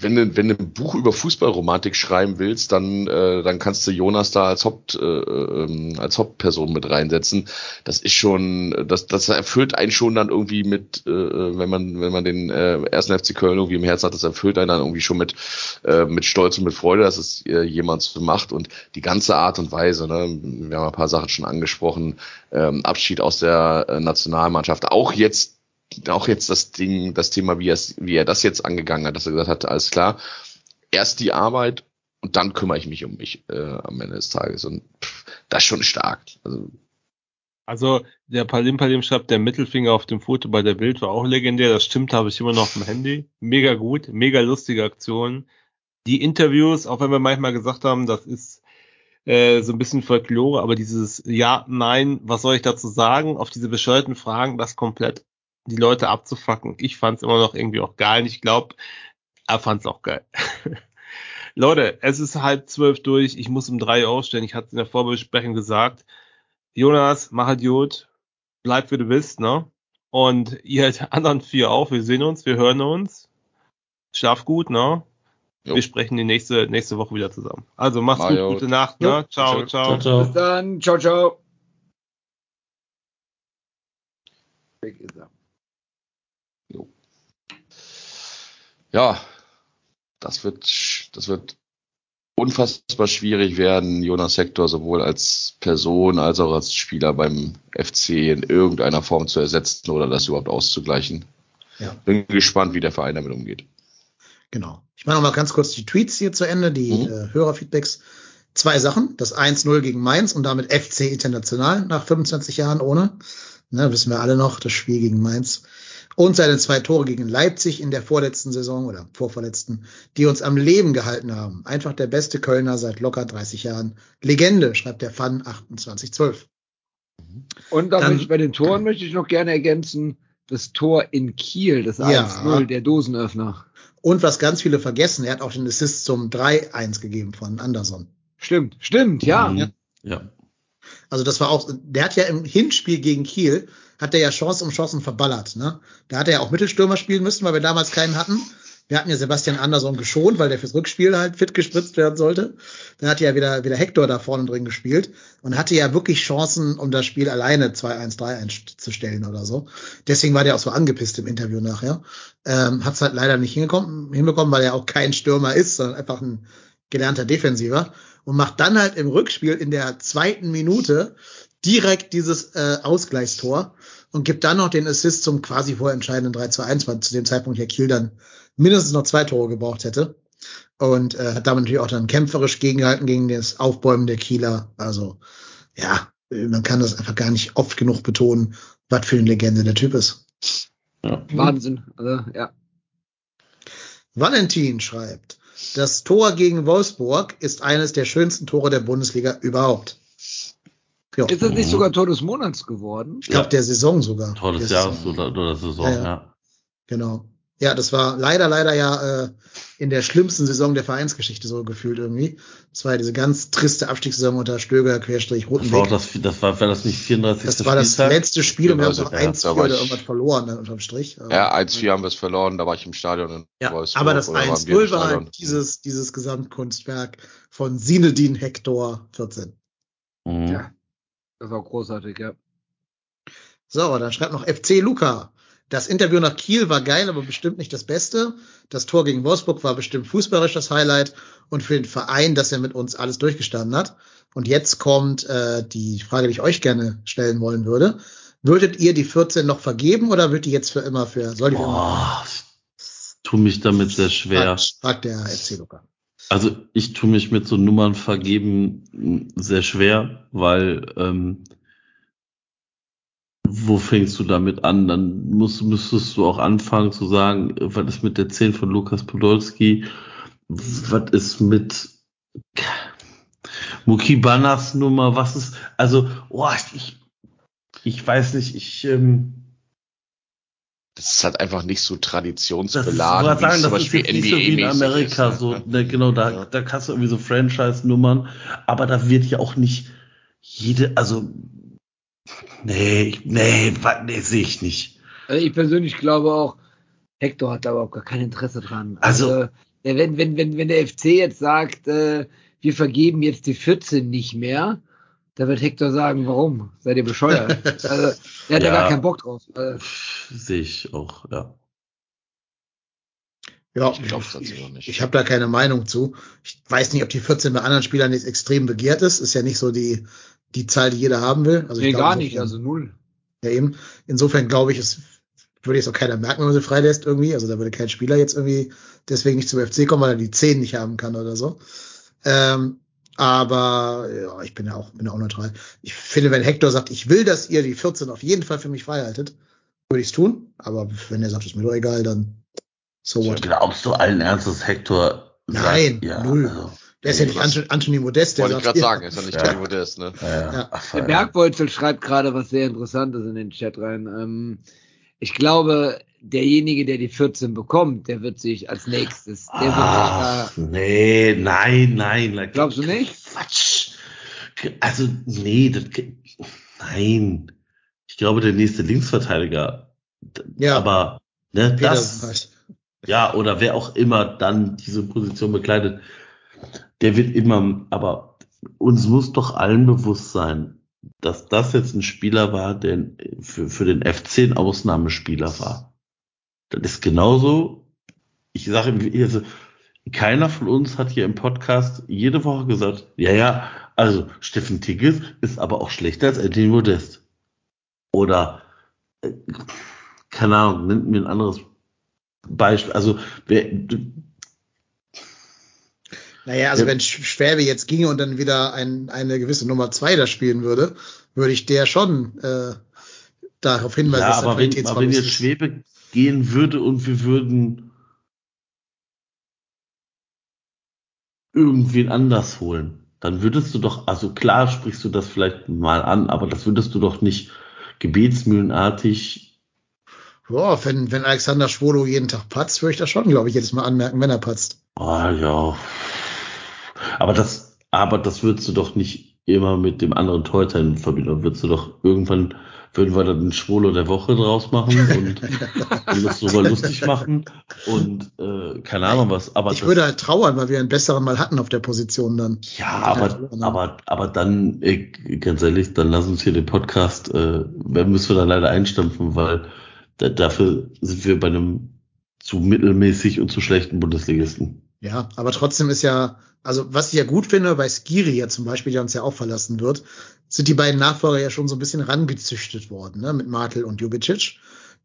Speaker 9: wenn du, wenn du ein Buch über Fußballromantik schreiben willst, dann, äh, dann kannst du Jonas da als Haupt, äh, ähm, als Hauptperson mit reinsetzen. Das ist schon, das, das erfüllt einen schon dann irgendwie mit, äh, wenn man, wenn man den äh, ersten FC Köln irgendwie im Herzen hat, das erfüllt einen dann irgendwie schon mit, äh, mit Stolz und mit Freude, dass es äh, jemand so macht und die ganze Art und Weise. Ne? Wir haben ein paar Sachen schon angesprochen. Ähm, Abschied aus der äh, Nationalmannschaft, auch jetzt auch jetzt das Ding, das Thema, wie er, wie er das jetzt angegangen hat, dass er gesagt hat, alles klar, erst die Arbeit und dann kümmere ich mich um mich äh, am Ende des Tages. Und pff, das ist schon stark. Also,
Speaker 2: also der Palim Palim schreibt, der Mittelfinger auf dem Foto bei der Bild war auch legendär. Das stimmt, habe ich immer noch auf Handy. Mega gut, mega lustige Aktion. Die Interviews, auch wenn wir manchmal gesagt haben, das ist äh, so ein bisschen Folklore, aber dieses Ja, Nein, was soll ich dazu sagen? Auf diese bescheuerten Fragen, das komplett die Leute abzufacken. Ich fand es immer noch irgendwie auch geil. Und ich glaube, er fand es auch geil. Leute, es ist halb zwölf durch. Ich muss um drei aufstehen. Ich hatte in der Vorbesprechung gesagt, Jonas, mach Idiot, bleib wie du bist, ne? Und ihr anderen vier auch. Wir sehen uns, wir hören uns. Schlaf gut, ne? Jo. Wir sprechen die nächste, nächste Woche wieder zusammen. Also macht's Mario. gut, gute Nacht, ne? Ciao, ciao. ciao, ciao.
Speaker 8: Bis dann. Ciao, ciao. Weg ist er.
Speaker 9: Ja, das wird, das wird unfassbar schwierig werden, Jonas Hector sowohl als Person als auch als Spieler beim FC in irgendeiner Form zu ersetzen oder das überhaupt auszugleichen. Ja. Bin gespannt, wie der Verein damit umgeht.
Speaker 6: Genau. Ich mache noch mal ganz kurz die Tweets hier zu Ende, die mhm. äh, Hörerfeedbacks. Zwei Sachen. Das 1-0 gegen Mainz und damit FC International nach 25 Jahren ohne. Ne, wissen wir alle noch, das Spiel gegen Mainz und seine zwei Tore gegen Leipzig in der vorletzten Saison oder vorvorletzten, die uns am Leben gehalten haben. Einfach der beste Kölner seit locker 30 Jahren. Legende, schreibt der Fan 2812.
Speaker 8: Und Dann, bei den Toren möchte ich noch gerne ergänzen, das Tor in Kiel, das 1-0, ja. der Dosenöffner.
Speaker 6: Und was ganz viele vergessen, er hat auch den Assist zum 3-1 gegeben von Anderson.
Speaker 8: Stimmt, stimmt, ja.
Speaker 7: Mhm. Ja.
Speaker 6: Also das war auch, der hat ja im Hinspiel gegen Kiel, hat er ja Chance um Chancen verballert. Ne? Da hat er ja auch Mittelstürmer spielen müssen, weil wir damals keinen hatten. Wir hatten ja Sebastian Andersson geschont, weil der fürs Rückspiel halt fit gespritzt werden sollte. Dann hat ja wieder, wieder Hector da vorne drin gespielt und hatte ja wirklich Chancen, um das Spiel alleine 2-1, 3-1 zu stellen oder so. Deswegen war der auch so angepisst im Interview nachher. Ähm, Hat es halt leider nicht hingekommen, hinbekommen, weil er auch kein Stürmer ist, sondern einfach ein gelernter Defensiver und macht dann halt im Rückspiel in der zweiten Minute direkt dieses äh, Ausgleichstor und gibt dann noch den Assist zum quasi vorentscheidenden 3 zu 1, weil zu dem Zeitpunkt ja Kiel dann mindestens noch zwei Tore gebraucht hätte. Und äh, hat damit natürlich auch dann kämpferisch gegengehalten gegen das Aufbäumen der Kieler. Also ja, man kann das einfach gar nicht oft genug betonen, was für eine Legende der Typ ist.
Speaker 7: Ja.
Speaker 8: Wahnsinn. Also, ja.
Speaker 6: Valentin schreibt, das Tor gegen Wolfsburg ist eines der schönsten Tore der Bundesliga überhaupt. Ja,
Speaker 8: Ist das nicht sogar Tor des Monats geworden?
Speaker 6: ich glaube der Saison sogar.
Speaker 7: Tor des
Speaker 6: Der
Speaker 7: Jahres oder, oder Saison,
Speaker 6: Ja,
Speaker 7: ja.
Speaker 6: ja. Genau. Ja, das war leider, leider ja äh, in der schlimmsten Saison der Vereinsgeschichte so gefühlt irgendwie. Das war ja diese ganz triste Abstiegssaison unter Stöger, Querstrich,
Speaker 7: Das war das, das war, war das nicht 34.
Speaker 6: Das war das
Speaker 7: Spieltag?
Speaker 6: letzte Spiel und wir haben
Speaker 9: Also,
Speaker 6: noch
Speaker 9: ja,
Speaker 6: 1
Speaker 9: da
Speaker 6: 4
Speaker 9: war
Speaker 6: oder
Speaker 9: ich-
Speaker 6: irgendwas verloren dann unterm Strich.
Speaker 9: Ja, 1-4 haben wir es verloren, da war ich im Stadion in
Speaker 6: Ja,
Speaker 9: Wolfsburg.
Speaker 6: aber das
Speaker 9: oder waren wir im
Speaker 6: 1-0 war halt dieses, dieses Gesamtkunstwerk von Sinedin Hector 14.
Speaker 7: Mhm.
Speaker 8: Ja. Das war großartig, ja.
Speaker 6: So, dann schreibt noch FC Luca. Das Interview nach Kiel war geil, aber bestimmt nicht das Beste. Das Tor gegen Wolfsburg war bestimmt fußballerisch das Highlight und für den Verein, dass er mit uns alles durchgestanden hat. Und jetzt kommt äh, die Frage, die ich euch gerne stellen wollen würde. Würdet ihr die 14 noch vergeben oder wird die jetzt für immer für, soll die für immer?
Speaker 7: Boah, ich tu mich damit sehr schwer.
Speaker 6: Fragt, fragt der FC Luca.
Speaker 7: Also ich tue mich mit so Nummern vergeben mh, sehr schwer, weil ähm, wo fängst du damit an? Dann musst, müsstest du auch anfangen zu sagen, was ist mit der 10 von Lukas Podolski? Was ist mit Muki Banas Nummer? Was ist, also, oh, ich, ich weiß nicht, ich, ähm,
Speaker 9: Das ist halt einfach nicht so
Speaker 7: das ist,
Speaker 9: traditionsbeladen,
Speaker 7: ich wollte sagen,
Speaker 9: zum
Speaker 7: das ist
Speaker 9: Beispiel
Speaker 7: jetzt nicht so wie in Amerika,
Speaker 9: ist,
Speaker 7: so,
Speaker 9: ne?
Speaker 7: ne, genau, da,
Speaker 9: Ja.
Speaker 7: da kannst du irgendwie so Franchise-Nummern, aber da wird ja auch nicht jede, also, nee, nee, nee, sehe ich nicht.
Speaker 8: Also ich persönlich glaube auch, Hector hat da überhaupt gar kein Interesse dran.
Speaker 7: Also-
Speaker 8: äh, wenn, wenn, wenn, wenn der FC jetzt sagt, äh, wir vergeben jetzt die 14 nicht mehr, da wird Hector sagen, warum? Seid ihr bescheuert? also, der hat ja
Speaker 7: Ja.
Speaker 8: gar keinen Bock drauf. Also,
Speaker 7: Sehe ich auch, ja.
Speaker 6: Ja,
Speaker 9: Ich glaub's tatsächlich auch nicht.
Speaker 6: Ich habe da keine Meinung zu. Ich weiß nicht, ob die 14 bei anderen Spielern jetzt extrem begehrt ist. Ist ja nicht so die, die Zahl, die jeder haben will. Also
Speaker 8: nee,
Speaker 6: ich glaub,
Speaker 8: gar
Speaker 6: insofern-
Speaker 8: nicht, also null.
Speaker 6: Ja, eben. Insofern glaube ich, es würde jetzt auch keiner merken, wenn man sie freilässt irgendwie. Also da würde kein Spieler jetzt irgendwie deswegen nicht zum FC kommen, weil er die 10 nicht haben kann oder so. Ähm, aber ja, ich bin ja auch, bin ja auch neutral. Ich finde, wenn Hector sagt, ich will, dass ihr die 14 auf jeden Fall für mich freihaltet, würde ich es tun. Aber wenn er sagt, ist mir doch egal, dann so what.
Speaker 7: Glaubst du allen Ernstes, Hector?
Speaker 6: Nein,
Speaker 7: sagt,
Speaker 6: null.
Speaker 7: Also,
Speaker 6: Der ist ja nicht Anthony, Anthony Modest, der
Speaker 9: Wollte ich
Speaker 6: sagt,
Speaker 9: gerade sagen, ist ja nicht
Speaker 7: Ja.
Speaker 9: Tony Modest, ne?
Speaker 7: ja,
Speaker 6: Ja.
Speaker 7: Ach,
Speaker 8: Der
Speaker 7: ja.
Speaker 8: Bergbeutel schreibt gerade was sehr Interessantes in den Chat rein. Ähm, ich glaube, derjenige, der die 14 bekommt, der wird sich als nächstes, der wird sich
Speaker 7: Ach, nee, nein, nein.
Speaker 8: glaubst du nicht?
Speaker 7: Quatsch. Also, nee, das, nein. Ich glaube, der nächste Linksverteidiger.
Speaker 6: Ja.
Speaker 7: Aber, ne,
Speaker 6: Petersen
Speaker 7: das, ja, oder wer auch immer dann diese Position bekleidet, der wird immer, aber uns muss doch allen bewusst sein, dass das jetzt ein Spieler war, der für, für den FC ein Ausnahmespieler war. Das ist genauso, ich sage, also, keiner von uns hat hier im Podcast jede Woche gesagt, ja, ja, also Steffen Tigges ist aber auch schlechter als Anthony Modest. Oder, äh, keine Ahnung, nimmt mir ein anderes Beispiel. Also, wer,
Speaker 6: Naja, also
Speaker 7: Ja.
Speaker 6: wenn Sch- Schwäbe jetzt ginge und dann wieder ein, eine gewisse Nummer zwei da spielen würde, würde ich der schon äh, darauf hinweisen,
Speaker 7: ja,
Speaker 6: dass
Speaker 7: aber wenn, aber wenn jetzt
Speaker 6: ist.
Speaker 7: Gehen würde und wir würden irgendwen anders holen, dann würdest du doch, also klar sprichst du das vielleicht mal an, aber das würdest du doch nicht gebetsmühlenartig
Speaker 6: Boah, wenn, wenn Alexander Schwolo jeden Tag patzt, würde ich das schon, glaube ich, jedes Mal anmerken, wenn er patzt.
Speaker 7: Ah, ja. Aber das, aber das würdest du doch nicht immer mit dem anderen Torhüter in Verbindung. Würdest du doch irgendwann, würden wir dann den Schwolo der Woche draus machen und, und das lustig machen und äh, keine Ahnung was. Aber
Speaker 6: ich
Speaker 7: das,
Speaker 6: würde halt trauern, weil wir einen besseren mal hatten auf der Position dann.
Speaker 7: Ja, aber,
Speaker 6: haben.
Speaker 7: aber, aber dann, ey, ganz ehrlich, dann lass uns hier den Podcast, äh, müssen wir dann leider einstampfen, weil da, dafür sind wir bei einem zu mittelmäßig und zu schlechten Bundesligisten.
Speaker 6: Ja, aber trotzdem ist ja, also was ich ja gut finde, bei Skiri ja zum Beispiel, der uns ja auch verlassen wird, sind die beiden Nachfolger ja schon so ein bisschen rangezüchtet worden, ne, mit Martel und Jubicic.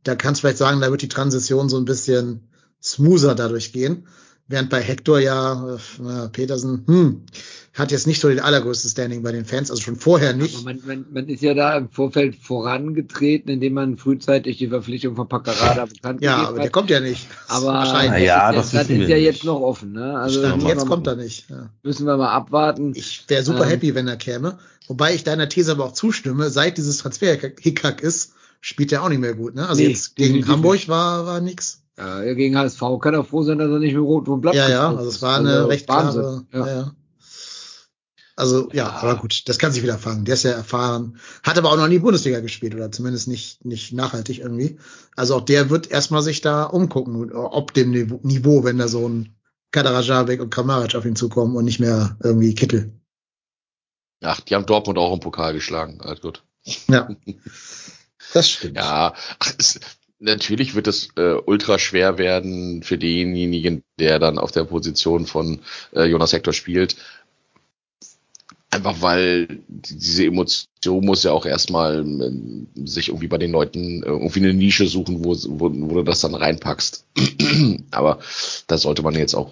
Speaker 6: Da kannst du vielleicht sagen, da wird die Transition so ein bisschen smoother dadurch gehen. Während bei Hector ja, äh, Petersen, hm, hat jetzt nicht so den allergrößten Standing bei den Fans, also schon vorher nicht.
Speaker 8: Aber man, man, man ist ja da im Vorfeld vorangetreten, indem man frühzeitig die Verpflichtung von Paccarada bekannt
Speaker 6: Ja,
Speaker 8: gegeben
Speaker 6: aber
Speaker 8: hat.
Speaker 6: der kommt ja nicht.
Speaker 8: Aber
Speaker 6: Wahrscheinlich.
Speaker 7: Ja,
Speaker 8: das,
Speaker 7: das
Speaker 8: ist, das ist ja
Speaker 7: nicht.
Speaker 8: jetzt noch offen. Ne? Also
Speaker 6: Stand, jetzt kommt er nicht. Ja.
Speaker 8: Müssen wir mal abwarten.
Speaker 6: Ich wäre super
Speaker 8: Ähm.
Speaker 6: happy, wenn er käme. Wobei ich deiner These aber auch zustimme, seit dieses Transfer-Hickhack ist, spielt er auch nicht mehr gut. Ne? Also
Speaker 8: Nee,
Speaker 6: jetzt gegen
Speaker 8: definitiv
Speaker 6: Hamburg
Speaker 8: nicht.
Speaker 6: war, war nix.
Speaker 8: Ja, gegen HSV kann er froh sein, dass er nicht mit Rot und Blatt
Speaker 6: Ja, ja, also es war eine
Speaker 8: Also
Speaker 6: recht
Speaker 8: Wahnsinn.
Speaker 6: klare. Ja.
Speaker 8: Ja.
Speaker 6: Ja. Also ja, aber gut, das kann sich wieder fangen. Der ist ja erfahren, hat aber auch noch nie Bundesliga gespielt oder zumindest nicht nicht nachhaltig irgendwie. Also auch der wird erstmal sich da umgucken, ob dem Niveau- wenn da so ein Kaderajabek und Kramaric auf ihn zukommen und nicht mehr irgendwie Kittel.
Speaker 9: Ach, die haben Dortmund auch im Pokal geschlagen. Alles gut.
Speaker 6: Ja, das stimmt.
Speaker 9: Ja, ach, es, natürlich wird es äh, ultra schwer werden für denjenigen, der dann auf der Position von äh, Jonas Hector spielt. Einfach weil die- diese Emotion muss ja auch erstmal ähm, sich irgendwie bei den Leuten äh, irgendwie eine Nische suchen, wo, wo, wo du das dann reinpackst. Aber da sollte man jetzt auch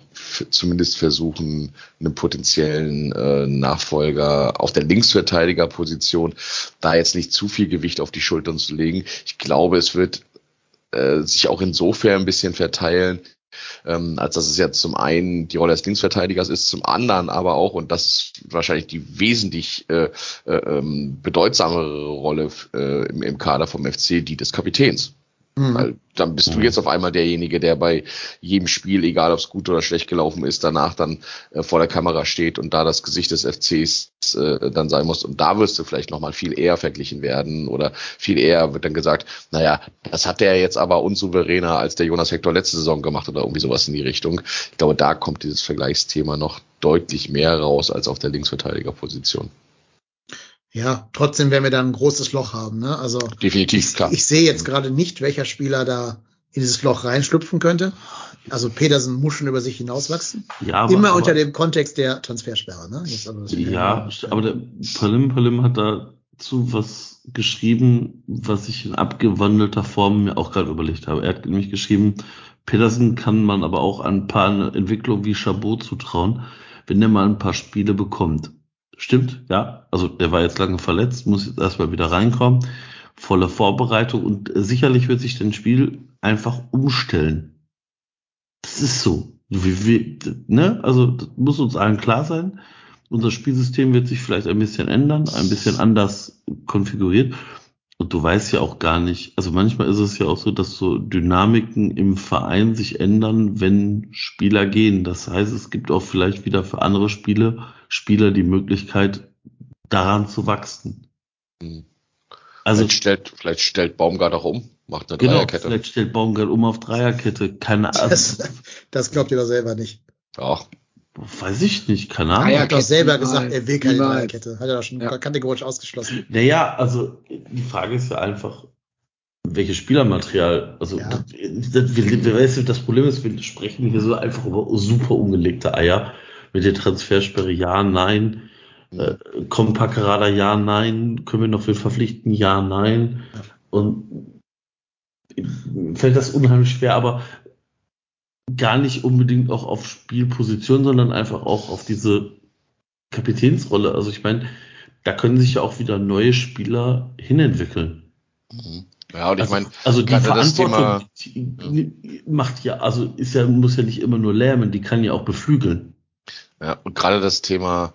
Speaker 9: zumindest versuchen, einen potenziellen äh, Nachfolger auf der Linksverteidigerposition da jetzt nicht zu viel Gewicht auf die Schultern zu legen. Ich glaube, es wird äh, sich auch insofern ein bisschen verteilen, ähm, als dass es jetzt zum einen die Rolle des Linksverteidigers ist, zum anderen aber auch, und das ist wahrscheinlich die wesentlich äh, äh, ähm, bedeutsamere Rolle äh, im, im Kader vom FC, die des Kapitäns.
Speaker 6: Mhm.
Speaker 9: Weil dann bist du jetzt auf einmal derjenige, der bei jedem Spiel, egal ob es gut oder schlecht gelaufen ist, danach dann äh, vor der Kamera steht und da das Gesicht des FCs äh, dann sein muss. Und da wirst du vielleicht nochmal viel eher verglichen werden oder viel eher wird dann gesagt, naja, das hat der jetzt aber unsouveräner als der Jonas Hector letzte Saison gemacht oder irgendwie sowas in die Richtung. Ich glaube, da kommt dieses Vergleichsthema noch deutlich mehr raus als auf der Linksverteidigerposition.
Speaker 6: Ja, trotzdem werden wir da ein großes Loch haben. Ne? Also
Speaker 9: Definitiv,
Speaker 6: ich,
Speaker 9: klar.
Speaker 6: ich sehe jetzt gerade nicht, welcher Spieler da in dieses Loch reinschlüpfen könnte. Also Petersen muss schon über sich hinauswachsen.
Speaker 7: Ja, aber,
Speaker 6: Immer
Speaker 7: aber,
Speaker 6: unter dem Kontext der Transfersperre. Ne? Jetzt aber das-
Speaker 7: Ja, aber der Palim Palim hat dazu was geschrieben, was ich in abgewandelter Form mir auch gerade überlegt habe. Er hat nämlich geschrieben, Petersen kann man aber auch ein paar Entwicklungen wie Chabot zutrauen, wenn der mal ein paar Spiele bekommt. Stimmt, ja. Also der war jetzt lange verletzt, muss jetzt erstmal wieder reinkommen. Volle Vorbereitung und äh, sicherlich wird sich das Spiel einfach umstellen. Das ist so. Wie, wie, ne? Also das muss uns allen klar sein. Unser Spielsystem wird sich vielleicht ein bisschen ändern, ein bisschen anders konfiguriert. Und du weißt ja auch gar nicht, also manchmal ist es ja auch so, dass so Dynamiken im Verein sich ändern, wenn Spieler gehen. Das heißt, es gibt auch vielleicht wieder für andere Spiele, Spieler die Möglichkeit, daran zu wachsen.
Speaker 9: Hm.
Speaker 7: Also
Speaker 9: vielleicht, stellt, vielleicht stellt Baumgart auch um, macht eine
Speaker 7: genau,
Speaker 9: Dreierkette.
Speaker 7: vielleicht stellt Baumgart um auf Dreierkette. Keine Ahnung.
Speaker 6: Das, das glaubt ihr doch selber nicht.
Speaker 9: Ja,
Speaker 7: Weiß ich nicht, keine
Speaker 6: Er
Speaker 7: Ahnung.
Speaker 6: hat doch selber gesagt, er will keine. Dreierkette. Hat er doch schon
Speaker 8: Ja.
Speaker 6: kategorisch ausgeschlossen.
Speaker 7: Naja, also die Frage ist ja einfach, welches Spielermaterial, also
Speaker 6: Ja.
Speaker 7: das, das, du, das Problem ist, wir sprechen hier so einfach über super ungelegte Eier mit der Transfersperre, ja, nein, äh, kommt Packerada, ja, nein, können wir noch wen verpflichten, ja, nein. Und fällt das unheimlich schwer, aber gar nicht unbedingt auch auf Spielposition, sondern einfach auch auf diese Kapitänsrolle. Also ich meine, da können sich ja auch wieder neue Spieler hinentwickeln.
Speaker 9: Mhm. ja und ich
Speaker 7: also,
Speaker 9: meine,
Speaker 7: also die Verantwortung die, die macht ja, also ist ja, muss ja nicht immer nur lähmen, die kann ja auch beflügeln.
Speaker 9: Ja, und gerade das Thema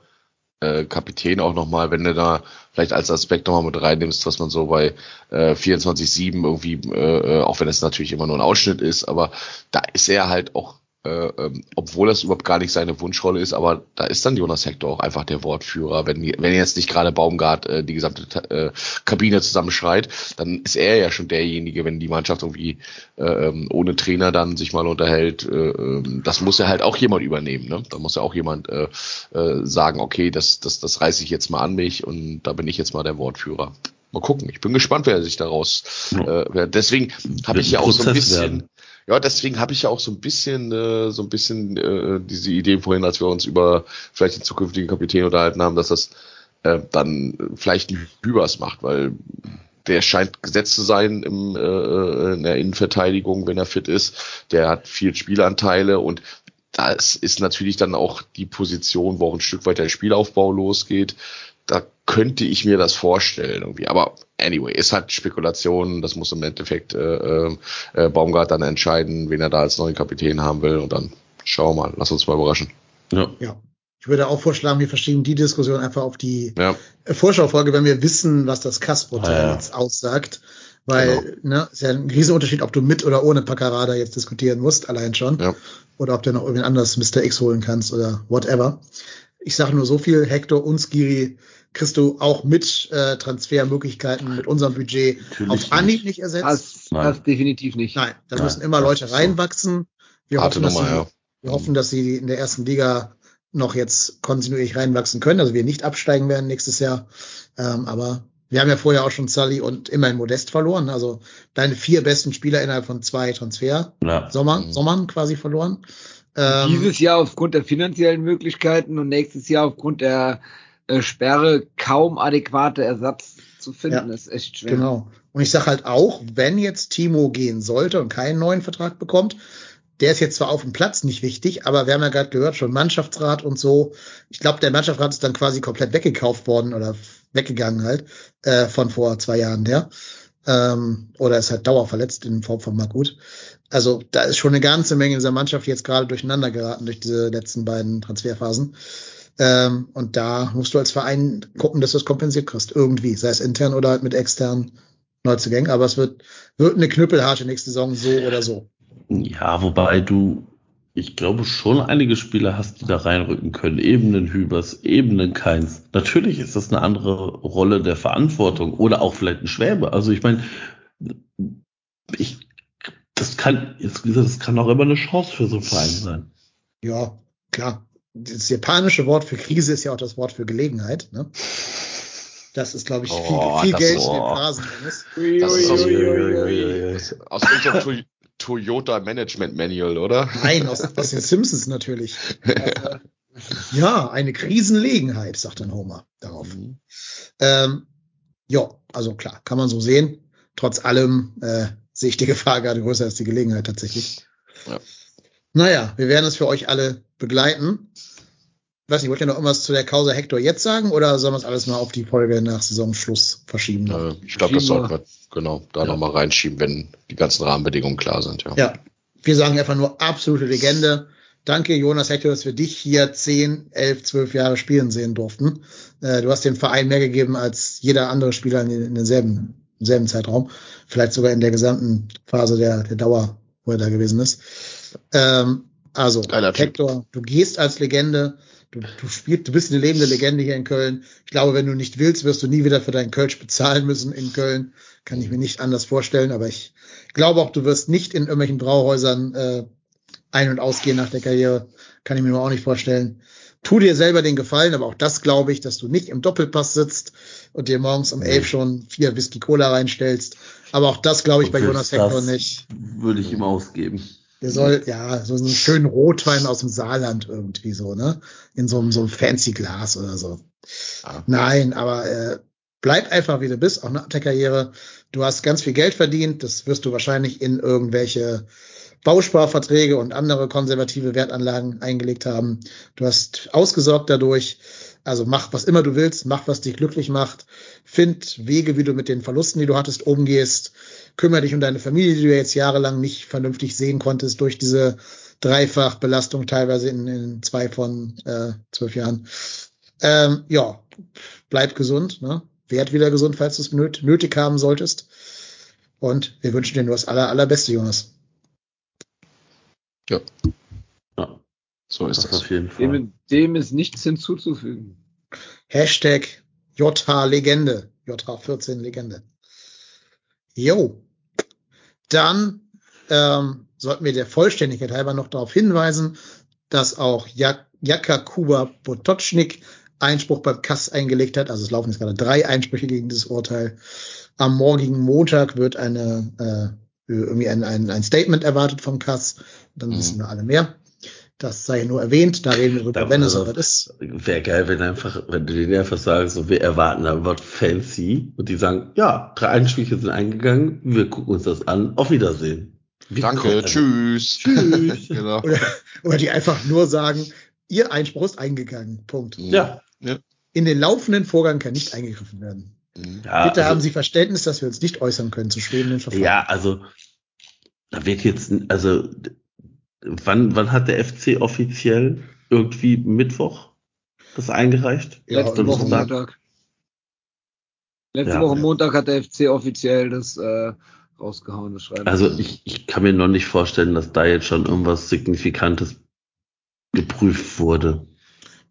Speaker 9: äh, Kapitän auch nochmal, wenn du da vielleicht als Aspekt nochmal mit reinnimmst, was man so bei äh, 24-7 irgendwie, äh, äh, auch wenn es natürlich immer nur ein Ausschnitt ist, aber da ist er halt auch äh, ähm, obwohl das überhaupt gar nicht seine Wunschrolle ist, aber da ist dann Jonas Hector auch einfach der Wortführer. Wenn, wenn jetzt nicht gerade Baumgart äh, die gesamte äh, Kabine zusammenschreit, dann ist er ja schon derjenige, wenn die Mannschaft irgendwie äh, ähm, ohne Trainer dann sich mal unterhält. Äh, ähm, das muss ja halt auch jemand übernehmen. Ne? Da muss ja auch jemand äh, äh, sagen, okay, das, das, das reiße ich jetzt mal an mich und da bin ich jetzt mal der Wortführer. Mal gucken. Ich bin gespannt, wer sich daraus. Äh, deswegen habe ich ja auch so ein bisschen. Werden. Ja, deswegen habe ich ja auch so ein bisschen, äh, so ein bisschen äh, diese Idee vorhin, als wir uns über vielleicht den zukünftigen Kapitän unterhalten haben, dass das äh, dann vielleicht die Hübers macht, weil der scheint gesetzt zu sein im, äh, in der Innenverteidigung, wenn er fit ist. Der hat viel Spielanteile und das ist natürlich dann auch die Position, wo auch ein Stück weit der Spielaufbau losgeht da könnte ich mir das vorstellen irgendwie. Aber anyway, ist halt Spekulation. Das muss im Endeffekt äh, äh, äh, Baumgart dann entscheiden, wen er da als neuen Kapitän haben will. Und dann schauen wir mal. Lass uns mal überraschen.
Speaker 6: Ja. ja. Ich würde auch vorschlagen, wir verschieben die Diskussion einfach auf die ja. Vorschaufolge, wenn wir wissen, was das Kasper-Teil ah, ja. jetzt aussagt. Weil, genau. ne, ist ja ein Riesenunterschied, ob du mit oder ohne Paccarada jetzt diskutieren musst, allein schon. Ja. Oder ob du noch irgendwen anderes Mr. X holen kannst oder whatever. Ich sage nur so viel, Hector und Skiri kriegst du auch mit äh, Transfermöglichkeiten mit unserem Budget Natürlich auf Anhieb nicht ersetzt.
Speaker 8: Das, das definitiv nicht.
Speaker 6: Nein, da müssen immer Leute reinwachsen. Wir hoffen, Nummer, sie, ja. wir hoffen, dass sie in der ersten Liga noch jetzt kontinuierlich reinwachsen können, also wir nicht absteigen werden nächstes Jahr. Ähm, aber wir haben ja vorher auch schon Sully und immerhin Modest verloren. Also deine vier besten Spieler innerhalb von zwei Transfer ja. Sommer, mhm. Sommern quasi verloren.
Speaker 8: Ähm, Dieses Jahr aufgrund der finanziellen Möglichkeiten und nächstes Jahr aufgrund der äh, Sperre kaum adäquate Ersatz zu finden. Ja, ist echt schwer.
Speaker 6: Genau. Und ich sage halt auch, wenn jetzt Timo gehen sollte und keinen neuen Vertrag bekommt, der ist jetzt zwar auf dem Platz nicht wichtig, aber wir haben ja gerade gehört, schon Mannschaftsrat und so. Ich glaube, der Mannschaftsrat ist dann quasi komplett weggekauft worden oder weggegangen halt äh, von vor zwei Jahren her. Ähm, oder ist halt dauerverletzt in Form von Margut. Also da ist schon eine ganze Menge in dieser Mannschaft jetzt gerade durcheinander geraten durch diese letzten beiden Transferphasen. Ähm, und da musst du als Verein gucken, dass du es kompensiert kriegst. Irgendwie, sei es intern oder halt mit externen Neuzugängen. Aber es wird, wird eine knüppelharte nächste Saison so oder so.
Speaker 7: Ja, wobei du, ich glaube schon einige Spieler hast, die da reinrücken können. Eben den Hübers, eben den Keins. Natürlich ist das eine andere Rolle der Verantwortung oder auch vielleicht ein Schwäbe. Also ich meine, ich, das kann, jetzt gesagt, das kann auch immer eine Chance für so einen Verein sein.
Speaker 6: Ja, klar das japanische Wort für Krise ist ja auch das Wort für Gelegenheit. Ne? Das ist, glaube ich, viel, oh, viel Geld oh. in den Phrasen ist. Das ist
Speaker 9: aus, unserem Toyota Management Manual, oder?
Speaker 6: Nein, aus, aus den Simpsons natürlich. Also, ja, eine Krisenlegenheit, sagt dann Homer darauf. Mhm. Ähm, ja, also klar, kann man so sehen. Trotz allem äh, sehe ich die Gefahr gerade größer als die Gelegenheit tatsächlich. Ja. Naja, wir werden es für euch alle begleiten weiß nicht, wollt ihr noch irgendwas zu der Causa Hector jetzt sagen oder sollen wir es alles mal auf die Folge nach Saisonschluss verschieben?
Speaker 9: Äh, ich glaube, das sollten wir genau da ja. nochmal reinschieben, wenn die ganzen Rahmenbedingungen klar sind. Ja.
Speaker 6: ja, wir sagen einfach nur absolute Legende. Danke, Jonas Hector, dass wir dich hier 10, 11, 12 Jahre spielen sehen durften. Äh, du hast dem Verein mehr gegeben als jeder andere Spieler in, in denselben, im selben Zeitraum. Vielleicht sogar in der gesamten Phase der, der Dauer, wo er da gewesen ist. Ähm, also, Hector, du gehst als Legende. Du, du spielst, du bist eine lebende Legende hier in Köln. Ich glaube, wenn du nicht willst, wirst du nie wieder für deinen Kölsch bezahlen müssen in Köln. Kann ich mir nicht anders vorstellen. Aber ich glaube auch, du wirst nicht in irgendwelchen Brauhäusern äh, ein- und ausgehen nach der Karriere. Kann ich mir auch nicht vorstellen. Tu dir selber den Gefallen, aber auch das glaube ich, dass du nicht im Doppelpass sitzt und dir morgens um elf schon vier Whisky Cola reinstellst. Aber auch das glaube ich bei Jonas Hector nicht.
Speaker 7: Würde ich ihm ausgeben.
Speaker 6: Der soll, ja, so einen schönen Rotwein aus dem Saarland irgendwie so, ne? In so einem, so einem fancy Glas oder so. Ja. Nein, aber äh, bleib einfach wie du bist, auch nach der Karriere. Du hast ganz viel Geld verdient, das wirst du wahrscheinlich in irgendwelche Bausparverträge und andere konservative Wertanlagen eingelegt haben. Du hast ausgesorgt dadurch. Also mach, was immer du willst, mach, was dich glücklich macht. Find Wege, wie du mit den Verlusten, die du hattest, umgehst kümmere dich um deine Familie, die du jetzt jahrelang nicht vernünftig sehen konntest durch diese Dreifachbelastung teilweise in, in zwei von äh, zwölf Jahren. Ähm, ja, bleib gesund, ne? Werd wieder gesund, falls du es nöt nötig haben solltest. Und wir wünschen dir nur das aller, allerbeste, Jonas.
Speaker 9: Ja,
Speaker 7: Ja,
Speaker 9: so ist
Speaker 7: das
Speaker 9: das.
Speaker 7: auf jeden Fall.
Speaker 8: Dem, dem ist nichts hinzuzufügen.
Speaker 6: Hashtag JH-Legende. JH14 Legende. Jo. Dann ähm, sollten wir der Vollständigkeit halber noch darauf hinweisen, dass auch Jak Jaka Kuba Potocznik Einspruch beim Kass eingelegt hat. Also es laufen jetzt gerade drei Einsprüche gegen dieses Urteil. Am morgigen Montag wird eine äh, irgendwie ein, ein, ein Statement erwartet vom Kass. Dann
Speaker 9: Mhm.
Speaker 6: wissen wir alle mehr. Das sei nur erwähnt. Da reden wir drüber,
Speaker 7: Da-
Speaker 6: wenn es
Speaker 7: also-
Speaker 6: soweit ist.
Speaker 7: Wäre geil, wenn einfach, wenn du denen einfach sagst, so, wir erwarten ein Wort fancy und die sagen, ja, drei Einsprüche sind eingegangen, wir gucken uns das an, auf Wiedersehen. Wie
Speaker 9: Danke,
Speaker 7: kommt-
Speaker 9: tschüss.
Speaker 7: Tschüss.
Speaker 9: genau.
Speaker 6: Oder, oder die einfach nur sagen, ihr Einspruch ist eingegangen. Punkt.
Speaker 7: Ja.
Speaker 6: In den laufenden Vorgang kann nicht eingegriffen werden.
Speaker 9: Mhm.
Speaker 7: ja
Speaker 6: Bitte
Speaker 7: also,
Speaker 6: haben Sie Verständnis, dass wir uns nicht äußern können zu schwebenden Verfahren.
Speaker 7: Ja, also, da wird jetzt, also, wann, wann hat der FC offiziell irgendwie Mittwoch das eingereicht?
Speaker 6: Ja,
Speaker 8: Letzte Woche
Speaker 7: Donnerstag.
Speaker 8: Montag. Letzte
Speaker 7: Ja.
Speaker 8: Woche Montag hat der FC offiziell das äh, rausgehauen, das Schreiben.
Speaker 7: Also, ich, ich kann mir noch nicht vorstellen, dass da jetzt schon irgendwas Signifikantes geprüft wurde.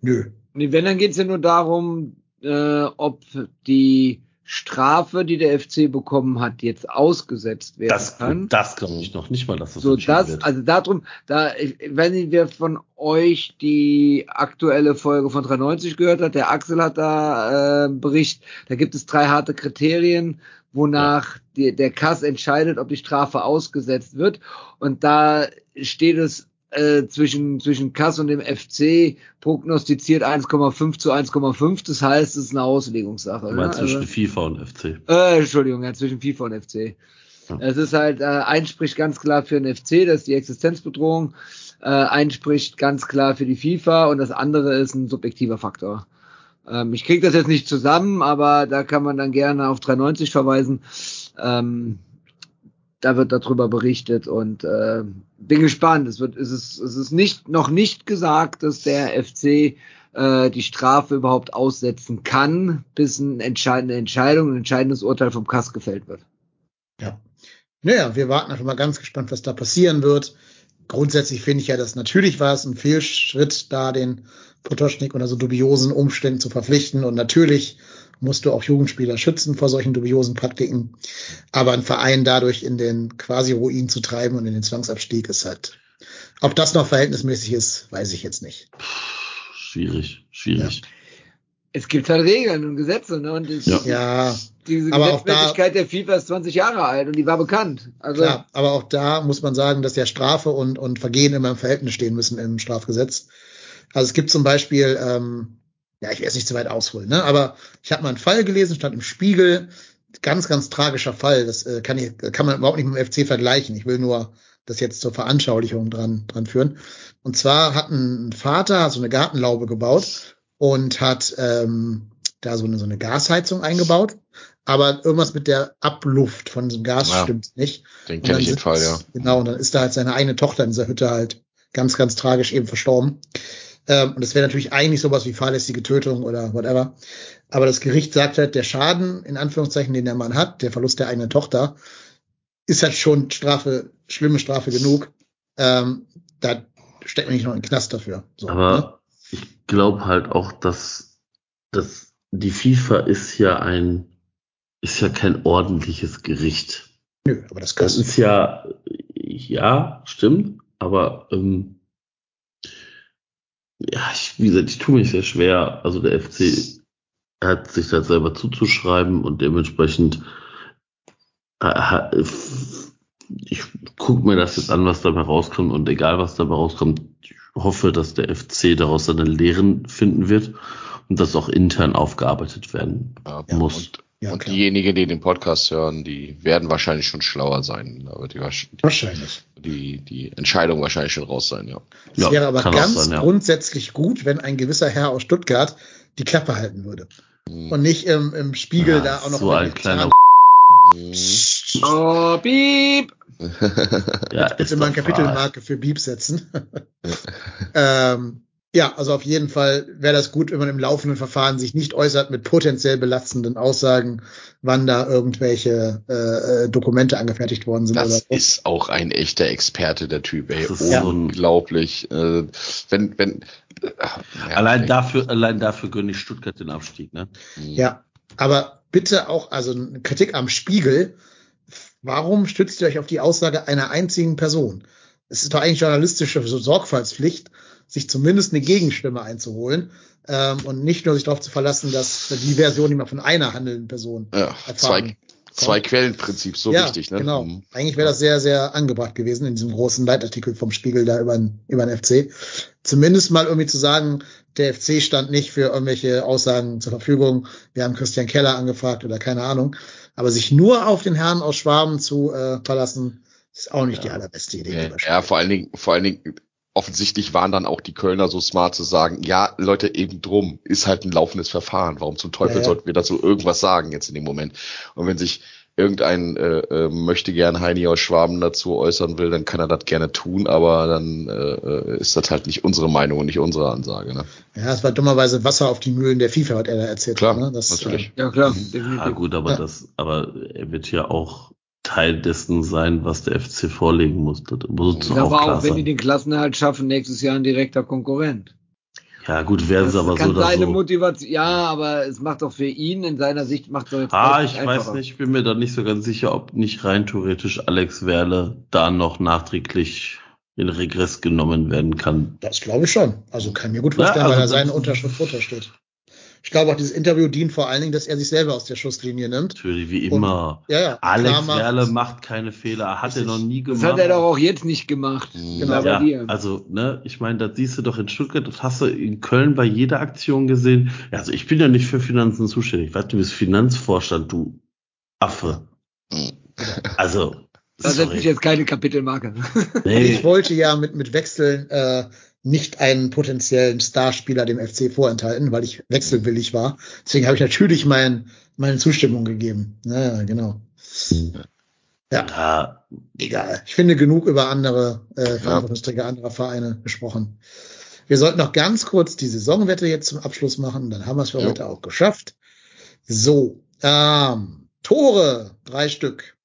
Speaker 6: Nö.
Speaker 8: Nee, wenn, dann geht's ja nur darum, äh, ob die Strafe, die der FC bekommen hat, jetzt ausgesetzt werden
Speaker 7: Das,
Speaker 8: kann.
Speaker 7: das glaube ich noch nicht mal, dass das
Speaker 8: so, das,
Speaker 7: wird.
Speaker 8: also darum, da, wenn wir von euch die aktuelle Folge von 390 gehört hat, der Axel hat da äh, Bericht, da gibt es drei harte Kriterien, wonach die, der Kass entscheidet, ob die Strafe ausgesetzt wird. Und da steht es äh, zwischen, zwischen Kass und dem FC prognostiziert 1,5 zu 1,5. Das heißt, es ist eine Auslegungssache.
Speaker 7: Ich
Speaker 8: Ne?
Speaker 7: meine, zwischen
Speaker 8: Also-
Speaker 7: FIFA und FC.
Speaker 8: äh, Entschuldigung, ja, zwischen FIFA und FC.
Speaker 7: Ja.
Speaker 8: Es ist halt, äh, ein spricht ganz klar für den FC, das ist die Existenzbedrohung, äh, ein spricht ganz klar für die FIFA und das andere ist ein subjektiver Faktor. Ähm, ich krieg das jetzt nicht zusammen, aber da kann man dann gerne auf 390 verweisen. Ähm, da wird darüber berichtet und äh, bin gespannt. Es wird, es ist, es ist nicht noch nicht gesagt, dass der FC äh, die Strafe überhaupt aussetzen kann, bis eine entscheidende Entscheidung, ein entscheidendes Urteil vom Kass gefällt wird.
Speaker 6: Ja. Naja, wir warten einfach mal ganz gespannt, was da passieren wird. Grundsätzlich finde ich ja, dass natürlich war es ein Fehlschritt, da den Potocznik unter so dubiosen Umständen zu verpflichten. Und natürlich musst du auch Jugendspieler schützen vor solchen dubiosen Praktiken. Aber ein Verein dadurch in den quasi Ruin zu treiben und in den Zwangsabstieg ist halt, ob das noch verhältnismäßig ist, weiß ich jetzt nicht.
Speaker 7: Schwierig, schwierig.
Speaker 8: Es gibt halt Regeln und Gesetze, ne? Und das,
Speaker 7: Ja.
Speaker 6: Ja,
Speaker 8: diese
Speaker 6: Aber auch da-
Speaker 8: Gesetzmäßigkeit der FIFA ist 20 Jahre alt und die war bekannt. Also
Speaker 6: Klar, aber auch da muss man sagen, dass ja Strafe und, und Vergehen immer im Verhältnis stehen müssen im Strafgesetz. Also es gibt zum Beispiel, ähm, ja, ich will jetzt nicht zu weit ausholen, ne? aber ich habe mal einen Fall gelesen, stand im Spiegel, ganz, ganz tragischer Fall. Das äh, kann, ich, kann man überhaupt nicht mit dem FC vergleichen. Ich will nur das jetzt zur Veranschaulichung dran, dran führen. Und zwar hat ein Vater so eine Gartenlaube gebaut und hat ähm, da so eine, so eine Gasheizung eingebaut. Aber irgendwas mit der Abluft von diesem Gas
Speaker 9: Ja.
Speaker 6: stimmt nicht.
Speaker 9: Den kenne ich Fall, ja.
Speaker 6: Genau, und dann ist da halt seine eigene Tochter in dieser Hütte halt ganz, ganz tragisch eben verstorben. Ähm, und das wäre natürlich eigentlich sowas wie fahrlässige Tötung oder whatever. Aber das Gericht sagt halt, der Schaden, in Anführungszeichen, den der Mann hat, der Verlust der eigenen Tochter, ist halt schon Strafe, schlimme Strafe genug. Ähm, da steckt man nicht noch in den Knast dafür. So, ne?
Speaker 7: Aber ich glaube halt auch, dass, dass die FIFA ist ja ein, ist ja kein ordentliches Gericht.
Speaker 6: Nö, aber das
Speaker 7: Das ist ja, ja, stimmt, aber ähm, ja, ich, wie gesagt, ich tue mich sehr schwer. Also der FC hat sich das selber zuzuschreiben und dementsprechend äh, ich gucke mir das jetzt an, was dabei rauskommt und egal was dabei rauskommt, ich hoffe, dass der FC daraus seine Lehren finden wird und das auch intern aufgearbeitet werden
Speaker 9: Ja,
Speaker 7: muss.
Speaker 9: Und,
Speaker 6: Ja,
Speaker 9: und diejenigen, die den Podcast hören, die werden wahrscheinlich schon schlauer sein. Aber die, wahrsch-
Speaker 6: wahrscheinlich.
Speaker 9: Die, die Entscheidung wahrscheinlich schon raus sein, ja.
Speaker 6: Es
Speaker 7: Ja,
Speaker 6: wäre aber ganz
Speaker 7: sein, ja.
Speaker 6: grundsätzlich gut, wenn ein gewisser Herr aus Stuttgart die Klappe halten würde.
Speaker 9: Mhm.
Speaker 6: Und nicht im, im Spiegel
Speaker 7: Ja,
Speaker 6: da auch noch
Speaker 7: so ein kleiner
Speaker 9: Mhm.
Speaker 8: Oh, piep!
Speaker 7: ja,
Speaker 6: Bitte mal eine
Speaker 7: doch wahr.
Speaker 6: Kapitelmarke für Beep setzen. ähm, Ja, also auf jeden Fall wäre das gut, wenn man im laufenden Verfahren sich nicht äußert mit potenziell belastenden Aussagen, wann da irgendwelche äh, äh Dokumente angefertigt worden sind.
Speaker 9: Das ist auch ein echter Experte, der Typ, ey. Unglaublich. Äh, wenn, wenn, äh, ja,
Speaker 7: allein
Speaker 9: ey.
Speaker 7: dafür, allein dafür gönne ich Stuttgart den Abstieg, ne?
Speaker 6: Ja, aber bitte auch, also eine Kritik am Spiegel. Warum stützt ihr euch auf die Aussage einer einzigen Person? Es ist doch eigentlich journalistische Sorgfaltspflicht, sich zumindest eine Gegenstimme einzuholen ähm, und nicht nur sich darauf zu verlassen, dass die Version immer von einer handelnden Person
Speaker 9: Ja,
Speaker 6: erfahren
Speaker 9: zwei, zwei Quellenprinzip, so
Speaker 6: ja,
Speaker 9: wichtig, ne?
Speaker 6: Genau.
Speaker 9: Mhm.
Speaker 6: Eigentlich wäre das sehr, sehr angebracht gewesen in diesem großen Leitartikel vom Spiegel da über den, über den FC. Zumindest mal irgendwie zu sagen, der FC stand nicht für irgendwelche Aussagen zur Verfügung. Wir haben Christian Keller angefragt oder keine Ahnung. Aber sich nur auf den Herrn aus Schwaben zu äh, verlassen, ist auch nicht die allerbeste Idee.
Speaker 9: Ja, ja, vor allen Dingen, vor allen Dingen, offensichtlich waren dann auch die Kölner so smart zu sagen, ja, Leute, eben drum, ist halt ein laufendes Verfahren. Warum zum Teufel
Speaker 6: Ja, ja.
Speaker 9: sollten wir dazu irgendwas sagen jetzt in dem Moment? Und wenn sich irgendein äh, äh, möchte gern Heini aus Schwaben dazu äußern will, dann kann er das gerne tun, aber dann äh, ist das halt nicht unsere Meinung und nicht unsere Ansage. Ne?
Speaker 6: Ja, es war dummerweise Wasser auf die Mühlen der FIFA, hat er da erzählt.
Speaker 9: Klar,
Speaker 6: ne? das,
Speaker 9: natürlich.
Speaker 8: Ja, klar,
Speaker 7: Ja, gut, aber
Speaker 6: Ja.
Speaker 7: das, aber er wird ja auch Teil dessen sein, was der FC vorlegen muss. Das muss auch
Speaker 8: aber auch, wenn die
Speaker 7: sein.
Speaker 8: den Klassenerhalt schaffen, nächstes Jahr ein direkter Konkurrent.
Speaker 7: Ja, gut, werden sie aber
Speaker 8: kann
Speaker 7: so oder
Speaker 8: seine
Speaker 7: so.
Speaker 8: Motivation, ja, aber es macht doch für ihn in seiner Sicht, macht doch jetzt
Speaker 7: Ah, ich
Speaker 8: einfacher.
Speaker 7: weiß nicht, ich bin mir da nicht so ganz sicher, ob nicht rein theoretisch Alex Werle da noch nachträglich in Regress genommen werden kann.
Speaker 6: Das glaube ich schon. Also kann mir gut vorstellen,
Speaker 7: Ja, also
Speaker 6: weil da
Speaker 7: das-
Speaker 6: seine Unterschrift drunter steht. Ich glaube auch, dieses Interview dient vor allen Dingen, dass er sich selber aus der Schusslinie nimmt.
Speaker 7: Natürlich, wie
Speaker 6: Und-
Speaker 7: immer.
Speaker 6: Ja, ja.
Speaker 7: Alex. Werle macht keine Fehler, hat er noch nie
Speaker 8: Das
Speaker 7: gemacht.
Speaker 8: hat er doch auch jetzt nicht gemacht.
Speaker 9: Mhm.
Speaker 8: Genau bei
Speaker 7: ja,
Speaker 8: dir.
Speaker 7: also, ne, ich meine, das siehst du doch in Stuttgart, das hast du in Köln bei jeder Aktion gesehen. Ja, also ich bin ja nicht für Finanzen zuständig. Weißt du, du bist Finanzvorstand, du Affe.
Speaker 9: Mhm.
Speaker 7: Also,
Speaker 8: da setze
Speaker 7: sorry.
Speaker 8: ich jetzt keine Kapitelmarke.
Speaker 7: nee,
Speaker 6: Ich wollte ja mit, mit Wechseln äh, nicht einen potenziellen Starspieler dem FC vorenthalten, weil ich wechselwillig war. Deswegen habe ich natürlich mein, meine Zustimmung gegeben. Ja, genau. Ja,
Speaker 7: ja,
Speaker 6: egal. Ich finde genug über andere äh, Verantwortungsträger anderer Vereine gesprochen. Wir sollten noch ganz kurz die Saisonwette jetzt zum Abschluss machen. Dann haben wir es für
Speaker 9: Jo.
Speaker 6: heute auch geschafft. So, ähm, Tore, drei Stück.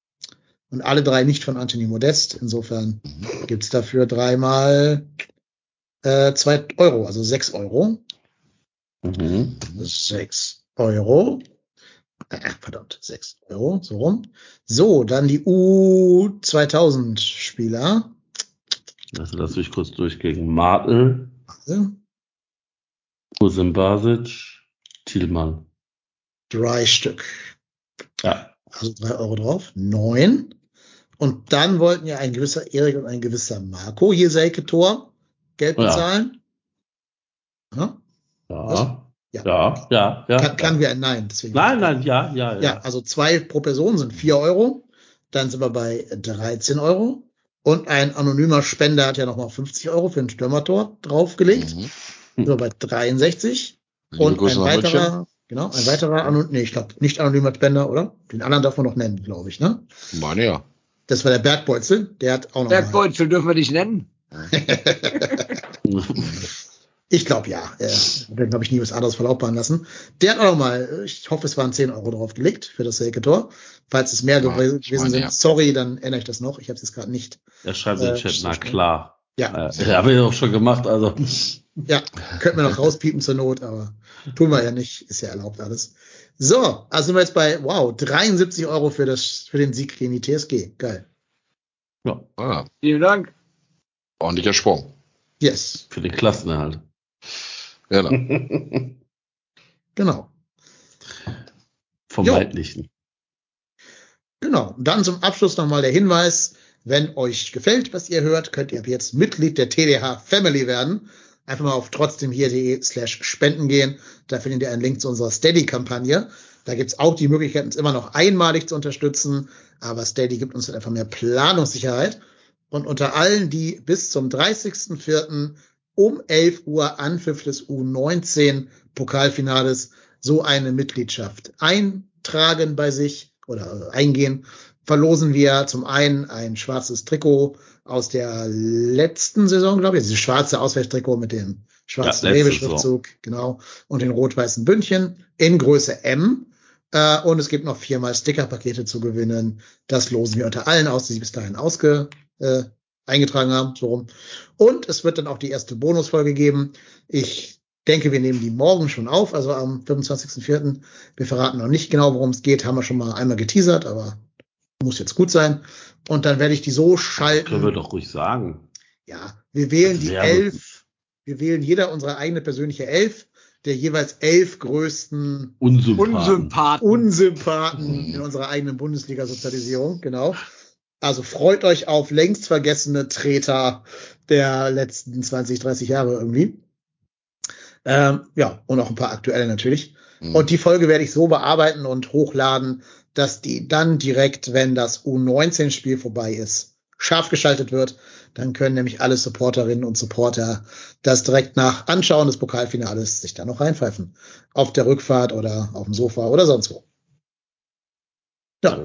Speaker 6: Und alle drei nicht von Anthony Modest. Insofern gibt's dafür dreimal äh, zwei Euro, also sechs Euro.
Speaker 7: mhm.
Speaker 6: Sechs Euro. Ach, verdammt, sechs Euro, so rum. So, dann die U2000 Spieler.
Speaker 7: Also lass mich kurz durchgehen. Martel, Usim Basic, Thielmann.
Speaker 6: Drei Stück.
Speaker 7: Ja.
Speaker 6: Also drei Euro drauf. Neun. Und dann wollten ja ein gewisser Erik und ein gewisser Marco hier Selke Tor Geld bezahlen. Ja.
Speaker 7: Ja.
Speaker 6: Ja.
Speaker 7: Ja, ja, ja.
Speaker 6: Kann, kann wir ein Nein. Deswegen
Speaker 7: Nein, nein, ja, ja, ja.
Speaker 6: Ja, also zwei pro Person sind vier Euro. Dann sind wir bei 13 Euro. Und ein anonymer Spender hat ja nochmal 50 Euro für ein Stürmertor draufgelegt.
Speaker 9: Mhm.
Speaker 6: Sind wir bei 63.
Speaker 9: Liebe
Speaker 6: Und
Speaker 9: Grüße
Speaker 6: ein weiterer, genau, ein weiterer, anon nee, ich glaube, nicht anonymer Spender, oder? Den anderen darf man noch nennen, glaube ich, ne?
Speaker 9: Meine ja.
Speaker 6: Das war der Bergbolzel, der hat auch noch mal,
Speaker 8: Bergbeutel dürfen wir dich nennen.
Speaker 6: Ich glaube ja, äh, wird glaube ich nie was anderes verlautbaren lassen. Der hat auch noch mal, ich hoffe, es waren 10 Euro draufgelegt für das Selke-Tor. Falls es mehr
Speaker 9: Ja,
Speaker 6: gewesen
Speaker 9: meine,
Speaker 6: sind,
Speaker 9: ja.
Speaker 6: sorry, dann ändere ich das noch. Ich habe es jetzt gerade nicht.
Speaker 7: Er schreibt in
Speaker 6: Äh,
Speaker 7: den Chat, na klar.
Speaker 6: Ja,
Speaker 7: Äh, habe ich auch schon gemacht, also.
Speaker 6: ja, könnten wir noch rauspiepen zur Not, aber tun wir ja nicht, ist ja erlaubt alles. So, also sind wir jetzt bei, wow, 73 Euro für das, für den Sieg gegen die TSG. Geil.
Speaker 7: Ja,
Speaker 9: Ah,
Speaker 8: Vielen Dank.
Speaker 9: Ordentlicher Sprung.
Speaker 6: Yes,
Speaker 7: für den Klassenerhalt.
Speaker 9: Genau.
Speaker 6: genau.
Speaker 7: Vermeintlichen.
Speaker 6: Genau. Und dann zum Abschluss nochmal der Hinweis, wenn euch gefällt, was ihr hört, könnt ihr ab jetzt Mitglied der TDH Family werden. Einfach mal auf trotzdem hier.de slash spenden gehen. Da findet ihr einen Link zu unserer Steady-Kampagne. Da gibt's auch die Möglichkeit, uns immer noch einmalig zu unterstützen. Aber Steady gibt uns halt einfach mehr Planungssicherheit. Und unter allen, die bis zum 30.04. um 11 Uhr Anpfiff des U19 Pokalfinales so eine Mitgliedschaft eintragen bei sich oder eingehen, verlosen wir zum einen ein schwarzes Trikot aus der letzten Saison, glaube ich, dieses schwarze Ausweichtrikot mit dem schwarzen
Speaker 7: Ja, letzte
Speaker 6: Rewe-Schriftzug, genau, und den rot-weißen Bündchen in Größe M. Äh, und es gibt noch viermal Stickerpakete zu gewinnen. Das losen wir unter allen aus, die sich bis dahin ausge, äh, eingetragen haben, so rum. Und es wird dann auch die erste Bonusfolge geben. Ich denke, wir nehmen die morgen schon auf, also am 25.04. Wir verraten noch nicht genau, worum es geht, haben wir schon mal einmal geteasert, aber muss jetzt gut sein. Und dann werde ich die so schalten.
Speaker 7: Können wir doch ruhig sagen.
Speaker 6: Ja, wir wählen die
Speaker 7: Sehr
Speaker 6: elf, wir wählen jeder unsere eigene persönliche elf der jeweils elf größten
Speaker 7: Unsympathen.
Speaker 8: Unsympathen.
Speaker 6: Unsympathen in unserer eigenen Bundesliga-Sozialisierung, genau. Also freut euch auf längst vergessene Treter der letzten 20, 30 Jahre irgendwie. Ähm, ja, und auch ein paar aktuelle natürlich.
Speaker 9: Mhm.
Speaker 6: Und die Folge werde ich so bearbeiten und hochladen, dass die dann direkt, wenn das U19-Spiel vorbei ist, scharf geschaltet wird. Dann können nämlich alle Supporterinnen und Supporter das direkt nach Anschauen des Pokalfinales sich da noch reinpfeifen. Auf der Rückfahrt oder auf dem Sofa oder sonst wo. Ja,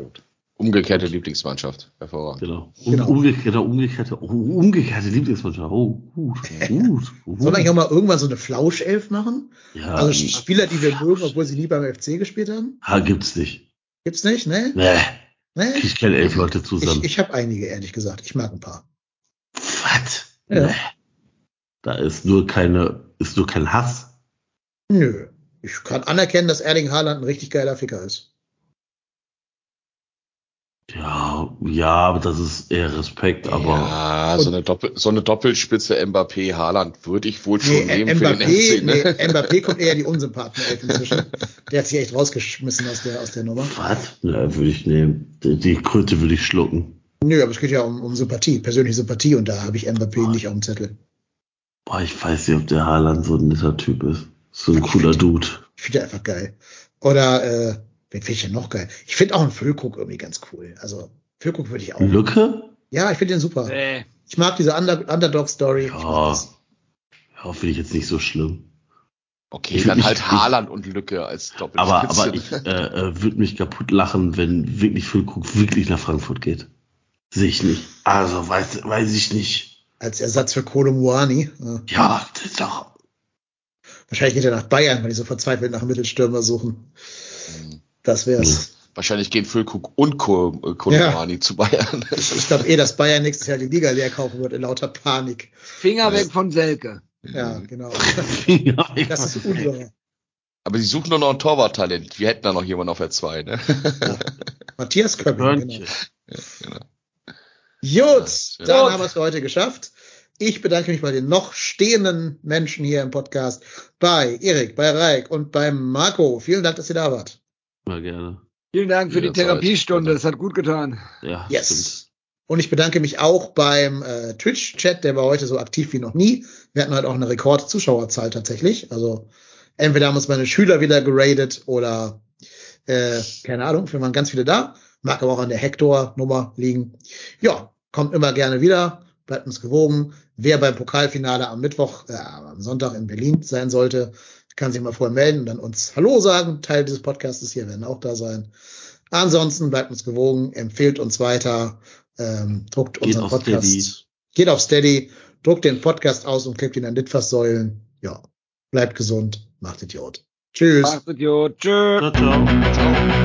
Speaker 9: Umgekehrte Lieblingsmannschaft. Hervorragend.
Speaker 7: Genau.
Speaker 6: Genau.
Speaker 7: Umgekehrte, umgekehrte, oh, umgekehrte Lieblingsmannschaft. Oh, gut, gut. gut.
Speaker 6: sollen wir eigentlich auch mal irgendwann so eine Flauschelf machen?
Speaker 7: ja,
Speaker 6: Also Spieler, die wir mögen, obwohl sie nie beim FC gespielt haben?
Speaker 7: ha, gibt's nicht.
Speaker 6: Gibt's nicht, ne?
Speaker 7: Nee,
Speaker 6: ne?
Speaker 7: ich kenne elf Leute
Speaker 6: Ich,
Speaker 7: zusammen.
Speaker 6: ich habe einige, ehrlich gesagt. Ich mag ein paar.
Speaker 7: Was?
Speaker 6: Ja.
Speaker 7: Nee. Da ist nur keine, ist nur kein Hass.
Speaker 6: Nö. Ich kann anerkennen, dass Erling Haaland ein richtig geiler Ficker ist.
Speaker 7: Ja, ja, aber das ist eher Respekt, aber
Speaker 9: ja, so eine, Doppel, so eine Doppelspitze Mbappé Haaland würde ich wohl schon
Speaker 6: Nee,
Speaker 9: nehmen für den
Speaker 6: Mbappé,
Speaker 9: FC. Ne?
Speaker 6: nee, Mbappé kommt eher die Unsympathen inzwischen. Der hat sich echt rausgeschmissen aus der, aus der Nummer.
Speaker 7: was? Ja, würde ich nehmen. Die, die Kröte würde ich schlucken.
Speaker 6: Nö, aber es geht ja um, um Sympathie, persönliche Sympathie und da habe ich Mbappé nicht auf dem Zettel.
Speaker 7: Boah, ich weiß nicht, ob der Haaland so ein netter Typ ist. So ein cooler Dude.
Speaker 6: Ich finde einfach geil. Oder, äh, wen finde ich denn noch geil? Ich finde auch einen Füllkrug irgendwie ganz cool. Also, Füllkrug würde ich auch.
Speaker 7: Lücke?
Speaker 6: Ja, ich finde den super.
Speaker 8: Nee.
Speaker 6: Ich mag diese Under Underdog-Story.
Speaker 7: Ja. Ja, finde ich jetzt nicht so schlimm.
Speaker 9: Okay,
Speaker 7: Ich-
Speaker 9: dann halt Haaland und Lücke als Doppelspitze.
Speaker 7: Aber, aber ich äh, äh, würde mich kaputt lachen, wenn wirklich Füllkrug wirklich nach Frankfurt geht. Sehe ich nicht. Also, weiß, weiß ich nicht.
Speaker 6: Als Ersatz für Kolo Muani. Ja.
Speaker 7: Ja, das ist doch.
Speaker 6: Wahrscheinlich geht er nach Bayern, weil die so verzweifelt nach Mittelstürmer suchen. Das wär's.
Speaker 9: Wahrscheinlich gehen Füllkrug und Kol- äh, Kolomani zu Bayern.
Speaker 6: Ich glaube eh, dass Bayern nächstes Jahr die Liga leer kaufen wird in lauter Panik.
Speaker 8: Finger weg von Selke.
Speaker 6: Ja, genau.
Speaker 7: ja,
Speaker 6: Das ist unwahr.
Speaker 9: Aber sie suchen nur noch ein Torwarttalent. Wir hätten da noch jemanden auf der 2, ne?
Speaker 6: Matthias Köpping,
Speaker 7: Hörnchen.
Speaker 6: genau. Gut,
Speaker 9: Ja.
Speaker 6: dann
Speaker 8: Gut.
Speaker 6: haben wir es für heute geschafft. Ich bedanke mich bei den noch stehenden Menschen hier im Podcast. Bei Erik, bei Raik und bei Marco. Vielen Dank, dass ihr da wart.
Speaker 7: Mal gerne.
Speaker 8: Vielen Dank für die. Therapiestunde. Es hat gut getan.
Speaker 7: Ja,
Speaker 6: Yes. Und ich bedanke mich auch beim äh, Twitch-Chat, der war heute so aktiv wie noch nie. Wir hatten heute auch eine Rekord-Zuschauerzahl tatsächlich. Also entweder haben uns meine Schüler wieder geradet oder äh, keine Ahnung, wir waren ganz viele da. Mag aber auch an der Hector-Nummer liegen. Ja, kommt immer gerne wieder, bleibt uns gewogen. Wer beim Pokalfinale am Mittwoch, äh, am Sonntag in Berlin sein sollte, kann sich mal vorher melden und dann uns Hallo sagen. Teil dieses Podcastes hier werden auch da sein. Ansonsten bleibt uns gewogen, empfehlt uns weiter, ähm, druckt
Speaker 7: Geht
Speaker 6: unseren Podcast.
Speaker 7: Steady.
Speaker 6: Geht auf Steady, druckt den Podcast aus und klebt ihn an Litfaßsäulen. Ja, bleibt gesund, macht Idiot. Tschüss.
Speaker 8: Macht's gut. Tschö.
Speaker 7: Ciao, ciao.
Speaker 9: Ciao.